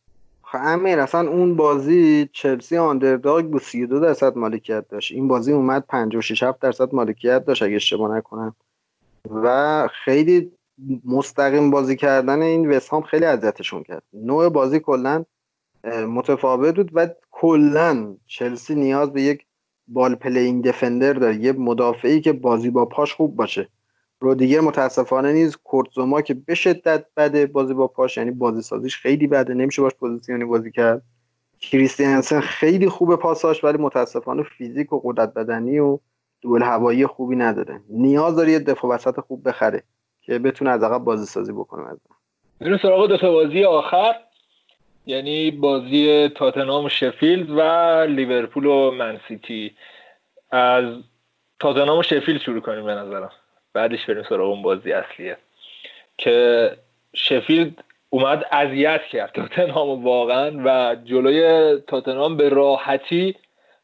خب امیر اصلا اون بازی چلسی آندرداگ بود. 32 درصد مالکیت داشت. این بازی اومد 56 7 درصد مالکیت داشت اگه اشتباه نکنم. و خیلی مستقیم بازی کردن این وسهام خیلی اذیتشون کرد. نوع بازی کلا متفاوت بود و کلا چلسی نیاز به یک ball playing defender داره. یه مدافعی که بازی با پاش خوب باشه. رودیگر متاسفانه نیز کورت زوما که به شدت بده بازی با پاش یعنی بازی سازیش خیلی بده. نمیشه باش position ی بازی کرد. کریستیانسن خیلی خوب پاساش ولی متاسفانه فیزیک و قدرت بدنی و duel هوایی خوبی نداره. نیاز داره یه دفاع وسط خوب بخره که بتونه از عقب بازی سازی بکنه. از سراغ دو بازی آخر. یعنی بازی تاتنهام و شفیلد و لیورپول و منسیتی از تاتنهام و شفیلد شروع کنیم به نظرم. بعدش بریم سراغ اون بازی اصلیه. که شفیلد اومد اذیت کرد تاتنهام واقعا و جلوی تاتنهام به راحتی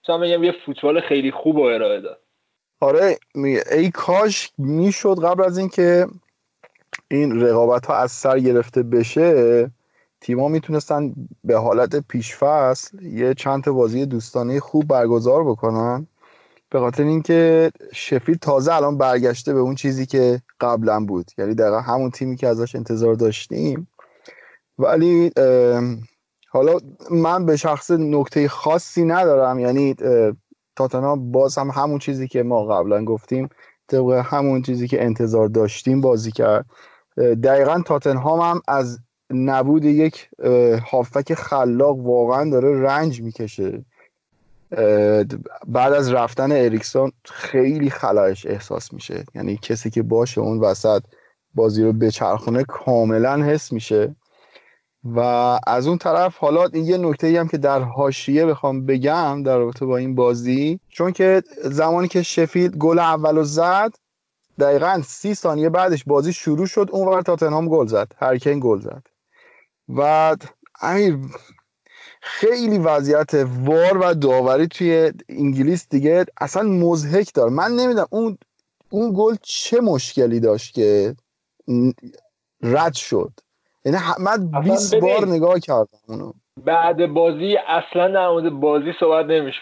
تا میگم یه فوتبال خیلی خوب و ارائه داد. آره ای کاش می‌شد قبل از اینکه این رقابت ها از سر گرفته بشه تیما می‌تونستن به حالت پیشفصل یه چند بازی دوستانه خوب برگزار بکنن. به خاطر اینکه شفیل تازه الان برگشته به اون چیزی که قبلا بود. یعنی دقیقا همون تیمی که ازش انتظار داشتیم. ولی حالا من به شخص نکته خاصی ندارم. یعنی تاتنا باز هم همون چیزی که ما قبلا گفتیم طبق همون چیزی که انتظار داشتیم بازی کرد. دقیقا تاتنهام هم از نبود یک هافک خلاق واقعا داره رنج می‌کشه. بعد از رفتن اریکسون خیلی خلاش احساس میشه. یعنی کسی که باشه اون وسط بازی رو بچرخونه کاملا حس میشه. و از اون طرف حالا یه نکته هم که در حاشیه بخوام بگم در رابطه با این بازی چون که زمانی که شفید گل اول رو زد دقیقا سی ثانیه بعدش بازی شروع شد اون ور تاتنهام گل زد هرکین گل زد. و امیر خیلی وضعیت وار و داوری توی انگلیس دیگه اصلا مزهک داره من نمی‌دونم اون اون گل چه مشکلی داشت که رد شد؟ یعنی من اصلا 20 ببین. بار نگاه کردم اونو. بعد بازی اصلا در مورد بازی صحبت نمیشه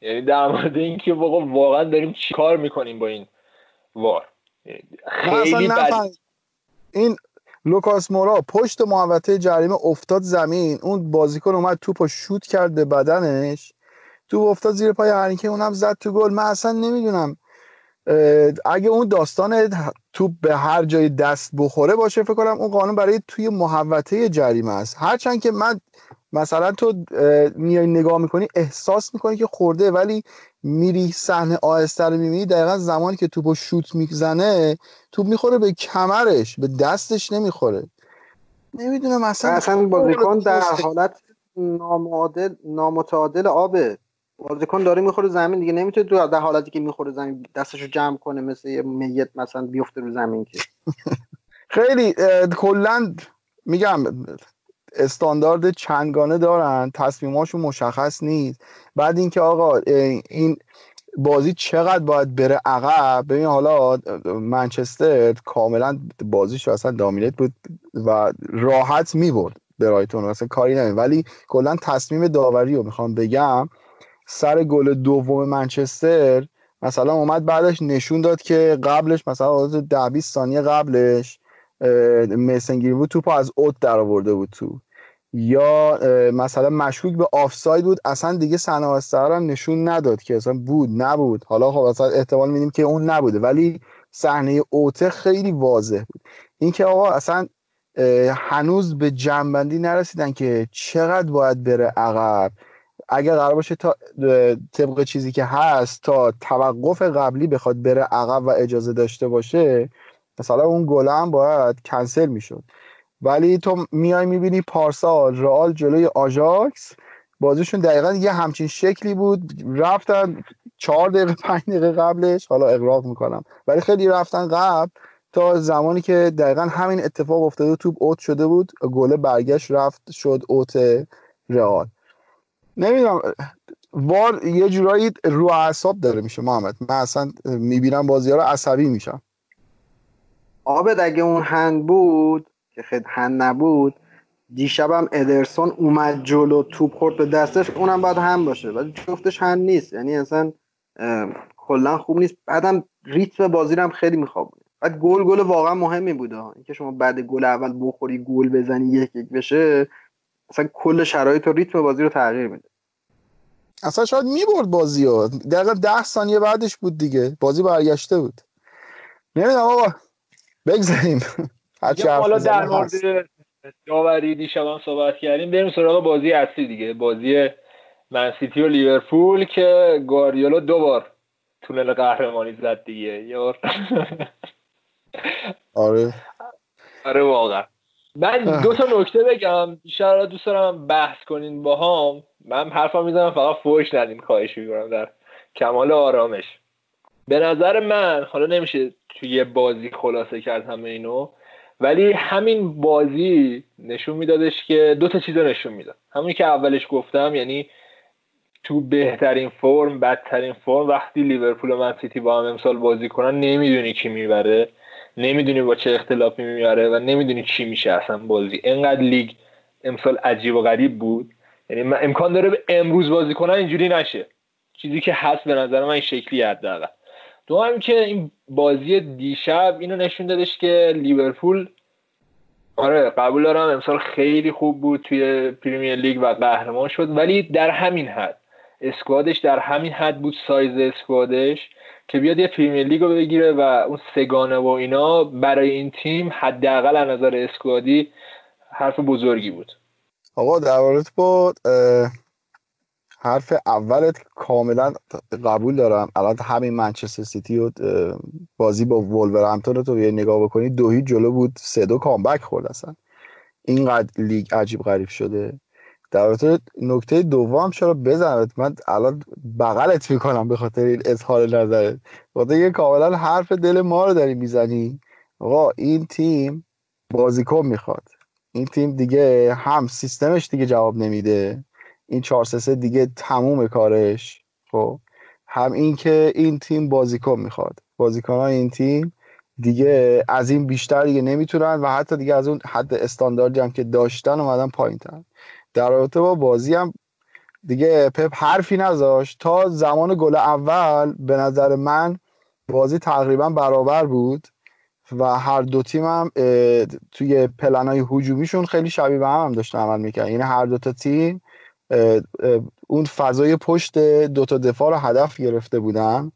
یعنی در مورد اینکه واقعا واقعا داریم چیکار می‌کنیم با این وار؟ خیلی بد. این لوکاس مورا پشت محوطه جریمه افتاد زمین. اون بازیکن اومد توپ رو شوت کرد به بدنش. توپ افتاد زیر پای هرینکه اونم زد تو گل. من اصلا نمی‌دونم اگه اون داستان توپ به هر جای دست بخوره باشه فکر کنم اون قانون برای توی محوطه جریمه است. هرچند که من مثلا تو میای نگاه می‌کنی احساس می‌کنی که خورده ولی میری صحنه آهسته رو می‌بینی دقیقا زمانی که توپو شوت می‌زنه توپ می‌خوره به کمرش به دستش نمی‌خوره. نمی‌دونم اصلا اصلا بازیکن در. حالت نامعادل نامتعادل آبه. بازیکن داره می‌خوره زمین دیگه نمی‌تونه تو در حالتی که می‌خوره زمین دستشو جمع کنه مثل یه میت مثلا بیفته رو زمین که. [LAUGHS] خیلی کلا میگم استاندارد چندگانه دارن تصمیماشون مشخص نیست. بعد اینکه آقا این بازی چقدر باید بره عقب؟ ببین حالا منچستر کاملا بازیش اصلا دامینیت بود و راحت می‌برد برایتون اصلا کاری نمید ولی کلا تصمیم داوری رو می‌خوام بگم. سر گل دوم منچستر مثلا اومد بعدش نشون داد که قبلش مثلا حدود ده 20 ثانیه قبلش میسن گرین‌وود توپو از اوت در آورده بود تو. یا مثلا مشکوک به آفساید بود اصلا دیگه آهسته هم نشون نداد که اصلا بود نبود. حالا خب اصلا احتمال میدیم که اون نبوده ولی صحنه اوته خیلی واضح بود. اینکه آقا اصلا هنوز به جنبندی نرسیدن که چقدر باید بره عقب. اگر قرار باشه تا طبق چیزی که هست تا توقف قبلی بخواد بره عقب و اجازه داشته باشه مثلا اون گل هم باید کنسل می‌شد. ولی تو میای می‌بینی پارسال رئال جلوی آژاکس. بازیشون دقیقا یه همچین شکلی بود. رفتن چهار دقیقه پنج دقیقه قبلش. حالا اقراق می‌کنم. ولی خیلی رفتن قبل تا زمانی که دقیقا همین اتفاق افتاده توپ اوت شده بود گله برگشت رفت شد اوت رئال. نمی‌دونم وار یه جورایی رو اعصاب داره میشه محمد. من اصلا می‌بینم بازی ها رو عصبی میشم. آبد اگه اون هند بود که خیلی هند نبود دیشبم ادرسون اومد جلو توپ خورد به دستش اونم باید هم باشه. ولی جفتش هند نیست. یعنی اصلا کلا خوب نیست. بعدم ریتم بازی رو هم خیلی میخوابونه بعد گل گل واقعا مهمی بوده. اینکه شما بعد گل اول بخوری گل بزنی یک یک بشه اصلا کل شرایط و ریتم بازی رو تغییر میده. اصلا شاید می‌برد بازی ها دقیقا ده ثانیه بعدش بود دیگه. بازی برگشته بود. نمی‌دونم آقا. بگذاریم. حالا در. مورد داوری دیشب هم صحبت کردیم. بریم سراغ بازی اصلی دیگه. بازی منسیتی و لیورپول که گاریولا دو بار تونل قهرمانی زد دیگه. یار [LAUGHS] آره. آره واقعا. من دو تا نکته بگم. بیشتر دوست دارم بحث کنین با هم من حرفم می‌زنم فقط فوش ندین خواهش می‌کنم در کمال آرامش. به نظر من حالا نمیشه توی یه بازی خلاصه کرد همه اینو ولی همین بازی نشون میدادش که دو تا چیز نشون می‌داد. همونی که اولش گفتم یعنی تو بهترین فرم بدترین فرم وقتی لیورپول و من سیتی با هم امسال بازی کنن نمی‌دونی کی می‌بره نمی‌دونی با چه اختلافی می‌بره و نمی‌دونی چی میشه اصلا بازی. انقدر لیگ امسال عجیب و غریب بود. یعنی امکان داره به امروز بازی کنن اینجوری نشه. چیزی که هست به نظر من این شکلی حداقل. دو هم که این بازی دیشب اینو نشون دادش که لیورپول آره قبول دارم امسال خیلی خوب بود توی پریمیر لیگ و قهرمان شد ولی در همین حد. squad ش در همین حد بود سایز squad ش که بیاد یه پریمیر لیگ رو بگیره و اون سه‌گانه و اینا برای این تیم حداقل از نظر squad ی حرف بزرگی بود. آقا در با حرف اولت کاملا قبول دارم. الان همین منچستر سیتی و بازی با وولورهمپتون رو تو یه نگاه بکنی دو هیچ جلو بود سه دو comeback خورد اصلا. اینقدر لیگ عجیب غریب شده. در نکته دوم چرا بزنم من الان بغلت می‌کنم به خاطر این اظهار نظرت. خاطر یه کاملا حرف دل ما رو داری می‌زنی. آقا این تیم بازیکن می‌خواد. این تیم دیگه هم سیستمش دیگه جواب نمیده. این 4 3 دیگه تموم کارش خب؟ هم این که این تیم بازیکن می‌خواد. بازیکنان این تیم دیگه از این بیشتر دیگه نمی‌تونن و حتی دیگه از اون حد استانداردی هم که داشتن اومدن پایین تر در رابطه با بازی هم دیگه پپ حرفی نذاشت. تا زمان گل اول به نظر من بازی تقریبا برابر بود و هر دو تیم هم توی پلنای هجومیشون خیلی شبیه به هم, هم داشتن عمل می‌کرد یعنی هر دو تا تیم اون فضای پشت دو تا دفاع رو هدف گرفته بودن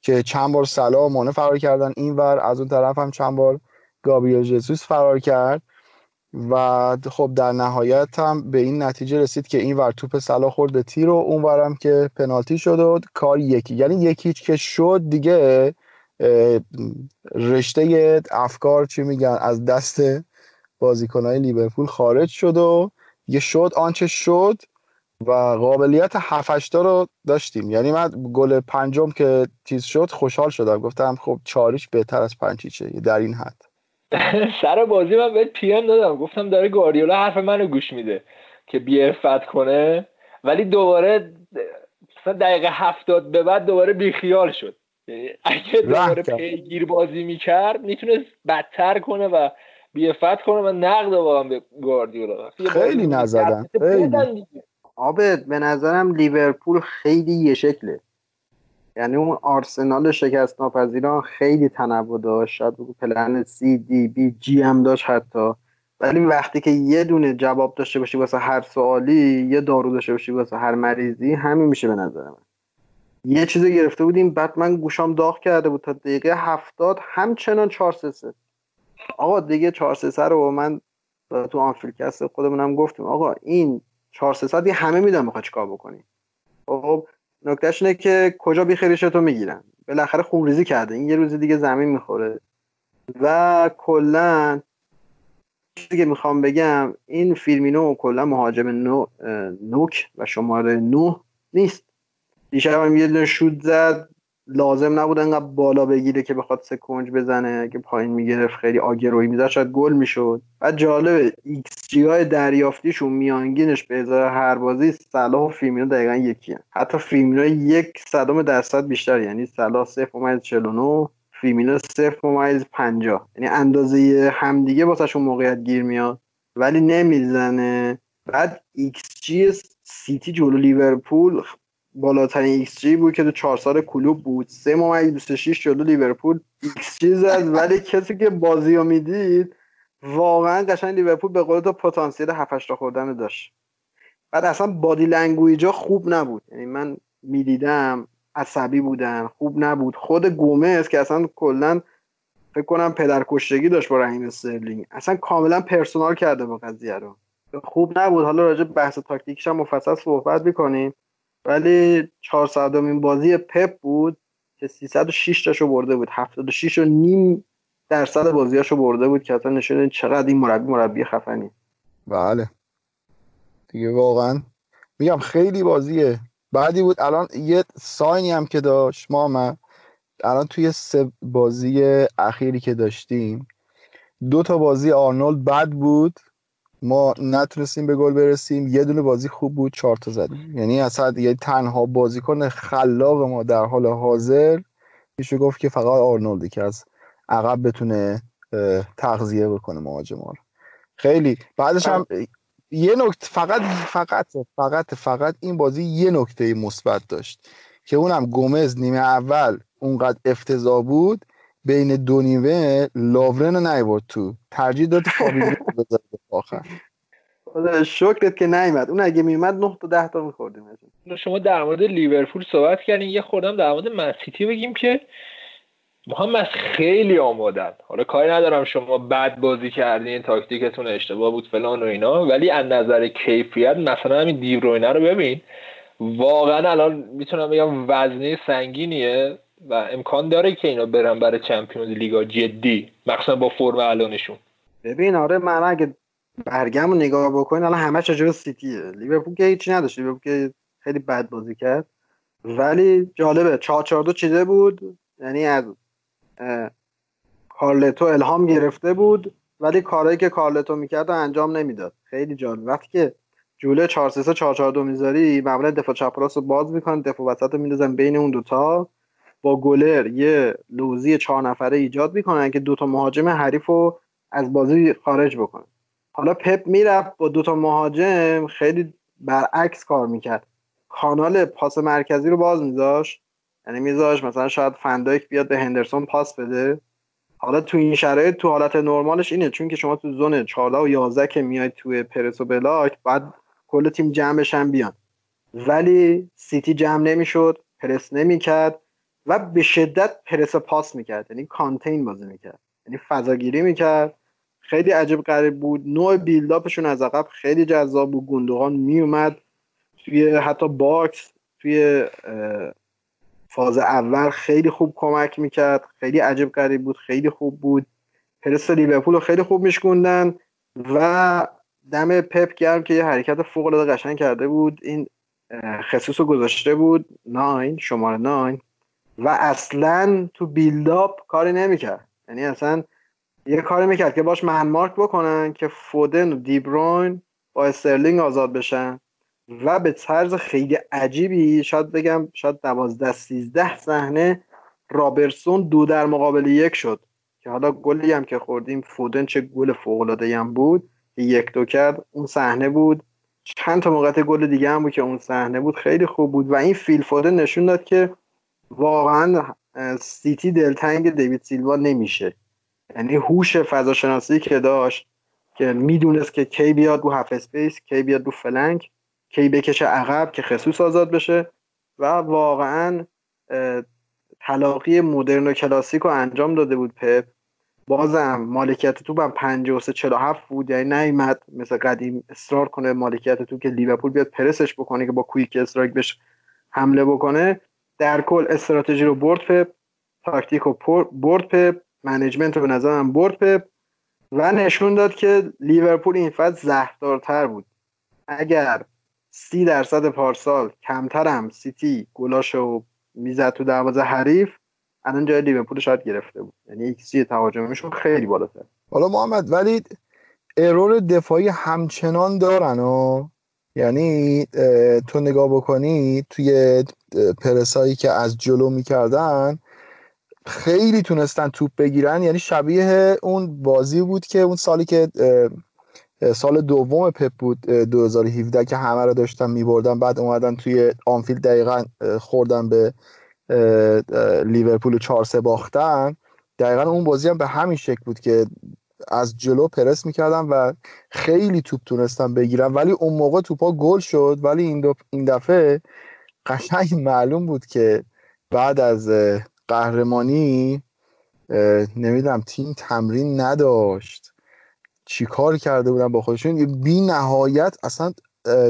که چند بار سلا و مانه فرار کردن. اینور از اون طرف هم چند بار گابریل جسوس فرار کرد و خب در نهایت هم به این نتیجه رسید که این ور توپ سلا خورد به تیر و اون ورم که پنالتی شد و کار یکی. یعنی یکیچ که شد دیگه رشته افکار چی میگن از دست بازیکنهای لیورپول خارج شد و یه شد. آنچه شد و قابلیت هفشتا رو داشتیم. یعنی من گل پنجم که چیز شد خوشحال شدم. گفتم خب چاریش بهتر از پنچیچه در این حد. [LAUGHS] سر بازی من بهت پی ام دادم. گفتم داره گاردیولا حرف منو گوش میده که بیرفت کنه. ولی دوباره دقیقه هفتاد به بعد دوباره بیخیال شد. یعنی اگه دوباره پیگیر بازی می‌کرد می‌تونست بدتر کنه و بیفت کنه. و نقد واقعا به گاردیولا خیلی نزدن. خیلی. آبد به نظرم لیورپول خیلی یه شکله. یعنی اون آرسنال شکست ناپذیران خیلی تنوع داشت. شاید بگو پلن سی دی بی جی هم داشت حتی. ولی وقتی که یه دونه جواب داشته باشی واسه هر سوالی یه دارو داشته باشی واسه هر مریضی همین میشه به نظر من. یه چیزی گرفته بودیم بعد من گوشام داغ کرده بود تا دقیقه هفتاد همچنان 4 3 آقا دیگه 4 3 رو من تو آنفیلکست خودمونم گفتیم. آقا این 4 3 همه می‌دونن می‌خواد چیکار بکنی. خب نکتهش اینه که کجا بیخیرش تو می‌گیرن. بالاخره خونریزی کرده. این یه روز دیگه زمین می‌خوره. و کلا چیزی می‌خوام بگم این فیلمینو کلا مهاجم نو، نوک و شماره نه نیست. دیشب هم یه دونه شوت زد. لازم نبود انقدر بالا بگیره که بخواد سه‌کنج بزنه اگه پایین می‌گرفت خیلی آگروی می‌زد شاید گل می‌شد. و جالبه XG های دریافتیشون میانگینش به ازای هر بازی صلاح و فیرمینو دقیقا یکی هم. حتی فیرمینو یک صدم درصد بیشتر یعنی صلاح 0.49 فیرمینو 0.50 یعنی اندازه همدیگه واسهشون موقعیت گیر میاد ولی نمی‌زنه. بعد XG سیتی جلو لیورپول بالاترین XG بود که تو چهار سال کلوپ بود. سه ممیز 26 جلو لیورپول XG زد. ولی کسی که بازی رو می‌دید واقعا قشنگ لیورپول به قول تو پتانسیل 7 تا خوردن داشت. بعد اصلا body language ا خوب نبود. یعنی من می‌دیدم عصبی بودن خوب نبود. خود گومز که اصلا کلا فکر کنم پدرکشتگی داشت با رحیم استرلینگ اصلا کاملا personal کرده با قضیه رو. خوب نبود. حالا راجع بحث تاکتیکش هم مفصل صحبت می‌کنیم. ولی 400 امین بازی پپ بود که 306 تاشو برده بود. 76 و نیم درصد بازیاشو برده بود که اصلا نشون چقدر این مربی مربی خفنی بله. دیگه واقعا میگم خیلی بازیه. بعدی بود الان یه ساینی هم که داشت ما الان توی سه بازی اخیری که داشتیم. دو تا بازی آرنولد بد بود. ما نتونستیم به گل برسیم. یه دونه بازی خوب بود چهار تا زدیم. یعنی اصلا یه تنها بازیکن خلاق ما در حال حاضر میشه گفت که فقط آرنولدی که از عقب بتونه تغذیه بکنه مهاجما رو. خیلی. بعدش هم یه نکته فقط فقط فقط فقط این بازی یه نکته مثبت داشت که اونم گومز نیمه اول اونقدر افتضاح بود. بین دو نیمه لاورن رو نیورد تو. ترجیح داد فابیزی بذاره آخر. شکرت که نیومد. اون اگه میومد 9 تا 10 تا میخوردیم شما در مورد لیورپول صحبت کردین. یه خوردم در مورد منسیتی بگیم که محمد خیلی آمادن حالا کاری ندارم شما بد بازی کردین تاکتیکتون اشتباه بود فلان و اینا. ولی از نظر کیفیت مثلا همین دیبروینه رو ببین. واقعا الان می‌تونم بگم وزنه سنگینیه. و امکان داره که اینا برن برای چمپیونز لیگا جدی مخصوصا با فرم الانشون. ببین آره من اگه برگم رو نگاه بکنین الان همه چجور سیتیه؟ لیورپول که هیچی نداشت لیورپول که خیلی بد بازی کرد. ولی جالبه 4 4 دو چیده بود یعنی از کارلتو الهام گرفته بود ولی کارهایی که کارلتو می‌کرد انجام نمی‌داد. خیلی جالب. وقتی که جوله 4 3 4 4 2 می‌ذاری معمولا دفاع چپ راست رو باز می‌کنن دفاع وسط رو میندازن بین اون دوتا. با گلر یه لوزی چهار نفره ایجاد می‌کنن که دوتا مهاجم حریف رو از بازی خارج بکنه حالا پپ می‌رفت با دوتا مهاجم خیلی برعکس کار می‌کرد. کانال پاس مرکزی رو باز میذاشت. یعنی میذاشت مثلا شاید فندایک بیاد به هندرسون پاس بده. حالا تو این شرایط تو حالت نرمالش اینه چون که شما تو زون 14 و 11 که میاید توی پرس و بلاک بعد کل تیم جمع بشن بیان. ولی سیتی جمع نمی‌شد پرس نمی‌کرد. و به شدت پرس پاس می‌کرد. یعنی contain بازی می‌کرد. یعنی فضاگیری می‌کرد. خیلی عجب غریب بود. نوع build-up شون از عقب خیلی جذاب بود. گندوغان میومد توی حتی box توی فاز اول خیلی خوب کمک می‌کرد. خیلی عجب غریب بود. خیلی خوب بود. پرس لیورپول رو خیلی خوب میشکوندن و دم پپ گرم که یه حرکت فوق العاده قشنگ کرده بود. این خسوس رو گذاشته بود. nine شماره nine. و اصلا تو build-up کاری نمی‌کرد. یعنی اصلا یه کاری می‌کرد که باش man mark بکنن که فودن و دیبروین با استرلینگ آزاد بشن و به طرز خیلی عجیبی شاید بگم شاید دوازده سیزده صحنه رابرسون دو در مقابل یک شد. که حالا گلی هم که خوردیم فودن چه گل فوق العاده هم بود؟ یک دو کرد اون صحنه بود. چند تا موقعیت گل دیگه هم بود که اون صحنه بود. خیلی خوب بود. و این فیل فودن نشون داد که واقعا سیتی دلتنگ دیوید سیلوا نمیشه. یعنی هوش فضاشناسی که داشت که می‌دونست که کی بیاد رو half space کی بیاد رو flank کی بکشه عقب که خسوس آزاد بشه. و واقعا تلاقی مدرن و کلاسیک رو انجام داده بود پپ. بازم مالکیت توپ هم 53 47 بود. یعنی نیومد مثل قدیم اصرار کنه مالکیت توپ که لیورپول بیاد پرسش بکنه که با quick strike بهش حمله بکنه. در کل استراتژی رو برد پپ تاکتیک رو برد پپ management رو به نظرم برد پپ و نشون داد که لیورپول این فصل زهردارتر بود. اگر سی درصد پارسال کمتر هم سیتی گلاشو می‌زد تو دروازه حریف الان جای لیورپول شاید گرفته بود. یعنی XG تهاجمیشون خیلی بالاتر. حالا محمد ولی error دفاعی همچنان دارن و یعنی تو نگاه بکنی توی پرسایی که از جلو می‌کردن خیلی تونستن توپ بگیرن. یعنی شبیه اون بازی بود که اون سالی که سال دوم پپ بود 2017 که همه رو داشتن میبردن. بعد اومدن توی آنفیلد دقیقا خوردن به لیورپول 4 3 باختن. دقیقا اون بازی هم به همین شکل بود که از جلو پرس می‌کردن و خیلی توپ تونستن بگیرن. ولی اون موقع توپا گل شد. ولی این, این دفعه قشنگ معلوم بود که بعد از قهرمانی نمی‌دونم تیم تمرین نداشت. چیکار کرده بودن با خودشون؟ بی نهایت اصلا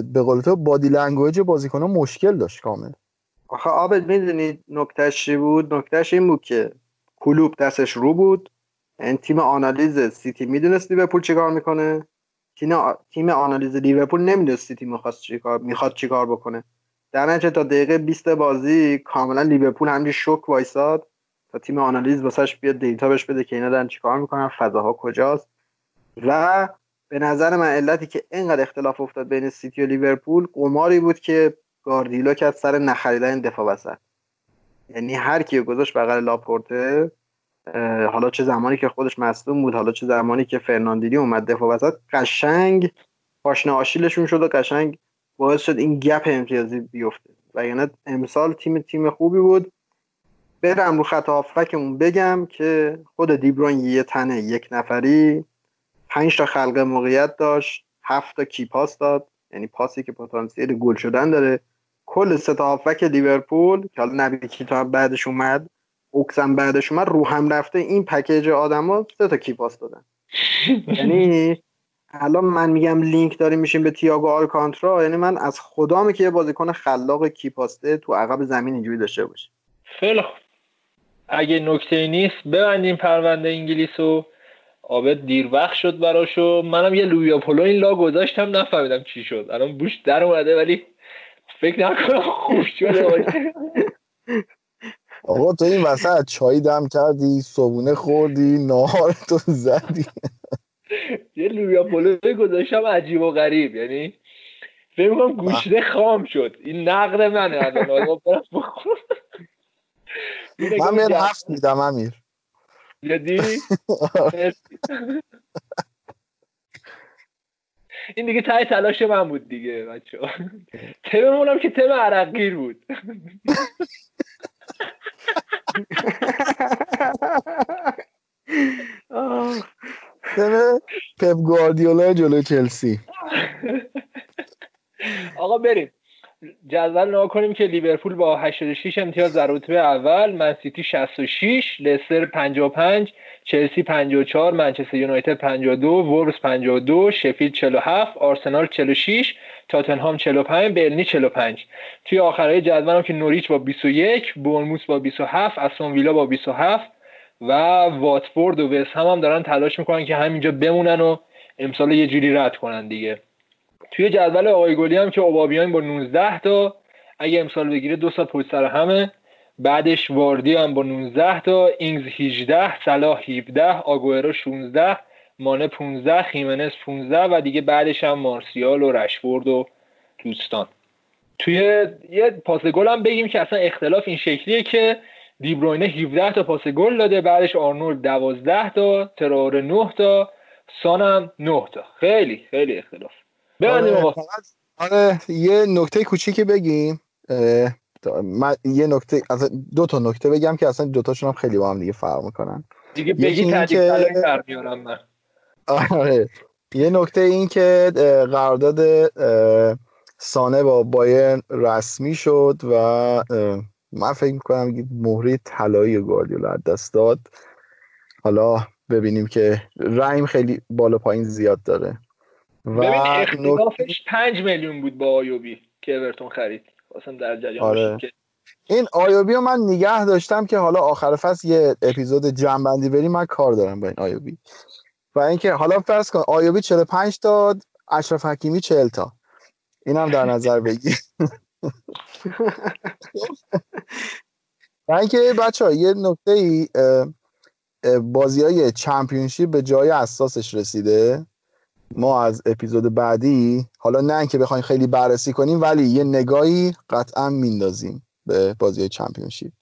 به قول تو body language بازیکن مشکل داشت کامل. آخه آبد می‌دونید نکتهش چی بود؟ نکتهش این بود که کلوپ دستش رو بود. این یعنی تیم آنالیز سیتی می‌دونست لیورپول چیکار می‌کنه؟ تیم آنالیز لیورپول نمی‌دونست سیتی می‌خواد چیکار می‌خواد چیکار بکنه. در نتیجه تا دقیقه 20 بازی کاملا لیورپول همینجوری شوک وایساد. تا تیم آنالیز واسش بیاد data بهش بده که اینا دارن چیکار می‌کنن فضاها کجاست. و به نظر من علتی که اینقدر اختلاف افتاد بین سیتی و لیورپول قماری بود که گاردیلا کرد سر نخریدن دفاع وسط. یعنی هر کی گذاشت بغل لاپورته حالا چه زمانی که خودش مصدوم بود حالا چه زمانی که فرناندینی اومد دفاع وسط قشنگ پاشنه آشیلشون شد و قشنگ باعث شد این گپ امتیازی بیفته. و یعنی امسال تیم تیم خوبی بود. برم رو خط هافکمون بگم که خود دیبرون یه تنه یک نفری. پنج تا خلق موقعیت داشت. هفت تا کی پاس داد. یعنی پاسی که پتانسیل گل شدن داره. کل سه تا لیورپول که حالا نبی کیتا بعدش اومد اوکسم بعدش اومد رو هم رفته این پکیج آدما سه تا کی پاس دادن. [LAUGHS] یعنی الان من میگم لینک داریم میشیم به تییاگو آلکانترا. یعنی من از خدامه که یه بازیکن خلاق کیپاسته تو عقب زمین اینجوری داشته باشه خیلی خوب. اگه نکته نیست ببندیم پرونده انگلیس و آبد دیر وقت شد براشو. منم یه لویا پولو این لا گذاشتم نفهمیدم چی شد. الان بوش در اومده ولی فکر نکنم خوب شده آقا تو این وسط چای دم کردی صبونه خوردی نهار تو زدی. یه لوبیا پلو گذاشتم عجیب و غریب یعنی فکر می‌کنم گوشته خام شد. این نقد منه الان من بهت هفت میدم امیر. جدی؟ [LAUGHS] این دیگه تای تلاش من بود دیگه بچه تممونم که تم عرقگیر بود. [LAUGHS] تم پپ گواردیولا جلو چلسی. آقا بریم. جدول نگاه کنیم که لیورپول با 86 امتیاز در رتبه اول من سیتی 66 لستر 55 چلسی 54 منچستر یونایتد 52 وولز 52 شفیلد 47 آرسنال 46 تاتنهام 45 برنی 45 توی آخرای جدول هم که نوریچ با 21 بورنموث با 27 استون ویلا با 27 و واتفورد و وست هم, هم دارن تلاش می‌کنن که همینجا بمونن و امسال یه جوری رد کنن دیگه. توی جدول آقای گلی هم که اوبابیان با 19 تا اگه امسال بگیره دو سال پشت سر همه. بعدش واردی هم با 19 تا اینگز 18 صلاح 17 آگوئرو 16 مانه 15 خیمنس 15 و دیگه بعدش هم مارسیال و رشفورد و دوستان توی یه پاس گل هم بگیم که اصلا اختلاف این شکلیه که دیبروینه 17 تا پاس گل داده بعدش آرنولد 12 تا ترور 9 تا سانم 9 تا. خیلی خیلی اختلاف. آره, آره یه نکته کوچیکی بگیم. من یه نکته دو تا نکته بگم که اصلا دوتاشون هم خیلی با هم دیگه فرق می‌کنن. دیگه بگی که... من. آره. یه نکته این که قرارداد سانه با بایرن رسمی شد و من فکر می‌کنم مهره طلایی گواردیولا دست داد. حالا ببینیم که ریم خیلی بالا پایین زیاد داره. و ببین اختلافش 5 میلیون بود با آیوبی که اورتون خرید. واسم در جریان آره. که این آیوبی رو من نگه داشتم که حالا آخر فصل یه اپیزود جنبندی بریم من کار دارم با این آیوبی. و اینکه حالا فرض کن آیوبی 45 تا اشرف حکیمی 40 تا. اینم در نظر بگی [LAUGHS] و اینکه بچه ها یه نکته ای بازی های چمپیونشیپ به جای اساسش رسیده. ما از اپیزود بعدی حالا نه اینکه بخوایم خیلی بررسی کنیم ولی یه نگاهی قطعا میندازیم به بازی چمپیونشیپ.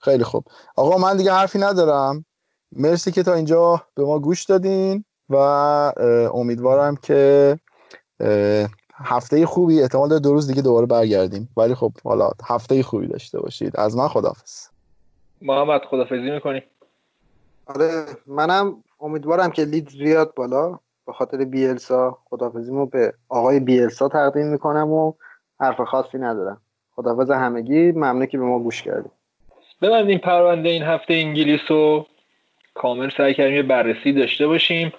خیلی خوب. آقا من دیگه حرفی ندارم. مرسی که تا اینجا به ما گوش دادین و امیدوارم که هفته خوبی احتمال داره دو روز دیگه دوباره برگردیم. ولی خب حالا هفته خوبی داشته باشید. از من خدافز محمد خدافزی می‌کنی؟ آره منم امیدوارم که لیدز بیاد بالا. به خاطر بیلسا خدافزیمو به آقای بیلسا تقدیم می‌کنم و حرف خاصی ندارم. خدافز همگی. ممنون که به ما گوش کردیم ببندیم پرونده این هفته انگلیس رو. کامل سعی کردیم یه بررسی داشته باشیم.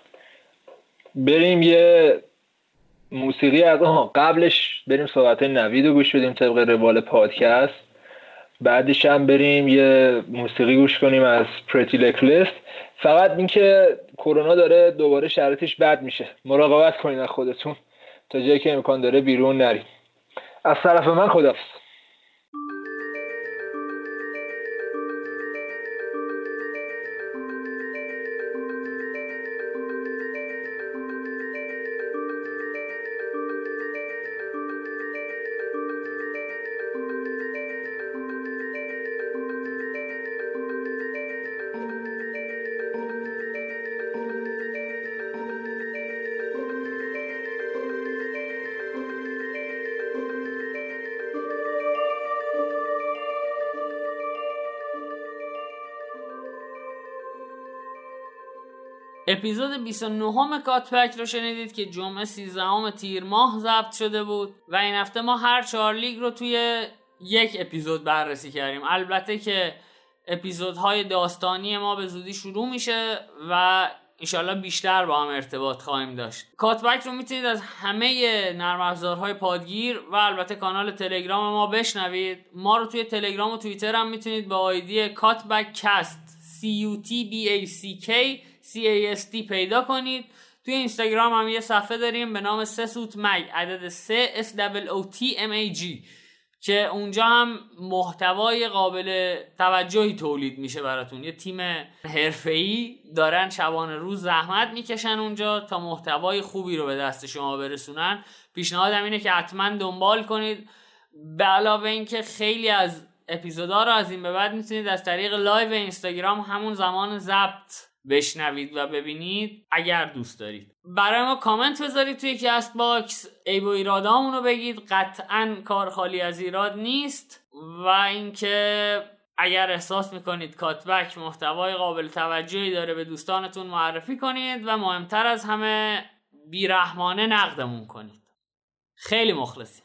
بریم یه موسیقی از آها قبلش بریم صحبت نوید رو گوش بدیم طبق روال پادکست. بعدش هم بریم یه موسیقی گوش کنیم از پرتی لکلست فقط اینکه کرونا داره دوباره شرایطش بد میشه. مراقبت کنید از خودتون. تا جایی که امکان داره بیرون نرید از طرف من خدافظ اپیزود 29 کاتبک رو شنیدید که جمعه 13 تیر ماه ضبط شده بود و این هفته ما هر چهار لیگ رو توی یک اپیزود بررسی کردیم. البته که اپیزودهای داستانی ما به زودی شروع میشه و انشالله بیشتر با هم ارتباط خواهیم داشت. کاتبک رو می‌تونید از همه نرم افزارهای پادگیر و البته کانال تلگرام ما بشنوید. ما رو توی تلگرام و توییتر هم می‌تونید با آیدی کاتبک کست C U T B A C K CAST پیدا کنید. توی اینستاگرام هم یه صفحه داریم به نام سسوت مگ عدد سه S O T M A G که اونجا هم محتوای قابل توجهی تولید میشه براتون. یه تیم حرفه‌ای دارن شبانه روز زحمت می‌کشن اونجا تا محتوای خوبی رو به دست شما برسونن. پیشنهادم اینه که حتما دنبال کنید. به علاوه اینکه خیلی از اپیزودا رو از این به بعد می‌تونید از طریق live اینستاگرام همون زمان ضبط بشنوید و ببینید اگر دوست دارید. برای ما کامنت بذارید توی کست باکس. ای و بگید. قطعا کار خالی از ایراد نیست. و اینکه اگر احساس می‌کنید کاتبک محتوای قابل توجهی داره به دوستانتون معرفی کنید و مهمتر از همه بیرحمانه نقدمون کنید. خیلی مخلصیم.